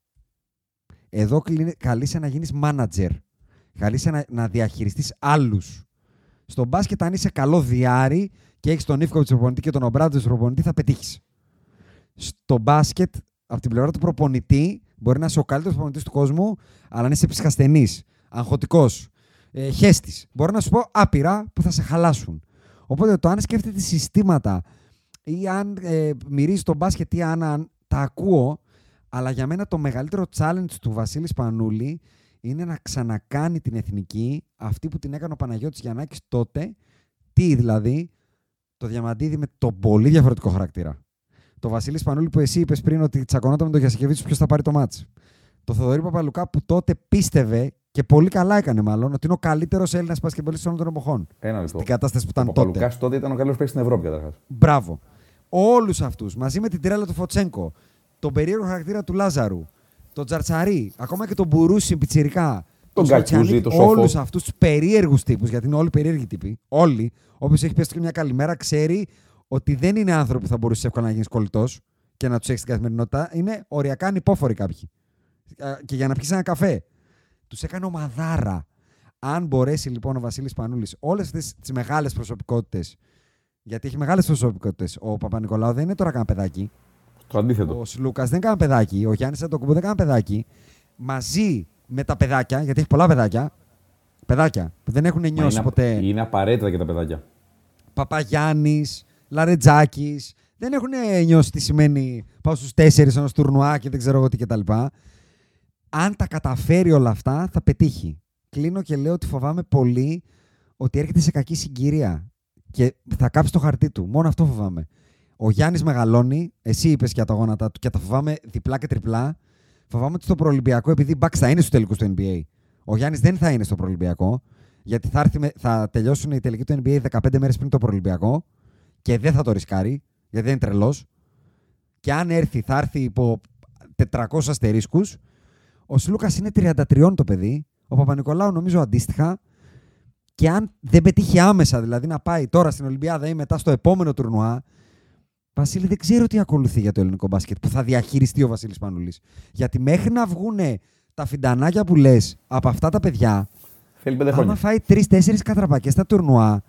Εδώ κλείνει- καλείσαι να γίνεις manager. Καλείσαι να, να διαχειριστείς άλλους. Στο μπάσκετ, αν είσαι καλό διάρη και έχεις τον Ιφκοβιτ προπονητή και τον Ομπράντζο προπονητή, θα πετύχεις. Στο μπάσκετ, από την πλευρά του προπονητή, μπορεί να είσαι ο καλύτερος προπονητής του κόσμου, αλλά αν είσαι ψυχασθενής, αγχωτικός, ε, χέστης, μπορεί να σου πω άπειρα που θα σε χαλάσουν. Οπότε το αν σκέφτεται συστήματα ή αν ε, μυρίζει το μπάσκετ ή αν, αν τα ακούω, αλλά για μένα το μεγαλύτερο challenge του Βασίλη Σπανούλη είναι να ξανακάνει την εθνική αυτή που την έκανε ο Παναγιώτης Γιαννάκης τότε. Τι δηλαδή, το διαμαντίδι με τον πολύ διαφορετικό χαρακτήρα. Το Βασίλης Σπανούλη που εσύ είπες πριν ότι τσακωνόταν με τον Γιασικεβίτσιος ποιος θα πάρει το μάτς. Το Θοδωρή Παπαλουκά που τότε πίστευε και πολύ καλά έκανε μάλλον ότι είναι ο καλύτερος Έλληνας πασκευολίστη όλων των εποχών. Ένα λεπτό. Στην κατάσταση που Ο ήταν τότε. Παπαλουκάς τότε ήταν ο καλύτερος παίκτης στην Ευρώπη καταρχάς. Μπράβο. Όλους αυτούς μαζί με την τρέλα του Φωτσέγκο, τον περίεργο χαρακτήρα του Λάζαρου, τον Τζαρτσαρί, ακόμα και τον Μπουρούση Πιτσιρικά, Τον Γκατσούζη, τον Σόφο. Όλους αυτούς τους περίεργους τύπους, γιατί είναι όλοι περίεργοι τύποι. Όλοι. Όποιο έχει πέσει και μια καλημέρα ξέρει ότι δεν είναι άνθρωποι που θα μπορούσες εύκολα να γίνεις κολλητός και να τους έχεις στην καθημερινότητα. Είναι οριακά ανυπόφοροι κάποιοι. Ε, Και για να πιεις ένα καφέ. Τους έκανε ομαδάρα. Αν μπορέσει λοιπόν ο Βασίλης Πανούλης όλες αυτές τις μεγάλες προσωπικότητες. Γιατί έχει μεγάλες προσωπικότητες. Ο Παπα-Νικολάου δεν είναι τώρα καν παιδάκι. Το αντίθετο. Ο Σλούκας δεν κάνει παιδάκι. Ο Γιάννης Αντοκούμπο δεν κάνει παιδάκι. Μαζί με τα παιδάκια, γιατί έχει πολλά παιδάκια. Παιδάκια που δεν έχουν Μα νιώσει είναι, ποτέ. είναι απαραίτητα και τα παιδάκια. Παπαγιάννης, Λαρετζάκης. Δεν έχουν νιώσει τι σημαίνει πάω στους τέσσερις ενός τουρνουά και δεν ξέρω εγώ τι κτλ. Αν τα καταφέρει όλα αυτά, θα πετύχει. Κλείνω και λέω ότι φοβάμαι πολύ ότι έρχεται σε κακή συγκυρία και θα κάψει το χαρτί του. Μόνο αυτό φοβάμαι. Ο Γιάννης μεγαλώνει, εσύ είπες για τα γόνατα του και τα φοβάμαι διπλά και τριπλά. Φοβάμαι ότι στο προολυμπιακό, επειδή η Bucks θα είναι στους τελικούς του NBA, ο Γιάννης δεν θα είναι στο προολυμπιακό, γιατί θα, έρθει με- θα τελειώσουν οι τελικοί του NBA 15 μέρες πριν το προολυμπιακό και δεν θα το ρισκάρει, γιατί δεν είναι τρελός. Και αν έρθει, θα έρθει υπό 400 αστερίσκους. Ο Σλούκα είναι 33 το παιδί. Ο Παπα-Νικολάου νομίζω αντίστοιχα. Και αν δεν πετύχει άμεσα, δηλαδή να πάει τώρα στην Ολυμπιάδα ή μετά στο επόμενο τουρνουά, Βασίλη, δεν ξέρω τι ακολουθεί για το ελληνικό μπάσκετ που θα διαχειριστεί ο Βασίλης Πανουλής. Γιατί μέχρι να βγουν τα φιντανάκια που λες από αυτά τα παιδιά, Θέλει πέντε άμα χρόνια. φάει τρει-τέσσερι κατραπακές στα τουρνουά,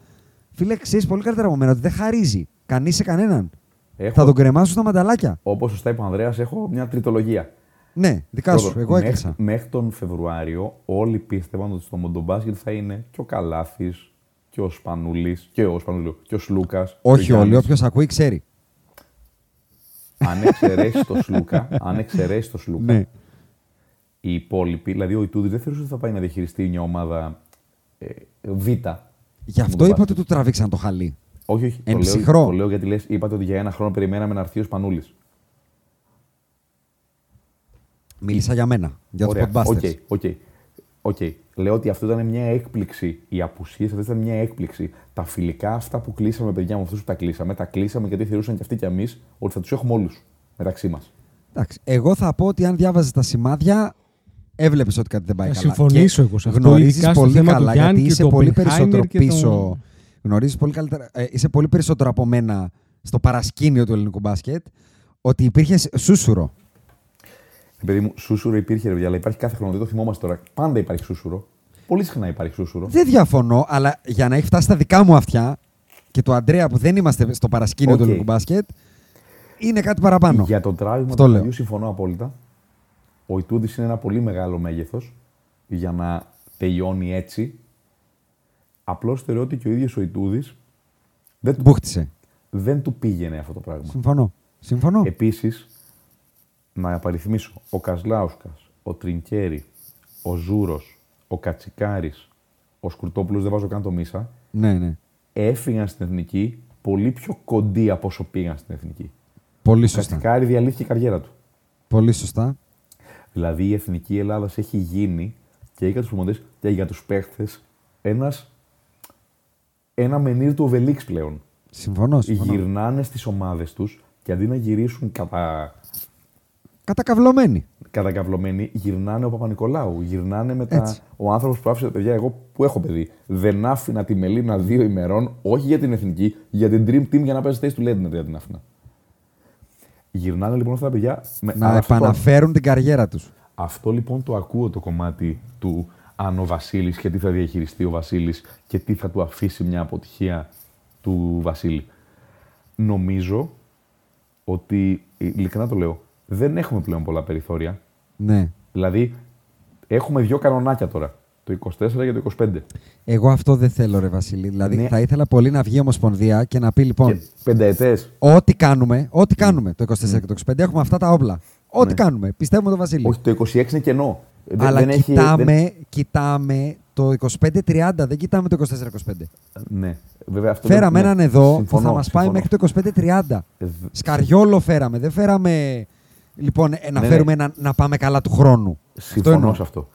φίλε, ξέρεις πολύ καλύτερα από μένα ότι δεν χαρίζει κανείς σε κανέναν. Έχω, Θα τον κρεμάσουν στα μανταλάκια. Όπως σωστά είπε ο Ανδρέας, έχω μια τριτολογία. Ναι, δικά σου. Πρώτον, Εγώ μέχρι- έκλεισα. Μέχρι τον Φεβρουάριο όλοι πίστευαν ότι στο μοντομπάσκετ θα είναι και ο Καλάθης και ο Σπανούλης και ο, Σπανούλη, και ο Σλούκας. Όχι όλοι. Όποιος ακούει ξέρει. Αν εξαιρέσει το Σλούκα, αν εξαιρέσει το Σλούκα, Ναι. οι υπόλοιποι, δηλαδή ο Ιτούδης δεν θεωρούσε ότι θα πάει να διαχειριστεί μια ομάδα ε, Β. Γι' αυτό είπα ότι του τραβήξαν το χαλί. Όχι, όχι. Εν το, λέω, ψυχρό. το λέω γιατί λες, είπατε ότι για ένα χρόνο περιμέναμε να έρθει ο Σπανούλης. Μίλησα για μένα. Για τους Ωραία. Podbusters. Οκ, οκ. Οκ. Λέω ότι αυτό ήταν μια έκπληξη. Οι απουσίες αυτές ήταν μια έκπληξη. Τα φιλικά αυτά που κλείσαμε, παιδιά μου, αυτούς που τα κλείσαμε, τα κλείσαμε γιατί θεωρούσαν και αυτοί και εμείς ότι θα τους έχουμε όλους μεταξύ μας. Εντάξει, εγώ θα πω ότι αν διάβαζες τα σημάδια, έβλεπες ότι κάτι δεν πάει Θα καλά. συμφωνήσω Και εγώ σε αυτό, Γνωρίζεις ειδικά στο πολύ θέμα του καλά Γιάννη γιατί και είσαι του πολύ Oppenheimer περισσότερο και τον- πίσω. Γνωρίζεις πολύ καλύτερα, ε, είσαι πολύ περισσότερο από μένα στο παρασκήνιο του ελληνικού μπάσκετ ότι υπήρχε σούσουρο. Επειδή μου, σούσουρο υπήρχε, ρε παιδιά, αλλά υπάρχει κάθε χρόνο. Δεν το θυμόμαστε τώρα. Πάντα υπάρχει σούσουρο. Πολύ συχνά υπάρχει σούσουρο. Δεν διαφωνώ, αλλά για να έχει φτάσει στα δικά μου αυτιά και του Αντρέα που δεν είμαστε στο παρασκήνιο Οκ. του ελληνικού μπάσκετ, είναι κάτι παραπάνω. Για το τράβημα Αυτό του λέω. παιδιού συμφωνώ απόλυτα. Ο Ιτούδης είναι ένα πολύ μεγάλο μέγεθος για να τελειώνει έτσι. Απλώς θεωρώ ότι και ο ίδιος ο Ιτούδης δεν, του- Μπούχτισε. δεν του πήγαινε αυτό το πράγμα. Συμφωνώ. Συμφωνώ. Επίσης, να απαριθμίσω, ο Καζλάουσκας, ο Τρινκέρι, ο Ζούρος, ο Κατσικάρης, ο Σκουρτόπουλος, δεν βάζω καν το μίσα, Ναι, ναι. έφυγαν στην εθνική πολύ πιο κοντοί από όσο πήγαν στην εθνική. Πολύ Ο σωστά. Κατσικάρη διαλύθηκε η καριέρα του. Πολύ σωστά. Δηλαδή η εθνική Ελλάδα έχει γίνει και για τους προμονητέ και για τους παίχτες ένας, ένα μενίρ του Οβελίξ πλέον. Συμφωνώ. συμφωνώ. Γυρνάνε στις ομάδες τους και αντί να γυρίσουν κατά, Κατακαυλωμένοι. κατακαυλωμένοι, γυρνάνε ο Παπα-Νικολάου. Γυρνάνε μετά. Έτσι. Ο άνθρωπος που άφησε, παιδιά, εγώ που έχω παιδί, δεν άφηνα τη Μελίνα δύο ημερών, όχι για την εθνική, για την Dream Team για να παίζει θέση του Λέντνερ για την άφηνα. Γυρνάνε λοιπόν αυτά τα παιδιά. με- Να αλλά αυτό- επαναφέρουν την καριέρα τους. Αυτό λοιπόν το ακούω το κομμάτι του αν ο Βασίλης και τι θα διαχειριστεί ο Βασίλης και τι θα του αφήσει μια αποτυχία του Βασίλη. Νομίζω ότι, ειλικρινά το λέω, δεν έχουμε πλέον πολλά περιθώρια. Ναι. Δηλαδή, έχουμε δύο κανονάκια τώρα. Το 24 και το 25. Εγώ αυτό δεν θέλω, ρε Βασίλη. Δηλαδή, Ναι. θα ήθελα πολύ να βγει η Ομοσπονδία και να πει λοιπόν. Και πενταετές. Ό,τι κάνουμε, ό,τι κάνουμε το 24 και το 25 έχουμε αυτά τα όπλα. Ό,τι Ναι. κάνουμε. Πιστεύουμε τον Βασίλη. Όχι, το 26 είναι κενό. Δεν- Αλλά δεν έχει- κοιτάμε, δεν- κοιτάμε το 25-30, δεν κοιτάμε το 24-25. Ναι, βέβαια αυτό Φέραμε δεν- έναν ναι, εδώ συμφωνώ, που θα μας πάει συμφωνώ. μέχρι το 25-30. Ε, δ- Σκαριόλο φέραμε. Δεν φέραμε. Λοιπόν, ε, να Ναι, φέρουμε ναι. ένα, να πάμε καλά του χρόνου. Συμφωνώ εννοώ. σε αυτό.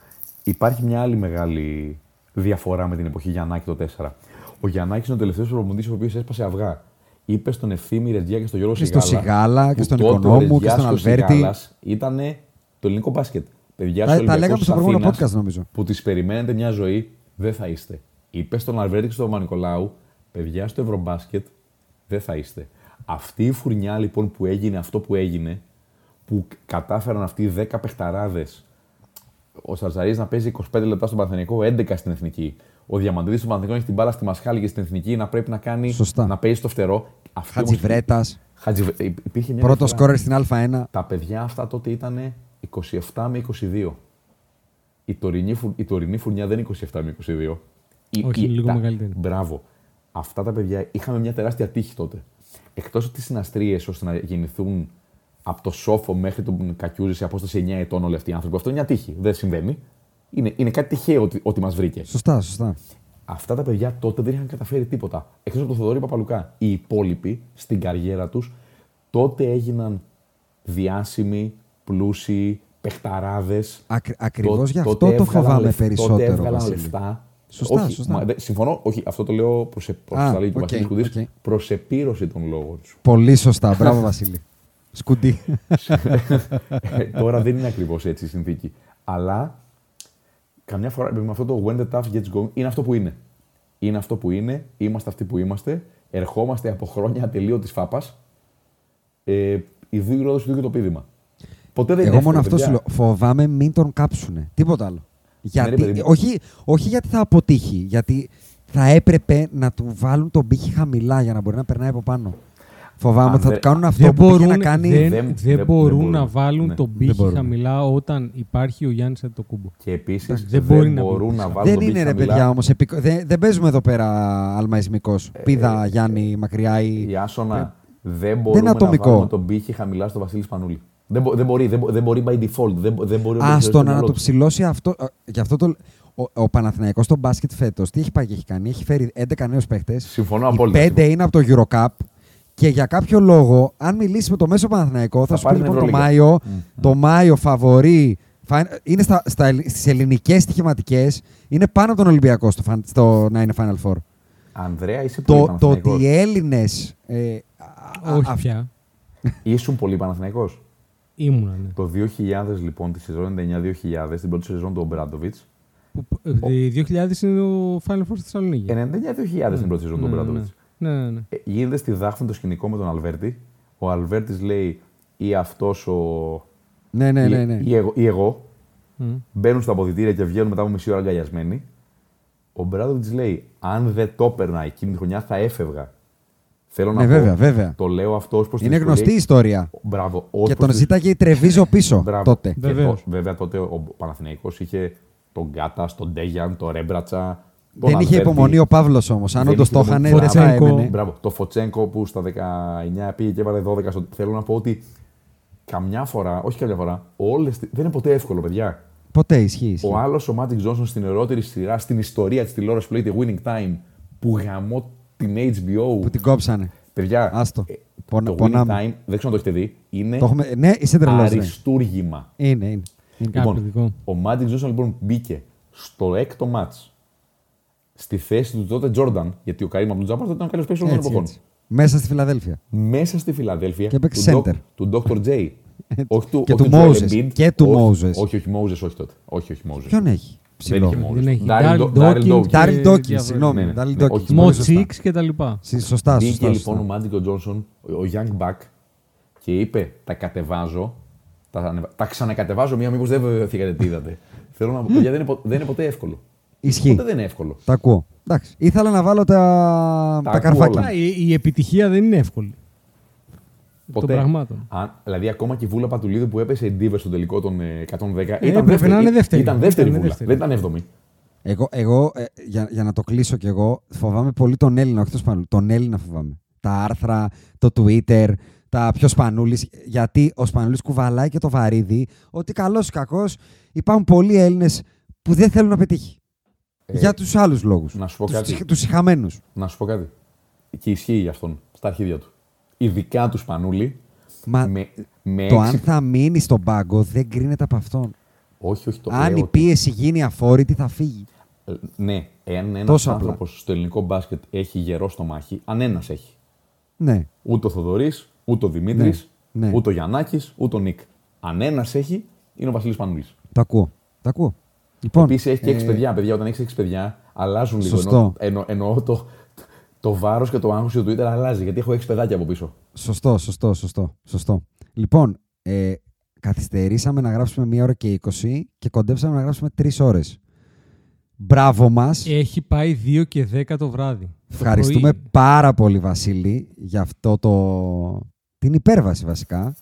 Υπάρχει μια άλλη μεγάλη διαφορά με την εποχή Γιαννάκη το 4. Ο Γιαννάκης είναι ο τελευταίος προπονητής ο οποίος έσπασε αυγά. Είπε στον Ευθύμη Ρετζιά και στον Γιώργο Και στο Σιγάλα. Σιγάλα και που στον τότε ο Οικονόμου και Ρετζιάς στον ο Αλβέρτη. Σιγάλας Ήταν το ελληνικό μπάσκετ. Παιδιά Τα- στους τα Ολυμπιακούς λέγαμε στο της προηγούμενο Αθήνας podcast, νομίζω. Που τι περιμένετε μια ζωή, δεν θα είστε. Είπε στον Αλβέρτη και στον Παπα-Νικολάου, παιδιά στο Ευρωμπάσκετ δεν θα είστε. Αυτή η φουρνιά λοιπόν που έγινε αυτό που έγινε, που κατάφεραν αυτοί οι 10 παιχταράδες, ο Σαρζαρή να παίζει 25 λεπτά στον Παναθηναϊκό, 11 στην εθνική. Ο Διαμαντίδης στον Παναθηναϊκό έχει την μπάλα στη Μασχάλη και στην εθνική να πρέπει να κάνει Σωστά. να παίζει στο φτερό. Αυτή όμως- Χατζιβρέτα. Χατζιβρέ- υπ- υπήρχε μια Πρώτος διαφορά. σκόρερ στην Α1. Τα παιδιά αυτά τότε ήταν 27 με 22. Η τωρινή, φου- η τωρινή φουρνιά δεν είναι 27 με 22. Η- Όχι, η- λίγο τα- μεγαλύτερη. Μπράβο. Αυτά τα παιδιά είχαμε μια τεράστια τύχη τότε. Εκτός από τι συναστρίες ώστε να γεννηθούν από το σόφο μέχρι τον Κακιούζη σε απόσταση 9 ετών όλοι αυτοί οι άνθρωποι. Αυτό είναι μια τύχη. Δεν συμβαίνει. Είναι, είναι κάτι τυχαίο ότι, ότι μας βρήκε. Σωστά, σωστά. Αυτά τα παιδιά τότε δεν είχαν καταφέρει τίποτα. Εκτός από τον Θοδωρή Παπαλουκά. Οι υπόλοιποι στην καριέρα τους τότε έγιναν διάσημοι, πλούσιοι, παιχταράδες. Ακρι- ακριβώς γι' αυτό το φοβάμαι περισσότερο, Τότε έβγαλαν Βασίλη. λεφτά. Σωστά, όχι, σωστά. μα δεν- συμφωνώ, όχι, αυτό το λέω προς Α, τα λέει και ο οκ, Βασίλης Σκουντής, οκ. προς επίρρωση των λόγων σου. Πολύ σωστά. Μπράβο, Βασίλη. Σκουντί. Ε, Τώρα δεν είναι ακριβώς έτσι η συνθήκη. Αλλά καμιά φορά με αυτό το when the tough gets going είναι αυτό που είναι. Είναι αυτό που είναι, είμαστε αυτοί που είμαστε, ερχόμαστε από χρόνια ατελείωτης φάπας. Ε, ιδού η ρόδος, ιδού και το πείδημα. Ποτέ δεν είναι Εγώ μόνο εύκολο, αυτό σου παιδιά. λέω. Φοβάμαι μην τον κάψουνε. Τίποτα άλλο. Γιατί, Ναι, παιδί μου. όχι, όχι γιατί θα αποτύχει, γιατί θα έπρεπε να του βάλουν τον πύχη χαμηλά για να μπορεί να περνάει από πάνω. Φοβάμαι Αν ότι θα δεν- του κάνουν αυτό Δεν που πήγε μπορούν, να κάνει. δεν, Δεν- δεν δεν- δεν μπορούν μπορούν. να βάλουν Ναι. τον Δεν πύχη μπορούν. χαμηλά όταν υπάρχει ο Γιάννης Αντετοκούμπο. Και επίσης δεν δεν, μπορεί να μπορούν μπουν να, πίσω. βάλουν Δεν τον είναι πύχη ρε χαμηλά. παιδιά όμως. Δεν, δεν παίζουμε εδώ πέρα αλμαϊσμικός. Πίδα, Γιάννη, μακριά ή. Η Άσονα δεν μπορούμε να ατομικό. βάλουμε τον πύχη χαμηλά στο Βασίλη Σπανούλη. Δεν, μπο- δεν, μπορεί, δεν, μπο- δεν μπορεί by default. Δεν, μπο- δεν μπορεί να το Άστο ξέρει στο να μυαλό το του. ψηλώσει αυτό. ε, Γι' αυτό το. Ο, ο Παναθηναϊκός στο μπάσκετ φέτος τι έχει πάει και έχει κάνει. Έχει φέρει 11 νέους παίχτες. Συμφωνώ Οι απόλυτα. 5 είναι από το Eurocup. Και για κάποιο λόγο, αν μιλήσεις με το μέσο Παναθηναϊκό, θα, Θα σου πει πάρει λοιπόν το την Μάιο, το Μάιο φαβορεί. φα- Είναι στα, στα, ελλ- στις ελληνικές στοιχηματικές, είναι πάνω από τον Ολυμπιακό στο, φαν- στο να είναι Final Four. Ανδρέα, είσαι πολύ Το, το Παναθηναϊκός. ότι οι Έλληνες... Ε, α- Όχι α- πια. Ήσουν πολύ Παναθηναϊκός; Ήμουνα, ναι. Το 2000 λοιπόν, τη σεζόν 99-2000, την πρώτη σεζόν του Ομπράντοβιτ. Που, ε, η 2000 είναι ο Final Four στη Θεσσαλονίκη. 99-2000 την πρώτη σεζόν του ναι, ναι, Ομπράντοβιτ. Ναι, ναι, ναι. Γίνεται στη Δάφνη το σκηνικό με τον Αλβέρτη; Ο Αλβέρτης λέει ή αυτός ο. Ναι, ναι, ή- ναι. ναι. Ή, εγώ, ή εγώ. Μμ. Μπαίνουν στα αποδητήρια και βγαίνουν μετά από μισή ώρα αγκαλιασμένοι. Ο Μπράντοβιτ λέει: Αν δεν το έπαιρνα εκείνη τη χρονιά θα έφευγα. Θέλω να Ναι, πω, βέβαια, βέβαια. Το λέω αυτό ως προς την Είναι γνωστή η ιστορία. Μπράβο. ως Και προς τον τις- ζήταγε η Τρεβίζο πίσω Μπράβο. τότε. Και Βεβαίως. το- βέβαια τότε ο Παναθηναϊκός είχε τον Γκάτα, τον Ντέγιαν, τον Ρέμπρατσα. Τον Δεν είχε Αλβέρτη. υπομονή ο Παύλος όμως. Αν Δεν όντως είχε το υπομονή. είχαν, δεν θα Φωτσένκο. έμενε. Μπράβο. Το Φωτσένκο που στα 19 πήγε και έβαλε 12. Στο... Θέλω να πω ότι καμιά φορά, όχι καμιά φορά, όλες... δεν είναι ποτέ εύκολο, παιδιά. Ποτέ ισχύει. ισχύει. Ο άλλος, ο Magic Johnson, στην ερώτηρη σειρά στην ιστορία της τηλεόρασης που λέγεται Winning Time, που γαμώ την HBO. Που την κόψανε. Παιδιά, Άστο. ε, Πονα- το Winning πονάμε. Time, δεν ξέρω αν το έχετε δει, είναι Το έχουμε... Ναι, είσαι τρελός. αριστούργημα. Είναι, είναι. είναι. Λοιπόν, Καταπληκτικό. ο Magic Johnson λοιπόν μπήκε στο έκτο μάτς στη θέση του τότε Jordan, γιατί ο Καρύμ Abdul Jabbar τότε ήταν ο καλύτερος παίκτης όλων των Έτσι, εποχών. έτσι. Μέσα στη Φιλαδέλφια. Μέσα στη Φιλαδέλφια Και του, έπαιξε center. Doc- του Dr. J. όχι του, Και όχι του Joel Moses. Embiid. Και του όχι, Moses. Όχι, όχι, Moses, όχι τότε. Όχι, όχι, Moses. Ποιον έχει. Δεν είχε Ψηλό. Moses. Δεν έχει. Daryl Daryl Do- Daryl Dawkins Dawkins. και Daryl Dawkins, διάφορα- συγγνώμη. Ναι, ναι. Daryl Ναι, Dawkins. όχι, Mo Πολύ σωστά. Six και τα λοιπά. Συ- Σωστά, Μπήκε σωστά. λοιπόν σωστά. ο Magic Johnson, ο Young Buck, και είπε: Τα κατεβάζω, τα, ανεβα- τα ξανακατεβάζω μία, μήπως δεν βεβαιωθήκατε τι είδατε. Θέλω να πω: Παιδιά, δεν είναι, πο- δεν είναι ποτέ εύκολο. Ισχύει. Ποτέ δεν είναι εύκολο. Τα ακούω. Εντάξει. Ήθελα να βάλω τα, τα, ακούω καρφάκια. όλα. Α, η, η επιτυχία δεν είναι εύκολη. Ποτέ. Των πραγμάτων. Αν, δηλαδή, ακόμα και η βούλα Πατουλίδου που έπεσε η Ντίβε στο τελικό των ε, 110. έπρεπε ήταν δεύτερη, να είναι δεύτερη. Ήταν δεύτερη Ήταν βούλα. δεύτερη. Δεν ήταν έβδομη. Εγώ, εγώ ε, για, για να το κλείσω κι εγώ, φοβάμαι πολύ τον Έλληνα, όχι τον Σπανούλη. Τον Έλληνα φοβάμαι. Τα άρθρα, το Twitter, τα πιο Σπανούλης. Γιατί ο Σπανούλης κουβαλάει και το βαρύδι ότι καλός ή κακός υπάρχουν πολλοί Έλληνες που δεν θέλουν να πετύχει. Για τους άλλους λόγους. Ε, να σου πω κάτι. Τους συχαμένους. Να σου πω κάτι. Και ισχύει για αυτόν, στα αρχίδια του. Ειδικά τους Σπανούλη. Μα με, με το έξι- αν θα μείνει στον πάγκο δεν κρίνεται από αυτόν. Όχι, όχι το αν λέω η ότι- πίεση γίνει αφόρητη, θα φύγει. Ε, Ναι, εάν ένας Τόσο απλά. άνθρωπος στο ελληνικό μπάσκετ έχει γερό στο μάχη, αν ένας έχει. Ναι. Ούτε ο Θοδωρής, ούτε ο Δημήτρης, Ναι, ναι. ούτε ο Γιαννάκης, ούτε ο Νικ. Αν ένας έχει, είναι ο Βασίλης Πανούλης. Το ακούω. Το ακούω. Λοιπόν, Επίσης έχει και έξι ε, παιδιά. Παιδιά, όταν έχεις έξι παιδιά, αλλάζουν λίγο. Σωστό. Εννοώ, εννο, εννοώ το, το βάρος και το άγχος του Twitter αλλάζει. Γιατί έχω έξι παιδάκια από πίσω. Σωστό, σωστό, σωστό, σωστό. Λοιπόν, ε, καθυστερήσαμε να γράψουμε μία ώρα και 20 και κοντέψαμε να γράψουμε τρεις ώρες. Μπράβο μας. Έχει πάει 2 και 10 το βράδυ. Το Ευχαριστούμε πρωί. πάρα πολύ, Βασίλη, για αυτό το. την υπέρβαση βασικά.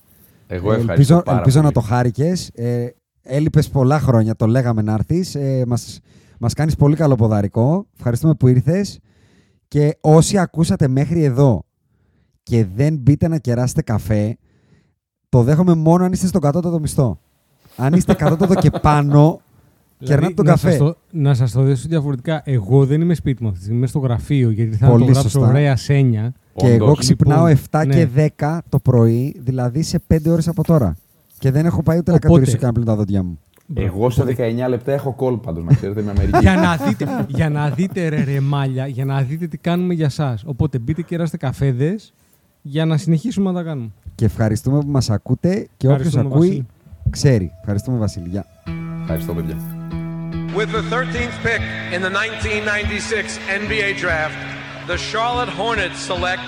Εγώ Ε, ευχαριστώ. ελπίζω πάρα ελπίζω να πολύ. το χάρηκες. Ε, Έλειπες πολλά χρόνια, το λέγαμε να έρθεις. Ε, μας, μας κάνεις πολύ καλό ποδαρικό. Ευχαριστούμε που ήρθες. Και όσοι ακούσατε μέχρι εδώ και δεν μπείτε να κεράσετε καφέ, το δέχομαι μόνο αν είστε στον κατώτατο μισθό. Αν είστε κατώτατο και πάνω, κερνάτε τον να καφέ. Σας το, να σας το δέσω διαφορετικά. Εγώ δεν είμαι σπίτι μου αυτή τη στιγμή, είμαι στο γραφείο γιατί θα Πολύ το γράψω σωστά. ωραία σένια. Και εγώ Όντως. ξυπνάω Λοιπόν, 7 ναι. και 10 το πρωί, δηλαδή σε 5 ώρες από τώρα. Και δεν έχω πάει ούτε να Οπότε- κατουρίσω και να πλύνω τα δόντια μου. Εγώ σε 19 λεπτά έχω κόλ πάντω, να ξέρετε, με Αμερική. για, να δείτε, για να δείτε ρε, ρε μάλια, για να δείτε τι κάνουμε για σας. Οπότε μπείτε και ράστε καφέδες για να συνεχίσουμε να τα κάνουμε. Και ευχαριστούμε που μας ακούτε και όποιος Ευχαριστούμε, ακούει Βασίλη. ξέρει. Ευχαριστούμε Βασίλη. Γεια. Ευχαριστώ, παιδιά. With the 13th pick in the 1996 NBA Draft, the Charlotte Hornets select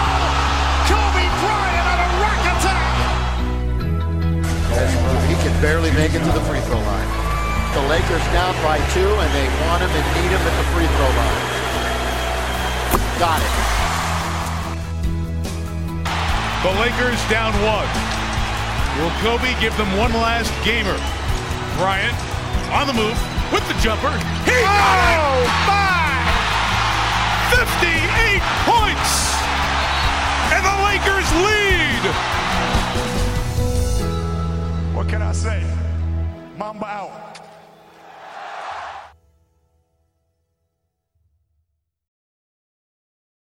That's move. He can barely make it to the free throw line. The Lakers down by two, and they want him and need him at the free throw line. Got it. The Lakers down one. Will Kobe give them one last gamer? Bryant on the move with the jumper. He got it! Oh, my! 58 points! And the Lakers lead! What can I say? Mamba out.